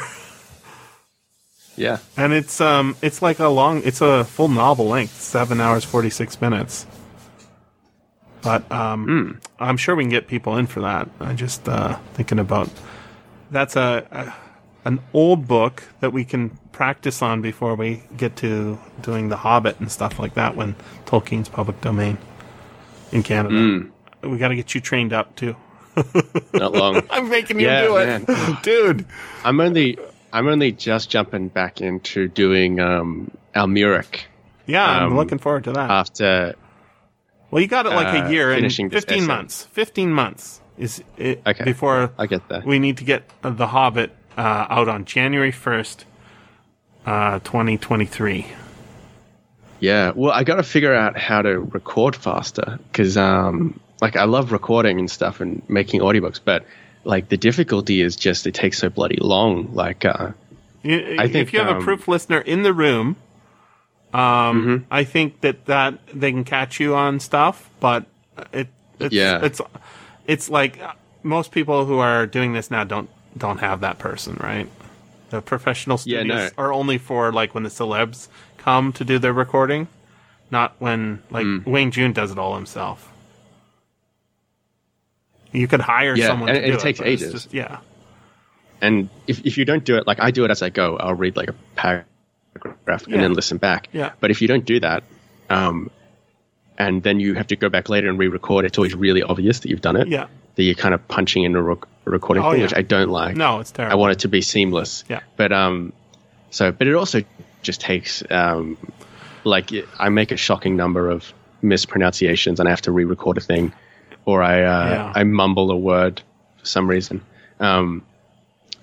[SPEAKER 3] Yeah.
[SPEAKER 2] And it's um it's like a long it's a full novel length, seven hours forty six minutes. But um I'm sure we can get people in for that. I'm just uh thinking about that's a, a an old book that we can practice on before we get to doing The Hobbit and stuff like that when Tolkien's public domain in Canada.
[SPEAKER 3] Mm.
[SPEAKER 2] We got to get you trained up too.
[SPEAKER 3] Not long.
[SPEAKER 2] I'm making you
[SPEAKER 3] Yeah,
[SPEAKER 2] do it,
[SPEAKER 3] man.
[SPEAKER 2] dude.
[SPEAKER 3] I'm only I'm only just jumping back into doing um, Almuric
[SPEAKER 2] Yeah, I'm
[SPEAKER 3] Um,
[SPEAKER 2] looking forward to that.
[SPEAKER 3] after.
[SPEAKER 2] well, you got it like
[SPEAKER 3] uh,
[SPEAKER 2] a year and
[SPEAKER 3] finishing
[SPEAKER 2] 15 months. 15 months is it
[SPEAKER 3] Okay.
[SPEAKER 2] before
[SPEAKER 3] I get that.
[SPEAKER 2] we need to get The Hobbit uh, out on January 1st, uh, 2023.
[SPEAKER 3] Yeah, well, I got to figure out how to record faster because, um, like, I love recording and stuff and making audiobooks, but like the difficulty is just it takes so bloody long. Like, uh,
[SPEAKER 2] I
[SPEAKER 3] I think,
[SPEAKER 2] if you have a
[SPEAKER 3] um,
[SPEAKER 2] proof listener in the room, um,
[SPEAKER 3] Mm-hmm.
[SPEAKER 2] I think that that they can catch you on stuff, but it it's,
[SPEAKER 3] Yeah.
[SPEAKER 2] it's it's like uh, most people who are doing this now don't don't have that person, right? The professional
[SPEAKER 3] Yeah,
[SPEAKER 2] studios
[SPEAKER 3] no.
[SPEAKER 2] are only for like when the celebs come to do their recording, not when like
[SPEAKER 3] Mm.
[SPEAKER 2] Wayne June does it all himself. You could hire
[SPEAKER 3] Yeah,
[SPEAKER 2] someone
[SPEAKER 3] and
[SPEAKER 2] to
[SPEAKER 3] it
[SPEAKER 2] do
[SPEAKER 3] takes
[SPEAKER 2] it's
[SPEAKER 3] ages.
[SPEAKER 2] just- yeah.
[SPEAKER 3] and if, if you don't do it, like I do it as I go, I'll read like a paragraph
[SPEAKER 2] Yeah.
[SPEAKER 3] and then listen back.
[SPEAKER 2] Yeah.
[SPEAKER 3] But if you don't do that, um, and then you have to go back later and re-record, it's always really obvious that you've done it.
[SPEAKER 2] Yeah.
[SPEAKER 3] That you're kind of punching in a, rec- recording
[SPEAKER 2] Oh,
[SPEAKER 3] thing,
[SPEAKER 2] yeah.
[SPEAKER 3] which I don't like.
[SPEAKER 2] No, it's terrible.
[SPEAKER 3] I want it to be seamless.
[SPEAKER 2] Yeah.
[SPEAKER 3] But um, so but it also just takes um, like I make a shocking number of mispronunciations and I have to re-record a thing, or I uh,
[SPEAKER 2] Yeah.
[SPEAKER 3] I mumble a word for some reason. Um,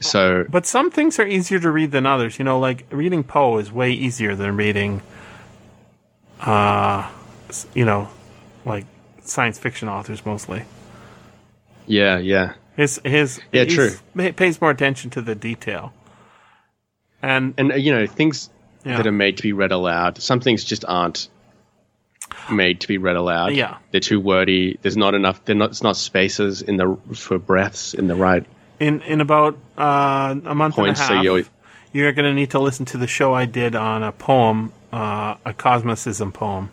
[SPEAKER 3] so
[SPEAKER 2] But some things are easier to read than others. You know, like reading Poe is way easier than reading, uh, you know, like science fiction authors mostly.
[SPEAKER 3] Yeah, yeah,
[SPEAKER 2] His his
[SPEAKER 3] Yeah, true.
[SPEAKER 2] He pays more attention to the detail, and
[SPEAKER 3] and uh, you know things
[SPEAKER 2] Yeah.
[SPEAKER 3] that are made to be read aloud. Some things just aren't made to be read aloud.
[SPEAKER 2] Yeah.
[SPEAKER 3] they're too wordy. There's not enough. They're not. It's not spaces in the for breaths in the right
[SPEAKER 2] in in about uh, a month
[SPEAKER 3] points.
[SPEAKER 2] and a
[SPEAKER 3] So
[SPEAKER 2] half,
[SPEAKER 3] you always,
[SPEAKER 2] you're going to need to listen to the show I did on a poem, uh, a cosmicism poem.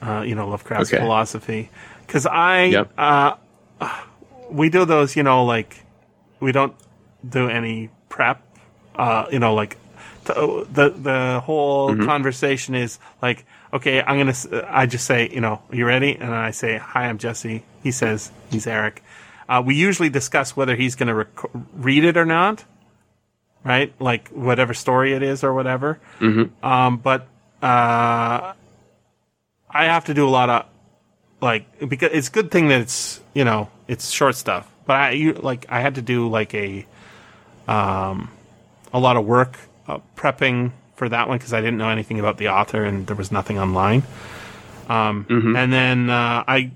[SPEAKER 2] Uh, you know, Lovecraft's
[SPEAKER 3] Okay.
[SPEAKER 2] philosophy. Because I,
[SPEAKER 3] Yep.
[SPEAKER 2] We do those, you know, like we don't do any prep. Uh, you know, like t- the the whole
[SPEAKER 3] Mm-hmm.
[SPEAKER 2] conversation is like, okay, I'm gonna. s- I just say, you know, you ready? And I say, hi, I'm Jesse. He says he's Eric. Uh, we usually discuss whether he's going to rec- read it or not, right? Like whatever story it is or whatever. Mm-hmm. Um, but uh, I have to do a lot of like because it's a good thing that it's you know it's short stuff. But I you, like I had to do like a um a lot of work uh, prepping for that one because I didn't know anything about the author and there was nothing online. Um, And then uh, I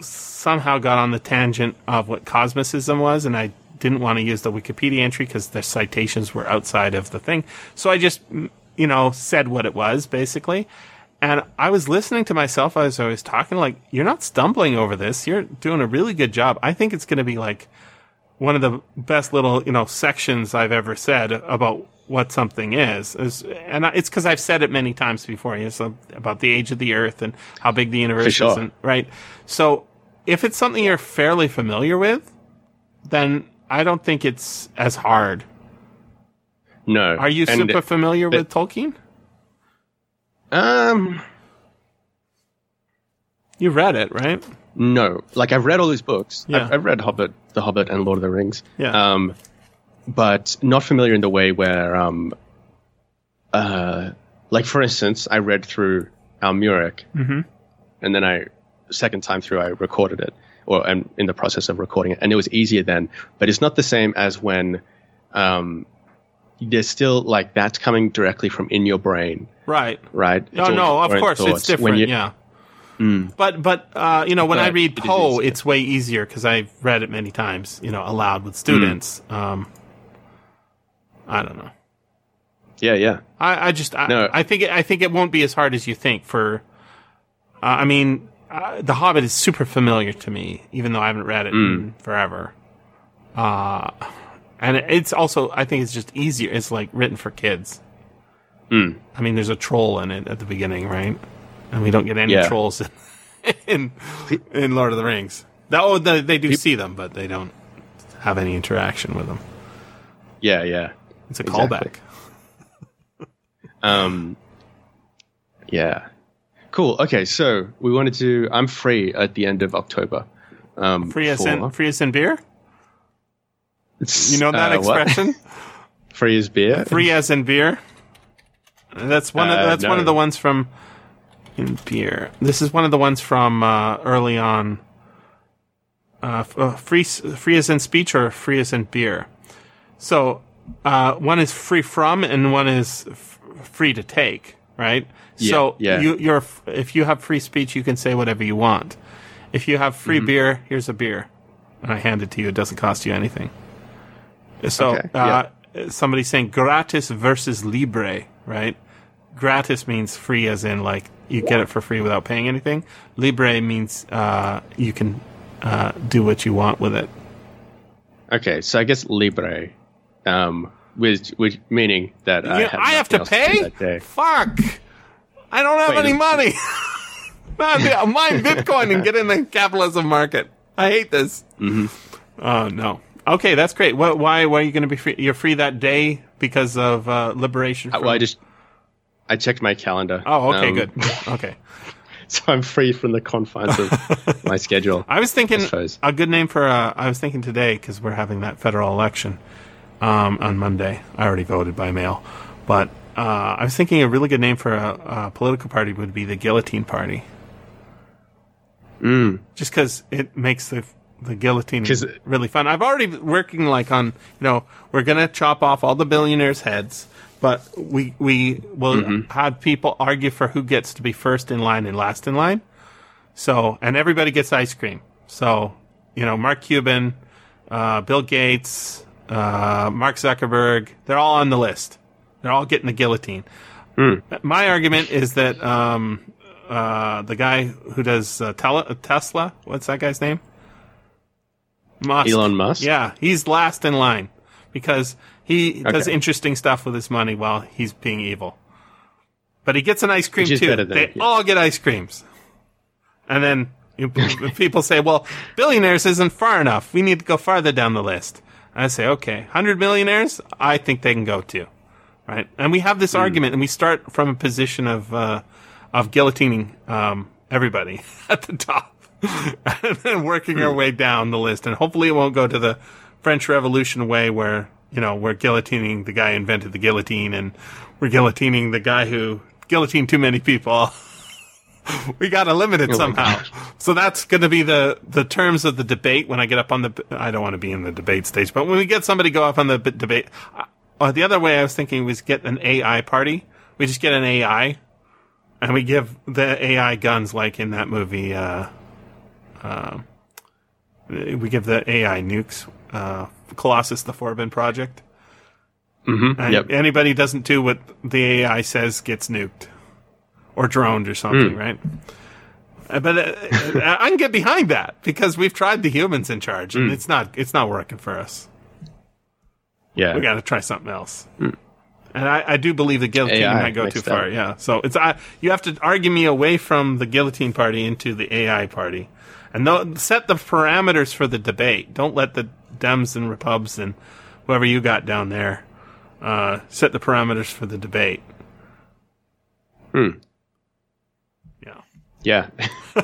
[SPEAKER 2] somehow got on the tangent of what cosmicism was, and I didn't want to use the Wikipedia entry because the citations were outside of the thing. So I just, you know, said what it was basically. And I was listening to myself as I was talking, like, you're not stumbling over this. You're doing a really good job. I think it's going to be like one of the best little, you know, sections I've ever said about what something is. and it's because I've said it many times before. You know, so about the age of the Earth and how big the universe
[SPEAKER 3] sure.
[SPEAKER 2] is, and, right? So if it's something you're fairly familiar with, then I don't think it's as hard.
[SPEAKER 3] no.
[SPEAKER 2] Are you
[SPEAKER 3] And,
[SPEAKER 2] super familiar with Tolkien?
[SPEAKER 3] Um,
[SPEAKER 2] You read it, right?
[SPEAKER 3] no. Like I've read all these books.
[SPEAKER 2] Yeah.
[SPEAKER 3] I've, I've read Hobbit, The Hobbit, and Lord of the Rings.
[SPEAKER 2] Yeah.
[SPEAKER 3] Um, but not familiar in the way where, um, uh, like for instance, I read through Almuric,
[SPEAKER 2] Mm-hmm.
[SPEAKER 3] and then I second time through I recorded it, or I'm in the process of recording it, and it was easier then. But it's not the same as when, um, there's still like that's coming directly from in your brain,
[SPEAKER 2] Right.
[SPEAKER 3] right?
[SPEAKER 2] No,
[SPEAKER 3] It's all
[SPEAKER 2] no, of course it's
[SPEAKER 3] thoughts. When
[SPEAKER 2] different.
[SPEAKER 3] you-
[SPEAKER 2] yeah. But but uh, you know when I read Poe,
[SPEAKER 3] easier.
[SPEAKER 2] it's way easier because I've read it many times. You know, aloud with students. Um, I don't know.
[SPEAKER 3] Yeah, yeah.
[SPEAKER 2] I, I just I,
[SPEAKER 3] No.
[SPEAKER 2] I think it, I think it won't be as hard as you think. For uh, I mean, uh, The Hobbit is super familiar to me, even though I haven't read it in forever. Uh, and it's also I think it's just easier. It's like written for kids.
[SPEAKER 3] Mm.
[SPEAKER 2] I mean, there's a troll in it at the beginning, right? And we don't get any
[SPEAKER 3] Yeah.
[SPEAKER 2] trolls in, in in Lord of the Rings. That, oh, they, they do see them, but they don't have any interaction with them.
[SPEAKER 3] Yeah, yeah.
[SPEAKER 2] It's a
[SPEAKER 3] Exactly.
[SPEAKER 2] callback.
[SPEAKER 3] Um, yeah, cool. Okay, so we wanted to. I'm free at the end of October. Um,
[SPEAKER 2] Free as in free as in beer. You know that
[SPEAKER 3] Uh,
[SPEAKER 2] expression?
[SPEAKER 3] Free as beer.
[SPEAKER 2] free as in beer. That's one of
[SPEAKER 3] Uh,
[SPEAKER 2] that's one of the ones from in beer. This is one of the ones from uh, early on. Uh, f- uh, free free as in speech or free as in beer. So uh, one is free from and one is f- free to take. Right.
[SPEAKER 3] Yeah,
[SPEAKER 2] so
[SPEAKER 3] yeah.
[SPEAKER 2] you you're if you have free speech, you can say whatever you want. If you have free
[SPEAKER 3] Mm-hmm.
[SPEAKER 2] beer, here's a beer, and I hand it to you. It doesn't cost you anything. So
[SPEAKER 3] Okay,
[SPEAKER 2] uh, somebody's saying gratis versus libre, right? Gratis means free, as in like you get it for free without paying anything. Libre means uh, you can uh, do what you want with it.
[SPEAKER 3] Okay, so I guess libre, um, which, which meaning that I have,
[SPEAKER 2] I have to
[SPEAKER 3] nothing else do
[SPEAKER 2] pay.
[SPEAKER 3] day.
[SPEAKER 2] Fuck! I don't have
[SPEAKER 3] Wait,
[SPEAKER 2] any money. Mine Bitcoin and get in the capitalism market. I hate this. Mm-hmm. Oh no. Okay, that's great. What, why? Why are you going to be free? You're free that day because of uh, liberation.
[SPEAKER 3] Uh,
[SPEAKER 2] From,
[SPEAKER 3] Well, I just I checked my calendar.
[SPEAKER 2] oh, okay,
[SPEAKER 3] um,
[SPEAKER 2] good. Okay.
[SPEAKER 3] So I'm free from the confines of my schedule.
[SPEAKER 2] I was thinking
[SPEAKER 3] suppose.
[SPEAKER 2] a good name for. Uh, I was thinking today because we're having that federal election um, on Monday. I already voted by mail, but uh, I was thinking a really good name for a, a political party would be the Guillotine Party.
[SPEAKER 3] Mm.
[SPEAKER 2] Just because it makes the the guillotine
[SPEAKER 3] is
[SPEAKER 2] really fun. I've already been working like on you know we're gonna chop off all the billionaires' heads, but we we will
[SPEAKER 3] Mm-hmm.
[SPEAKER 2] have people argue for who gets to be first in line and last in line. So and everybody gets ice cream. So you know Mark Cuban, uh, Bill Gates, uh, Mark Zuckerberg, they're all on the list. They're all getting the guillotine. My argument is that um, uh, the guy who does uh, tele- Tesla, what's that guy's name? Musk.
[SPEAKER 3] Elon Musk?
[SPEAKER 2] Yeah, he's last in line because he does interesting stuff with his money while he's being evil. But he gets an ice cream too. they
[SPEAKER 3] yeah.
[SPEAKER 2] all get ice creams. And then you, people say, well, billionaires isn't far enough. We need to go farther down the list. I say, okay, 100 millionaires, I think they can go too. Right? And we have this
[SPEAKER 3] Hmm.
[SPEAKER 2] argument, and we start from a position of, uh, of guillotining um, everybody at the top. and then working
[SPEAKER 3] Hmm.
[SPEAKER 2] our way down the list. And hopefully it won't go to the French Revolution way where, you know, we're guillotining the guy who invented the guillotine and we're guillotining the guy who guillotined too many people. we got to limit it
[SPEAKER 3] Oh
[SPEAKER 2] somehow. So that's going to be the, the terms of the debate when I get up on the, I don't want to be in the debate stage, but when we get somebody go up on the b- debate, uh, the other way I was thinking was get an AI party. We just get an AI and we give the AI guns like in that movie, uh, uh, we give the AI nukes, uh, Colossus the Forbin project.
[SPEAKER 3] Mm-hmm.
[SPEAKER 2] And
[SPEAKER 3] Yep.
[SPEAKER 2] anybody doesn't do what the AI says gets nuked or droned or something,
[SPEAKER 3] Hmm.
[SPEAKER 2] right? Uh, But uh, uh, I can get behind that because we've tried the humans in charge and it's not it's not working for us.
[SPEAKER 3] Yeah.
[SPEAKER 2] We got to try something else. And I, I do believe the guillotine
[SPEAKER 3] AI
[SPEAKER 2] might go too far.
[SPEAKER 3] up.
[SPEAKER 2] Yeah. So it's I, you have to argue me away from the guillotine party into the AI party, and set the parameters for the debate. Don't let the Dems and Repubs and whoever you got down there uh, set the parameters for the debate.
[SPEAKER 3] Hmm.
[SPEAKER 2] Yeah.
[SPEAKER 3] Yeah.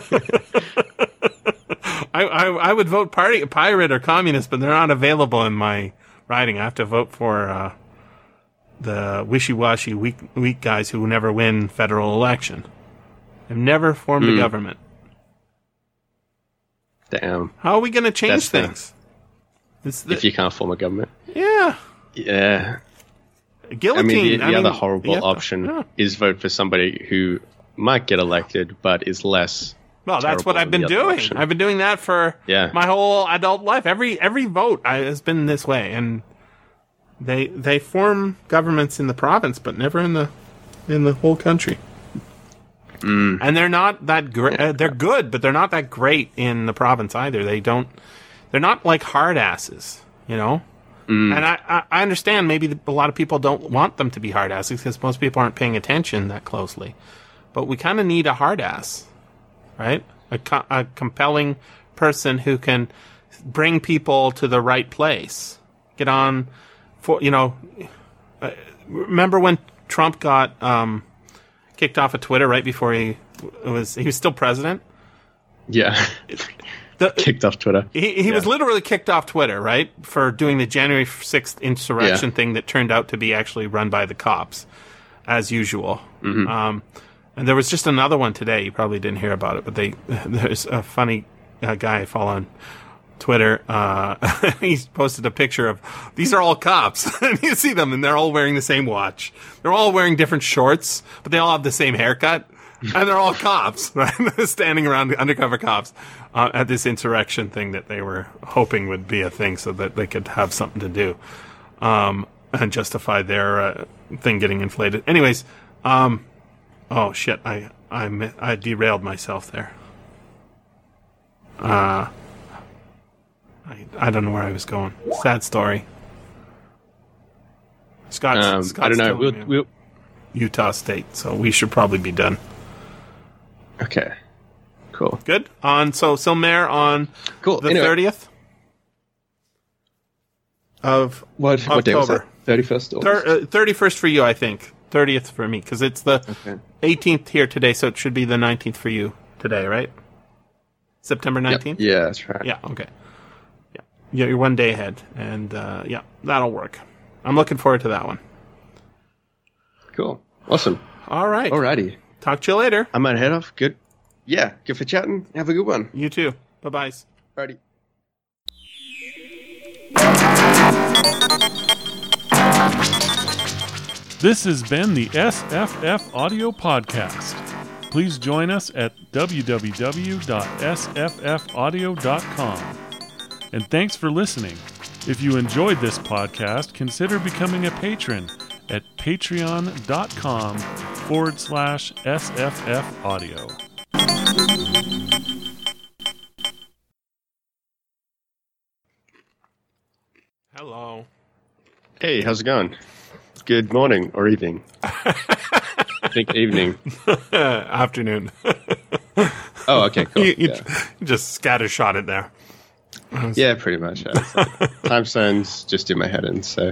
[SPEAKER 2] I, I I would vote party pirate or communist, but they're not available in my riding. I have to vote for uh, the wishy-washy weak weak guys who never win federal election. Have never formed
[SPEAKER 3] Hmm.
[SPEAKER 2] a government.
[SPEAKER 3] Damn.
[SPEAKER 2] How are we going to change things? The,
[SPEAKER 3] If you can't form a government.
[SPEAKER 2] yeah,
[SPEAKER 3] Yeah. I
[SPEAKER 2] guillotine.
[SPEAKER 3] mean, the, the other
[SPEAKER 2] mean,
[SPEAKER 3] horrible option
[SPEAKER 2] yeah.
[SPEAKER 3] is vote for somebody who might get elected, but is less.
[SPEAKER 2] Well, that's what I've been
[SPEAKER 3] than the other
[SPEAKER 2] doing.
[SPEAKER 3] option.
[SPEAKER 2] I've been doing that for
[SPEAKER 3] Yeah.
[SPEAKER 2] my whole adult life. Every every vote I, has been this way, and they they form governments in the province, but never in the in the whole country.
[SPEAKER 3] Mm.
[SPEAKER 2] And they're not that great. Uh, they're good, but they're not that great in the province either. They don't. They're not like hard asses, you know.
[SPEAKER 3] Mm.
[SPEAKER 2] And I, I, I understand maybe the, a lot of people don't want them to be hard asses because most people aren't paying attention that closely. But we kind of need a hard ass, right? A, co- a compelling person who can bring people to the right place. Get on for, you know, remember when Trump got um, kicked off of Twitter right before he was he was still president.
[SPEAKER 3] Yeah.
[SPEAKER 2] The,
[SPEAKER 3] Kicked off Twitter.
[SPEAKER 2] he he was literally kicked off Twitter, right, for doing the January sixth insurrection
[SPEAKER 3] Yeah.
[SPEAKER 2] thing that turned out to be actually run by the cops, as usual.
[SPEAKER 3] Mm-hmm.
[SPEAKER 2] Um, and there was just another one today. You probably didn't hear about it, but they there's a funny uh, guy I follow on Twitter. Uh, he's posted a picture of these are all cops, and you see them, and they're all wearing the same watch. They're all wearing different shorts, but they all have the same haircut, and they're all cops, right? Standing around, undercover cops, uh, at this insurrection thing that they were hoping would be a thing, so that they could have something to do, um, and justify their uh, thing getting inflated. Anyways, um, oh shit, I I I derailed myself there. Uh, I, I don't know where I was going. Sad story. Scott,
[SPEAKER 3] Um, I don't know. We'll, we'll,
[SPEAKER 2] Utah State, so we should probably be done.
[SPEAKER 3] okay. Cool.
[SPEAKER 2] Good on so Silmare on
[SPEAKER 3] Cool.
[SPEAKER 2] the
[SPEAKER 3] Anyway,
[SPEAKER 2] thirtieth of
[SPEAKER 3] What, what day was
[SPEAKER 2] October.
[SPEAKER 3] that? 31st?
[SPEAKER 2] uh, thirty first for you, I think. Thirtieth for me because it's the
[SPEAKER 3] Okay.
[SPEAKER 2] eighteenth here today, so it should be the nineteenth for you today, right? September
[SPEAKER 3] Yep.
[SPEAKER 2] nineteenth.
[SPEAKER 3] Yeah, that's right.
[SPEAKER 2] Yeah. Okay. Yeah. Yeah. You're one day ahead, and uh, yeah, that'll work. I'm looking forward to that one.
[SPEAKER 3] Cool. Awesome.
[SPEAKER 2] All right.
[SPEAKER 3] Alrighty.
[SPEAKER 2] Talk to you later.
[SPEAKER 3] I'm gonna head off. Good. Yeah. Good for chatting. Have a good one.
[SPEAKER 2] You too. Bye bye.
[SPEAKER 3] Alrighty.
[SPEAKER 1] This has been the SFF Audio Podcast. Please join us at www.sffaudio.com. And thanks for listening. If you enjoyed this podcast, consider becoming a patron at patreon.com forward slash SFF Audio.
[SPEAKER 2] Hello.
[SPEAKER 3] Hey, how's it going? Good morning or evening. I think evening.
[SPEAKER 2] Afternoon.
[SPEAKER 3] Oh, okay, cool.
[SPEAKER 2] you, you
[SPEAKER 3] yeah.
[SPEAKER 2] just scattershot it there.
[SPEAKER 3] Yeah, pretty much. time zones just in my head and So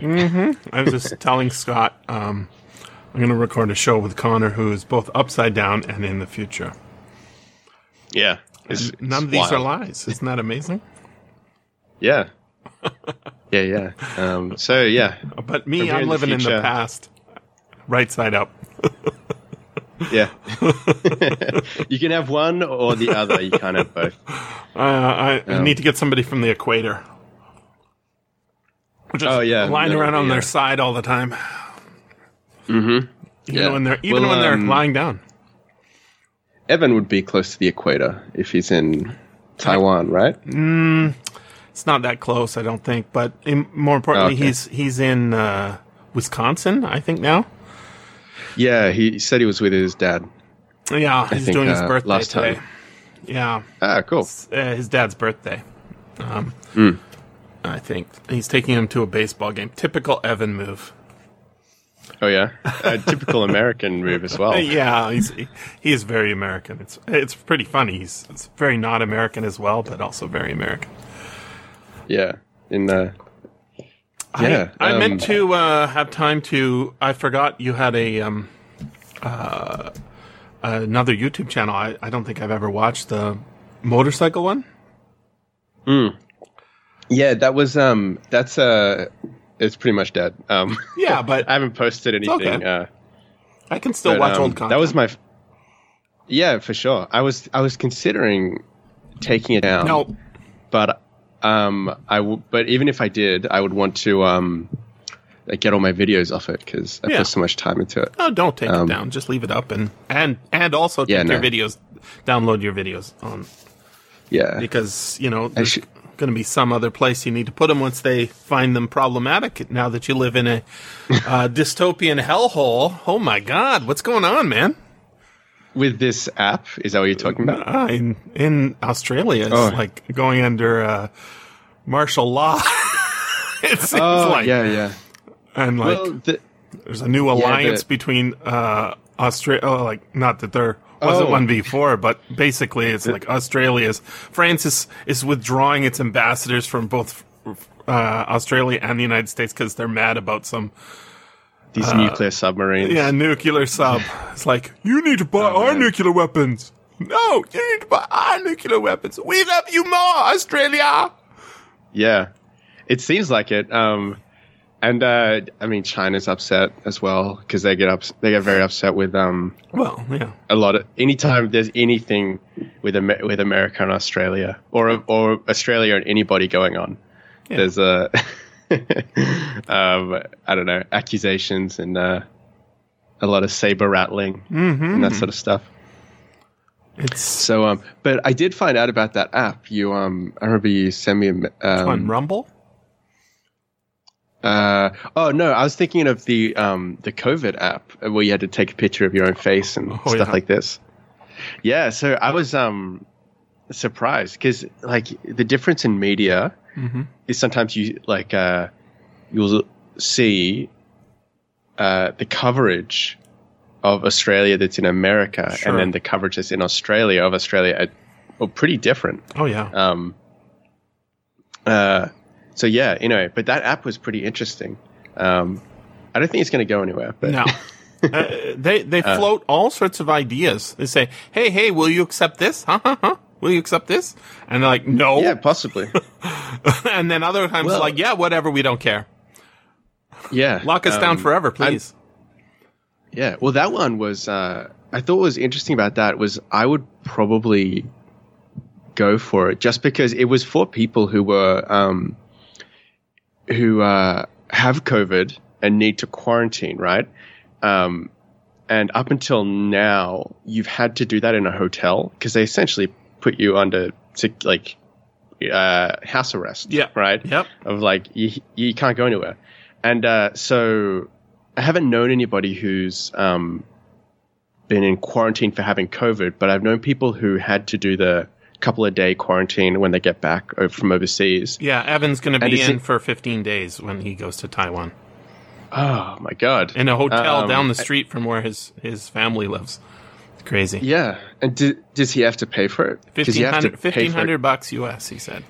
[SPEAKER 2] I was just telling Scott um, I'm going to record a show with Connor who is both upside down and in the future.
[SPEAKER 3] yeah, it's,
[SPEAKER 2] None
[SPEAKER 3] it's
[SPEAKER 2] of these are lies. Isn't that amazing?
[SPEAKER 3] Yeah, yeah, yeah. Um, so yeah,
[SPEAKER 2] But me, I'm living in the past, right side up.
[SPEAKER 3] yeah. you can have one or the other. You can't have both.
[SPEAKER 2] Uh, I,
[SPEAKER 3] Yeah.
[SPEAKER 2] need to get somebody from the equator. Just
[SPEAKER 3] Oh, yeah,
[SPEAKER 2] lying around on their side all the time.
[SPEAKER 3] Mm-hmm.
[SPEAKER 2] Even
[SPEAKER 3] Yeah.
[SPEAKER 2] when they're even
[SPEAKER 3] Well,
[SPEAKER 2] when they're
[SPEAKER 3] um,
[SPEAKER 2] lying down.
[SPEAKER 3] Evan would be close to the equator if he's in Taiwan, right?
[SPEAKER 2] It's not that close, I don't think. But in, more importantly,
[SPEAKER 3] Okay.
[SPEAKER 2] he's he's in uh, Wisconsin, I think now.
[SPEAKER 3] Yeah, he said he was with his dad.
[SPEAKER 2] Yeah, he's
[SPEAKER 3] think,
[SPEAKER 2] doing his
[SPEAKER 3] uh,
[SPEAKER 2] birthday
[SPEAKER 3] last
[SPEAKER 2] today.
[SPEAKER 3] time.
[SPEAKER 2] Yeah,
[SPEAKER 3] Ah, cool.
[SPEAKER 2] uh, his dad's birthday. Um,
[SPEAKER 3] Hmm.
[SPEAKER 2] I think he's taking him to a baseball game. Typical Evan move.
[SPEAKER 3] Oh yeah, a typical American move as well.
[SPEAKER 2] Uh, yeah, he's he, he is very American. It's it's pretty funny. He's it's very not American as well, but also very American.
[SPEAKER 3] Yeah, in the Yeah,
[SPEAKER 2] I, I
[SPEAKER 3] um,
[SPEAKER 2] meant to uh, have time to. I forgot you had a um, uh, another YouTube channel. I, I don't think I've ever watched the motorcycle one.
[SPEAKER 3] yeah, that was um, that's uh, it's pretty much dead. Um,
[SPEAKER 2] Yeah, but
[SPEAKER 3] I haven't posted anything.
[SPEAKER 2] okay.
[SPEAKER 3] Uh,
[SPEAKER 2] I can still
[SPEAKER 3] but,
[SPEAKER 2] watch
[SPEAKER 3] um,
[SPEAKER 2] old content.
[SPEAKER 3] That was my. f- Yeah, for sure. I was I was considering taking it down.
[SPEAKER 2] no.
[SPEAKER 3] but um, I w- but even if I did, I would want to um, like get all my videos off it because I
[SPEAKER 2] Yeah.
[SPEAKER 3] put so much time into it.
[SPEAKER 2] Oh, don't take it
[SPEAKER 3] Um,
[SPEAKER 2] down. Just leave it up and and and also take
[SPEAKER 3] Yeah,
[SPEAKER 2] your videos, download your videos on
[SPEAKER 3] Yeah,
[SPEAKER 2] because you know there's
[SPEAKER 3] should-
[SPEAKER 2] going to be some other place you need to put them once they find them problematic. Now that you live in a uh, dystopian hellhole, oh my god, what's going on, man?
[SPEAKER 3] With this app, is that what you're talking about?
[SPEAKER 2] Uh, in in Australia, it's
[SPEAKER 3] Oh.
[SPEAKER 2] like going under uh, martial law. it seems
[SPEAKER 3] Oh,
[SPEAKER 2] like,
[SPEAKER 3] yeah, yeah.
[SPEAKER 2] and like
[SPEAKER 3] well, the,
[SPEAKER 2] there's a new alliance
[SPEAKER 3] the-
[SPEAKER 2] between uh, Australia. Oh, like not that there wasn't
[SPEAKER 3] Oh.
[SPEAKER 2] one before, but basically it's like Australia's France is is withdrawing its ambassadors from both uh, Australia and the United States because they're mad about some
[SPEAKER 3] these nuclear submarines.
[SPEAKER 2] Yeah, nuclear sub. It's like, you need to buy
[SPEAKER 3] Oh,
[SPEAKER 2] our
[SPEAKER 3] man.
[SPEAKER 2] nuclear weapons. No, you need to buy our nuclear weapons. We love you more, Australia.
[SPEAKER 3] Yeah, it seems like it. Um, and uh, I mean, China's upset as well because they get ups- they get very upset with um
[SPEAKER 2] Well, yeah.
[SPEAKER 3] a lot of anytime there's anything with Amer- with America and Australia or or Australia and anybody going on. There's a um, I don't know accusations and uh, a lot of saber rattling and that sort of stuff.
[SPEAKER 2] It's
[SPEAKER 3] So, um, but I did find out about that app. You, um, I remember you sent me um,
[SPEAKER 2] on Rumble.
[SPEAKER 3] Uh, oh no, I was thinking of the um, the COVID app where you had to take a picture of your own face and
[SPEAKER 2] Oh,
[SPEAKER 3] stuff
[SPEAKER 2] yeah.
[SPEAKER 3] like this. Yeah, so I was um, surprised because like the difference in media
[SPEAKER 2] Mm-hmm.
[SPEAKER 3] is sometimes you like uh, you'll see uh, the coverage of Australia that's in America
[SPEAKER 2] Sure.
[SPEAKER 3] and then the coverage that's in Australia of Australia are, are pretty different.
[SPEAKER 2] Oh yeah.
[SPEAKER 3] Um, uh, so yeah, you anyway, but that app was pretty interesting. Um, I don't think it's going to go anywhere, but
[SPEAKER 2] No. Uh, they they float all sorts of ideas. They say, "Hey, hey, will you accept this? Huh, huh, huh? Will you accept this?" And they're like, "No."
[SPEAKER 3] yeah, possibly.
[SPEAKER 2] and then other times,
[SPEAKER 3] Well-
[SPEAKER 2] like, "Yeah, whatever. We don't care.
[SPEAKER 3] Yeah,
[SPEAKER 2] Lock us down
[SPEAKER 3] um,
[SPEAKER 2] forever, please."
[SPEAKER 3] Yeah, well, that one was. Uh, I thought what was interesting about that was I would probably go for it just because it was for people who were um, who uh, have COVID and need to quarantine, right? Um, and up until now, you've had to do that in a hotel because they essentially put you under like uh, house arrest,
[SPEAKER 2] Yeah.
[SPEAKER 3] right?
[SPEAKER 2] Yep.
[SPEAKER 3] of like you, you can't go anywhere. And uh, so I haven't known anybody who's um, been in quarantine for having COVID, but I've known people who had to do the couple of day quarantine when they get back from overseas.
[SPEAKER 2] Yeah, Evan's going to be in
[SPEAKER 3] it-
[SPEAKER 2] for 15 days when he goes to Taiwan
[SPEAKER 3] Oh my god!
[SPEAKER 2] in a hotel
[SPEAKER 3] Um,
[SPEAKER 2] down the street from where his his family lives. It's crazy.
[SPEAKER 3] Yeah, and do, does he have to pay for it? 'Cause you have
[SPEAKER 2] 1500
[SPEAKER 3] pay for it.
[SPEAKER 2] 1500 bucks US, he said.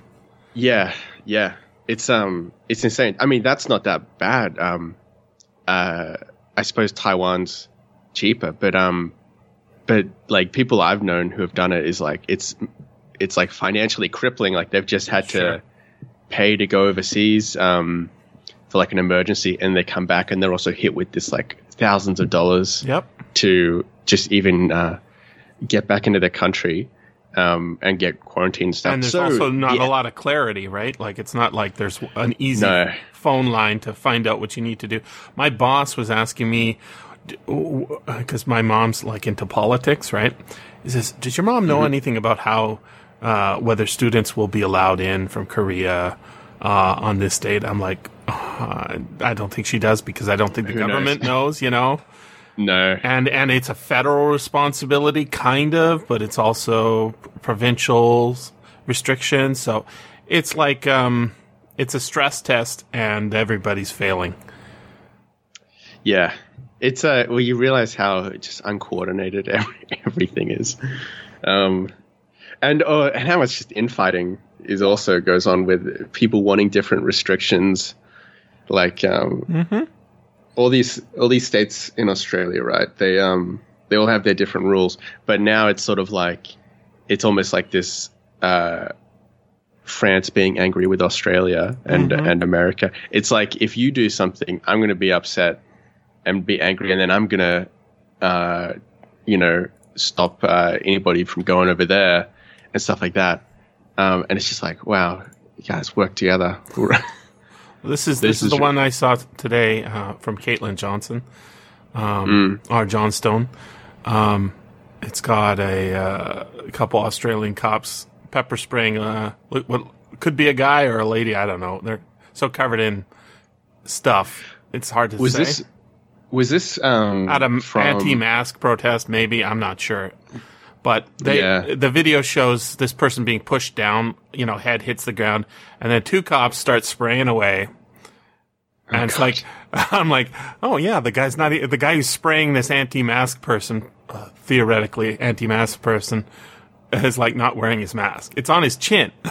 [SPEAKER 3] Yeah, yeah. It's um it's insane. I mean, that's not that bad. Um uh I suppose Taiwan's cheaper, but um but like people I've known who have done it is like it's it's like financially crippling. Like they've just had
[SPEAKER 2] Sure.
[SPEAKER 3] to pay to go overseas um for like an emergency and they come back and they're also hit with this like thousands of dollars
[SPEAKER 2] Yep.
[SPEAKER 3] to just even uh get back into their country um and get quarantine stuff.
[SPEAKER 2] And there's
[SPEAKER 3] So,
[SPEAKER 2] also not
[SPEAKER 3] yeah.
[SPEAKER 2] a lot of clarity, right? Like it's not like there's an easy
[SPEAKER 3] No.
[SPEAKER 2] phone line to find out what you need to do. My boss was asking me because my mom's like into politics, right? He says, "Does your mom know
[SPEAKER 3] Mm-hmm.
[SPEAKER 2] anything about how uh, whether students will be allowed in from Korea uh, on this date?" I'm like, uh, I don't think she does because I don't think the
[SPEAKER 3] Who
[SPEAKER 2] government knows, you know?
[SPEAKER 3] No.
[SPEAKER 2] and and it's a federal responsibility kind of but it's also provincial restrictions. So it's like um it's a stress test and everybody's failing.
[SPEAKER 3] Yeah, it's a well you realize how just uncoordinated every, everything is, um, and uh, and how much just infighting is also goes on with people wanting different restrictions, like um, all these all these states in Australia, right? They um they all have their different rules, but now it's sort of like it's almost like this. Uh, France being angry with Australia and and America. It's like if you do something, I'm going to be upset and be angry, and then I'm going to, uh, you know, stop uh, anybody from going over there and stuff like that. Um, and it's just like, wow, you guys work together.
[SPEAKER 2] this is this,
[SPEAKER 3] This
[SPEAKER 2] is,
[SPEAKER 3] is
[SPEAKER 2] the
[SPEAKER 3] your-
[SPEAKER 2] one i saw today uh, from caitlin johnson um, or johnstone um, it's got a, uh, a couple australian cops pepper spraying uh, what- could be a guy or a lady i don't know. They're so covered in stuff it's hard to
[SPEAKER 3] was
[SPEAKER 2] say.
[SPEAKER 3] this was this um,
[SPEAKER 2] at a
[SPEAKER 3] from
[SPEAKER 2] anti-mask protest maybe i'm not sure but they
[SPEAKER 3] Yeah.
[SPEAKER 2] the video shows this person being pushed down you know head hits the ground and then two cops start spraying away. And it's like i'm like oh yeah the guy's not the guy who's spraying this anti-mask person uh, theoretically anti-mask person is like not wearing his mask. It's on his chin.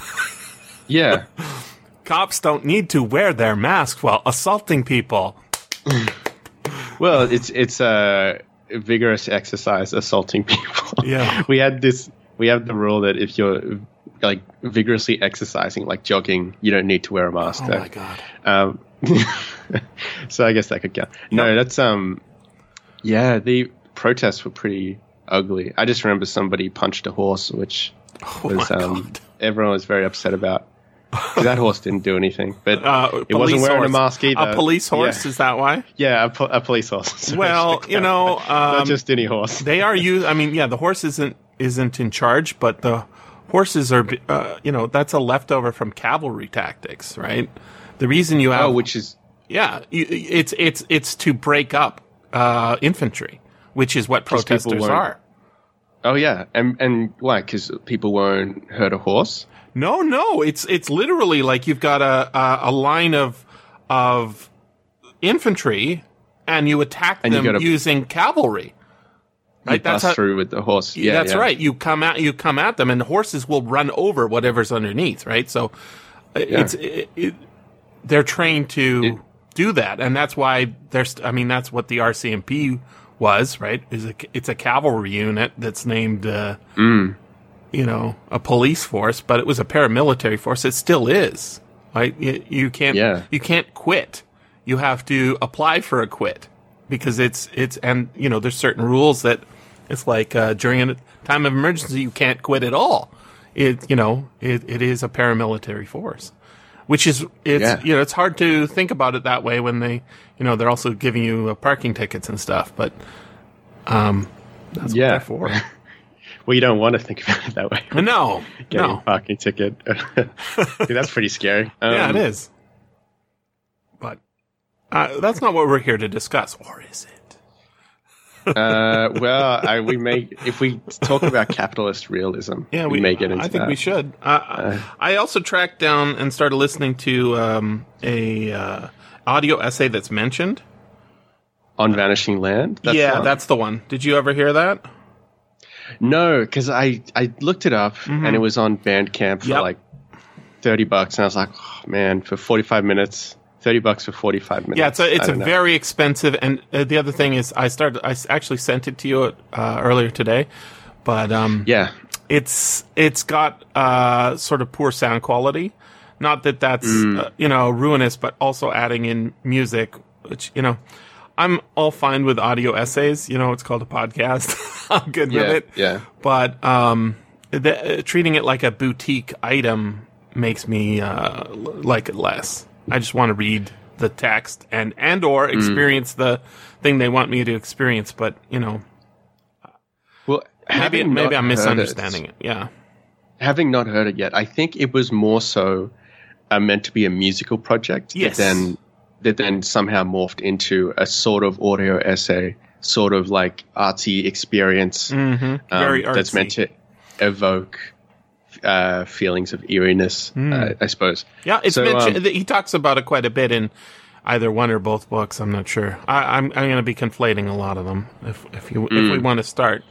[SPEAKER 3] Yeah.
[SPEAKER 2] Cops don't need to wear their mask while assaulting people.
[SPEAKER 3] Well, it's it's a vigorous exercise assaulting people.
[SPEAKER 2] Yeah.
[SPEAKER 3] we had this. We have the rule that if you're like vigorously exercising, like jogging, you don't need to wear a mask.
[SPEAKER 2] Oh my god.
[SPEAKER 3] Um, so I guess that could count. No, that's um, yeah, the protests were pretty ugly. I just remember somebody punched a horse, which
[SPEAKER 2] Oh
[SPEAKER 3] was um, everyone was very upset about. That horse didn't do anything, but
[SPEAKER 2] Uh,
[SPEAKER 3] it wasn't wearing
[SPEAKER 2] horse.
[SPEAKER 3] a mask either.
[SPEAKER 2] A police horse
[SPEAKER 3] Yeah,
[SPEAKER 2] is that why?
[SPEAKER 3] yeah a, po- a police horse. So
[SPEAKER 2] Well, you know,
[SPEAKER 3] not
[SPEAKER 2] um,
[SPEAKER 3] just any horse.
[SPEAKER 2] they are used. I mean, yeah, the horse isn't isn't in charge, but the horses are. Uh, you know, that's a leftover from cavalry tactics, right? The reason you have,
[SPEAKER 3] Oh, which is
[SPEAKER 2] yeah, you, it's it's it's to break up uh, infantry, which is what protesters are.
[SPEAKER 3] oh yeah, and and why? Because people won't hurt a horse.
[SPEAKER 2] No, no, it's it's literally like you've got a a, a line of of infantry, and you attack
[SPEAKER 3] And you
[SPEAKER 2] them
[SPEAKER 3] gotta-
[SPEAKER 2] using cavalry.
[SPEAKER 3] You
[SPEAKER 2] Right, that's how-
[SPEAKER 3] through with the horse. Yeah,
[SPEAKER 2] that's
[SPEAKER 3] yeah.
[SPEAKER 2] right. You come at you come at them, and horses will run over whatever's underneath. Right, so uh, it's it, it, they're trained to do that, and that's why there's. I mean, that's what the RCMP was. Right, is a, it's a cavalry unit that's named. Uh,
[SPEAKER 3] Mm.
[SPEAKER 2] You know, a police force, but it was a paramilitary force. It still is. Right, you, you can't.
[SPEAKER 3] Yeah.
[SPEAKER 2] You can't quit. You have to apply for a quit because it's it's and you know there's certain rules that it's like uh, during a time of emergency you can't quit at all. It you know it, it is a paramilitary force, which is it's
[SPEAKER 3] Yeah.
[SPEAKER 2] you know it's hard to think about it that way when they you know they're also giving you uh, parking tickets and stuff, but um that's
[SPEAKER 3] Yeah.
[SPEAKER 2] what they're for.
[SPEAKER 3] Well, you don't want to think about it that way.
[SPEAKER 2] no,
[SPEAKER 3] Getting a
[SPEAKER 2] no,
[SPEAKER 3] parking ticket. That's pretty scary. Um,
[SPEAKER 2] yeah, it is. But uh, that's not what we're here to discuss, or is it?
[SPEAKER 3] uh, well, I, we may if we talk about capitalist realism.
[SPEAKER 2] Yeah,
[SPEAKER 3] we,
[SPEAKER 2] we,
[SPEAKER 3] may get into
[SPEAKER 2] I think
[SPEAKER 3] that.
[SPEAKER 2] we should. Uh, I also tracked down and started listening to um, a uh, audio essay that's mentioned.
[SPEAKER 3] on Vanishing Land. That's
[SPEAKER 2] yeah, that's the one. Did you ever hear that?
[SPEAKER 3] No, because I I looked it up and it was on Bandcamp for
[SPEAKER 2] Mm-hmm. Yep.
[SPEAKER 3] like thirty bucks, and I was like, oh, man, for forty five minutes, thirty bucks for forty five minutes.
[SPEAKER 2] Yeah, it's a it's a
[SPEAKER 3] know.
[SPEAKER 2] very expensive. And uh, the other thing is, I started. I actually sent it to you uh, earlier today, but um,
[SPEAKER 3] yeah.
[SPEAKER 2] it's it's got uh, sort of poor sound quality. Not that that's
[SPEAKER 3] Mm.
[SPEAKER 2] uh, you know ruinous, but also adding in music, which you know, I'm all fine with audio essays. You know, it's called a podcast. I'm good
[SPEAKER 3] Yeah,
[SPEAKER 2] with it.
[SPEAKER 3] yeah.
[SPEAKER 2] But um, the, uh, treating it like a boutique item makes me uh, l- like it less. I just want to read the text and and or
[SPEAKER 3] Mm.
[SPEAKER 2] experience the thing they want me to experience. But you know,
[SPEAKER 3] Well,
[SPEAKER 2] maybe maybe I'm misunderstanding it. Yeah.
[SPEAKER 3] having not heard it yet, I think it was more so uh, meant to be a musical project
[SPEAKER 2] Yes.
[SPEAKER 3] that then that then somehow morphed into a sort of audio essay, sort of like artsy experience
[SPEAKER 2] Mm-hmm.
[SPEAKER 3] um, that's meant to evoke uh, feelings of eeriness, uh, I suppose.
[SPEAKER 2] Yeah, it's
[SPEAKER 3] So,
[SPEAKER 2] mentioned.
[SPEAKER 3] um,
[SPEAKER 2] he talks about it quite a bit in either one or both books. I'm not sure. I, I'm I'm going to be conflating a lot of them if if you if we want to start.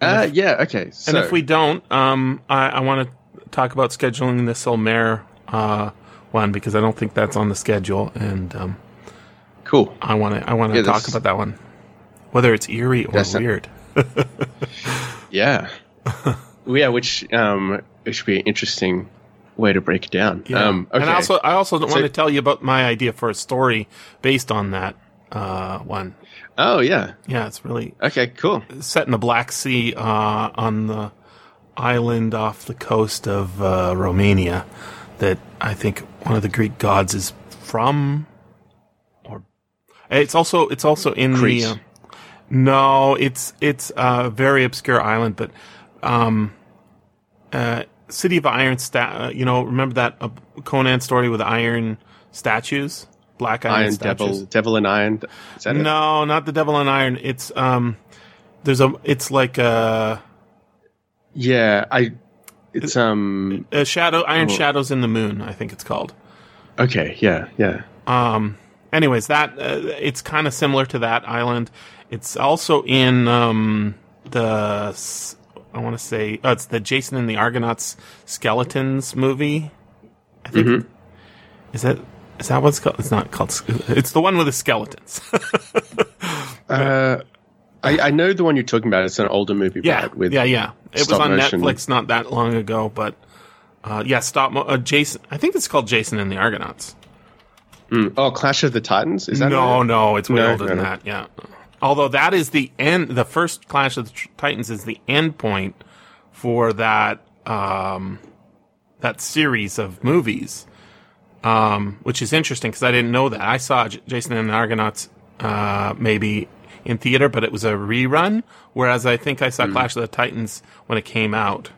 [SPEAKER 3] Uh, yeah, okay. So,
[SPEAKER 2] And if we don't, um, I, I want to talk about scheduling the Solmare uh, one because I don't think that's on the schedule, and um,
[SPEAKER 3] cool.
[SPEAKER 2] I want to I want to
[SPEAKER 3] Yeah,
[SPEAKER 2] talk about that one, whether it's eerie or
[SPEAKER 3] That's not-
[SPEAKER 2] weird.
[SPEAKER 3] Yeah. yeah, which um, it should be an interesting way to break it down.
[SPEAKER 2] Yeah.
[SPEAKER 3] Um, okay.
[SPEAKER 2] And I also I also want to tell you about my idea for a story based on that uh, one.
[SPEAKER 3] oh, yeah.
[SPEAKER 2] Yeah, it's really
[SPEAKER 3] Okay, cool.
[SPEAKER 2] set in the Black Sea uh, on the island off the coast of uh, Romania that I think one of the Greek gods is from. Or it's also it's also in
[SPEAKER 3] Crete.
[SPEAKER 2] the. Uh, no, it's it's a very obscure island, but um, uh, City of Iron. Sta- uh, you know, remember that uh, Conan story with iron statues, black iron,
[SPEAKER 3] Iron
[SPEAKER 2] statues.
[SPEAKER 3] Devil, Devil and Iron. That it?
[SPEAKER 2] No, not the Devil in Iron. It's um, there's a. It's like a,
[SPEAKER 3] Yeah, I. It's um.
[SPEAKER 2] a shadow. Iron
[SPEAKER 3] Oh.
[SPEAKER 2] Shadows in the Moon. I think it's called.
[SPEAKER 3] Okay, yeah, yeah.
[SPEAKER 2] Um. Anyways, that uh, it's kind of similar to that island. It's also in um the. I want to say oh, it's the Jason and the Argonauts skeletons movie. I think
[SPEAKER 3] Mm-hmm.
[SPEAKER 2] is that Is that what's called? It's not called. It's the one with the skeletons.
[SPEAKER 3] Uh, I, I know the one you're talking about. It's an older movie,
[SPEAKER 2] yeah,
[SPEAKER 3] right? With
[SPEAKER 2] yeah, yeah. It was on
[SPEAKER 3] motion.
[SPEAKER 2] Netflix not that long ago, but uh, yeah, stop. Mo- uh, Jason, I think it's called Jason and the Argonauts.
[SPEAKER 3] Oh, Clash of the Titans. Is that
[SPEAKER 2] No,
[SPEAKER 3] it?
[SPEAKER 2] no, it's way
[SPEAKER 3] No,
[SPEAKER 2] older
[SPEAKER 3] no,
[SPEAKER 2] than
[SPEAKER 3] no.
[SPEAKER 2] that. Yeah. Although that is the end. The first Clash of the Titans is the end point for that um, that series of movies, um, which is interesting because I didn't know that. I saw J- Jason and the Argonauts uh, maybe in theater, but it was a rerun. Whereas I think I saw
[SPEAKER 3] Hmm.
[SPEAKER 2] Clash of the Titans when it came out.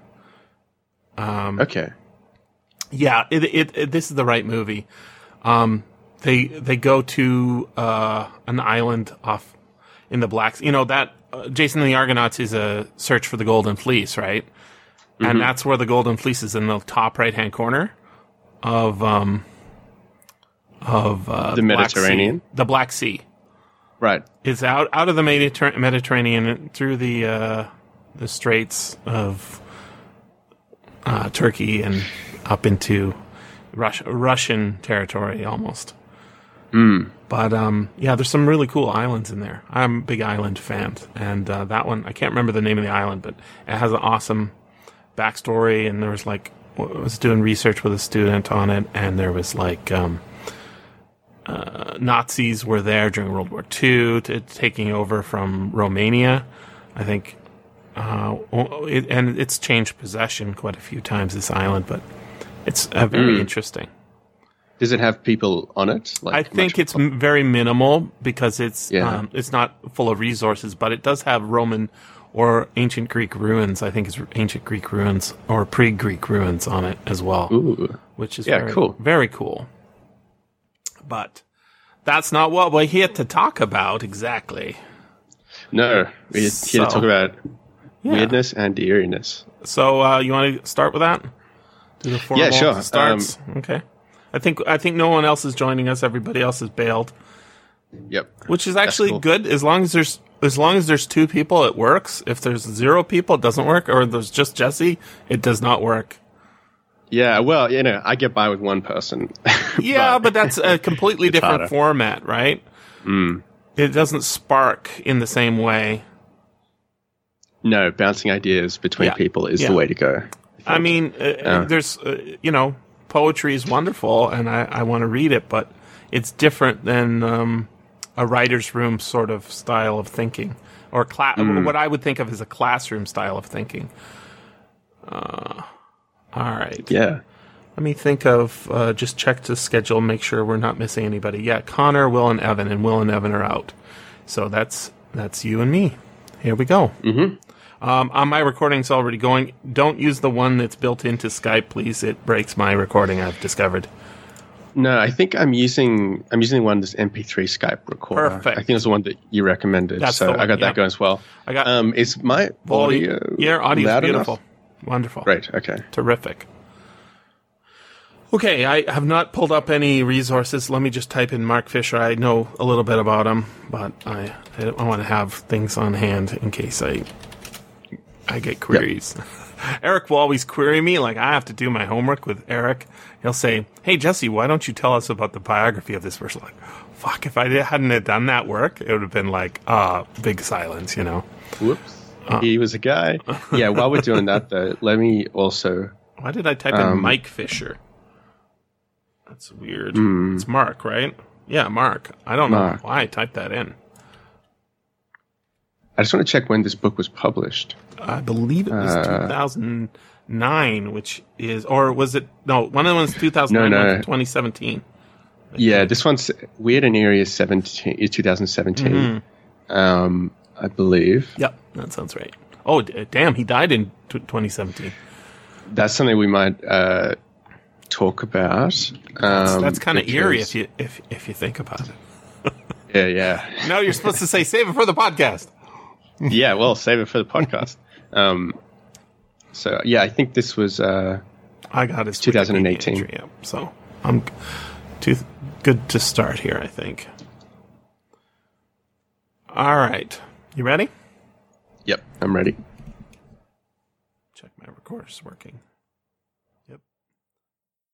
[SPEAKER 3] Um, Okay.
[SPEAKER 2] Yeah, it, it, it this is the right movie. Um, they they go to uh, an island off in the Black. You know that uh, Jason and the Argonauts is a search for the Golden Fleece, right? And that's where the Golden Fleece is in the top right hand corner of um of uh,
[SPEAKER 3] The
[SPEAKER 2] Black Sea.
[SPEAKER 3] Mediterranean?
[SPEAKER 2] the Black Sea.
[SPEAKER 3] Right.
[SPEAKER 2] It's out out of the Mediter- Mediterranean through the uh, the straits of uh, Turkey and up into Rus- Russian territory almost. But um, yeah, there's some really cool islands in there. I'm a big island fan, and uh, that one I can't remember the name of the island, but it has an awesome backstory. And there was like I was doing research with a student on it, and there was like um, Nazis were there during World War II, to, taking over from Romania. I think, uh, it, and it's changed possession quite a few times. This island, but it's uh, very interesting.
[SPEAKER 3] Does it have people on it? Like
[SPEAKER 2] I think it's m- very minimal because it's
[SPEAKER 3] Yeah.
[SPEAKER 2] um, it's not full of resources, but it does have Roman or ancient Greek ruins. I think it's ancient Greek ruins or pre-Greek ruins on it as well
[SPEAKER 3] Ooh.
[SPEAKER 2] which is
[SPEAKER 3] Yeah,
[SPEAKER 2] very,
[SPEAKER 3] cool.
[SPEAKER 2] very cool. But that's not what we're here to talk about exactly.
[SPEAKER 3] No, we're here
[SPEAKER 2] So-
[SPEAKER 3] to talk about
[SPEAKER 2] Yeah.
[SPEAKER 3] weirdness and eeriness.
[SPEAKER 2] So uh, you want to start with that? Do the formal
[SPEAKER 3] Yeah, sure. Um,
[SPEAKER 2] okay. I think I think no one else is joining us. Everybody else has bailed,
[SPEAKER 3] Yep.
[SPEAKER 2] which is actually
[SPEAKER 3] cool.
[SPEAKER 2] good as long as there's as long as there's two people, it works. If there's zero people, it doesn't work. Or there's just Jesse, it does not work.
[SPEAKER 3] Yeah, well, you know, I get by with one person.
[SPEAKER 2] Yeah, but, that's a completely different
[SPEAKER 3] harder.
[SPEAKER 2] format, right? It doesn't spark in the same way.
[SPEAKER 3] no, bouncing ideas between
[SPEAKER 2] Yeah.
[SPEAKER 3] people is
[SPEAKER 2] Yeah.
[SPEAKER 3] the way to go.
[SPEAKER 2] I mean, uh, there's, uh, you know, poetry is wonderful and I, I want to read it, but it's different than um, a writer's room sort of style of thinking or cla- what I would think of as a classroom style of thinking. Uh, all right.
[SPEAKER 3] Yeah.
[SPEAKER 2] Let me think of, uh, just check the schedule, make sure we're not missing anybody. Yeah, Connor, Will, and Evan, and Will and Evan are out. So that's, that's you and me. Here we go. Mm-hmm. Um, uh, my recording's already going. Don't use the one that's built into Skype, please. It breaks my recording. I've discovered.
[SPEAKER 3] No, I think I'm using I'm using one this MP3 Skype recorder.
[SPEAKER 2] Perfect.
[SPEAKER 3] I think it's the one that you recommended.
[SPEAKER 2] That's
[SPEAKER 3] so I got that going as well.
[SPEAKER 2] I got
[SPEAKER 3] Um, is my audio?
[SPEAKER 2] Yeah, audio's
[SPEAKER 3] loud
[SPEAKER 2] beautiful.
[SPEAKER 3] enough?
[SPEAKER 2] Wonderful.
[SPEAKER 3] Great. Okay.
[SPEAKER 2] Terrific. Okay, I have not pulled up any resources. Let me just type in Mark Fisher. I know a little bit about him, but I I, I want to have things on hand in case I I get queries. Eric will always query me like I have to do my homework with Eric. He'll say, "Hey Jesse, why don't you tell us about the biography of this person?" Like, fuck, if I hadn't have done that work, it would have been like, uh, big silence, you know.
[SPEAKER 3] Whoops.
[SPEAKER 2] Uh.
[SPEAKER 3] he was a guy. Yeah. While we're doing that, though, let me also.
[SPEAKER 2] Why did I type
[SPEAKER 3] Um,
[SPEAKER 2] in Mike Fisher? That's weird.
[SPEAKER 3] Hmm.
[SPEAKER 2] It's Mark, right? Yeah, Mark. I don't know why I typed that in.
[SPEAKER 3] I just want to check when this book was published.
[SPEAKER 2] I believe it was
[SPEAKER 3] Uh,
[SPEAKER 2] 2009, which is, or was it? No, one of the ones 2009,
[SPEAKER 3] No, no.
[SPEAKER 2] 2017.
[SPEAKER 3] Yeah, this one's Weird and Eerie is 17, is 2017.
[SPEAKER 2] Mm-hmm.
[SPEAKER 3] Um, I believe
[SPEAKER 2] Yep, that sounds right. Oh, d- damn, he died in t- 2017.
[SPEAKER 3] that's something we might uh, talk about. Um,
[SPEAKER 2] That's kind of eerie if you if if you think about it.
[SPEAKER 3] Yeah, yeah,
[SPEAKER 2] No, you're supposed to say save it for the podcast.
[SPEAKER 3] yeah. Well, save it for the podcast. Um, so yeah, I think this was. Uh,
[SPEAKER 2] I got his
[SPEAKER 3] 2018.
[SPEAKER 2] Entry, Yep. So I'm too good to start here. I think. All right, you ready?
[SPEAKER 3] Yep, I'm ready.
[SPEAKER 2] Check my recorder's working.